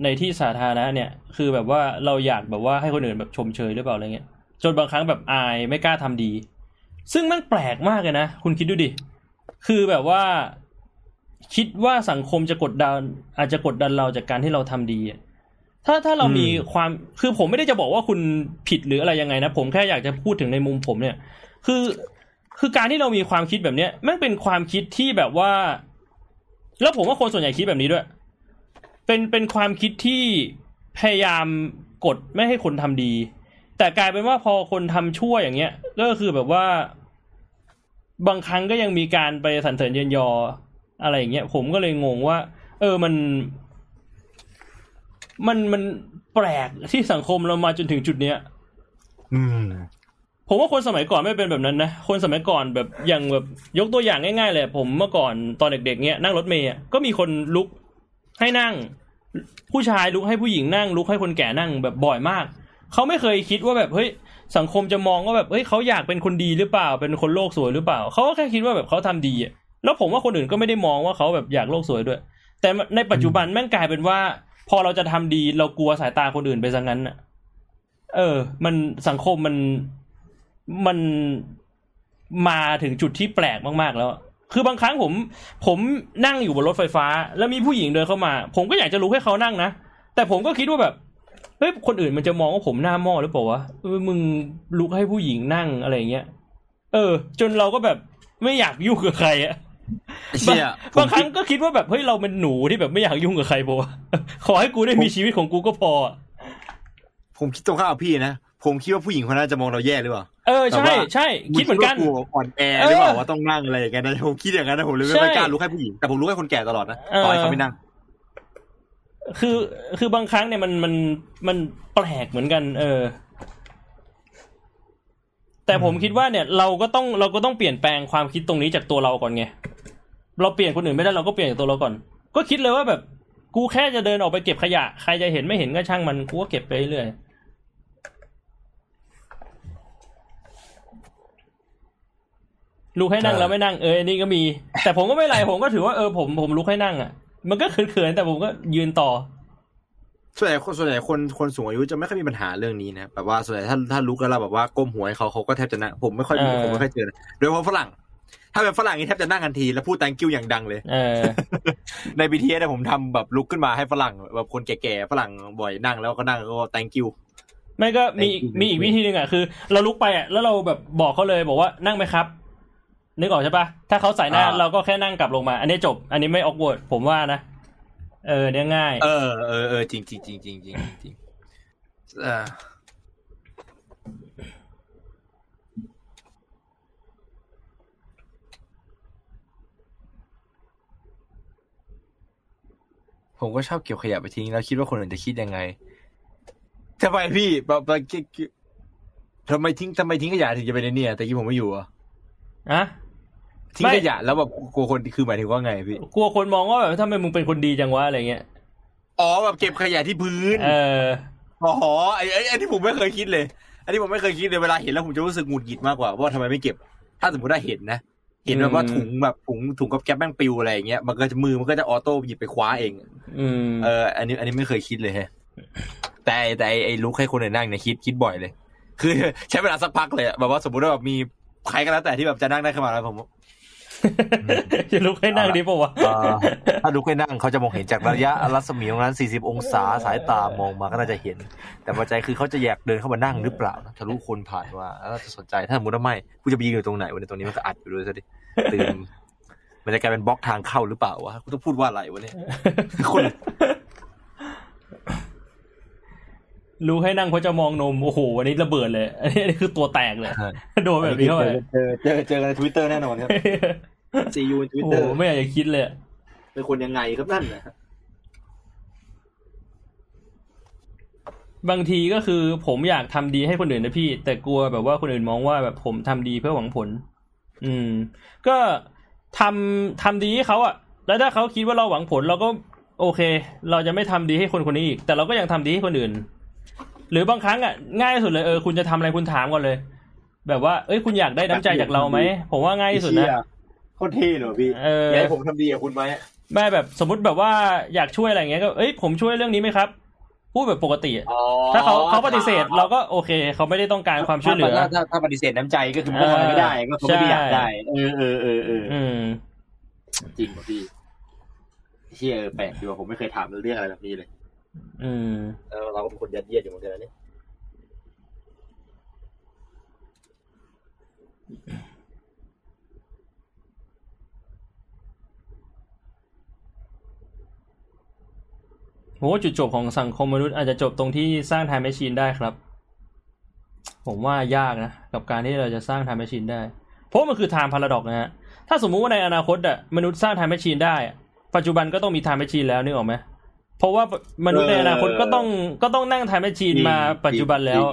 Speaker 1: ในที่สาธารณะเนี่ย คือแบบว่าเราอยากแบบว่าให้คนอื่นแบบชมเชยหรือเปล่าอะไรเงี้ย จนบางครั้งแบบอายไม่กล้าทำดี ซึ่งมันแปลกมากเลยนะคุณคิดดูดิคือแบบว่าคิดว่าสังคมจะกดดันอาจจะกดดันเราจากการที่เราทำดีอะ ถ้าถ้าเรามีความคือผมไม่ได้จะบอกว่าคุณผิดหรืออะไรยังไงนะ ผมแค่อยากจะพูดถึงในมุมผมเนี่ย คือคือการที่เรามีความคิดแบบเนี้ยมันเป็นความคิดที่แบบว่า แล้วผมว่าคนส่วนใหญ่คิดแบบนี้ด้วย เป็นเป็นความคิดที่พยายามกดไม่ให้คนทำดี แต่กลายเป็นว่าพอคนทำชั่วอย่างเงี้ยก็คือแบบว่า บางครั้งก็ยังมีการไปสรรเสริญเยินยออะไรอย่างเงี้ยผมก็เลยงงว่า เออมัน มันมันแปลกที่สังคมเรามาจนถึงจุดเนี้ย
Speaker 2: อืม
Speaker 1: ผมว่าคนสมัยก่อนไม่เป็นแบบนั้นนะ คนสมัยก่อนแบบอย่างแบบยกตัวอย่างง่าย ๆ เลย ผมเมื่อก่อนตอนเด็กๆเนี้ยนั่งรถเมย์อะก็มีคนลุกให้นั่ง ผู้ชายลุกให้ผู้หญิงนั่ง ลุกให้คนแก่นั่งแบบบ่อยมากเขาไม่เคยคิดว่าแบบเฮ้ยสังคมจะมองว่าแบบเฮ้ยเขาอยากเป็นคนดีหรือเปล่า เป็นคนโลกสวยหรือเปล่าเขาก็แค่คิดว่าแบบเขาทำดีอะแล้วผมว่าคนอื่นก็ไม่ได้มองว่าเขาแบบอยากโลกสวยด้วย แต่ในปัจจุบันแม่งกลายเป็นว่า พอเราจะทำดีเรากลัวสายตาคนอื่นไปซะงั้นอะ เออ มันสังคมมันมันมาถึงจุดที่แปลกมากๆแล้ว คือบางครั้งผม ผมนั่งอยู่บนรถไฟฟ้า แล้วมีผู้หญิงเดินเข้ามา ผมก็อยากจะลุกให้เขานั่งนะ แต่ผมก็คิดว่าแบบเฮ้ยคนอื่นมันจะมองว่าผมหน้าหม้อหรือเปล่าวะมึงลุกให้ผู้หญิงนั่งอะไรเงี้ย เออ จนเราก็แบบไม่อยากยุ่งกับใครอะ
Speaker 2: เชี่ย
Speaker 1: บางครั้งก็คิดว่าแบบเฮ้ยเราเป็นหนูที่แบบไม่อยากยุ่งกับใครปะวะขอให้กูได้มีชีวิตของกูก็พออะ
Speaker 2: ผมคิดตรงข้ามกับพี่นะผมคิดว่าผู้หญิงคนนั้นจะมองเราแย่หรือเปล่า
Speaker 1: เออ
Speaker 2: แต่
Speaker 1: ใช่
Speaker 2: ว่า
Speaker 1: ใช่คิดเหมือนกัน
Speaker 2: ดว่าอ่อนแอ
Speaker 1: เออ
Speaker 2: หรือเปล่าว่าต้องนั่งอะไรอย่างเงี้ยนะผมคิดอย่างนั้นนะผมเลยไม่
Speaker 1: ใช่
Speaker 2: ไม่กล้าลุกให้ผู้หญิงแต่ผมลุกให้คนแก่ตลอดนะ
Speaker 1: เออ
Speaker 2: ต่อให้เขาไม่นั่ง
Speaker 1: คือคือบางครั้งเนี่ยมันมันมันแปลกเหมือนกัน เออ แต่ผมคิดว่าเนี่ย เราก็ต้องเราก็ต้องเปลี่ยนแปลงความคิดตรงนี้จากตัวเราก่อนไง เราเปลี่ยนคนอื่นไม่ได้เราก็เปลี่ยนจากตัวเราก่อน ก็คิดเลยว่าแบบ กูแค่จะเดินออกไปเก็บขยะ ใครจะเห็นไม่เห็นก็ช่างมันกูก็เก็บไปเรื่อยลุกให้นั่ง
Speaker 2: เออ
Speaker 1: แล้วไม่นั่งเอออันนี้ก็มี แต่ผมก็ไม่เป็นไรผมก็ถือว่าเออผมผมลุกให้นั่งอะ มันก็เขินๆแต่ผมก็ยืนต่อ
Speaker 2: ส่วนใหญ่คนส่วนใหญ่คนคนสูงอายุจะไม่ค่อยมีปัญหาเรื่องนี้นะแบบว่าส่วนใหญ่ถ้าถ้าลุกแล้วเราแบบว่าก้มหัวให้เขาเขาก็แทบจะนั่งผมไม่ค่อยมี
Speaker 1: เออ
Speaker 2: ผมไม่ค่อยเจอนะโดยเฉพาะฝรั่ง ถ้าเป็นฝรั่งนี่แทบจะนั่งกันทีแล้วพูด thank you อย่างดังเลย
Speaker 1: เออ
Speaker 2: ใน BTS เนี่ยผมทำแบบลุกขึ้นมาให้ฝรั่งแบบคนแก่ๆฝรั่งบ่อยนั่งแล้วก็นั่งแล้วก็ thank you
Speaker 1: ไม่ก็มีอีก
Speaker 2: Thank you
Speaker 1: มีอีกวิธีหนึ่งอะคือ เราลุกไปอะแล้วเราแบบบอกเขาเลยบอกว่านั่งไหมครับ นึกออกใช่ปะถ้าเขาใส่หน้า
Speaker 2: อ่า
Speaker 1: เราก็แค่นั่งกลับลงมา อันนี้จบ อันนี้ไม่ออกว r d ผมว่านะเออเนี่ยง่าย
Speaker 2: เออเออเออจริงจริงจริงจริงจริงจริงเออ ผมก็ชอบเก็บขยะไปทิ้ง แล้วคิดว่าคนอื่นจะคิดยังไงทำไมพี่แบบแบบทำไมทิ้งทำไมทิ้งขยะถึงจะไปในเนี่ย แต่กี้ผมไม่อยู่อะ
Speaker 1: อะ
Speaker 2: ทิ้ง
Speaker 1: ไม่
Speaker 2: ขยะแล้วแบบกลัวคนคือหมายถึงว่าไงพี่
Speaker 1: กลัวคนมองว่าแบบทำไมมึงเป็นคนดีจังวะอะไรเงี้ย
Speaker 2: อ๋อแบบเก็บขยะที่พื้น
Speaker 1: เออ
Speaker 2: อ๋อไอ้ไอ้ไอ้ที่ผมไม่เคยคิดเลย อันนี้ผมไม่เคยคิดเลยเวลาเห็นแล้วผมจะรู้สึกหงุดหงิดมากกว่าว่าทำไมไม่เก็บ ถ้าสมมติได้เห็นนะ เห็นแบบว่า
Speaker 1: อืม
Speaker 2: ถุงแบบถุงถุงกับแก๊ปแม่งปิวอะไรอย่างเงี้ยมันก็จะมือมันก็จะออโต้หยิบไปคว้าเอง
Speaker 1: อืม
Speaker 2: เออ อันนี้ อันนี้ไม่เคยคิดเลยฮะแต่แต่ไอ้ไอ้ลุกให้คนอื่นนั่งเนี่ยคิดคิดบ่อยเลย คือใช้เวลาสักพักเลยอะแบบว่าสมมติว่าแบบมีใครก็แล้วแต่ที่แบบจะนั่งได้ขึ้นมาแล้วผม
Speaker 1: จะลุกให้นั่งดีปะวะ
Speaker 2: ถ้าลุกให้นั่งเขาจะมองเห็นจากระยะรัศมีตรงนั้น 40 องศาสายตามองมาก็น่าจะเห็น แต่ปัจจัยคือเขาจะอยากเดินเข้ามานั่งหรือเปล่านะทะลุคนผ่านว่าแล้วจะสนใจถ้าสมมติว่าไม่กูจะไปยืนอยู่ตรงไหนวันนี้ตรงนี้มันก็อัดอยู่ด้วยซะดิตื่นมันจะกลายเป็นบล็อกทางเข้าหรือเปล่าวะกูต้องพูดว่าอะไรวะเนี่ยคน
Speaker 1: ลุกให้นั่งเพราะจะมองนมโอ้โหวันนี้ระเบิดเลยอันนี้อันนี้คือตัวแตกเลยโดนแบบนี้เข้าไป
Speaker 2: เจอเจอเจอกันในทวิตเตอร์แน่นอนครับซียูในทวิต
Speaker 1: โอ้
Speaker 2: เต
Speaker 1: โห
Speaker 2: อร์
Speaker 1: ไม่อยากจะคิดเลย
Speaker 2: เป็นคนยังไงครับนั่นนะ
Speaker 1: บางทีก็คือผมอยากทำดีให้คนอื่นนะพี่ แต่กลัวแบบว่าคนอื่นมองว่าแบบผมทำดีเพื่อหวังผล อืม ก็ทำทำดีให้เขาอะแล้วถ้าเขาคิดว่าเราหวังผลเราก็ โอเค เราจะไม่ทำดีให้คนคนนี้อีก แต่เราก็ยังทำดีให้คนอื่น หรือบางครั้งอะง่ายที่สุดเลยเออคุณจะทำอะไรคุณถามก่อนเลย แบบว่าเอ้ยคุณอยากได้น้ำใจจากเราไหมผมว่าง่ายที่สุดนะ
Speaker 2: โคตรเท่เลยพี่
Speaker 1: เออ
Speaker 2: อยากให้ผมทำดีกับคุณไหม
Speaker 1: แม่แบบสมมติแบบว่าอยากช่วยอะไรอย่างเงี้ยก็เอ้ยผมช่วยเรื่องนี้ไหมครับพูดแบบปกติอะ
Speaker 2: อ๋อ
Speaker 1: ถ้าเขาเขาปฏิเสธเราก็โอเค เขาไม่ได้ต้องการความช่วยเหลือ
Speaker 2: ถ้าถ้าถ้าปฏิเสธน้ำใจก็คือมันก็ทำไม่ได้ก็คือไม่ได้อยากได้ เออเออเออเออ
Speaker 1: อืม
Speaker 2: จริงป่ะพี่เชี่ยแปลกดีว่าผมไม่เคยถามเรื่องอะไรแบบนี้เลย
Speaker 1: อืม
Speaker 2: เออเราก็เป็นคนยัดเยียดอยู่เหมือนกันนะเนี่ย
Speaker 1: โหจุดจบของสังคมมนุษย์อาจจะจบตรงที่สร้าง time machine ได้ครับ ผมว่ายากนะ กับการที่เราจะสร้าง time machine ได้ เพราะมันคือ time paradox นะฮะ ถ้าสมมุติว่าในอนาคตอะมนุษย์สร้าง time machine ได้ ปัจจุบันก็ต้องมี time machine แล้วนึกออกไหม เพราะว่ามนุษย์ในอนาคตก็ต้องก็ต้องนั่ง time machineีนมาปัจจุบันแล้ว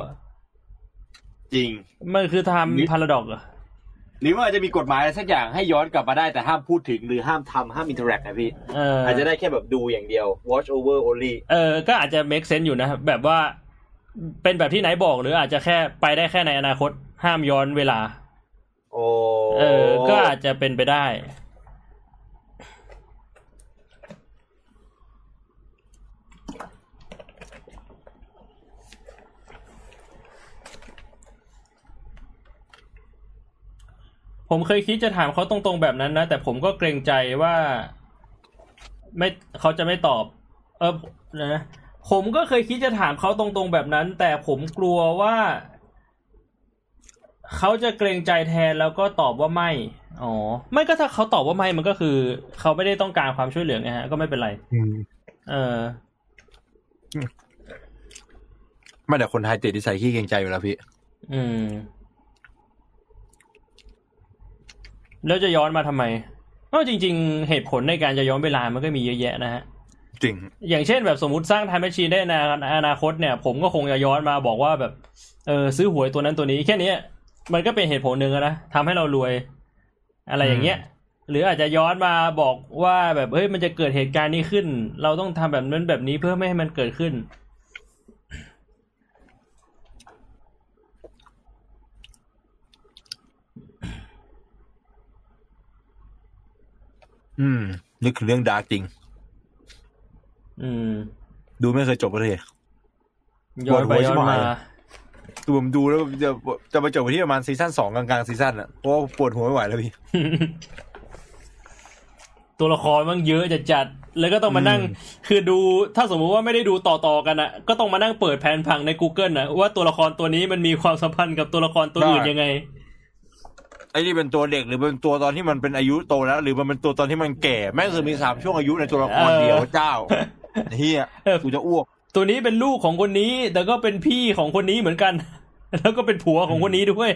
Speaker 2: จริง
Speaker 1: มันคือ time paradox อะ
Speaker 2: หรือว่าอาจจะมีกฎหมายอะไรสักอย่างให้ย้อนกลับมาได้แต่ห้ามพูดถึงหรือห้ามทำห้าม interact นะพี่
Speaker 1: เออ
Speaker 2: อาจจะได้แค่แบบดูอย่างเดียว watch over only
Speaker 1: เออ ก็อาจจะ make sense อยู่นะ แบบว่าเป็นแบบที่ไหนบอกหรืออาจจะแค่ไปได้แค่ในอนาคต ห้ามย้อนเวลา
Speaker 2: โอ้
Speaker 1: เออ ก็อาจจะเป็นไปได้ ผมเคยคิดจะถามเขาตรงๆแบบนั้นนะ แต่ผมก็เกรงใจว่า ไม่เขาจะไม่ตอบ เออนะผมก็เคยคิดจะถามเขาตรงๆแบบนั้น แต่ผมกลัวว่าเขาจะเกรงใจแทนแล้วก็ตอบว่าไม่ อ๋อ ไม่ก็ถ้าเขาตอบว่าไม่มันก็คือเขาไม่ได้ต้องการความช่วยเหลือไงฮะ ก็ไม่เป็นไร
Speaker 2: อืม
Speaker 1: เออ
Speaker 2: ไม่แต่คนไทยติดนิสัยขี้เกรงใจอยู่แล้วพี่
Speaker 1: อืม แล้วจะย้อนมาทำไมก็จริง ๆ เหตุผลในการจะย้อนเวลามันก็มีเยอะแยะนะฮะ
Speaker 2: จริง
Speaker 1: อย่างเช่นแบบสมมติสร้าง time machine ได้ในอนาคตเนี่ย ผมก็คงจะย้อนมาบอกว่าแบบเออซื้อหวยตัวนั้นตัวนี้แค่เนี้ยมันก็เป็นเหตุผลหนึ่งอะนะทำให้เรารวยอะไรอย่างเงี้ยหรืออาจจะย้อนมาบอกว่าแบบเฮ้ยมันจะเกิดเหตุการณ์นี้ขึ้น เราต้องทำแบบนั้นแบบนี้เพื่อไม่ให้มันเกิดขึ้น
Speaker 2: อืมนึกถึงเรื่อง Dark จริง
Speaker 1: อืม
Speaker 2: ดูไม่เคยจบเลย
Speaker 1: ย้อนไป
Speaker 2: ปวดหัว
Speaker 1: ย้อน
Speaker 2: ชิบหามา
Speaker 1: ย
Speaker 2: ดูผมดูแล้วจะจะมาจบที่ประมาณ season สองกลางๆ season อะเพราะว่าปวดหัวไม่ไหวแล้วพี่
Speaker 1: ตัวละครมันเยอะจัดจัดๆแล้วก็ต้องมานั่ง
Speaker 2: อืม
Speaker 1: คือดูถ้าสมมุติว่าไม่ได้ดูต่อๆกันอะก็ต้องมานั่งเปิดแผนผังใน Google นะว่าตัวละครตัวนี้มันมีความสัมพันธ์กับตัวละครตัวอื่นยังไง
Speaker 2: ไอ้นี่เป็นตัวเด็กหรือเป็นตัวตอนที่มันเป็นอายุโตแล้ว หรือมันเป็นตัวตอนที่มันแก่ แม่งคือมีสามช่วงอายุในตัวละคร
Speaker 1: เออ
Speaker 2: เดียวเจ้าเฮีย
Speaker 1: เออ
Speaker 2: กูจะอ้วก
Speaker 1: ตัวนี้เป็นลูกของคนนี้ แต่ก็เป็นพี่ของคนนี้เหมือนกัน แล้วก็เป็นผัวของคนนี้ด้วย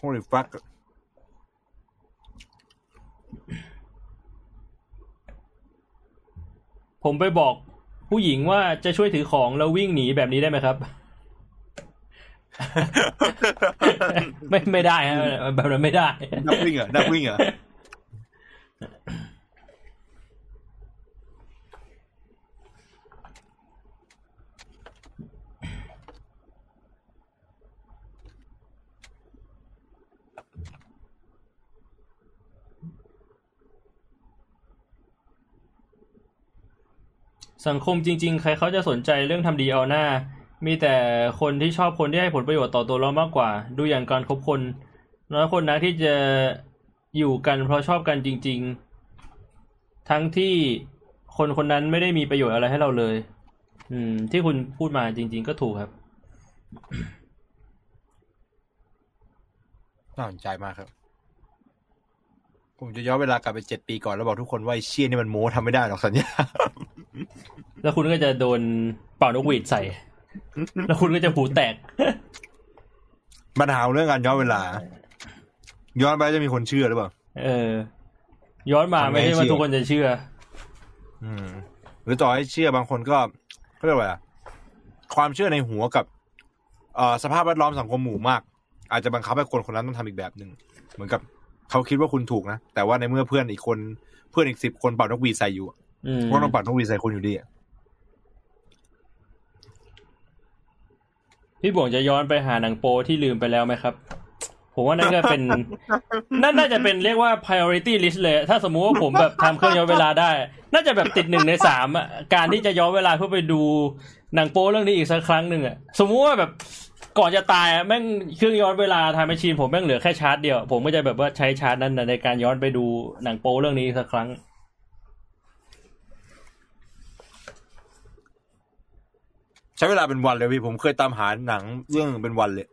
Speaker 2: holy fuck
Speaker 1: ผมไปบอกผู้หญิงว่าจะช่วยถือของแล้ววิ่งหนีแบบนี้ได้ไหมครับ ไม่ไม่ได้ฮะแบบนั้นไม่ได้
Speaker 2: นักวิ่งเหรอนักวิ่งเหรอ
Speaker 1: สังคมจริง ๆ ใครเขาจะสนใจเรื่องทำดีเอาหน้า มีแต่คนที่ชอบคนที่ให้ผลประโยชน์ต่อตัวเรามากกว่า ดูอย่างการคบคนน้อยคนนักที่จะอยู่กันเพราะชอบกันจริง ๆ ทั้งที่คนคนนั้นไม่ได้มีประโยชน์อะไรให้เราเลย อืม ที่คุณพูดมาจริง ๆ ก็ถูกครับ
Speaker 2: น่าสนใจมากครับ ผมจะย้อนเวลากลับไปเจ็ดปีก่อนแล้วบอกทุกคนว่าไอ้เชี่ยนี่มันโม้ทำไม่ได้หรอกสัญญา
Speaker 1: แล้วคุณก็จะโดนเป่านกหวีดใส่ แล้วคุณก็จะหูแตก
Speaker 2: ปัญหาของเรื่องการย้อนเวลา ย้อนไปจะมีคนเชื่อหรือเปล่า
Speaker 1: เออ ย้อนมา
Speaker 2: ทำไง
Speaker 1: ไม่ใช่ว่า
Speaker 2: ให้เชื่อ
Speaker 1: ทุกคนจะเชื่อ
Speaker 2: อืม หรือต่อให้เชื่อบางคนก็เขาเรียกว่าอะไรอะความเชื่อในหัวกับเอ่อสภาพแวดล้อมสังคมหมู่มาก อาจจะบังคับให้คนคนนั้นต้องทำอีกแบบหนึ่งเหมือนกับเขาคิดว่าคุณถูกนะ แต่ว่าในเมื่อเพื่อนอีกคนเพื่อนอีกสิบคนเป่านกหวีดใส่อยู่อะ
Speaker 1: อืม
Speaker 2: ก็ต้องเป่านกหวีดใส่คนอยู่ดีอะ
Speaker 1: พี่บ่วงจะย้อนไปหาหนังโปที่ลืมไปแล้วไหมครับ ผมว่านั่นก็เป็นนั่นน่าจะเป็นเรียกว่า priority list เลย ถ้าสมมุติว่าผมแบบทำเครื่องย้อนเวลาได้ น่าจะแบบติดหนึ่งในสามอะการที่จะย้อนเวลาเพื่อไปดูหนังโปเรื่องนี้อีกสักครั้งหนึ่งอะสมมุติว่าแบบก่อนจะตายอะแม่งเครื่องย้อนเวลาทำแมชชีนผมแม่งเหลือแค่ชาร์จเดียว ผมก็จะแบบว่าใช้ชาร์จนั้นในการย้อนไปดูหนังโปเรื่องนี้อีกสักครั้ง
Speaker 2: ช้เวลาเป็นวันเลยพี่ผมเคยตามหาหนังเรื่องเป็นวันเลย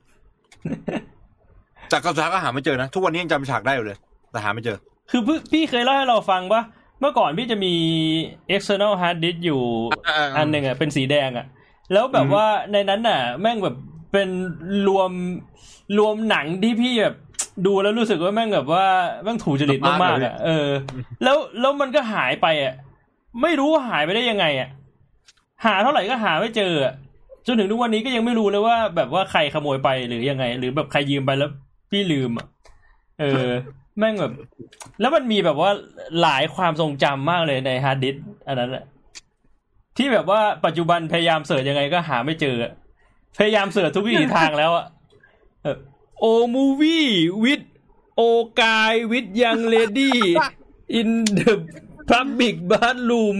Speaker 2: จากกระสุนก็หาไม่เจอนะ ทุกวันนี้ยังจำฉากได้อยู่เลย แต่หาไม่เจอ
Speaker 1: คือพี่พี่เคยเล่าให้เราฟังปะเมื่อก่อนพี่จะมี external hard disk อยู่
Speaker 2: อ่าๆ
Speaker 1: อันหนึ่งอะเป็นสีแดงอะ แล้วแบบ
Speaker 2: อือฮึ
Speaker 1: ว่าในนั้นน่ะ แม่งแบบเป็นรวมรวมหนังที่พี่แบบดูแล้วรู้สึกว่าแม่งแบบว่าแม่งถูกจริตมากๆอะเออ แล้วแล้วมันก็หายไปอะ ไม่รู้ว่าหายไปได้ยังไงอะ หาเท่าไหร่ก็หาไม่เจอจนถึงทุกวันนี้ก็ยังไม่รู้เลยว่า แบบว่าใครขโมยไปหรือยังไง หรือแบบใครยืมไปแล้ว พี่ลืมอะเออ แม่งแบบ แล้วมันมีแบบว่าหลายความทรงจำมากเลยในฮาร์ดดิสก์อันนั้นแหละที่แบบว่าปัจจุบันพยายาม search ยังไงก็หาไม่เจอ พยายาม search ทุกวิถีทางแล้วอะ old movie with old guy with young lady in the public bathroom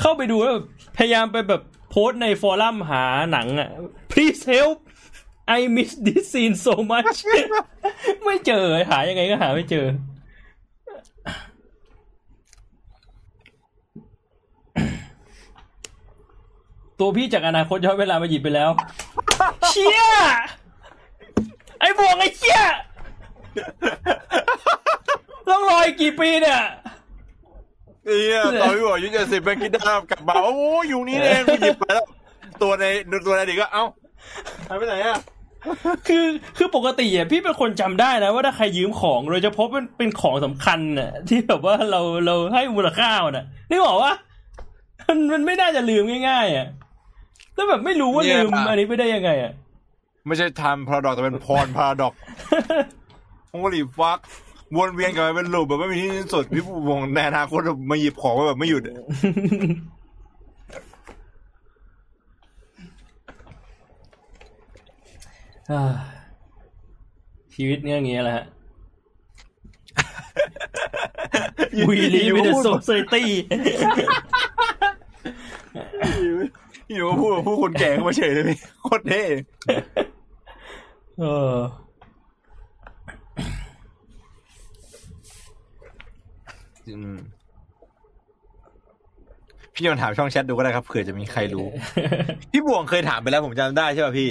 Speaker 1: เข้าไปดูแล้วแบบพยายามไปแบบโพสใน forum หาหนังอะ please help I miss this scene so much ไม่เจอหายังไงก็หาไม่เจอ ตัวพี่จากอนาคตย้อนเวลามาหยิบไปแล้ว เชี่ย ไอ้บวงไอ้เชี่ยต้องรออีกกี่ปีเนี่ย
Speaker 2: เอียตอนพี่บอกอายุเจ็ดสิบเป็นคิดได้กลับมาโอ้ยอยู่นี่เองกูหยิบไปแล้ว ตัวในตัวในเด็กก็เอ้าหายไปไหนอะ
Speaker 1: คือคือปกติอะพี่เป็นคนจำได้นะว่าถ้าใครยืมของโดยเฉพาะเป็นเป็นของสำคัญน่ะ ที่แบบว่าเราเราให้มูลค่ามันน่ะนี่บอกว่ามันมันไม่น่าจะลืมง่าย ๆ อะแล้วแบบไม่รู้ว่าลืมอันนี้ไปได้ยังไงอะ
Speaker 2: ไม่ใช่ทำพาราดอกแต่เป็นพรพาราดอกโอ้ลีฟัก วนเวียนกลับไปเป็นลูปแบบไม่มีที่สิ้นสุดพี่ผู้วงในอนาคตมาหยิบของมาแบบไม่หยุดอะ
Speaker 1: อ่าชีวิตเนี่ยอย่างเงี้ยแหละฮะ We live in a society
Speaker 2: อยู่ก็พูดกับผู้คนแก่เข้ามาเฉยเลยพี่โคตรเท่
Speaker 1: เออ
Speaker 2: อืม พี่ลองถามช่องแชทดูก็ได้ครับเผื่อจะมีใครรู้ พี่บวงเคยถามไปแล้วผมจำได้ใช่ป่ะพี่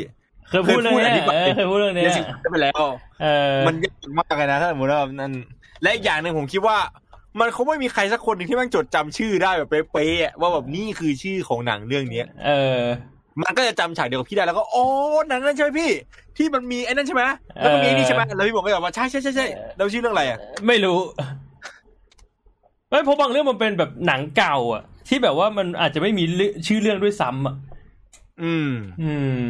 Speaker 1: เคยพูดเรื่องเนี้ย
Speaker 2: เคยพูดอธิบาย
Speaker 1: เออเคยพูดเรื่องเนี้ย
Speaker 2: เรื่องสิ่งนั้นไปแล้ว
Speaker 1: เออ
Speaker 2: มันยากมากเลยนะถ้าสมมติว่านั่นและอีกอย่างหนึ่งผมคิดว่า มันคงไม่มีใครสักคนหนึ่งที่แมันจดจำชื่อได้แบบเป๊ะๆอะว่าแบบนี่คือชื่อของหนังเรื่องเนี้ย
Speaker 1: เออ
Speaker 2: มันก็จะจำฉากเดียวกับพี่ได้แล้วก็อ๋อหนังนั้นใช่ไหมพี่ ที่มันมีไอ้นั่นใช่ไหมแล้วมันมีไอ้นี่ใช่ไหมแล้วพี่บอกก็แบบว่าใช่ใช่ใช่ใช่แล้วชื่อเรื่องอะไรอะ
Speaker 1: ไม่รู้ ไม่เพราะบางเรื่องมันเป็นแบบหนังเก่า อะ ที่แบบว่ามันอาจจะไม่มีเรื่องชื่อเรื่องด้วยซ้ำอะ
Speaker 2: อืม
Speaker 1: อืม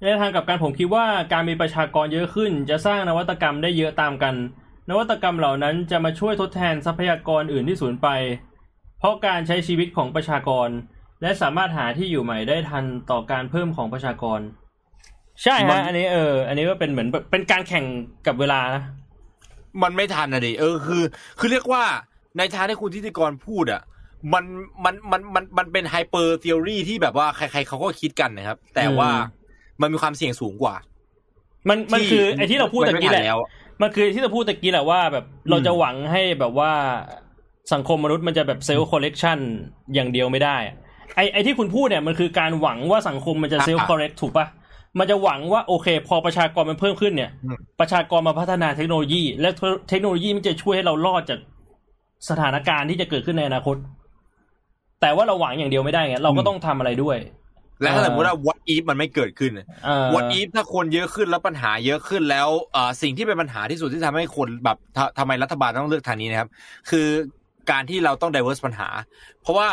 Speaker 1: ในทางกลับกันผมคิดว่าการมีประชากรเยอะขึ้น จะสร้างนวัตกรรมได้เยอะตามกัน นวัตกรรมเหล่านั้นจะมาช่วยทดแทนทรัพยากรอื่นที่สูญไป เพราะการใช้ชีวิตของประชากร และสามารถหาที่อยู่ใหม่ได้ทันต่อการเพิ่มของประชากร ใช่
Speaker 2: มั
Speaker 1: ฮะ
Speaker 2: น
Speaker 1: อันนี้เออ อันนี้ก็เป็นเหมือนแบบเป็นการแข่งกับเวลานะ
Speaker 2: มันไม่ทันนะดิเออคือ คือเรียกว่าในทางที่คุณทิติกรพูดอะมันมันมันมันมันเป็น hyper theory ที่แบบว่าใครๆเขาก็คิดกันนะครับ แต่ว่ามันมีความเสี่ยงสูงกว่า
Speaker 1: มันมันคือไอ้ที่เราพูดตะกี้แหละ
Speaker 2: มันไม่ทันแล้ว
Speaker 1: มันคือที่เราพูดตะกี้แหละว่า แบบเราจะหวังให้แบบว่าสังคมมนุษย์มันจะแบบ self-correction อย่างเดียวไม่ได้อะไอ้ไอ้ที่คุณพูดเนี่ยมันคือการหวังว่าสังคมมันจะ self-correct ถูกปะ มันจะหวังว่าโอเค พอประชากรมันเพิ่มขึ้นเนี่ย
Speaker 2: อืม
Speaker 1: ประชากรมาพัฒนาเทคโนโลยี และเทคโนโลยีมันจะช่วยให้เรารอดจากสถานการณ์ที่จะเกิดขึ้นในอนาคต แต่ว่าเราหวังอย่างเดียวไม่ได้ไงเราก็ต้องทำอะไรด้วย
Speaker 2: และถ้าสมมติว่าวัด if มันไม่เกิดขึ้น
Speaker 1: เออ
Speaker 2: what if ถ้าคนเยอะขึ้นแล้วปัญหาเยอะขึ้นแล้วเอ่อสิ่งที่เป็นปัญหาที่สุดที่ทำให้คนแบบททำไมรัฐบาลต้องเลือกทางนี้นะครับ คือการที่เราต้อง diverse ปัญหา เพราะว่า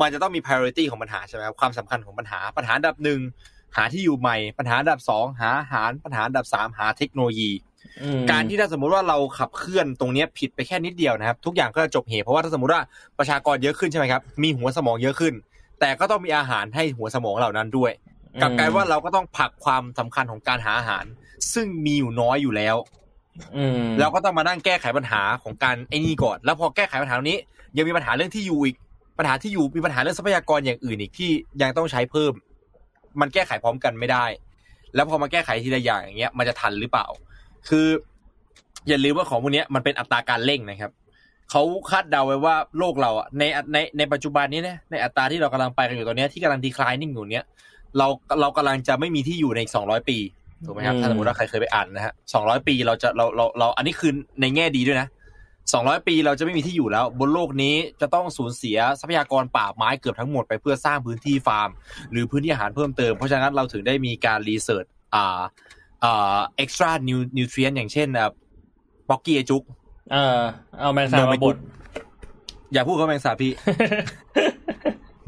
Speaker 2: มันจะต้องมี priority ของปัญหาใช่ไหมครับความสำคัญของปัญหาปัญหาอันดับหนึ่ง หาที่อยู่ใหม่ ปัญหาอันดับสองหาอาหารปัญหาอันดับสามหาเทคโนโลยี
Speaker 1: อืม
Speaker 2: การที่ถ้าสมมติว่าเราขับเคลื่อนตรงเนี้ยผิดไปแค่นิดเดียวนะครับ ทุกอย่างก็จะจบเหตุเพราะว่าถ้าสมมติว่าประชากรเยอะขึ้นใช่ไหมครับมีหัวสมองเยอะขึ้น แต่ก็ต้องมีอาหารให้หัวสมองเหล่านั้นด้วยกลับกลายว่าเราก็ต้องผลักความสำคัญของการหาอาหาร ซึ่งมีอยู่น้อยอยู่แล้ว
Speaker 1: อืม
Speaker 2: เราก็ต้องมานั่งแก้ไขปัญหาของการไอ้นี่ก่อน แล้วพอแก้ไขปัญหาตรงนี้ ยังมีปัญหาเรื่องที่อยู่อีกปัญหาที่อยู่มีปัญหาเรื่องทรัพยากรอย่างอื่นอีกที่ยังต้องใช้เพิ่ม มันแก้ไขพร้อมกันไม่ได้ แล้วพอมาแก้ไขทีละอย่างอย่างเงี้ยมันจะทันหรือเปล่า คือ อย่าลืมว่าของพวกนี้มันเป็นอัตราการเร่งนะครับเขาคาดเดาไว้ว่าโลกเราอะในในในปัจจุบันนี้เนี่ยในอัตราที่เรากำลังไปกันอยู่ตอนนี้ที่กำลังดีคลายนิ่งอยู่เนี้ยเราเรากำลังจะไม่มีที่อยู่ในสองร้อยปีถูกไหมครับถ้าสมมติว่าใครเคยไปอ่านนะฮะสองร้อยปีเราจะเราเราเราอันนี้คือในแง่ดีด้วยนะ สองร้อยปีเราจะไม่มีที่อยู่แล้ว บนโลกนี้จะต้องสูญเสียทรัพยากรป่าไม้เกือบทั้งหมดไปเพื่อสร้างพื้นที่ฟาร์ม หรือพื้นที่อาหารเพิ่มเติม เพราะฉะนั้นเราถึงได้มีการรีเสิร์ชอ่าอ่าเอ็กซ์ตร้านิวนิวทรีนอย่างเช่นแบบป๊อกกี้ไอจุก
Speaker 1: เออเอาแมงสาบมาบด
Speaker 2: อย่าพูดเขาแมงสาบพี่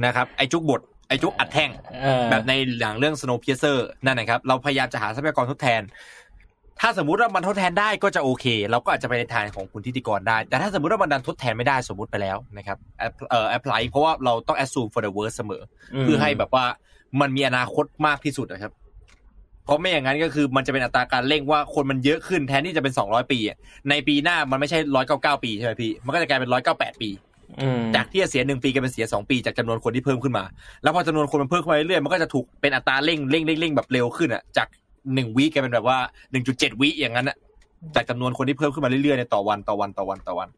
Speaker 2: นะครับไอจุกบดไอจุกอัดแท่ง
Speaker 1: เออ
Speaker 2: แบบในหนังเรื่อง Snowpiercer นั่นนะครับ เราพยายามจะหาทรัพยากรทดแทน ถ้าสมมุติว่ามันทดแทนได้ก็จะโอเค เราก็อาจจะไปในทางของคุณทิติกรได้ แต่ถ้าสมมติว่ามันดันทดแทนไม่ได้สมมติไปแล้วนะครับแอปเอ่อแอปพลายเพราะว่าเราต้อง assume for the worst เสมอ เพื่อให้แบบว่ามันมีอนาคตมากที่สุดนะครับ เพราะไม่อย่างนั้นก็คือมันจะเป็นอัตราการเร่งว่าคนมันเยอะขึ้นแทนที่จะเป็นสองร้อยปีอะในปีหน้ามันไม่ใช่ร้อยเก้าเก้าปีใช่ไหมพี่ มันก็จะกลายเป็นร้อยเก้าแปดปี
Speaker 1: อืม
Speaker 2: จากที่จะเสียหนึ่งปีกลายเป็นเสียสองปีจากจำนวนคนที่เพิ่มขึ้นมา แล้วพอจำนวนคนมันเพิ่มขึ้นมาเรื่อยๆมันก็จะถูกเป็นอัตราเร่งเร่งเร่งเร่งแบบเร็วขึ้นอะจาก หนึ่งวิกลายเป็นแบบว่าหนึ่งจุดเจ็ดวิอย่างนั้นอะจากจำนวนคนที่เพิ่มขึ้นมาเรื่อยๆในต่อวันต่อวันต่อวันต่อวัน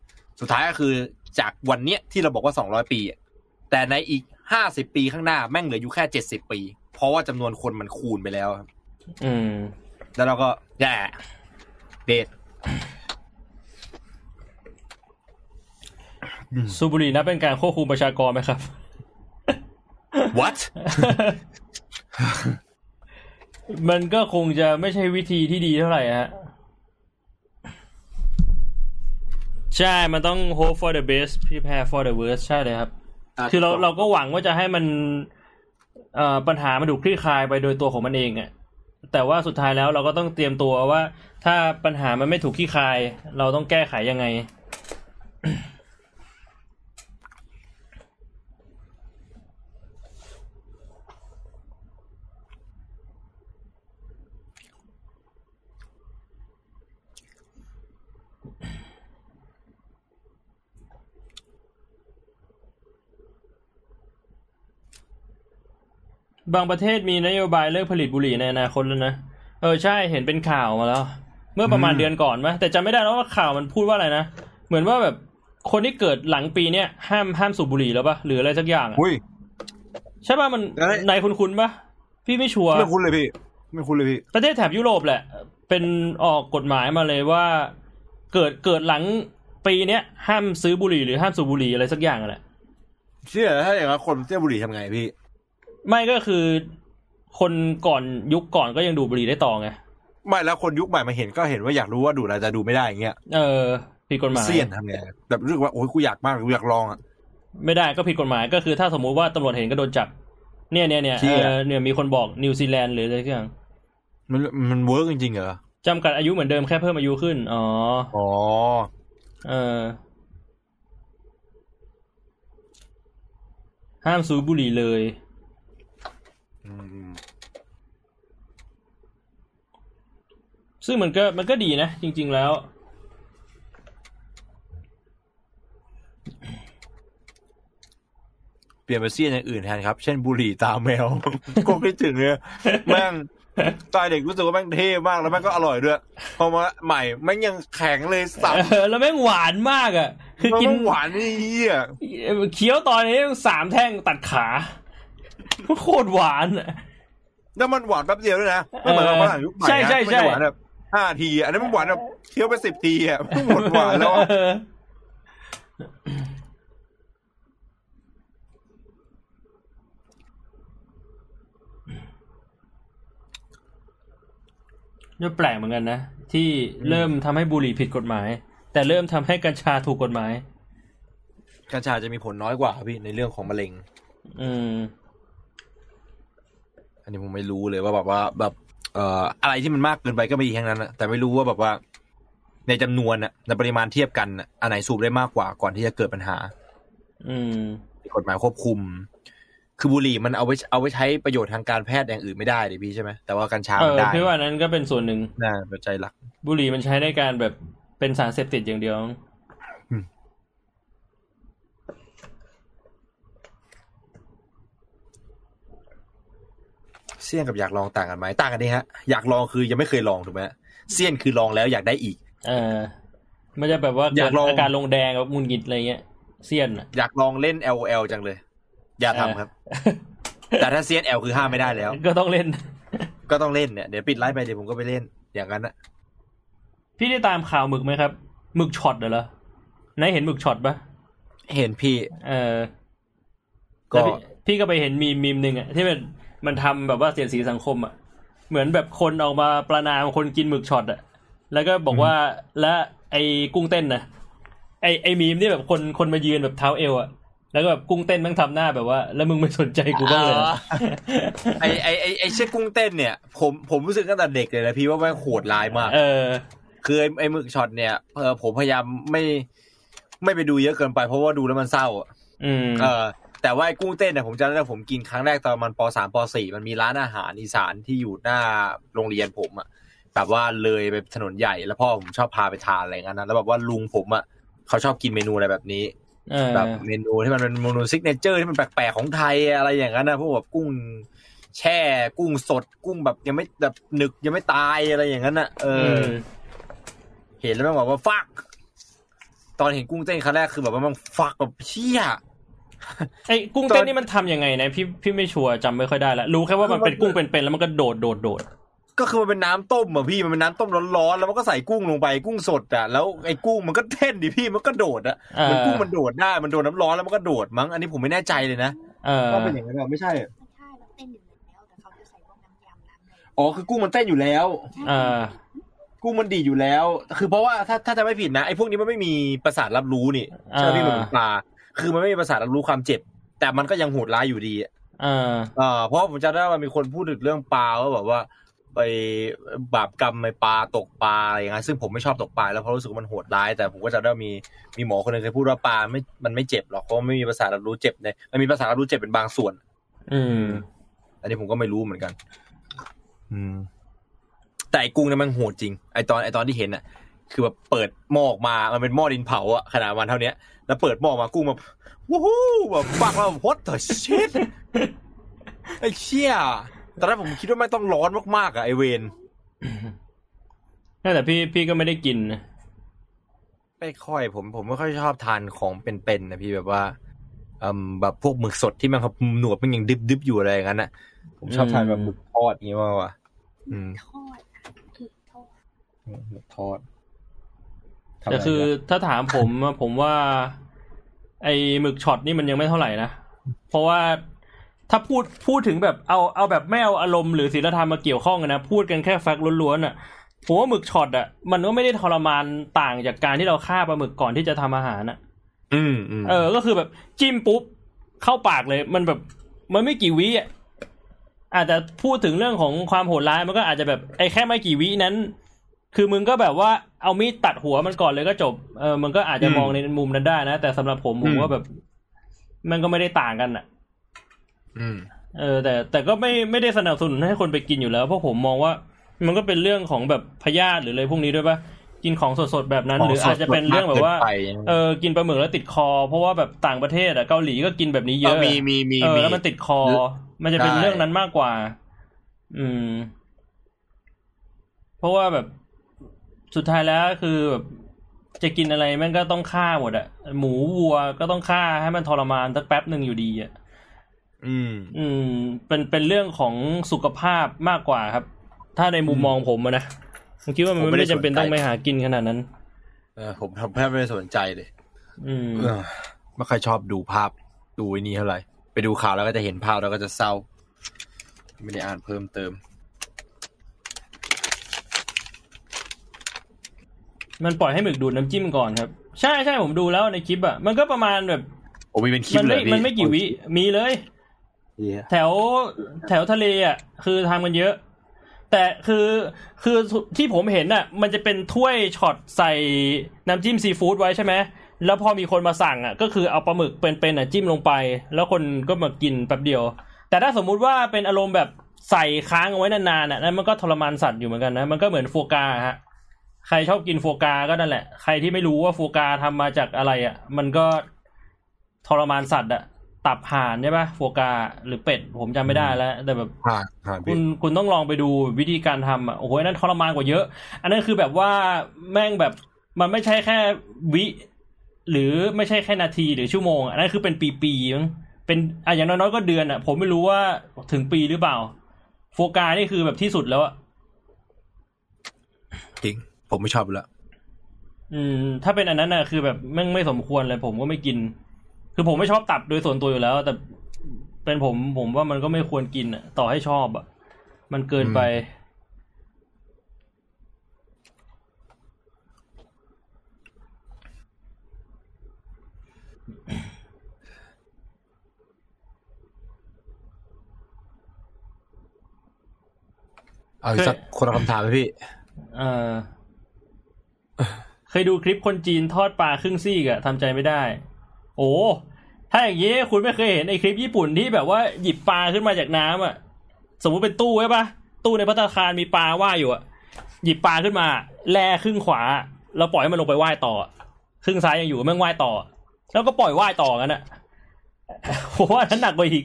Speaker 2: สุดท้ายก็คือจากวันเนี้ยที่เราบอกว่าสองร้อยปีอะแต่ในอีกห้าสิบปีข้างหน้าแม่งเหลืออยู่แค่เจ็ดสิบปี เพราะว่าจำนวนคนมันคูณไปแล้วครับ
Speaker 1: อืม
Speaker 2: แล้วเราก็แย่เดท
Speaker 1: สูบบุหรี่นับเป็นการควบคุมประชากรไหมครับ
Speaker 2: what
Speaker 1: มันก็คงจะไม่ใช่วิธีที่ดีเท่าไหร่ฮะใช่ มันต้อง hope for the best prepare for the worst ใช่เลยครับ คือเราเราก็หวังว่าจะให้มันเอ่อปัญหามันถูกคลี่คลายไปโดยตัวของมันเองอะแต่ว่าสุดท้ายแล้วเราก็ต้องเตรียมตัวว่า ถ้าปัญหามันไม่ถูกคลี่คลาย เราต้องแก้ไขยังไง บางประเทศมีนโยบายเลิกผลิตบุหรี่ในอนาคตแล้วนะ เออใช่เห็นเป็นข่าวมาแล้ว เมื่อประมาณ
Speaker 2: อืม
Speaker 1: เดือนก่อนไหมแต่จำไม่ได้แล้วว่าข่าวมันพูดว่าอะไรนะ เหมือนว่าแบบคนที่เกิดหลังปีเนี้ยห้ามห้ามสูบบุหรี่แล้วปะหรืออะไรสักอย่างอะ
Speaker 2: อุ้ย
Speaker 1: ใช่ป่ะมัน
Speaker 2: แล้ว
Speaker 1: นายคุณคุณปะพี่ไม่ชัวร์
Speaker 2: ไม่คุ้นเลยพี่ ไม่คุ้นเลยพี่
Speaker 1: ประเทศแถบยุโรปแหละ เป็นออกกฎหมายมาเลยว่า เกิดเกิดหลังปีเนี้ยห้ามซื้อบุหรี่หรือห้ามสูบบุหรี่อะไรสักอย่างอะแหละ
Speaker 2: เชื่อถ้าอย่างนั้นคนเที่ยวบุหรี่ทำไงพี่
Speaker 1: ไม่ก็คือคนก่อนยุคก่อนก็ยังดูดบุหรี่ได้ต่อไง
Speaker 2: ไม่แล้วคนยุคใหม่มาเห็นก็เห็นว่าอยากรู้ว่าดูอะไรแต่ดูไม่ได้อย่างเงี้ย
Speaker 1: เออผิดกฎหมาย
Speaker 2: เสี่ยนทำไงแบบรู้สึกว่าโอ้ยกูอยากมากกูอยากลองอะ
Speaker 1: ไม่ได้ก็ผิดกฎหมายก็คือถ้าสมมุติว่าตำรวจเห็นก็โดนจับเนี่ยเนี่ยเนี่ย
Speaker 2: เชี่
Speaker 1: เอยอเนี่ยมีคนบอกนิวซีแลนด์หรืออะไรสักอย่าง
Speaker 2: มันมันเวิร์กจริงๆเหรอ
Speaker 1: จำกัดอายุเหมือนเดิมแค่เพิ่มอายุขึ้น อ๋อ
Speaker 2: อ๋อ
Speaker 1: เออ ห้ามสูบบุหรี่เลย
Speaker 2: อืม
Speaker 1: ซึ่งมันก็มันก็ดีนะ จริง ๆแล้ว
Speaker 2: เปลี่ยนไปเสี่ยนอย่างอื่นแทนครับ เช่นบุหรี่ตาแมว ก็คิดถึงเนี่ยแม่งตอนเด็กรู้สึกว่าแม่งเท่มากแล้วแม่งก็อร่อยด้วยพอมาใหม่แม่งยังแข็งเลยสับ
Speaker 1: เออแล้วแม่งหวานมากอะ คือกิน
Speaker 2: แม่งหวานนี่เหี้ย
Speaker 1: เคี้ยวตอนนี้สามแท่งตัดขาโคตรหวานอะ
Speaker 2: แล้วมันหวานแป๊บเดียวด้วยนะไม่เหมือนกับฝรั่งยุคใหม่นะ
Speaker 1: ใช่ใช่ใช่
Speaker 2: มันจะ ห้าทีอันนั้นมันหวานแบบเที่ยวไปสิบทีอะหมดหวานแล้ว
Speaker 1: นี่ยแปลกเหมือนกันนะ ที่เริ่มทำให้บุหรี่ผิดกฎหมาย แต่เริ่มทำให้กัญชาถูกกฎหมาย
Speaker 2: กัญชาจะมีผลน้อยกว่าพี่ในเรื่องของมะเร็ง
Speaker 1: อืม
Speaker 2: อันนี้ผมไม่รู้เลยว่าแบบว่าแบบ เอ่ออะไรที่มันมากเกินไปก็ไม่ดีทั้งนั้นนะแต่ไม่รู้ว่าแบบว่า ในจำนวนน่ะในปริมาณเทียบกันน่ะอันไหนสูบได้มากกว่าก่อนที่จะเกิดปัญหา
Speaker 1: อืม
Speaker 2: กฎหมายควบคุม คือบุหรี่มันเอาไว้เอาไว้ใช้ประโยชน์ทางการแพทย์อย่างอื่นไม่ได้ดิพี่ใช่ไหมแต่ว่ากัญชา
Speaker 1: เอ
Speaker 2: มัน
Speaker 1: อ
Speaker 2: ได้
Speaker 1: พี่ว่านั้นก็เป็นส่วนหนึ่ง
Speaker 2: น่าปัจจัยหลัก
Speaker 1: บุหรี่มันใช้ในการแบบเป็นสารเสพติดอย่างเดียว
Speaker 2: เสี่ยนกับอยากลองต่างกันไหมต่างกันดิฮะ อยากลองคือยังไม่เคยลองถูกไหมเสี่ยนคือลองแล้วอยากได้อีก
Speaker 1: เออมันจะแบบว่า
Speaker 2: อ
Speaker 1: เกิ
Speaker 2: ยา
Speaker 1: ด
Speaker 2: กลอง
Speaker 1: อาการลงแดงกับมุนหงิดอะไรเงี้ยเซียนอะ
Speaker 2: อยากลองเล่น L O L จังเลย อย่าทำครับ แต่ถ้าเซียน L คือห้ามไม่ได้แล้ว
Speaker 1: ก็ต้องเล่น
Speaker 2: ก็ต้องเล่นเนี่ยเดี๋ยวปิดไลฟ์ไปเดี๋ยวผมก็ไปเล่น อย่างนั้นอะ
Speaker 1: พี่ได้ตามข่าวหมึกไหมครับหมึกช็อตเหรอไหนายเห็นหมึกช็อตปะ
Speaker 2: เห็นพี่
Speaker 1: เออ
Speaker 2: ก็
Speaker 1: แล้วพี่พี่ก็ไปเห็นมีมมีมหนึ่งอะที่มัน มันทำแบบว่าเสียดสีสังคมอะเหมือนแบบคนออกมาประนามคนกินหมึกช็อตอะแล้วก็บอกว่าและไอ้กุ้งเต้นนะไอ้ไอ้มีมที่แบบคนคนมายืนแบบเท้าเอวอะแล้วก็แบบกุ้งเต้นแม่งทำหน้าแบบว่า แล้วมึงไม่สนใจกูบ้างเลยเหรอ
Speaker 2: ไอไอไอไอเชือกกุ้งเต้นเนี่ย ผมผมรู้สึกตั้งแต่เด็กเลยนะพี่ว่าแม่งโหดร้ายมาก
Speaker 1: เออ
Speaker 2: คือไอไอหมึกช็อตเนี่ยเออผมพยายามไม่ไม่ไปดูเยอะเกินไปเพราะว่าดูแล้วมันเศร้าอะ
Speaker 1: อืม
Speaker 2: เออ แต่ว่าไอ้กุ้งเต้นเนี่ยผมจำได้ว่าผมกินครั้งแรกตอนมันปสามปสี่มันมีร้านอาหารอีสานที่อยู่หน้าโรงเรียนผมอะแบบว่าเลยไปถนนใหญ่แล้วพ่อผมชอบพาไปทานอะไรอย่างนั้นนะแล้วแบบว่าลุงผมอะเขาชอบกินเมนูอะไรแบบนี้
Speaker 1: เออ
Speaker 2: แบบเมนูที่มันเป็นเมนู signature ที่มันแปลกๆของไทยอะไรอย่างนั้นนะพวกแบบกุ้งแช่กุ้งสด กุ้งแบบยังไม่แบบหนึกยังไม่ตายอะไรอย่างนั้นนะเอ
Speaker 1: อื
Speaker 2: อ
Speaker 1: ม
Speaker 2: เห็นแล้วมันบอกว่าฟัก ตอนเห็นกุ้งเต้นครั้งแรกคือแบบว่ามันฟักแบบเชี่ย
Speaker 1: ไอ้กุ้งเต้นนี่มันทำยังไงนะพี่พี่ไม่ชัวร์จำไม่ค่อยได้ละรู้แค่ว่ามันเป็นกุ้งเป็นๆแล้วมันก็โดดโดดโดด
Speaker 2: ก็คือมันเป็นน้ำต้มอะพี่มันเป็นน้ำต้มร้อนๆแล้วมันก็ใส่กุ้งลงไปกุ้งสดอะแล้วไอ้กุ้งมันก็เต้นดิพี่มันก็โดดอะ
Speaker 1: เออ
Speaker 2: มันกุ้งมันโดดได้มันโดนน้ำร้อนแล้วมันก็โดดมั้งอันนี้ผมไม่แน่ใจเลยนะ
Speaker 1: เออ
Speaker 2: ว่าเป็นอย่างนั้นหรอไม่ใช่
Speaker 3: ใช่เราเต้นอยู่แล้วแต่เขาจะใส่พวกน้ำยำน้ำอะไร
Speaker 2: อ๋อคือกุ้งมันเต้นอยู่แล้ว
Speaker 1: เออ
Speaker 2: กุ้งมันดีดอยู่แล้ว คือเพราะว่าถ้าถ้าจะไม่ผิดนะไอ้พวกนี้มันไม่มีประสาทรับรู้นี่ใช่ไหมพี่เหมือนปลา คือมันไม่มีประสาทรับรู้ความเจ็บ แต่มันก็ยังโหดร้ายอยู่ดีอะ
Speaker 1: เออ
Speaker 2: อ่าเพราะผมจำได้ว่ามีคนพูดถึงเรื่องปลาว่าแบบว่าไปบาปกรรมในปลาตกปลาอะไรอย่างเงี้ยซึ่งผมไม่ชอบตกปลาแล้วเพราะรู้สึกว่ามันโหดร้าย แต่ผมก็จำได้ว่ามีมีหมอคนหนึงเคยพูดว่าปลาไม่มันไม่เจ็บหรอกเพราะมันไม่มีประสาทรับรู้เจ็บเนี่ยมันมีประสาทรับรู้เจ็บเป็นบางส่วน
Speaker 1: อืม
Speaker 2: อันนี้ผมก็ไม่รู้เหมือนกัน อืม แต่ไอ้กุ้งเนี่ยมันโหดจริงไอตอนไอตอนที่เห็นอะ คือแบบเปิดหม้อออกมา มันเป็นหม้อดินเผาอะขนาดมันเท่าเนี้ยแล้วเปิดหม้อออกมากุ้งแบบวู้ฮู้แบบปักแล้วแบบ what the shit ไอ้เชี่ยตอนแรกผมคิดว่าไม่ต้องร้อนมากๆอะไอเวน
Speaker 1: นั่นแต่พี่พี่ก็ไม่ได้กินนะ
Speaker 2: ไม่ค่อยผมผมไม่ค่อยชอบทานของเป็นๆนะพี่แบบว่าอืมแบบพวกหมึกสดที่มันครับหนวดมันยังดึบๆอยู่อะไรอย่างนั้นนะผมชอบทานแบบหมึกทอดอย่างงี้มากกว่าอืม
Speaker 3: ทอดอะคือทอด
Speaker 2: หมึกทอด
Speaker 1: แต่คือถ้าถามผมอะผมว่า ไอ้หมึกช็อตนี่มันยังไม่เท่าไหร่นะ เพราะว่าถ้าพูดพูดถึงแบบเอาเอาแบบไม่เอาอารมณ์หรือศีลธรรมมาเกี่ยวข้องกันนะ พูดกันแค่แฟกต์ล้วนๆอะผมว่าหมึกช็อตอะมันก็ไม่ได้ทรมานต่างจากการที่เราฆ่าปลาหมึกก่อนที่จะทำอาหารอะ
Speaker 2: อืมอืม
Speaker 1: เออ ก็คือแบบจิ้มปุ๊บเข้าปากเลย มันแบบมันไม่กี่วิอะอาจจะพูดถึงเรื่องของความโหดร้ายมันก็อาจจะแบบไอ้แค่ไม่กี่วินั้น คือมึงก็แบบว่าเอามีดตัดหัวมันก่อนเลยก็จบ เออมันก็อาจจะมองในมุมนั้นได้นะ แต่สำหรับผมผมว่าแบบ มันก็ไม่ได้ต่างกันอะ
Speaker 2: อืม
Speaker 1: เออ แต่ แต่ก็ไม่ไม่ได้สนับสนุนให้คนไปกินอยู่แล้วเพราะผมมองว่า มันก็เป็นเรื่องของแบบพยาธิหรืออะไรพวกนี้ด้วยปะกินของสดๆแบบนั้น หรืออาจจะเป็นเรื่องแบบว่า
Speaker 2: ไป
Speaker 1: เออกินปลาหมึกแล้วติดคอ เพราะว่าแบบต่างประเทศอะเกาหลีก็กินแบบนี้เยอะ
Speaker 2: มีมีมี
Speaker 1: เออ
Speaker 2: มี
Speaker 1: แล้วมันติดคอ มันจะเป็น
Speaker 2: ได้
Speaker 1: เรื่องนั้นมากกว่า อืม เพราะว่าแบบ สุดท้ายแล้วคือแบบจะกินอะไรแม่งก็ต้องฆ่าหมดอะหมูวัวก็ต้องฆ่าให้มันทรมานสักแป๊บหนึ่งอยู่ดีอะ
Speaker 2: อืม
Speaker 1: อืม เป็นเป็นเรื่องของสุขภาพมากกว่าครับ ถ้าในมุมมองผมอะนะผมคิดว่ามัน
Speaker 2: ผมไม่
Speaker 1: ไม่
Speaker 2: ได้
Speaker 1: ได้จำเป็น
Speaker 2: สนใจ
Speaker 1: ต้องไปหากินขนาดนั้น
Speaker 2: เออผมทำแทบไม่ได้สนใจเลย
Speaker 1: อืม
Speaker 2: เออไม่ค่อยชอบดูภาพดูไอ้นี่เท่าไหร่ไปดูข่าวแล้วก็จะเห็นภาพแล้วก็จะเศร้า ไม่ได้อ่านเพิ่มเติม
Speaker 1: มันปล่อยให้หมึกดูดน้ำจิ้มก่อนครับ ใช่ใช่ผมดูแล้วในคลิปอะ มันก็ประมาณแบบ
Speaker 2: โอ้มีเป็นคลิป
Speaker 1: มัน
Speaker 2: เล
Speaker 1: ไม่
Speaker 2: ยพี่
Speaker 1: มันไม่กี่วิมีเลย
Speaker 2: เหี้ย
Speaker 1: แถวแถวทะเลอะคือทำกันเยอะ แต่คือคือที่ผมเห็นอะ มันจะเป็นถ้วยช็อตใส่น้ำจิ้มซีฟู้ดไว้ใช่ไหมแล้วพอมีคนมาสั่งอะ ก็คือเอาปลาหมึกเป็นๆอะจิ้มลงไป แล้วคนก็มากินแป๊บเดียว แต่ถ้าสมมุติว่าเป็นอารมณ์แบบใส่ค้างเอาไว้นานๆอะนั่นมันก็ทรมานสัตว์อยู่เหมือนกันนะมันก็เหมือนโฟกาฮะ ใครชอบกินโฟกาก็นั่นแหละ ใครที่ไม่รู้ว่าโฟกาทำมาจากอะไรอะ มันก็ทรมานสัตว์อะ ตับห่านใช่ปะโฟกาหรือเป็ด ผมจำไม่ได้แล้ว แต่แบบ
Speaker 2: ผ่านผ่าน
Speaker 1: คุ
Speaker 2: พี่
Speaker 1: ณคุณต้องลองไปดูวิธีการทำอะโอ้โหอันนั้นทรมานกว่าเยอะ อันนั้นคือแบบว่าแม่งแบบมันไม่ใช่แค่วิหรือไม่ใช่แค่นาทีหรือชั่วโมงอะอันนั้นคือเป็นปีๆมั้งเป็นอะอย่างน้อยๆก็เดือนอะ ผมไม่รู้ว่าถึงปีหรือเปล่า โฟกานี่คือแบบที่สุดแล้วอะ
Speaker 2: จริง ผมไม่ชอบอยู่แล้ว
Speaker 1: อืม ถ้าเป็นอันนั้นน่ะคือแบบแม่งไม่สมควรเลย ผมก็ไม่กิน คือผมไม่ชอบตับโดยส่วนตัวอยู่แล้ว แต่เป็นผมผมว่ามันก็ไม่ควรกินอะ ต่อให้ชอบอะ มันเกินไป
Speaker 2: เอาอีกสักคนละคำถามไหมพี่
Speaker 1: เออ เคยดูคลิปคนจีนทอดปลาครึ่งซี่กอะทำใจไม่ได้ โอ้ถ้าอย่างนี้คุณไม่เคยเห็นไอ้คลิปญี่ปุ่นที่แบบว่าหยิบปลาขึ้นมาจากน้ำอะสมมุติเป็นตู้ใช่ปะตู้ในพัตตาคารมีปลาว่ายอยู่อะหยิบปลาขึ้นมา แล่ครึ่งขวา แล้วปล่อยให้มันลงไปว่ายต่อ ครึ่งซ้ายยังอยู่แม่งว่ายต่อ แล้วก็ปล่อยว่ายต่อกันอะผมว่าอันนั้นหนักกว่าอีก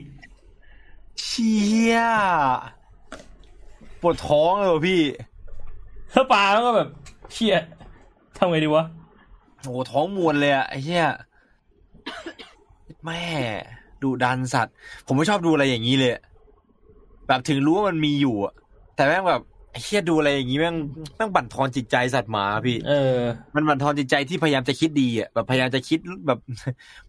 Speaker 2: เชี่ยปวดท้องเลยว่ะพี่
Speaker 1: ถ้าปลาแล้วก็แบบเชี่ย ทำไงดีวะ
Speaker 2: โอ้โหท้องมวนเลยอะไอ้เหี้ยแม่ดูดันสัตว์ ผมไม่ชอบดูอะไรอย่างนี้เลย แบบถึงรู้ว่ามันมีอยู่อะแต่แม่งแบบไอ้เหี้ยดูอะไรอย่างนี้แม่งแม่งบั่นทอนจิตใจสัตว์หมาพี่
Speaker 1: เออ
Speaker 2: มันบั่นทอนจิตใจที่พยายามจะคิดดีอะแบบพยายามจะคิดแบบ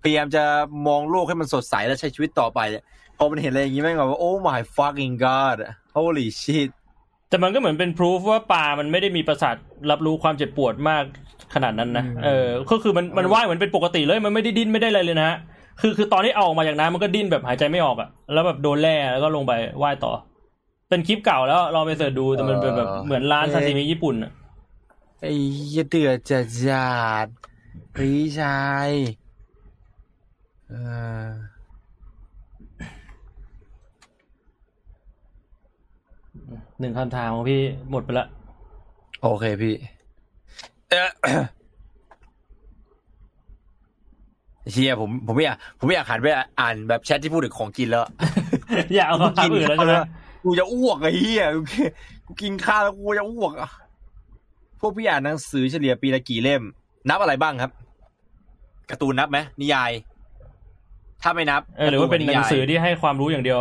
Speaker 2: พยายามจะมองโลกให้มันสดใสและใช้ชีวิตต่อไปอะพอมันเห็นอะไรอย่างนี้แม่งแบบว่า oh my fucking god holy shit
Speaker 1: แต่มันก็เหมือนเป็นพิสูจว่าปลามันไม่ได้มีประสาทรับรู้ความเจ็บปวดมากขนาดนั้นนะ
Speaker 2: อืม
Speaker 1: เออก็คือมันมันว่ายเหมือนเป็นปกติเลยมันไม่ได้ดิ้นไม่ได้อะไรเลยนะฮะคือคือตอนที่เอาออกมาจากน้ำมันก็ดิ้นแบบหายใจไม่ออกอะแล้วแบบโดนแร่แล้วก็ลงไปว่ายต่อ เป็นคลิปเก่าแล้วลองไปเสิร์ชดูแต่มันเป็นแบบเหมือนร้านซาซิมิญี่ปุ่นอะ
Speaker 2: ไอ้เหี้ยเดือดจัดจัดพี่ชาย เออ
Speaker 1: หนึ่งคำถามของพี่หมดไปละ
Speaker 2: โอเคพี่เอ่อเชียผมผมไม่อยากผมไม่อยากหันไปอ่านแบบแชทที่พูดถึงของกินแล้ว
Speaker 1: อย่าเอาคำถามอื่นแล้วใช่ไหม
Speaker 2: กูจะอ้วกไอ้เหี้ยกูกูกินข้าวแล้วกูจะอ้วกอะพวกพี่อ่านหนังสือเฉลี่ยปีละกี่เล่ม นับอะไรบ้างครับการ์ตูนนับไหมนิยาย ถ้าไม่นับ
Speaker 1: เออหรือว่าเป็นหนังสือ
Speaker 2: การ์ตู
Speaker 1: ที่ให้ความรู้อย่างเดียว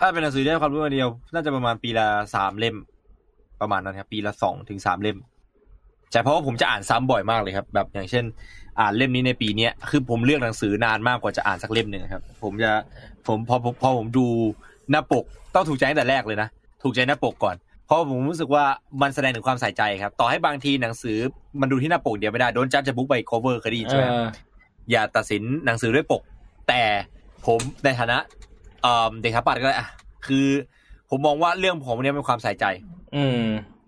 Speaker 2: ถ้าเป็นหนังสือที่ให้ความรู้อันเดียว น่าจะประมาณปีละสามเล่ม ประมาณนั้นครับ ปีละสองถึงสามเล่มใช่เพราะว่าผมจะอ่านซ้ำบ่อยมากเลยครับ แบบอย่างเช่น อ่านเล่มนี้ในปีเนี้ยคือผมเลือกหนังสือนานมากกว่าจะอ่านสักเล่มหนึ่งครับ ผมจะผมพอพอพอผมดูหน้าปกต้องถูกใจตั้งแต่แรกเลยนะถูกใจหน้าปกก่อนเพราะผมรู้สึกว่ามันแสดงถึงความใส่ใจครับ ต่อให้บางทีหนังสือมันดูที่หน้าปกเดียวไม่ได้โดนจัดจะบุ๊กใบ cover เคยได้ยิน
Speaker 1: เอ
Speaker 2: ใช่ไหม
Speaker 1: อ
Speaker 2: อย่าตัดสินหนังสือด้วยปก แต่ผมในฐานะ เอ่อเด็กทัปัดก็ได้อะคือ ผมมองว่าเรื่องของพวกนี้เป็นความใส่ใจ
Speaker 1: อืม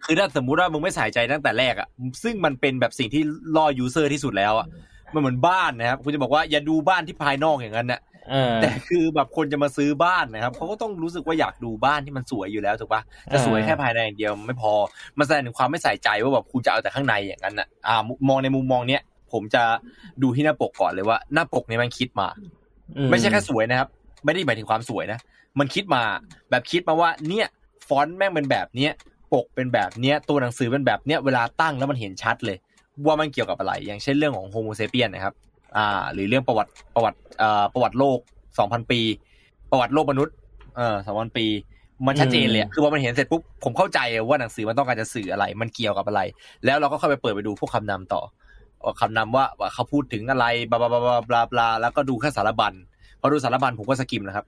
Speaker 2: คือถ้าสมมุติว่ามึงไม่ใส่ใจตั้งแต่แรกอะซึ่งมันเป็นแบบสิ่งที่ล่อยูเซอร์ที่สุดแล้วอะมันเหมือนบ้านนะครับคุณจะบอกว่าอย่าดูบ้านที่ภายนอกอย่างนั้นนะ
Speaker 1: เออ
Speaker 2: แต่คือแบบคนจะมาซื้อบ้านนะครับเขาก็ต้องรู้สึกว่าอยากดูบ้านที่มันสวยอยู่แล้วถูกปะจะสวย
Speaker 1: อ่า
Speaker 2: แค่ภายในอย่างเดียวไม่พอมันแสดงถึงความไม่ใส่ใจว่าแบบคุณจะเอาแต่ข้างในอย่างนั้นอะอ่ามองในมุมมองเนี้ยผมจะดูที่หน้าปกก่อนเลยว่าหน้าปกเนี่ยมันคิดมา
Speaker 1: อื
Speaker 2: ไม่ใช่แค่สวยนะครับ ไม่ได้หมายถึงความสวยนะ มันคิดมาแบบคิดมาว่าเนี่ยฟอนต์แม่งเป็นแบบเนี้ยปกเป็นแบบเนี้ยตัวหนังสือเป็นแบบเนี้ยเวลาตั้งแล้วมันเห็นชัดเลย ว่ามันเกี่ยวกับอะไร อย่างเช่นเรื่องของ Homo sapiens นะครับ อ่า หรือเรื่องประวัติประวัติเอ่อประวัติโลกสองพันปี ประวัติโลกมนุษย์เออสองพันปี มันชัดเจนเลยอะคือพอมันเห็นเสร็จปุ๊บผมเข้าใจว่าหนังสือมันต้องการจะสื่ออะไร มันเกี่ยวกับอะไร แล้วเราก็เข้าไปเปิดไปดูพวกคำนำต่อว่าคำนำว่าว่าเขาพูดถึงอะไร blah blah blah blah blah แล้วก็ดูแค่สารบัญ พอดูสารบัญผมก็ skim นะครับ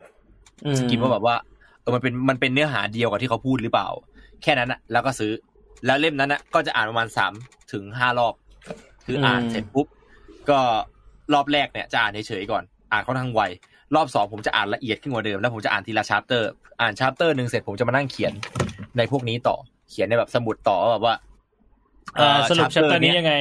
Speaker 1: อืม
Speaker 2: skim ว่าแบบว่าเออมันเป็นมันเป็นเนื้อหาเดียวกับที่เขาพูดหรือเปล่า แค่นั้นอะแล้วก็ซื้อ แล้วเล่มนั้นนะก็จะอ่านประมาณสามถึงห้ารอบ คืออ่าน
Speaker 1: อืม
Speaker 2: เสร็จปุ๊บก็รอบแรกเนี่ยจะอ่านเฉยๆก่อน อ่านค่อนข้างไวรอบสองผมจะอ่านละเอียดขึ้นกว่าเดิมแล้วผมจะอ่านทีละ chapter อ่าน chapter หนึ่งเสร็จผมจะมานั่งเขียนในพวกนี้ต่อ เขียนในแบบสมุดต่อว่าแบบว่า
Speaker 1: อ่าสรุป
Speaker 2: chapter
Speaker 1: chapter นี้เป็น
Speaker 2: ยั
Speaker 1: งไง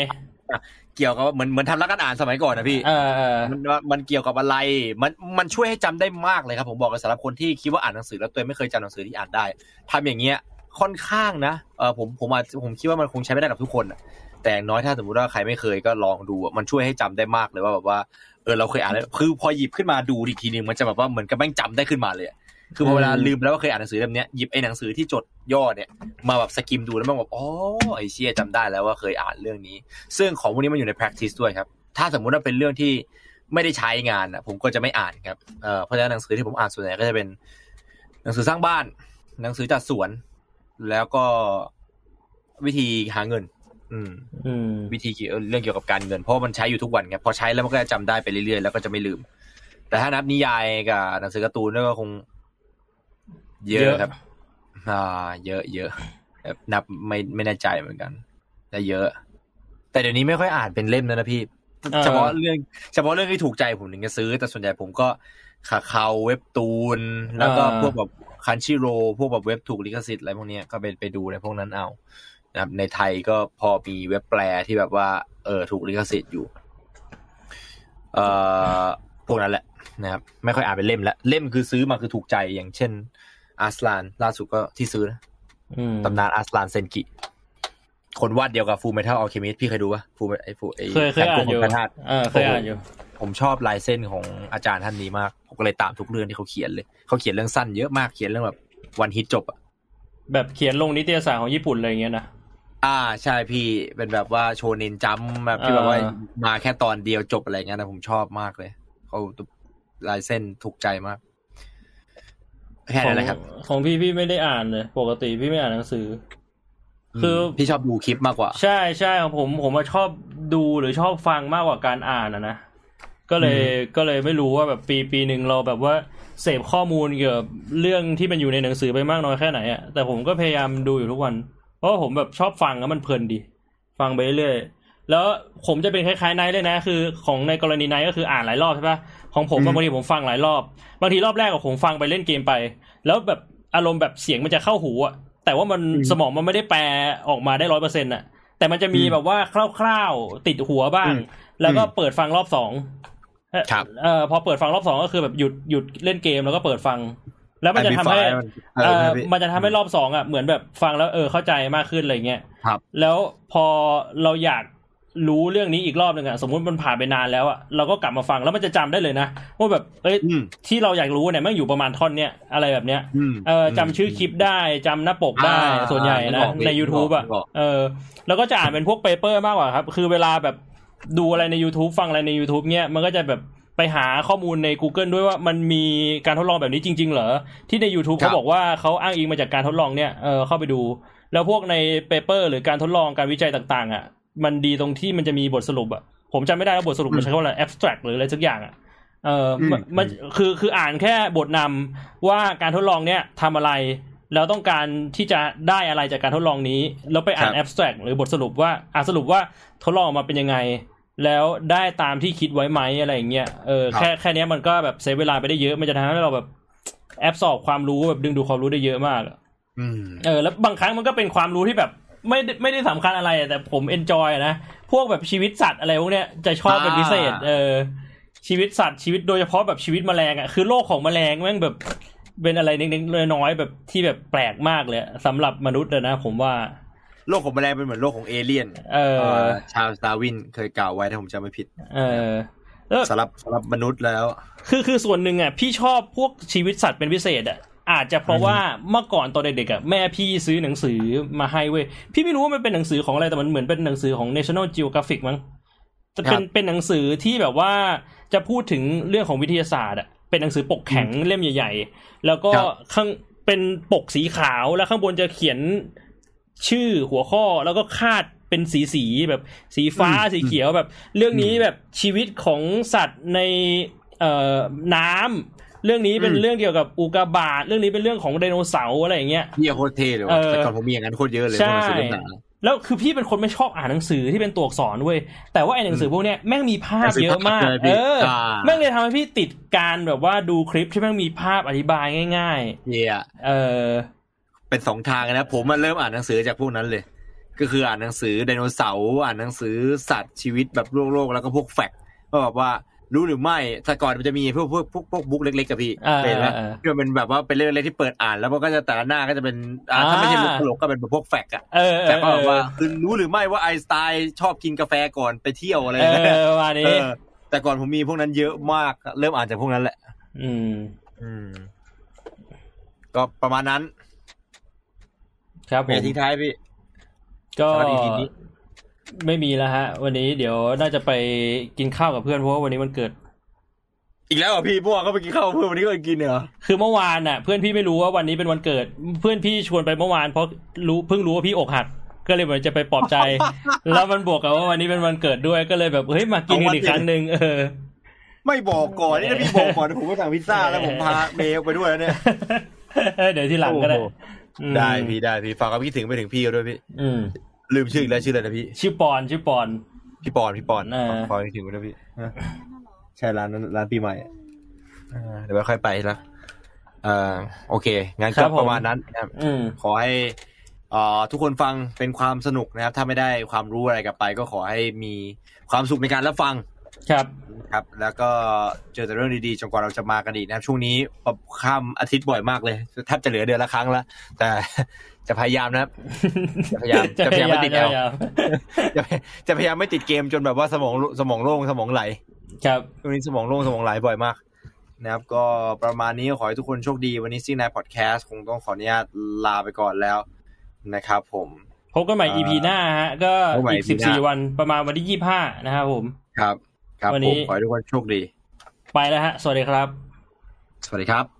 Speaker 2: เกี่ยวกับว่าเหมือนเหมือนทำรักการอ่านสมัยก่อนนะพี่
Speaker 1: เออเออ
Speaker 2: มันมันมันเกี่ยวกับอะไร มันมันช่วยให้จำได้มากเลยครับผมบอกกับสำหรับคนที่คิดว่าอ่านหนังสือแล้วตัวเองไม่เคยจำหนังสือที่อ่านได้ทำอย่างเงี้ยค่อนข้างนะเออผมผมอาจผมคิดว่ามันคงใช้ไม่ได้กับทุกคนอะแต่อย่างน้อยถ้าสมมติว่าใครไม่เคยก็ลองดูอะมันช่วยให้จำได้มากเลยว่าแบบว่าเออเราเคยอ่านแล้วคือพอหยิบขึ้นมาดูอีกทีนึงมันจะแบบว่าเหมือนกับแม่งจำได้ขึ้นมาเลยอะ คือพอเวลาลืมแล้วว่าเคยอ่านหนังสือเล่มเนี้ยหยิบไอ้หนังสือที่จดย่อเนี่ยมาแบบสกิมดูแล้วมันแบบอ๋อไอเชี่ยจำได้แล้วว่าเคยอ่านเรื่องนี้ ซึ่งของพวกนี้มันอยู่ใน practice ด้วยครับ ถ้าสมมุติว่าเป็นเรื่องที่ไม่ได้ใช้งานอะ ผมก็จะไม่อ่านครับเอ่อเพราะฉะนั้นหนังสือที่ผมอ่านส่วนใหญ่ก็จะเป็น หนังสือสร้างบ้าน หนังสือจัดสวน แล้วก็วิธีหาเงิน อืม
Speaker 1: อืม
Speaker 2: วิธีเกี่ยวเรื่องเกี่ยวกับการเงินเพราะว่ามันใช้อยู่ทุกวันครับพอใช้แล้วมันก็จะจำได้ไปเรื่อยๆแล้วก็จะไม่ลืม แต่ถ้านับนิยายกับหนังสือการ์ตูนก็คง เย
Speaker 1: เย
Speaker 2: อะ
Speaker 1: อะ
Speaker 2: ครับ อ่า เยอะเยอะแบบนับไม่ไม่แน่ใจเหมือนกันแต่เยอะ แต่เดี๋ยวนี้ไม่ค่อยอ่านเป็นเล่มแล้วนะพี่
Speaker 1: เออ
Speaker 2: เฉพาะเรื่องเฉพาะเรื่องที่ถูกใจผมถึงจะซื้อ แต่ส่วนใหญ่ผมก็ขาเขาเว็บตูน แล้วก็พวกแบบคันชิโรพวกแบบเว็บถูกลิขสิทธิ์อะไรพวกเนี้ยก็ไปไปดูในพวกนั้นเอานะครับในไทยก็พอมีเว็บแปลที่แบบว่า เออถูกลิขสิทธิ์อยู่ เอ่อพวกนั้นแหละนะครับ ไม่ค่อยอ่านเป็นเล่มแล้วเล่มคือซื้อมาคือถูกใจอย่างเช่น อาร์สลานล่าสุดก็ที่ซื้อนะ
Speaker 1: อืม
Speaker 2: ตำนานอาร์สลานเซนกิ คนวาดเดียวกับฟู l เมทัลอัลเคมิสพี่เคยดูปะฟูไอฟูไอ
Speaker 1: เคยเคยอ่านอยู่
Speaker 2: พระธาตุ
Speaker 1: เออเคยอ่านอยู่
Speaker 2: ผมชอบลายเส้นของอาจารย์ท่านนี้มากผมก็เลยตามทุกเรื่องที่เขาเขียนเลย เขาเขียนเรื่องสั้นเยอะมากเขียนเรื่องแบบวันฮิตจบอะ
Speaker 1: แบบเขียนลงนิตยสารของญี่ปุ่นอะไรอย่างเงี้ยนะ
Speaker 2: อ่าใช่พี่เป็นแบบว่าโชเนนจัมป์แบบที่
Speaker 1: อ่า
Speaker 2: แบบว่ามาแค่ตอนเดียวจบอะไรเงี้ยนะผมชอบมากเลยเขาลายเส้นถูกใจมาก แค่นั้นแหละครับ
Speaker 1: ของของพี่พี่ไม่ได้อ่านเลยปกติพี่ไม่อ่านหนังสือ คือ
Speaker 2: มพี่ชอบดูคลิปมากกว่า
Speaker 1: ใช่ใช่ของผมผมมาชอบดูหรือชอบฟังมากกว่าการอ่านอะนะก็เลย
Speaker 2: อืม
Speaker 1: ก็เลยไม่รู้ว่าแบบปีปีหนึ่งเราแบบว่าเสพข้อมูลเกี่ยวกับเรื่องที่มันอยู่ในหนังสือไปมากน้อยแค่ไหนอะแต่ผมก็พยายามดูอยู่ทุกวัน เพราะว่าผมแบบชอบฟังแล้วมันเพลินดี ฟังไปเรื่อยๆ แล้วผมจะเป็นคล้ายๆไนท์เลยนะ คือของในกรณีไนท์ก็คืออ่านหลายรอบใช่ปะของผม
Speaker 2: อืม
Speaker 1: บางทีผมฟังหลายรอบ บางทีรอบแรกกับผมฟังไปเล่นเกมไป แล้วแบบอารมณ์แบบเสียงมันจะเข้าหูอะแต่ว่ามันสมองมันไม่ได้แปลออกมาได้ร้อยเปอร์เซ็นต์อะแต่มันจะมีแบบว่าคร่าวๆติดหัวบ้าง
Speaker 2: อืม
Speaker 1: แล้วก็เปิดฟังรอบสอง
Speaker 2: ครับ
Speaker 1: เอ่อพอเปิดฟังรอบสองก็คือแบบหยุดหยุดเล่นเกมแล้วก็เปิดฟัง แล้วมันจะทำให้
Speaker 2: Amplify มันเอ
Speaker 1: เอ่
Speaker 2: อ
Speaker 1: อ
Speaker 2: พี่
Speaker 1: มันจะทำให้รอบสองอะเหมือนแบบฟังแล้วเออเข้าใจมากขึ้นอะไรเงี้ย
Speaker 2: ครับ
Speaker 1: แล้วพอเราอยาก รู้เรื่องนี้อีกรอบหนึ่งอะสมมติมันผ่านไปนานแล้วอะเราก็กลับมาฟังแล้วมันจะจำได้เลยนะว่าแบบเอ้ย
Speaker 2: อืม
Speaker 1: ที่เราอยากรู้เนี่ยมันอยู่ประมาณท่อนเนี้ยอะไรแบบเนี้ย
Speaker 2: อืม
Speaker 1: เออจำชื่อคลิปได้จำหน้าปกได้
Speaker 2: อ่า
Speaker 1: ส่วนใหญ่
Speaker 2: นะ
Speaker 1: นึนะ
Speaker 2: กออกพี่
Speaker 1: ใน YouTube อะ
Speaker 2: นึกออก
Speaker 1: เออแล้วก็จะอ่านเป็นพวก paper มากกว่าครับ คือเวลาแบบดูอะไรใน YouTube ฟังอะไรใน YouTube เนี้ยมันก็จะแบบไปหาข้อมูลใน Google ด้วยว่ามันมีการทดลองแบบนี้จริง ๆ เหรอ ที่ใน YouTube
Speaker 2: ครับ
Speaker 1: เขาบอกว่าเขาอ้างอิงมาจากการทดลองเนี่ยเออเข้าไปดู แล้วพวกใน paper หรือการทดลองการวิจัยต่าง ๆ อะ มันดีตรงที่มันจะมีบทสรุปอะผมจำไม่ได้ว่าบทสรุปมันใช้คำว่าอะไร abstract หรืออะไรสักอย่างอะเอออ
Speaker 2: ม
Speaker 1: มันมันคือคืออ่านแค่บทนำว่าการทดลองเนี่ยทำอะไร แล้วต้องการที่จะได้อะไรจากการทดลองนี้ แล้วไปอ่าน
Speaker 2: ครับ
Speaker 1: abstract หรือบทสรุปว่าอ่านสรุปว่าทดลองออกมาเป็นยังไง แล้วได้ตามที่คิดไว้ไหมอะไรอย่างเงี้ยเออ
Speaker 2: ครับ
Speaker 1: แค่แค่เนี้ยมันก็แบบเซฟเวลาไปได้เยอะมันจะทำให้เราแบบแอบสอบความรู้แบบดึงดูดความรู้ได้เยอะมากอะ
Speaker 2: อืม
Speaker 1: เออแล้วบางครั้งมันก็เป็นความรู้ที่แบบ ไม่ได้ไม่ได้สำคัญอะไรอะแต่ผม enjoy นะ พวกแบบชีวิตสัตว์อะไรพวกเนี้ยจะชอบเป็นพิเศษ
Speaker 2: อ่า
Speaker 1: เออ ชีวิตสัตว์ชีวิตโดยเฉพาะแบบชีวิตแมลงอะคือโลกของแมลงแม่งแบบเป็นอะไรเล็กๆน้อยๆแบบที่แบบแปลกมากเลยอะสำหรับมนุษย์อะนะผมว่า
Speaker 2: โลกของแมลงเป็นเหมือนโลกของเอเลี่ยน
Speaker 1: เออ
Speaker 2: เอ่อชาลส์ดาร์วินเคยกล่าวไว้ถ้าผมจำไม่ผิด
Speaker 1: เออแล้ว
Speaker 2: สำหรับสำหรับมนุษย์แล้ว
Speaker 1: คือคือส่วนหนึ่งอะพี่ชอบพวกชีวิตสัตว์เป็นพิเศษอะ อาจจะเพราะว่าเมื่อก่อนตอนเด็กๆอะแม่พี่ซื้อหนังสือมาให้เว้ยพี่ไม่รู้ว่ามันเป็นหนังสือของอะไรแต่มันเหมือนเป็นหนังสือของ National Geographic มั้งจะเป็น
Speaker 2: ครับ
Speaker 1: เป็นหนังสือที่แบบว่าจะพูดถึงเรื่องของวิทยาศาสตร์อะเป็นหนังสือปกแข็งเล่มใหญ่ๆ แล้วก็
Speaker 2: ครับ
Speaker 1: ข้างเป็นปกสีขาวแล้วข้างบนจะเขียนชื่อหัวข้อแล้วก็คาดเป็นสีสีๆแบบสีฟ้าสีเขียวแบบ เรื่องนี้แบบชีวิตของสัตว์ในเอ่อน้ำ เรื่องนี้เป็น
Speaker 2: อืม
Speaker 1: เรื่องเกี่ยวกับอุกกาบาตเรื่องนี้เป็นเรื่องของไดโนเสาร์อะไรอย่างเงี้ย
Speaker 2: เฮียโคตรเท่เลย
Speaker 1: เอ
Speaker 2: ว่ะ
Speaker 1: อ
Speaker 2: แต่ก่อนผมมีอย่างนั้นโคตรเยอะเลย
Speaker 1: ใช่
Speaker 2: พวกหนังสือเล่มหนา
Speaker 1: แล้วคือพี่เป็นคนไม่ชอบอ่านหนังสือที่เป็นตัวอักษรเว้ยแต่ว่าไอ้หนังสือพวกเนี้ยแม่งมีภาพเยอะมาก
Speaker 2: หนังสือภาพเลยพี่
Speaker 1: เอออาแม่งเลยทำให้พี่ติดการแบบว่าดูคลิปที่แม่งมีภาพอธิบายง่าย
Speaker 2: เฮีย
Speaker 1: ๆเออ
Speaker 2: เป็นสองทางนะผมมาเริ่มอ่านหนังสือจากพวกนั้นเลย ก็คืออ่านหนังสือไดโนเสาร์อ่านหนังสือสัตว์ชีวิตแบบโลกโลกแล้วก็พวกแฟกต์ว่าแบบว่า รู้หรือไม่แต่ก่อนมันจะมีพวกพวกพวกพวกบุ๊กเล็กๆกับพี่
Speaker 1: อ่า
Speaker 2: เป็นไหม
Speaker 1: อ่า
Speaker 2: ที่มันเป็นแบบว่าเป็นเรื่องเล็กๆที่เปิดอ่าน แล้วมันก็จะแต่ละหน้าก็จะเป็นอ่าถ้าไม่ใช่บุ๊กตลกก็เป็นแบบพวกแฟกต์อะ
Speaker 1: เออเอ
Speaker 2: แต่
Speaker 1: อ
Speaker 2: ก็
Speaker 1: เอ
Speaker 2: แบบ
Speaker 1: อ
Speaker 2: ว่าคือรู้หรือไม่ว่าไอน์สไตน์ชอบกินกาแฟก่อนไปเที่ยวอะไร
Speaker 1: เอ
Speaker 2: อย่างเงี้ย
Speaker 1: อประมาณ
Speaker 2: เอ
Speaker 1: นี้
Speaker 2: อแต่ก่อนผมมีพวกนั้นเยอะมากเริ่มอ่านจากพวกนั้นแหละ
Speaker 1: อืม
Speaker 2: อืม ก็ประมาณนั้น
Speaker 1: ครับผ
Speaker 2: เป็น
Speaker 1: ม
Speaker 2: ทิ้งท้ายพี่
Speaker 1: ก็
Speaker 2: สวัสดีทีนี้
Speaker 1: ไม่มีแล้วฮะ วันนี้เดี๋ยวน่าจะไปกินข้าวกับเพื่อนเพราะว่าวันนี้มันเกิด
Speaker 2: อีกแล้วเหรอพี่พวกเขาไปกินข้าวเพื่อนวันนี้ก็ไปกินเหรอ
Speaker 1: คือเมื่อวานน่ะ เพื่อนพี่ไม่รู้ว่าวันนี้เป็นวันเกิด เพื่อนพี่ชวนไปเมื่อวานเพราะรู้เพิ่งรู้ว่าพี่อกหักก็เลยเหมือนจะไปปลอบใจ แล้วมันบวกกับว่าวันนี้เป็นวันเกิดด้วยก็เลยแบบเฮ้ยมากินกันอีกครั้งหนึ่งเออ
Speaker 2: ไม่บอกก่อนนี่ถ้าพี่บอกก่อนผมก็สั่งพิซซ่าแล้วผมพาเมลไปด้วยแล้วเนี่ย
Speaker 1: เดี๋ยวที่หลังก็ได้
Speaker 2: โอ้โห
Speaker 1: อืม
Speaker 2: ได้พี่ได้พี่ฝากความคิดถึงไปถึงพี่เขาด้วยพี่
Speaker 1: อืม
Speaker 2: ลืมชื่ออีกแล้วชื่ออะไรนะพี่
Speaker 1: ชื่อปอนชื่อปอน
Speaker 2: พี่ปอนพี่ปอน
Speaker 1: เออ
Speaker 2: ฝากความคิดถึงไปด้วยพี่ฮะใช่ร้านนั้นร้านปีใหม่อะเออเดี๋ยวไปค่อยไปละเอ่อโอเคงั้น
Speaker 1: ครั
Speaker 2: ก็
Speaker 1: บผม
Speaker 2: ประมาณนั้นนะครับ
Speaker 1: อืม
Speaker 2: ขอให้เอ่อทุกคนฟังเป็นความสนุกนะครับ ถ้าไม่ได้ความรู้อะไรกลับไป ก็ขอให้มีความสุขในการรับฟัง
Speaker 1: ครับ
Speaker 2: ครับ แล้วก็เจอแต่เรื่องดีๆจนกว่าเราจะมากันอีกนะครับ ช่วงนี้ข้ามอาทิตย์บ่อยมากเลยแทบจะเหลือเดือนละครั้งแล้วแต่ จะพยายามนะครับ จะพยายาม จะพยายามไม่ติดแอล
Speaker 1: จะพยายาม
Speaker 2: จะจะพยายามไม่ติดเกมจนแบบว่าสมองสมองโล่งสมองไหล
Speaker 1: ครับ
Speaker 2: ช่วงนี้สมองโล่งสมองไหลบ่อยมาก นะครับ ก็ประมาณนี้ขอให้ทุกคนโชคดีวันนี้ซิ่งนายพอดแคสต์คงต้องขออนุญาตลาไปก่อนแล้วนะครับผม
Speaker 1: พบกันใหม่
Speaker 2: อ่า
Speaker 1: EP หน้าฮะ ก็
Speaker 2: พบกันใหม่
Speaker 1: อีก
Speaker 2: EP
Speaker 1: สิบ
Speaker 2: ห
Speaker 1: สี่
Speaker 2: น้า
Speaker 1: วันประมาณวันที่ยี่ห้านะครับผม
Speaker 2: ครับ ครับ
Speaker 1: วัน
Speaker 2: ผ
Speaker 1: นี้
Speaker 2: มขอให้ทุกคนโชคดี
Speaker 1: ไปแล้วฮะ สวัสดีครับ
Speaker 2: สวัสดีครับ